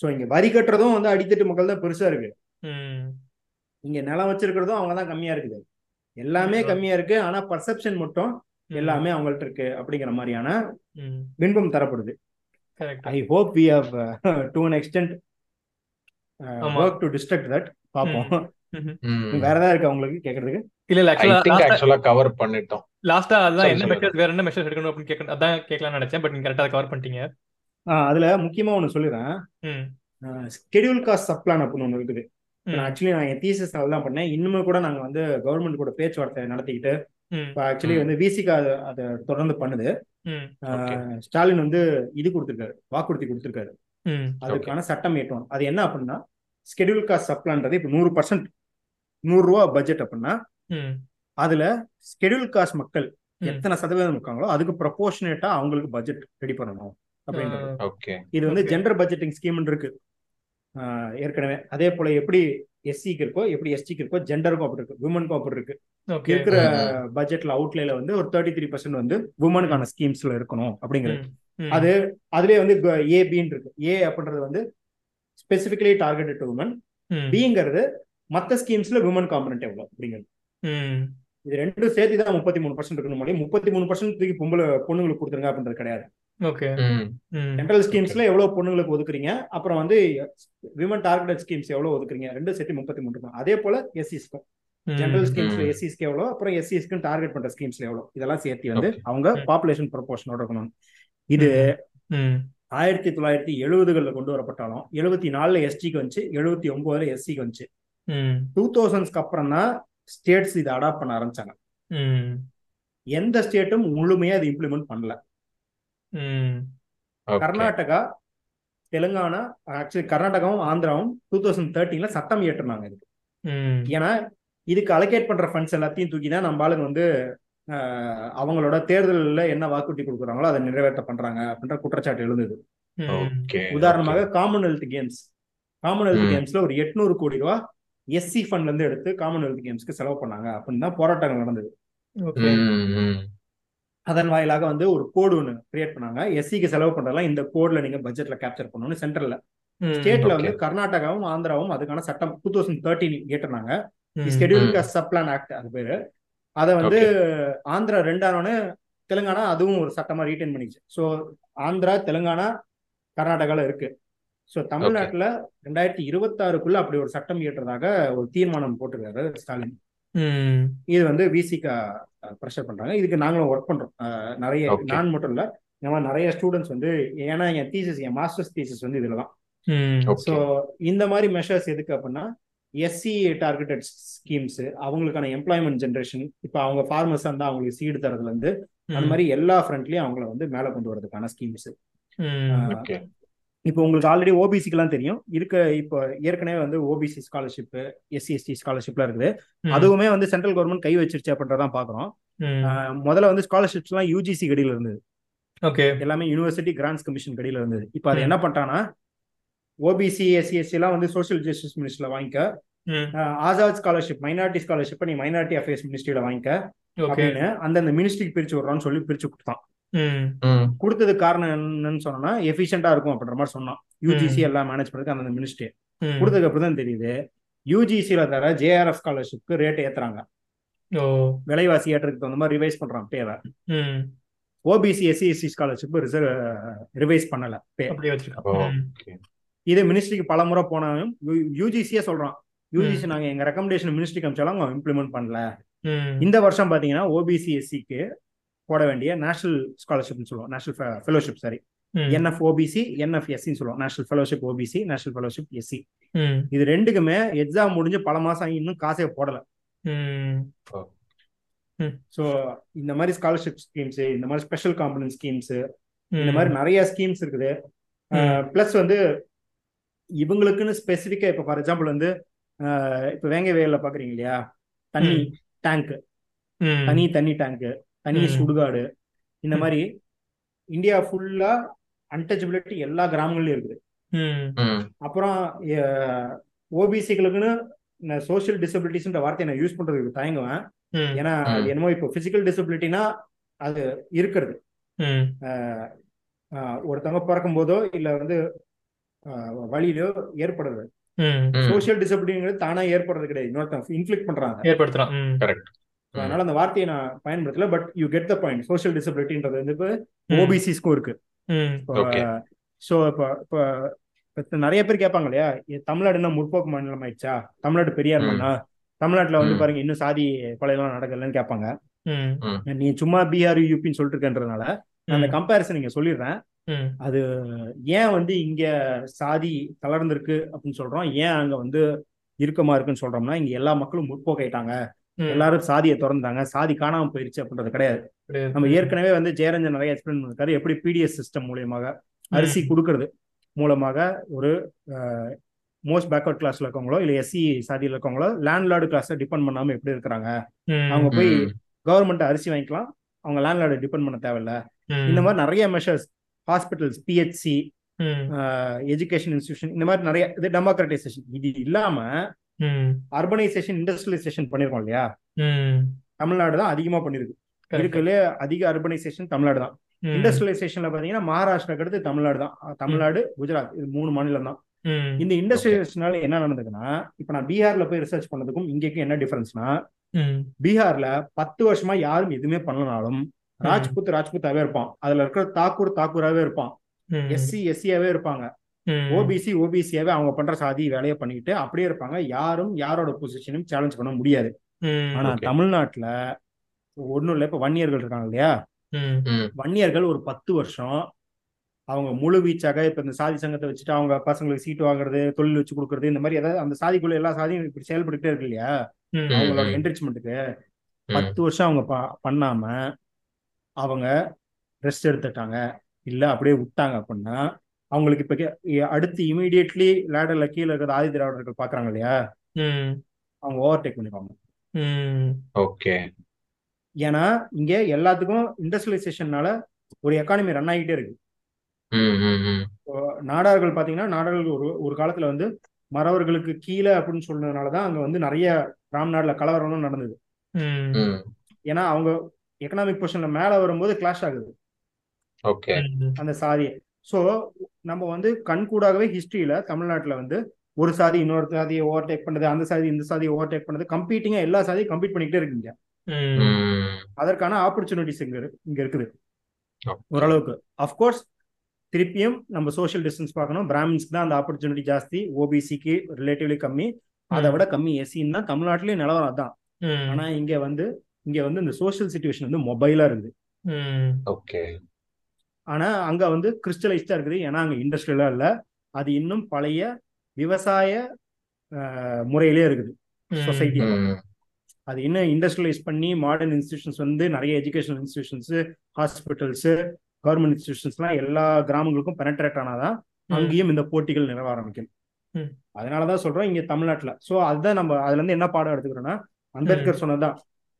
S3: சோ இங்க வரி கட்டுறதும் வந்து அடித்தட்டு மக்கள் தான் பெருசா இருக்கு.
S1: ம்.
S3: இங்க நிலம் வச்சிருக்கிறதும் அவங்க தான் கம்மியா இருக்குது. எல்லாமே. கம்மியா இருக்கு. ஆனா பர்செப்ஷன் மட்டும். எல்லாமே அவங்கள்ட்ட இருக்கு அப்படிங்கிற மாதிரியான
S1: ம்.
S3: பின்பம் தரப்படுது.
S1: Correct
S3: I hope we have to an extent
S1: ஆமா.
S3: ஒர்க் டு டிஸ்ட்ரக்ட் தட் பார்ப்போம் வேற ஏதாவது இருக்கு அவங்களுக்கு கேக்குறதுக்கு?
S1: இல்ல இல்ல ஆக்சுவலா
S2: கவர் பண்ணிட்டோம்.
S1: லாஸ்டா அதான் என்ன. மெஷர்ஸ் வேற என்ன மெஷர்ஸ் எடுக்கணும் அப்படின்னு கேட்க அதான் கேட்கலாம்னு நினைச்சேன் பட் நீங்க கரெக்டா கவர் பண்ணிட்டீங்க.
S3: அதுல முக்கியமா ஒண்ணு சொல்லிடுறேன். ஸ்கெடியூல் காஸ்ட் சப்ளான் அப்படின்னு ஒண்ணு இருக்குது. ஆக்சுவலி நான் என் தீசஸ் தான் பண்ணேன். இன்னுமே கூட நாங்க வந்து கவர்மெண்ட் கூட பேச்சுவார்த்தை நடத்திக்கிட்டு இப்போ ஆக்சுவலி. வந்து விசிகா அதை தொடர்ந்து பண்ணுது. ஸ்டாலின் வந்து இது கொடுத்துருக்காரு வாக்குறுதி கொடுத்துருக்காரு. அதுக்கான சட்டம் ஏற்றோம் அது என்ன அப்படின்னா ஸ்கெடியூல் காஸ்ட் சப்ளான்றது இப்போ நூறு பர்சன்ட் நூறுரூவா பட்ஜெட் அப்படின்னா அதுல ஸ்கெடியூல் காஸ்ட் மக்கள். எத்தனை சதவீதம் இருக்காங்களோ அதுக்கு ப்ரொபோர்ஷனேட்டா அவங்களுக்கு பட்ஜெட் ரெடி பண்ணணும். அப்படின்றது.
S2: ஓகே.
S3: இது வந்து
S1: Okay.
S3: ஜெண்டர் பட்ஜெட்டிங் ஸ்கீம் இருக்கு. ஏற்கனவே. அதே போல எப்படி எஸ்சிக்கு இருக்கோ எப்படி எஸ்டிக்கு இருக்கோ ஜெண்டருக்கும் அப்படி இருக்கு. விமனுக்கும் அப்படி இருக்கு. இருக்கிற பட்ஜெட்ல அவுட்லேல வந்து ஒரு தேர்ட்டி த்ரீ பர்சன்ட் வந்து உமனுக்கான ஸ்கீம்ஸ்ல இருக்கணும் அப்படிங்கிறது. அது அதுலயே வந்து ஏ பின்னு இருக்கு. ஏ அப்படின்றது வந்து ஸ்பெசிபிகலி டார்கெட்டட் டு உமன் பிங்கிறது மற்ற ஸ்கீம்ஸ்ல விமன் காம்பனண்ட் எவ்வளோ அப்படிங்கிறது.
S1: ம்.
S3: இது ரெண்டும் சேர்த்து தான் முப்பத்தி மூணு பர்சன்ட் இருக்கணும் முப்பத்தி மூணு பர்சன்ட் தூக்கி பொம்பளை பொண்ணுங்களுக்கு கொடுத்துருங்க அப்படின்றது கிடையாது.
S1: ஓகே.
S3: ஜென்ரல் ஸ்கீம்ஸ்ல எவ்வளவு பொண்ணுங்களுக்கு ஒதுக்குறீங்க? அப்புறம் வந்து விமன் டார்கெட் ஸ்கீம்ஸ் எவ்வளவு ஒதுக்குறீங்க? ரெண்டும் சேர்த்து முப்பத்தி மூணு இருக்கும் அதே போல எஸ்சிஸ்க்கும் ஜென்ரல் ஸ்கீம்ஸ்ல. எஸ்சிஸ்க்கு எவ்வளோ அப்புறம் எஸ்சிஸ்க்கு டார்கெட் பண்ற ஸ்கீம்ஸ்ல எவ்வளோ இதெல்லாம் சேர்த்து வந்து. அவங்க. பாப்புலேஷன் ப்ரொபோர்ஷனோட இருக்கணும். இது ஆயிரத்தி தொள்ளாயிரத்தி எழுபதுகளில் கொண்டு வரப்பட்டாலும் எழுபத்தி நாலுல எஸ்டிக்கு வந்துச்சு எழுபத்தி ஒன்பதுல எஸ்சிக்கு வந்துச்சு. டூ தௌசண்ட்ஸ்க்கு அப்புறம் தான் ஸ்டேட்ஸ் இதை அடாப்ட் பண்ண ஆரம்பிச்சாங்க. எந்த ஸ்டேட்டும் முழுமையா இது இம்ப்ளிமெண்ட் பண்ணல. கர்நாடகா தெலுங்கானா ஆக்சுவலி கர்நாடகாவும் ஆந்திராவும் டூ தௌசண்ட் தேர்ட்டீன்ல சட்டம் இயற்றுனாங்க இதுக்கு.
S1: ம்.
S3: ஏன்னா இதுக்கு அலோகேட் பண்ற ஃபண்ட்ஸ் எல்லாத்தையும் தூக்கி தான் நம்ம ஆளுங்க வந்து அவங்களோட தேர்தலில் என்ன வாக்குறுதி கொடுக்குறாங்களோ அதை நிறைவேற்ற பண்றாங்க அப்படின்ற குற்றச்சாட்டு எழுந்தது. உதாரணமாக
S2: okay.
S3: Commonwealth Games Commonwealth. கேம்ஸ்ல ஒரு எட்நூறு கோடி ரூபா எஸ்சி ஃபண்ட்ல இருந்து எடுத்து காமன்வெல்த் கேம்ஸ்க்கு செலவு பண்ணாங்க அப்படின்னு தான் போராட்டங்கள் நடந்தது.
S1: ஓகே
S2: ம், ம்.
S3: அதன் வாயிலாக வந்து ஒரு கோடு ஒன்று கிரியேட் பண்ணாங்க. எஸ்சிக்கு செலவு பண்றதெல்லாம் இந்த கோட்ல நீங்க பட்ஜெட்ல கேப்சர் பண்ணணும்னு சென்ட்ரல்ல ஸ்டேட்ல. வந்து கர்நாடகாவும் ஆந்திராவும் அதுக்கான சட்டம் டூ தௌசண்ட் தேர்ட்டின் ஏற்றினாங்க
S1: ம்
S3: ஸ்கெடியூல் சப்ளான் ஆக்ட் அது பேரு. அதை வந்து ஆந்திரா ரெண்டானோன்னு தெலுங்கானா அதுவும் ஒரு சட்டமா ரீட்டைன் பண்ணிச்சு. ஸோ ஆந்திரா தெலுங்கானா கர்நாடகால இருக்கு. ஸோ தமிழ்நாட்டுல ரெண்டாயிரத்தி இருபத்தாறுக்குள்ள அப்படி ஒரு சட்டம் இயற்றதாக ஒரு தீர்மானம் போட்டிருக்காரு ஸ்டாலின். இது வந்து விசிகா ப்ரெஷர் பண்றாங்க. இதுக்கு நாங்களும் ஒர்க் பண்றோம். நிறைய. நான் மட்டும் இல்ல இந்த மாதிரி நிறைய ஸ்டூடெண்ட்ஸ் வந்து ஏன்னா என் தீசிஸ் என் மாஸ்டர்ஸ் தீசிஸ் வந்து இதுல தான். ஸோ இந்த மாதிரி மெஷர்ஸ் எதுக்கு அப்படின்னா எஸ்சி டார்கெட்டட் ஸ்கீம்ஸ் அவங்களுக்கான எம்ப்ளாய்மெண்ட் ஜென்ரேஷன் இப்போ அவங்க ஃபார்மர்ஸ் இருந்தால் அவங்களுக்கு சீடு தரதுல இருந்து அந்த மாதிரி எல்லா ஃப்ரண்ட்லயும் அவங்கள வந்து மேலே கொண்டு வரதுக்கான ஸ்கீம்ஸ். இப்போ உங்களுக்கு ஆல்ரெடி ஓபிசிக்கெல்லாம் தெரியும். இருக்க இப்போ ஏற்கனவே வந்து ஓபிசி ஸ்காலர்ஷிப் எஸ்சி எஸ்டி ஸ்காலர்ஷிப்லாம் இருக்குது. அதுவுமே வந்து சென்ட்ரல் கவர்மெண்ட் கை வச்சிருச்சு அப்படின்றதான் பாக்குறோம் முதல்ல வந்து ஸ்காலர்ஷிப்ஸ்லாம் யூஜிசி கடியில இருந்தது.
S1: ஓகே.
S3: எல்லாமே யூனிவர்சிட்டி கிராண்ட்ஸ் கமிஷன் கடியில இருந்தது. இப்போ அது. என்ன பண்ணிட்டான்னா ஓபிசி எஸ்சி எஸ்சி எல்லாம் வந்து சோஷியல் ஜஸ்டிஸ் மினிஸ்டர்ல வாங்கிக்க. ஆசாத் ஸ்காலர்ஷிப் மைனாரிட்டி ஸ்காலர்ஷிப் நீ மைனாரிட்டி அஃபேர்ஸ் மினிஸ்ட்ரியில வாங்கிக்க அப்படின்னு அந்தந்த மினிஸ்ட்ரிக்கு பிரிச்சு விடுறோம்னு சொல்லி பிரிச்சு கொடுத்தான்.
S1: ம்.
S2: ம்.
S3: கொடுத்ததுக்கு காரணம் என்னன்னு சொன்னா எஃபிஷியண்டா இருக்கும் அப்படின்ற மாதிரி சொன்னான் யூஜிசி எல்லாம் மேனேஜ் பண்றதுக்கு அந்தந்த மினிஸ்ட்ரி கொடுத்ததுக்கு அப்புறம் தான் தெரியுது யூஜிசியில தர ஜேஆர்எஃப் ஸ்காலர்ஷிப்க்கு ரேட் ஏத்துறாங்க. விலைவாசி ஏற்றதுக்கு தகுந்த மாதிரி ரிவைஸ் பண்றான் பேரை
S1: ம்.
S3: OBC SC SC scholarship reserve revise பண்ணல. இது மினிஸ்ட்ரிக்கு பல முறை போனாலும் யூஜிசியே சொல்றான். யூஜிசி நாங்க எங்க ரெக்கமெண்டேஷன் மினிஸ்ட்ரிக்கு அமிச்சாலும் அவங்க இம்ப்ளிமெண்ட் பண்ணல.
S1: ம்.
S3: இந்த வருஷம் பாத்தீங்கன்னா ஓபிசி எஸ்சிக்கு போட வேண்டிய நேஷனல் ஸ்காலர்ஷிப்னு சொல்லுவோம். National fellowship sorry NF OBC NF எஸ்சின்னு சொல்லுவோம். National fellowship OBC national fellowship SC இது ரெண்டுக்குமே எக்ஸாம் முடிஞ்சு பல மாசம் ஆகி இன்னும் காசே போடல. ஸோ இந்த மாதிரி ஸ்காலர்ஷிப் ஸ்கீம்ஸ் இந்த மாதிரி ஸ்பெஷல் காம்பனன்ட் ஸ்கீம்ஸ் இந்த மாதிரி நிறைய ஸ்கீம்ஸ் இருக்குது. ப்ளஸ் வந்து இவங்களுக்குன்னு ஸ்பெசிஃபிக்கா இப்போ ஃபார் எக்ஸாம்பிள் வந்து இப்போ வேங்க வேல பாக்குறீங்க இல்லையா? தண்ணி. டேங்க் தனி தண்ணி டேங்க் தனி. சுடுகாடு இந்த. மாதிரி இந்தியா ஃபுல்லா அன்டச்சபிலிட்டி எல்லா கிராமங்கள்லயும் இருக்குது. அப்புறம் ஓபிசிகளுக்குன்னு சோஷியல் டிசபிலிட்டிஸ்ன்ற வார்த்தையை நான் யூஸ் பண்றதுக்கு தயங்குவேன் ஏன்னா. என்னமோ இப்போ பிசிக்கல் டிசபிலிட்டினா அது இருக்கிறது ஒருத்தவங்க பிறக்கும் போதோ இல்ல வந்து வழியிலோ ஏற்படுறது. சோஷியல் டிசபிலிட்டிங்கிறது தானா ஏற்படுறது கிடையாது இன்னொருத்தவங்க இன்ஃபிளிக் பண்றாங்க. So, அதனால அந்த வார்த்தையை நான் பயன்படுத்தல but you get the point social டிசபிலிட்டின்றது வந்து இப்போ. ஓபிசிஸ்க்கும் இருக்கு. ஸோ இப்போ இப்போ இப்போ நிறைய பேர் கேட்பாங்க இல்லையா? ஏ, தமிழ்நாடு என்ன முற்போக்கு மாநிலம் ஆயிடுச்சா? தமிழ்நாடு பெரியார். மண்ணா? தமிழ்நாட்டுல வந்து. பாருங்க இன்னும் சாதி கொலையெல்லாம் நடக்கலன்னு கேட்பாங்க.
S1: ம்.
S3: நீ சும்மா பீகார் யூபின்னு சொல்லிட்டு இருக்கன்றதுனால அந்த கம்பேரிசன் நீங்க சொல்லிடுறேன்.
S1: ம்.
S3: அது ஏன் வந்து இங்க சாதி தளர்ந்திருக்கு அப்படின்னு சொல்றோம்? ஏன் அங்க வந்து இறுக்கமா இருக்குன்னு சொல்றோம்னா இங்க எல்லா மக்களும் முற்போக்காயிட்டாங்க. எல்லாரும் சாதியை திறந்தாங்க. சாதி காணாம போயிருச்சு அப்படின்றது கிடையாது. நம்ம ஏற்கனவே வந்து ஜெயரஞ்சன் நிறைய எக்ஸ்பிளைன் பண்ணிருக்காரு. எப்படி பிடிஎஸ் சிஸ்டம் மூலியமாக அரிசி கொடுக்கறது மூலமாக ஒரு மோஸ்ட் பேக்வர்ட் கிளாஸ்ல இருக்கவங்களோ இல்ல எஸ்சி சாதியில் இருக்கவங்களோ லேண்ட்லார்டு கிளாஸை டிபெண்ட் பண்ணாம எப்படி இருக்கிறாங்க. அவங்க போய். கவர்மெண்ட் அரிசி வாங்கிக்கலாம். அவங்க லேண்ட்லார்டு டிபெண்ட் பண்ண தேவையில்ல. இந்த மாதிரி நிறைய measures hospitals PHC education institution இந்த மாதிரி நிறைய இது டெமோக்ரட்டைசேஷன் இது இல்லாம அர்பனைசேஷன் இண்டஸ்ட்ரியலைசேஷன் பண்ணிருக்கோம் இல்லையா? தமிழ்நாடு தான் அதிகமா பண்ணிருக்கு. இருக்கிறதுலே அதிக அர்பனைசேஷன் தமிழ்நாடு தான். இண்டஸ்ட்ரியலைசேஷன்ல பாத்தீங்கன்னா மகாராஷ்டிராக்கு அடுத்து தமிழ்நாடு தான். தமிழ்நாடு குஜராத் இது மூணு மாநிலம் தான். இந்த இண்டஸ்ட்ரியலைசேஷனால என்ன நடந்ததுன்னா இப்ப நான் பீகார்ல போய் ரிசர்ச் பண்ணதுக்கும் இங்கேக்கும் என்ன டிஃபரன்ஸ்னா பீகார்ல பத்து வருஷமா யாரும் எதுவுமே பண்ணலனாலும் ராஜ்புத் ராஜ்புத்தாவே இருப்பான். அதுல இருக்கிற தாக்கூர் தாக்கூராவே இருப்பான். எஸ்சி எஸ்சியாவே இருப்பாங்க. ஓபிசி ஓபிசியாவே அவங்க பண்ற சாதி வேலையை பண்ணிட்டு அப்படியே இருப்பாங்க. யாரும் யாரோட பொசிஷனையும் சேலஞ்ச் பண்ண முடியாது. ஆனா. தமிழ்நாட்டுல ஒண்ணும் இல்ல. இப்ப வன்னியர்கள் இருக்காங்க இல்லையா? வன்னியர்கள் ஒரு பத்து வருஷம் அவங்க முழு வீச்சாக இப்ப இந்த சாதி சங்கத்தை வச்சுட்டு அவங்க பசங்களுக்கு சீட்டு வாங்குறது தொழில் வச்சு கொடுக்கறது இந்த மாதிரி ஏதாவது அந்த சாதிக்குள்ள எல்லா சாதியும் இப்படி செயல்பட்டுட்டே இருக்கு இல்லையா? அவங்களோட. என்ரிச்மெண்ட்டுக்கு. பத்து வருஷம் அவங்க பண்ணாம அவங்க ரெஸ்ட் எடுத்துட்டாங்க இல்ல அப்படியே விட்டாங்க அப்படின்னா அவங்களுக்கு இப்ப அடுத்து இமீடியட்லி லேடர்ல கீழே இருக்கிற ஆதி திராவிடர்கள் பாக்குறாங்க இல்லையா?
S1: ம்.
S3: அவங்க ஓவர்டேக் பண்ணிப்பாங்க
S1: ம்.
S2: ஓகே.
S3: ஏன்னா இங்க எல்லாத்துக்கும் இண்டஸ்ட்ரியலைசேஷன்னால ஒரு எக்கானமி ரன் ஆகிட்டே இருக்கு.
S2: ம் ம் ம்.
S3: இப்போ நாடார்கள் பாத்தீங்கன்னா நாடார்கள் ஒரு ஒரு காலத்துல வந்து மறவர்களுக்கு கீழே அப்படின்னு சொன்னதுனாலதான் அங்க வந்து நிறைய ராம்நாடுல கலவரம்லாம் நடந்தது.
S1: ம்.
S2: ம்.
S3: ஏன்னா அவங்க எக்கனாமிக் பொசிஷன்ல மேல வரும்போது கிளாஷ் ஆகுது. அந்த சாதியை. ஸோ நம்ம வந்து கண்கூடாகவே ஹிஸ்டரியில தமிழ்நாட்டுல வந்து ஒரு சாதி இன்னொரு சாதியை ஓவர்டேக் பண்ணது அந்த சாதி இந்த சாதியை ஓவர்டேக் பண்ணது கம்பீட்டிங்கா எல்லா சாதியும் கம்பீட் பண்ணிக்கிட்டே இருக்கீங்க. அதற்கான ஆப்பர்ச்சுனிட்டிஸ் இங்க இங்க இருக்குது. ஓரளவுக்கு. அஃப்கோர்ஸ் திருப்பியும் நம்ம சோஷியல் டிஸ்டன்ஸ் பார்க்கணும். பிராமின்ஸ்க்கு தான் அந்த ஆப்பர்ச்சுனிட்டி ஜாஸ்தி. ஓபிசிக்கு ரிலேட்டிவ்லி கம்மி. அதை விட கம்மி. எஸ்சின்னு தான் தமிழ்நாட்டிலயும் நிலவரம் அதான்.
S1: ம்.
S3: ஆனா இங்க வந்து இங்க வந்து இந்த சோஷியல் சுச்சுவேஷன் வந்து மொபைலா இருக்குது.
S1: ம்.
S2: ஓகே
S3: ஆனா அங்க வந்து கிறிஸ்டலைஸ்டா இருக்குது. ஏன்னா அங்க இண்டஸ்ட்ரியலா இல்ல. அது இன்னும் பழைய விவசாய முறையிலே இருக்குது. சொசைட்டி அது இன்னும் இண்டஸ்ட்ரியலைஸ் பண்ணி மாடர்ன் இன்ஸ்டிடியூஷன்ஸ் வந்து நிறைய எஜுகேஷனல் இன்ஸ்டிடியூஷன்ஸ் ஹாஸ்பிட்டல்ஸ் கவர்மெண்ட் இன்ஸ்டிடியூஷன்ஸ்லாம் எல்லா கிராமங்களுக்கும் பெனட்ரேட் ஆனாதான். அங்கேயும் இந்த போட்டிகள் நிலவ ஆரம்பிக்கும். அதனாலதான் சொல்றோம் இங்க தமிழ்நாட்டுல. சோ அதுதான் நம்ம அதுல இருந்து என்ன பாடம் எடுத்துக்கிறோம்னா அம்பேத்கர் சொன்னதுதான்.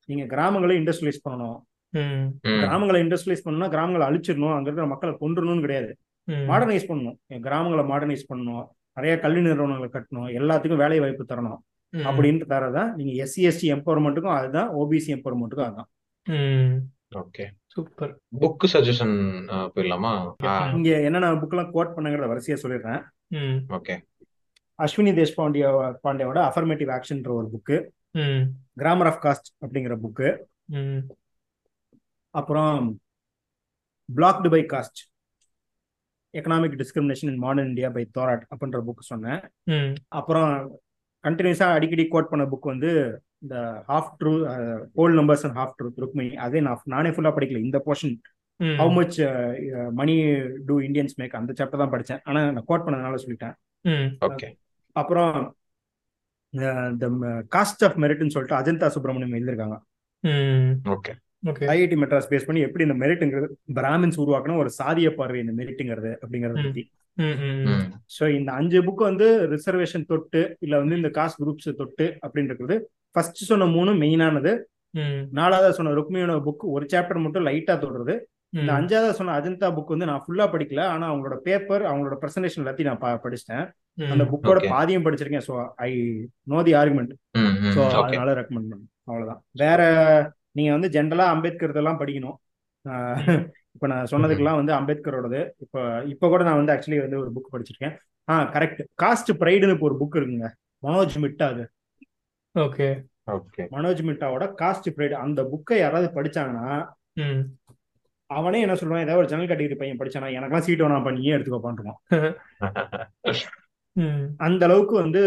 S3: நீங்க கிராமங்களை இண்டஸ்ட்ரியலைஸ் பண்ணணும். கிராமங்களை இண்டஸ்ட்ரியலைஸ் பண்ணணும்னா கிராமங்களை அழிச்சிடணும் அங்க இருக்கிற மக்களை கொண்டுறணும்னு கிடையாது. மாடர்னைஸ் பண்ணணும். கிராமங்களை மாடர்னைஸ் பண்ணணும். நிறைய கல்வி நிறுவனங்களை கட்டணும். எல்லாத்துக்கும் வேலை வாய்ப்பு தரணும். அப்படின்ட்டு தரதான் நீங்க எஸ்சி எஸ்டி எம்பவர்மெண்ட்டுக்கும் அதுதான் ஓபிசி எம்பவர்மெண்ட்டுக்கும் அதுதான்.
S1: ம்.
S2: ஓகே.
S1: சூப்பர்.
S2: புக் சஜஷன் போயிடலாமா?
S3: இங்க என்னென்ன புக்கெல்லாம் கோட் பண்ணுங்கிறத வரிசையா சொல்லிடுறேன்.
S1: ம்.
S2: ஓகே.
S3: அஸ்வினி தேஷ்பாண்டிய பாண்டியோட அஃபர்மேட்டிவ் ஆக்ஷன்ற ஒரு புக்கு
S1: ம்.
S3: கிராமர் ஆஃப் காஸ்ட் அப்படிங்கிற புக்கு
S1: ம்.
S3: அப்புறம் blocked by caste economic discrimination in modern India by Thorat அப்படின்ற புக் சொன்னேன்.
S1: ம்.
S3: அப்புறம் கண்டினியூஸா அடிக்கடி கோட் பண்ண புக் வந்து இந்த half true whole numbers and half truth Rukmini. அதே நான் நானே ஃபுல்லா படிக்கல. இந்த portion how much money do Indians make அந்த சாப்டர் தான் படித்தேன் ஆனா நான் கோட் பண்ணதுனால சொல்லிட்டேன்.
S1: ம்.
S2: ஓகே
S3: அப்புறம் த காஸ்ட் ஆஃப் மெரிட்னு சொல்லிட்டு அஜந்தா சுப்பிரமணியம் எழுதியிருக்காங்க.
S2: ஓகே
S3: ஐஐடி மெட்ராஸ் பேஸ் பண்ணி எப்படி இந்த மெரிட்டுங்கிறது பிராமின்ஸ் உருவாக்கணும் ஒரு சாதிய பார்வை இந்த மெரிட்டுங்கிறது அப்படிங்கறத
S1: ம்.
S3: பத்தி. ஸோ இந்த அஞ்சு புக் வந்து ரிசர்வேஷன் தொட்டு இல்ல வந்து இந்த காஸ்ட் குரூப்ஸ் தொட்டு அப்படின்றது ஃபர்ஸ்ட் சொன்ன மூணு மெயினானது
S1: ம்.
S3: நாலாவது சொன்ன ருக்மியோட புக் ஒரு சாப்டர் மட்டும் லைட்டா தொடுறது. இந்த அஞ்சாவது சொன்ன அஜந்தா புக் வந்து நான் ஃபுல்லா படிக்கல ஆனா அவங்களோட பேப்பர் அவங்களோட பிரசன்டேஷன் எல்லாத்தையும் நான் படிச்சிட்டேன். அந்த புக்கோட. பாதியும் படிச்சிருக்கேன். So I know the argument
S2: okay
S3: அதனால ரெக்கமெண்ட் பண்ணேன். அவ்வளவுதான். வேற நீங்க வந்து ஜென்ரலா அம்பேத்கர் இதெல்லாம் படிக்கணும். இப்ப நான் சொன்னதுக்கெல்லாம் வந்து அம்பேத்கரோடது. இப்ப இப்ப கூட நான் வந்து ஆக்சுவலி வந்து ஒரு புக் படிச்சிருக்கேன். ஆ கரெக்ட் காஸ்ட் ப்ரைடுன்னு இப்போ ஒரு புக் இருக்குங்க. மனோஜ் மிட்டா அது.
S1: ஓகே.
S2: ஓகே.
S3: மனோஜ் மிட்டாவோட காஸ்ட் ப்ரைடு அந்த புக்கை யாராவது படிச்சாங்கன்னா
S1: ம்.
S3: அவனே என்ன சொல்றான் ஏதாவது ஒரு ஜன்னல் கேட்டகரி பையன் படிச்சானா எனக்கெல்லாம் சீட் வேணாம் நீயே எடுத்துக்கோ பண்ணுவான் [laughs]
S1: ம்.
S3: அந்த அளவுக்கு வந்து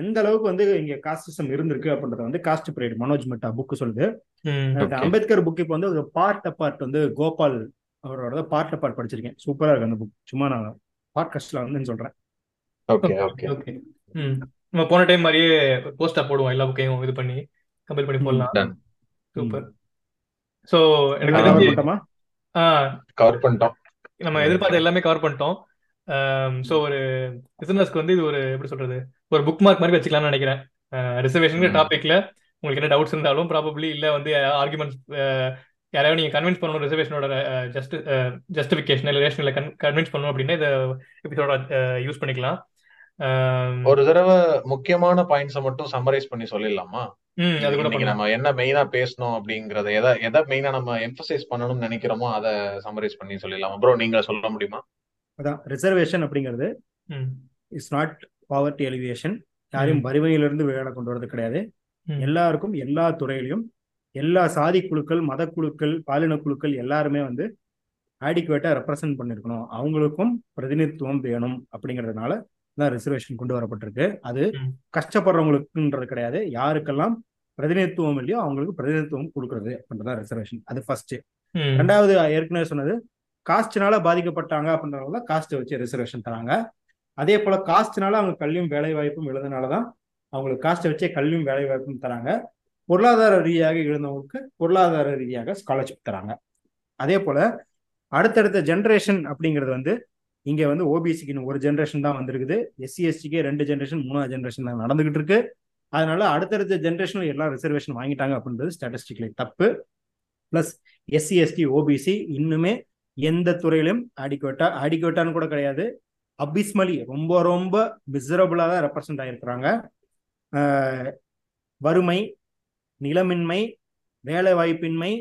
S3: எந்த அளவுக்கு வந்து இங்க காஸ்ட் சிஸ்டம் இருந்திருக்கு அப்படின்றத வந்து caste pride Manoj Mitta book சொல்லுது. அம்பேத்கர் புக் இப்போ வந்து ஒரு பார்ட் அப்பார்ட் வந்து கோபால் அவரோட பார்ட் அப்பார்ட் படிச்சிருக்கேன். சூப்பரா இருக்கு அந்த புக் சும்மா நான் பாட்காஸ்ட்ல வந்து சொல்றேன்.
S2: ஓகே ஓகே
S1: ஓகே ம். நம்ம போன டைம் மாதிரியே போஸ்டா போடுவோம் எல்லா புக்கையும் இது பண்ணி கம்பைல் பண்ணி. போடலாம். சூப்பர் ஸோ எனக்கு தெரிஞ்சு
S2: கவர் பண்ணிட்டோம்.
S1: நம்ம எதிர்பார்த்த எல்லாமே கவர் பண்ணிட்டோம். ஸோ ஒரு பிசினஸ்க்கு வந்து இது ஒரு எப்படி சொல்றது? ஒரு புக் மார்க் மாதிரி வச்சுக்கலாம்னு நினைக்கிறேன். ரிசர்வேஷன். டாபிக்ல உங்களுக்கு என்ன டவுட்ஸ் இருந்தாலும் ப்ராபப்ளி இல்ல வந்து ஆர்குமெண்ட்ஸ் யாராவது நீங்க கன்வின்ஸ் பண்ணணும் ரிசர்வேஷனோட ஜஸ்ட் ஜஸ்டிஃபிகேஷன் இல்லை ரேஷனில் கன்வின்ஸ் பண்ணணும் அப்படின்னா இந்த எபிசோட யூஸ் பண்ணிக்கலாம்.
S2: ஒரு தடவை முக்கியமான பாயிண்ட்ஸை மட்டும் சம்மரைஸ் பண்ணி சொல்லிடலாமா?
S1: அது கூட
S2: நம்ம என்ன மெயினா பேசணும் அப்படிங்கறத எதை எதை மெயினா நம்ம எம்பசைஸ் பண்ணணும்னு நினைக்கிறோமோ அதை சம்மரைஸ் பண்ணி சொல்லிடலாமா? ப்ரோ நீங்க சொல்ல முடியுமா?
S3: அதான் ரிசர்வேஷன் அப்படிங்கிறது இட்ஸ் நாட் பவர்ட்டி எலிவேஷன் யாரையும் வறுமையிலிருந்து விளையாட கொண்டு வரது கிடையாது. எல்லாருக்கும் எல்லா துறையிலையும் எல்லா சாதி குழுக்கள் மத குழுக்கள் பாலின குழுக்கள் எல்லாருமே வந்து ஆடிக்குவேட்டா ரெப்ரசன்ட் பண்ணிருக்கணும். அவங்களுக்கும் பிரதிநிதித்துவம் வேணும் அப்படிங்கிறதுனால தான் ரிசர்வேஷன் கொண்டு வரப்பட்டிருக்கு. அது கஷ்டப்படுறவங்களுக்குன்றது கிடையாது. யாருக்கெல்லாம் பிரதிநிதித்துவம் இல்லையோ அவங்களுக்கு பிரதிநிதித்துவம் கொடுக்கறது அப்படின்றதான் ரிசர்வேஷன் அது ஃபர்ஸ்ட் ரெண்டாவது ஏற்கனவே சொன்னது காஸ்ட்னால பாதிக்கப்பட்டாங்க அப்படின்றவங்க காஸ்ட் வச்சு ரிசர்வேஷன் தராங்க. அதே போல காஸ்ட்னால அவங்க கல்வியும் வேலை வாய்ப்பும் எழுதுனாலதான் அவங்களுக்கு காஸ்ட்டை வச்சே கல்வியும் வேலை வாய்ப்பும் தராங்க. பொருளாதார ரீதியாக எழுந்தவங்களுக்கு பொருளாதார ரீதியாக ஸ்காலர்ஷிப் தராங்க. அதே போல அடுத்தடுத்த ஜென்ரேஷன் அப்படிங்கிறது வந்து இங்க வந்து ஓபிசிக்கு ஒரு ஜென்ரேஷன் தான் வந்திருக்குது. எஸ்சி எஸ்டிக்கு ரெண்டு ஜென்ரேஷன் மூணாவது ஜென்ரேஷன் தான் நடந்துகிட்டு இருக்கு. அதனால அடுத்தடுத்த ஜென்ரேஷன்ல எல்லாம் ரிசர்வேஷன் வாங்கிட்டாங்க அப்படின்றது ஸ்டாட்டிஸ்டிக்ல தப்பு. பிளஸ் எஸ்சி எஸ்டி ஓபிசி இன்னுமே எந்த துறையிலும் ஆடிக்குவேட்டா ஆடிக்குவேட்டான்னு கூட கிடையாது. அபிஸ்மலி ரொம்ப ரொம்ப மிசரபுளாக தான் ரெப்ரசன்ட் ஆகிருக்கிறாங்க வறுமை நிலமின்மை வேலை வாய்ப்பின்மை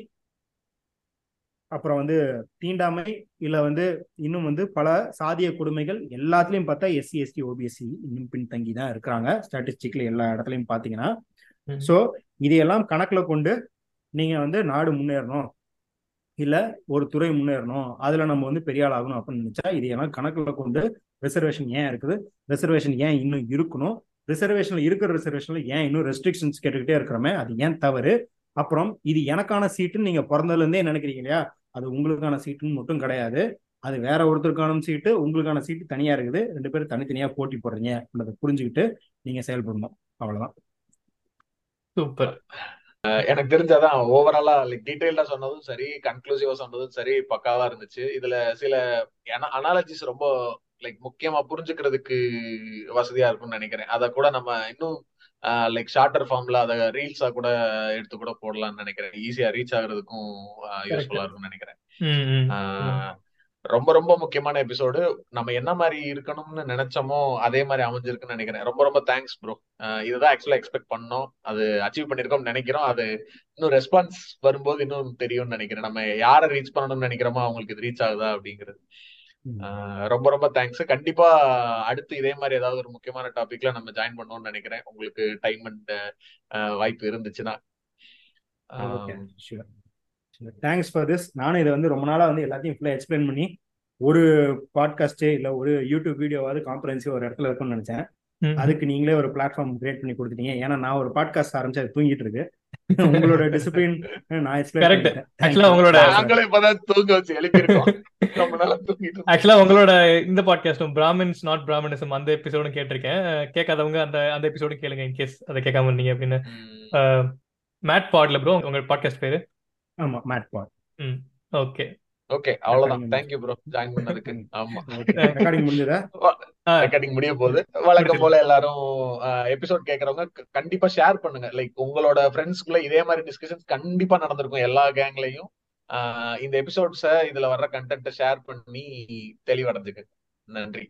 S3: அப்புறம் வந்து தீண்டாமை இல்லை வந்து இன்னும் வந்து பல சாதிய கொடுமைகள் எல்லாத்துலேயும் பார்த்தா எஸ்சி எஸ்டி ஓபிஎஸ்சி இன்னும் பின்தங்கி தான் இருக்கிறாங்க. ஸ்டாட்டிஸ்டிக்ல எல்லா இடத்துலையும் பார்த்தீங்கன்னா. ஸோ இதையெல்லாம் கணக்கில் கொண்டு நீங்கள் வந்து நாடு முன்னேறணும். இல்லை ஒரு துறை முன்னேறணும். அதில் நம்ம வந்து பெரிய ஆள் ஆகணும் அப்படின்னு நினச்சா இதையெல்லாம் கணக்கில் கொண்டு ரிசர்வேஷன் ஏன் இருக்குது? ரிசர்வேஷன் ஏன் இன்னும் இருக்கணும்? ரிசர்வேஷனில் இருக்கிற ரிசர்வேஷனில் ஏன் இன்னும் ரெஸ்ட்ரிக்ஷன்ஸ் கேட்டுக்கிட்டே இருக்கிறோமே? அது ஏன் தவறு? அப்புறம் இது எனக்கான சீட்டுன்னு நீங்கள் பிறந்ததுலேருந்தே நினைக்கிறீங்க இல்லையா? அது உங்களுக்கான சீட்டுன்னு மட்டும் கிடையாது. அது வேற ஒருத்தருக்கான சீட்டு உங்களுக்கான சீட்டு தனியா இருக்குது. ரெண்டு பேரும் தனித்தனியா போட்டி போடுறீங்க அப்படின்றத புரிஞ்சுக்கிட்டு நீங்க செயல்படணும். அவ்வளவுதான்.
S1: சூப்பர்.
S2: எனக்கு தெரிஞ்சதான் ஓவராலா லைக் டீடைல்டா சொன்னதும் சரி கன்க்ளூசிவா சொன்னதும் சரி பக்காவா இருந்துச்சு. இதுல சில அனாலஜிஸ் ரொம்ப லைக் முக்கியமா புரிஞ்சுக்கிறதுக்கு வசதியா இருக்கும்னு நினைக்கிறேன். அத கூட நம்ம இன்னும் லைக் ஷார்ட்டர் ஃபார்ம்ல அதை ரீல்ஸா கூட எடுத்து கூட போடலாம்னு நினைக்கிறேன். ஈஸியா ரீச் ஆகுறதுக்கும் யூஸ்ஃபுல்லா இருக்கும்னு நினைக்கிறேன். ரொம்ப ரொம்ப முக்கியமான எபிசோடு நம்ம என்ன மாதிரி இருக்கணும்னு நினைச்சோமோ அதே மாதிரி அமைஞ்சிருக்குன்னு நினைக்கிறேன். ரொம்ப ரொம்ப தேங்க்ஸ் ப்ரோ இதுதான் ஆக்சுவலா எக்ஸ்பெக்ட் பண்ணோம். அது அச்சீவ் பண்ணிருக்கோம்னு நினைக்கிறோம். அது இன்னும் ரெஸ்பான்ஸ் வரும்போது இன்னும் தெரியும்னு நினைக்கிறேன். நம்ம யாரை ரீச் பண்ணணும்னு நினைக்கிறோமோ அவங்களுக்கு இது ரீச் ஆகுதா அப்படிங்கிறது. ரொம்ப ரொம்ப தேங்க்ஸ் கண்டிப்பா அடுத்து இதே மாதிரி ஏதாவது ஒரு முக்கியமான டாபிக்ல நம்ம ஜாயின் பண்ணோம்னு நினைக்கிறேன். உங்களுக்கு டைம் அண்ட் வாய்ப்பு இருந்துச்சுன்னா.
S3: தேங்க்ஸ் ஃபார் திஸ் நானும் இதை வந்து ரொம்ப நாளா வந்து எல்லாத்தையும் ஃபுல்லாக எக்ஸ்பிளைன் பண்ணி ஒரு பாட்காஸ்டே இல்லை ஒரு யூடியூப் வீடியோவாவது காம்பரன்சிவ் ஒரு இடத்துல இருக்கும்னு நினைச்சேன். அதுக்கு நீங்களே ஒரு பிளாட்ஃபார்ம் கிரியேட் பண்ணி கொடுத்துட்டீங்க. ஏன்னா நான் ஒரு பாட்காஸ்ட் ஆரம்பிச்சு அது தூங்கிட்டு இருக்கு. [laughs] உங்களோட டிசிப்ளின்
S1: உங்களோட
S2: நாங்களே தூங்க வச்சு
S1: ஆக்சுவலா உங்களோட இந்த பாட்காஸ்டும் பிராமின்ஸ் நாட் பிராமினிசம் அந்த எபிசோடும் கேட்டிருக்கேன். கேட்காதவங்க அந்த அந்த எபிசோடும் கேளுங்க இன் கேஸ் அதை கேட்காம இருந்தீங்க அப்படின்னு. மேட் பாட்ல ப்ரோ உங்க பாட்காஸ்ட் பேரு?
S3: ஆமா மேட் பாட்
S1: ம் ஓகே
S2: ஓகே அவ்வளவுதான். தேங்க்யூ ப்ரோ ஜாயின் பண்ணதுக்கு. ஆமா.
S3: ரெக்கார்டிங் முடிஞ்சதா?
S2: ரெக்கார்டிங் முடிய போகுது. வழக்கம் போல எல்லாரும் எபிசோட் கேக்குறவங்க கண்டிப்பா ஷேர் பண்ணுங்க. லைக் உங்களோட ஃப்ரெண்ட்ஸ்குள்ள இதே மாதிரி டிஸ்கஷன்ஸ் கண்டிப்பா நடந்திருக்கும் எல்லா கேங்லயும் இந்த எபிசோட்ஸ இதுல வர்ற கண்டென்ட்டை ஷேர் பண்ணி தெளிவடைஞ்சுக்க. நன்றி.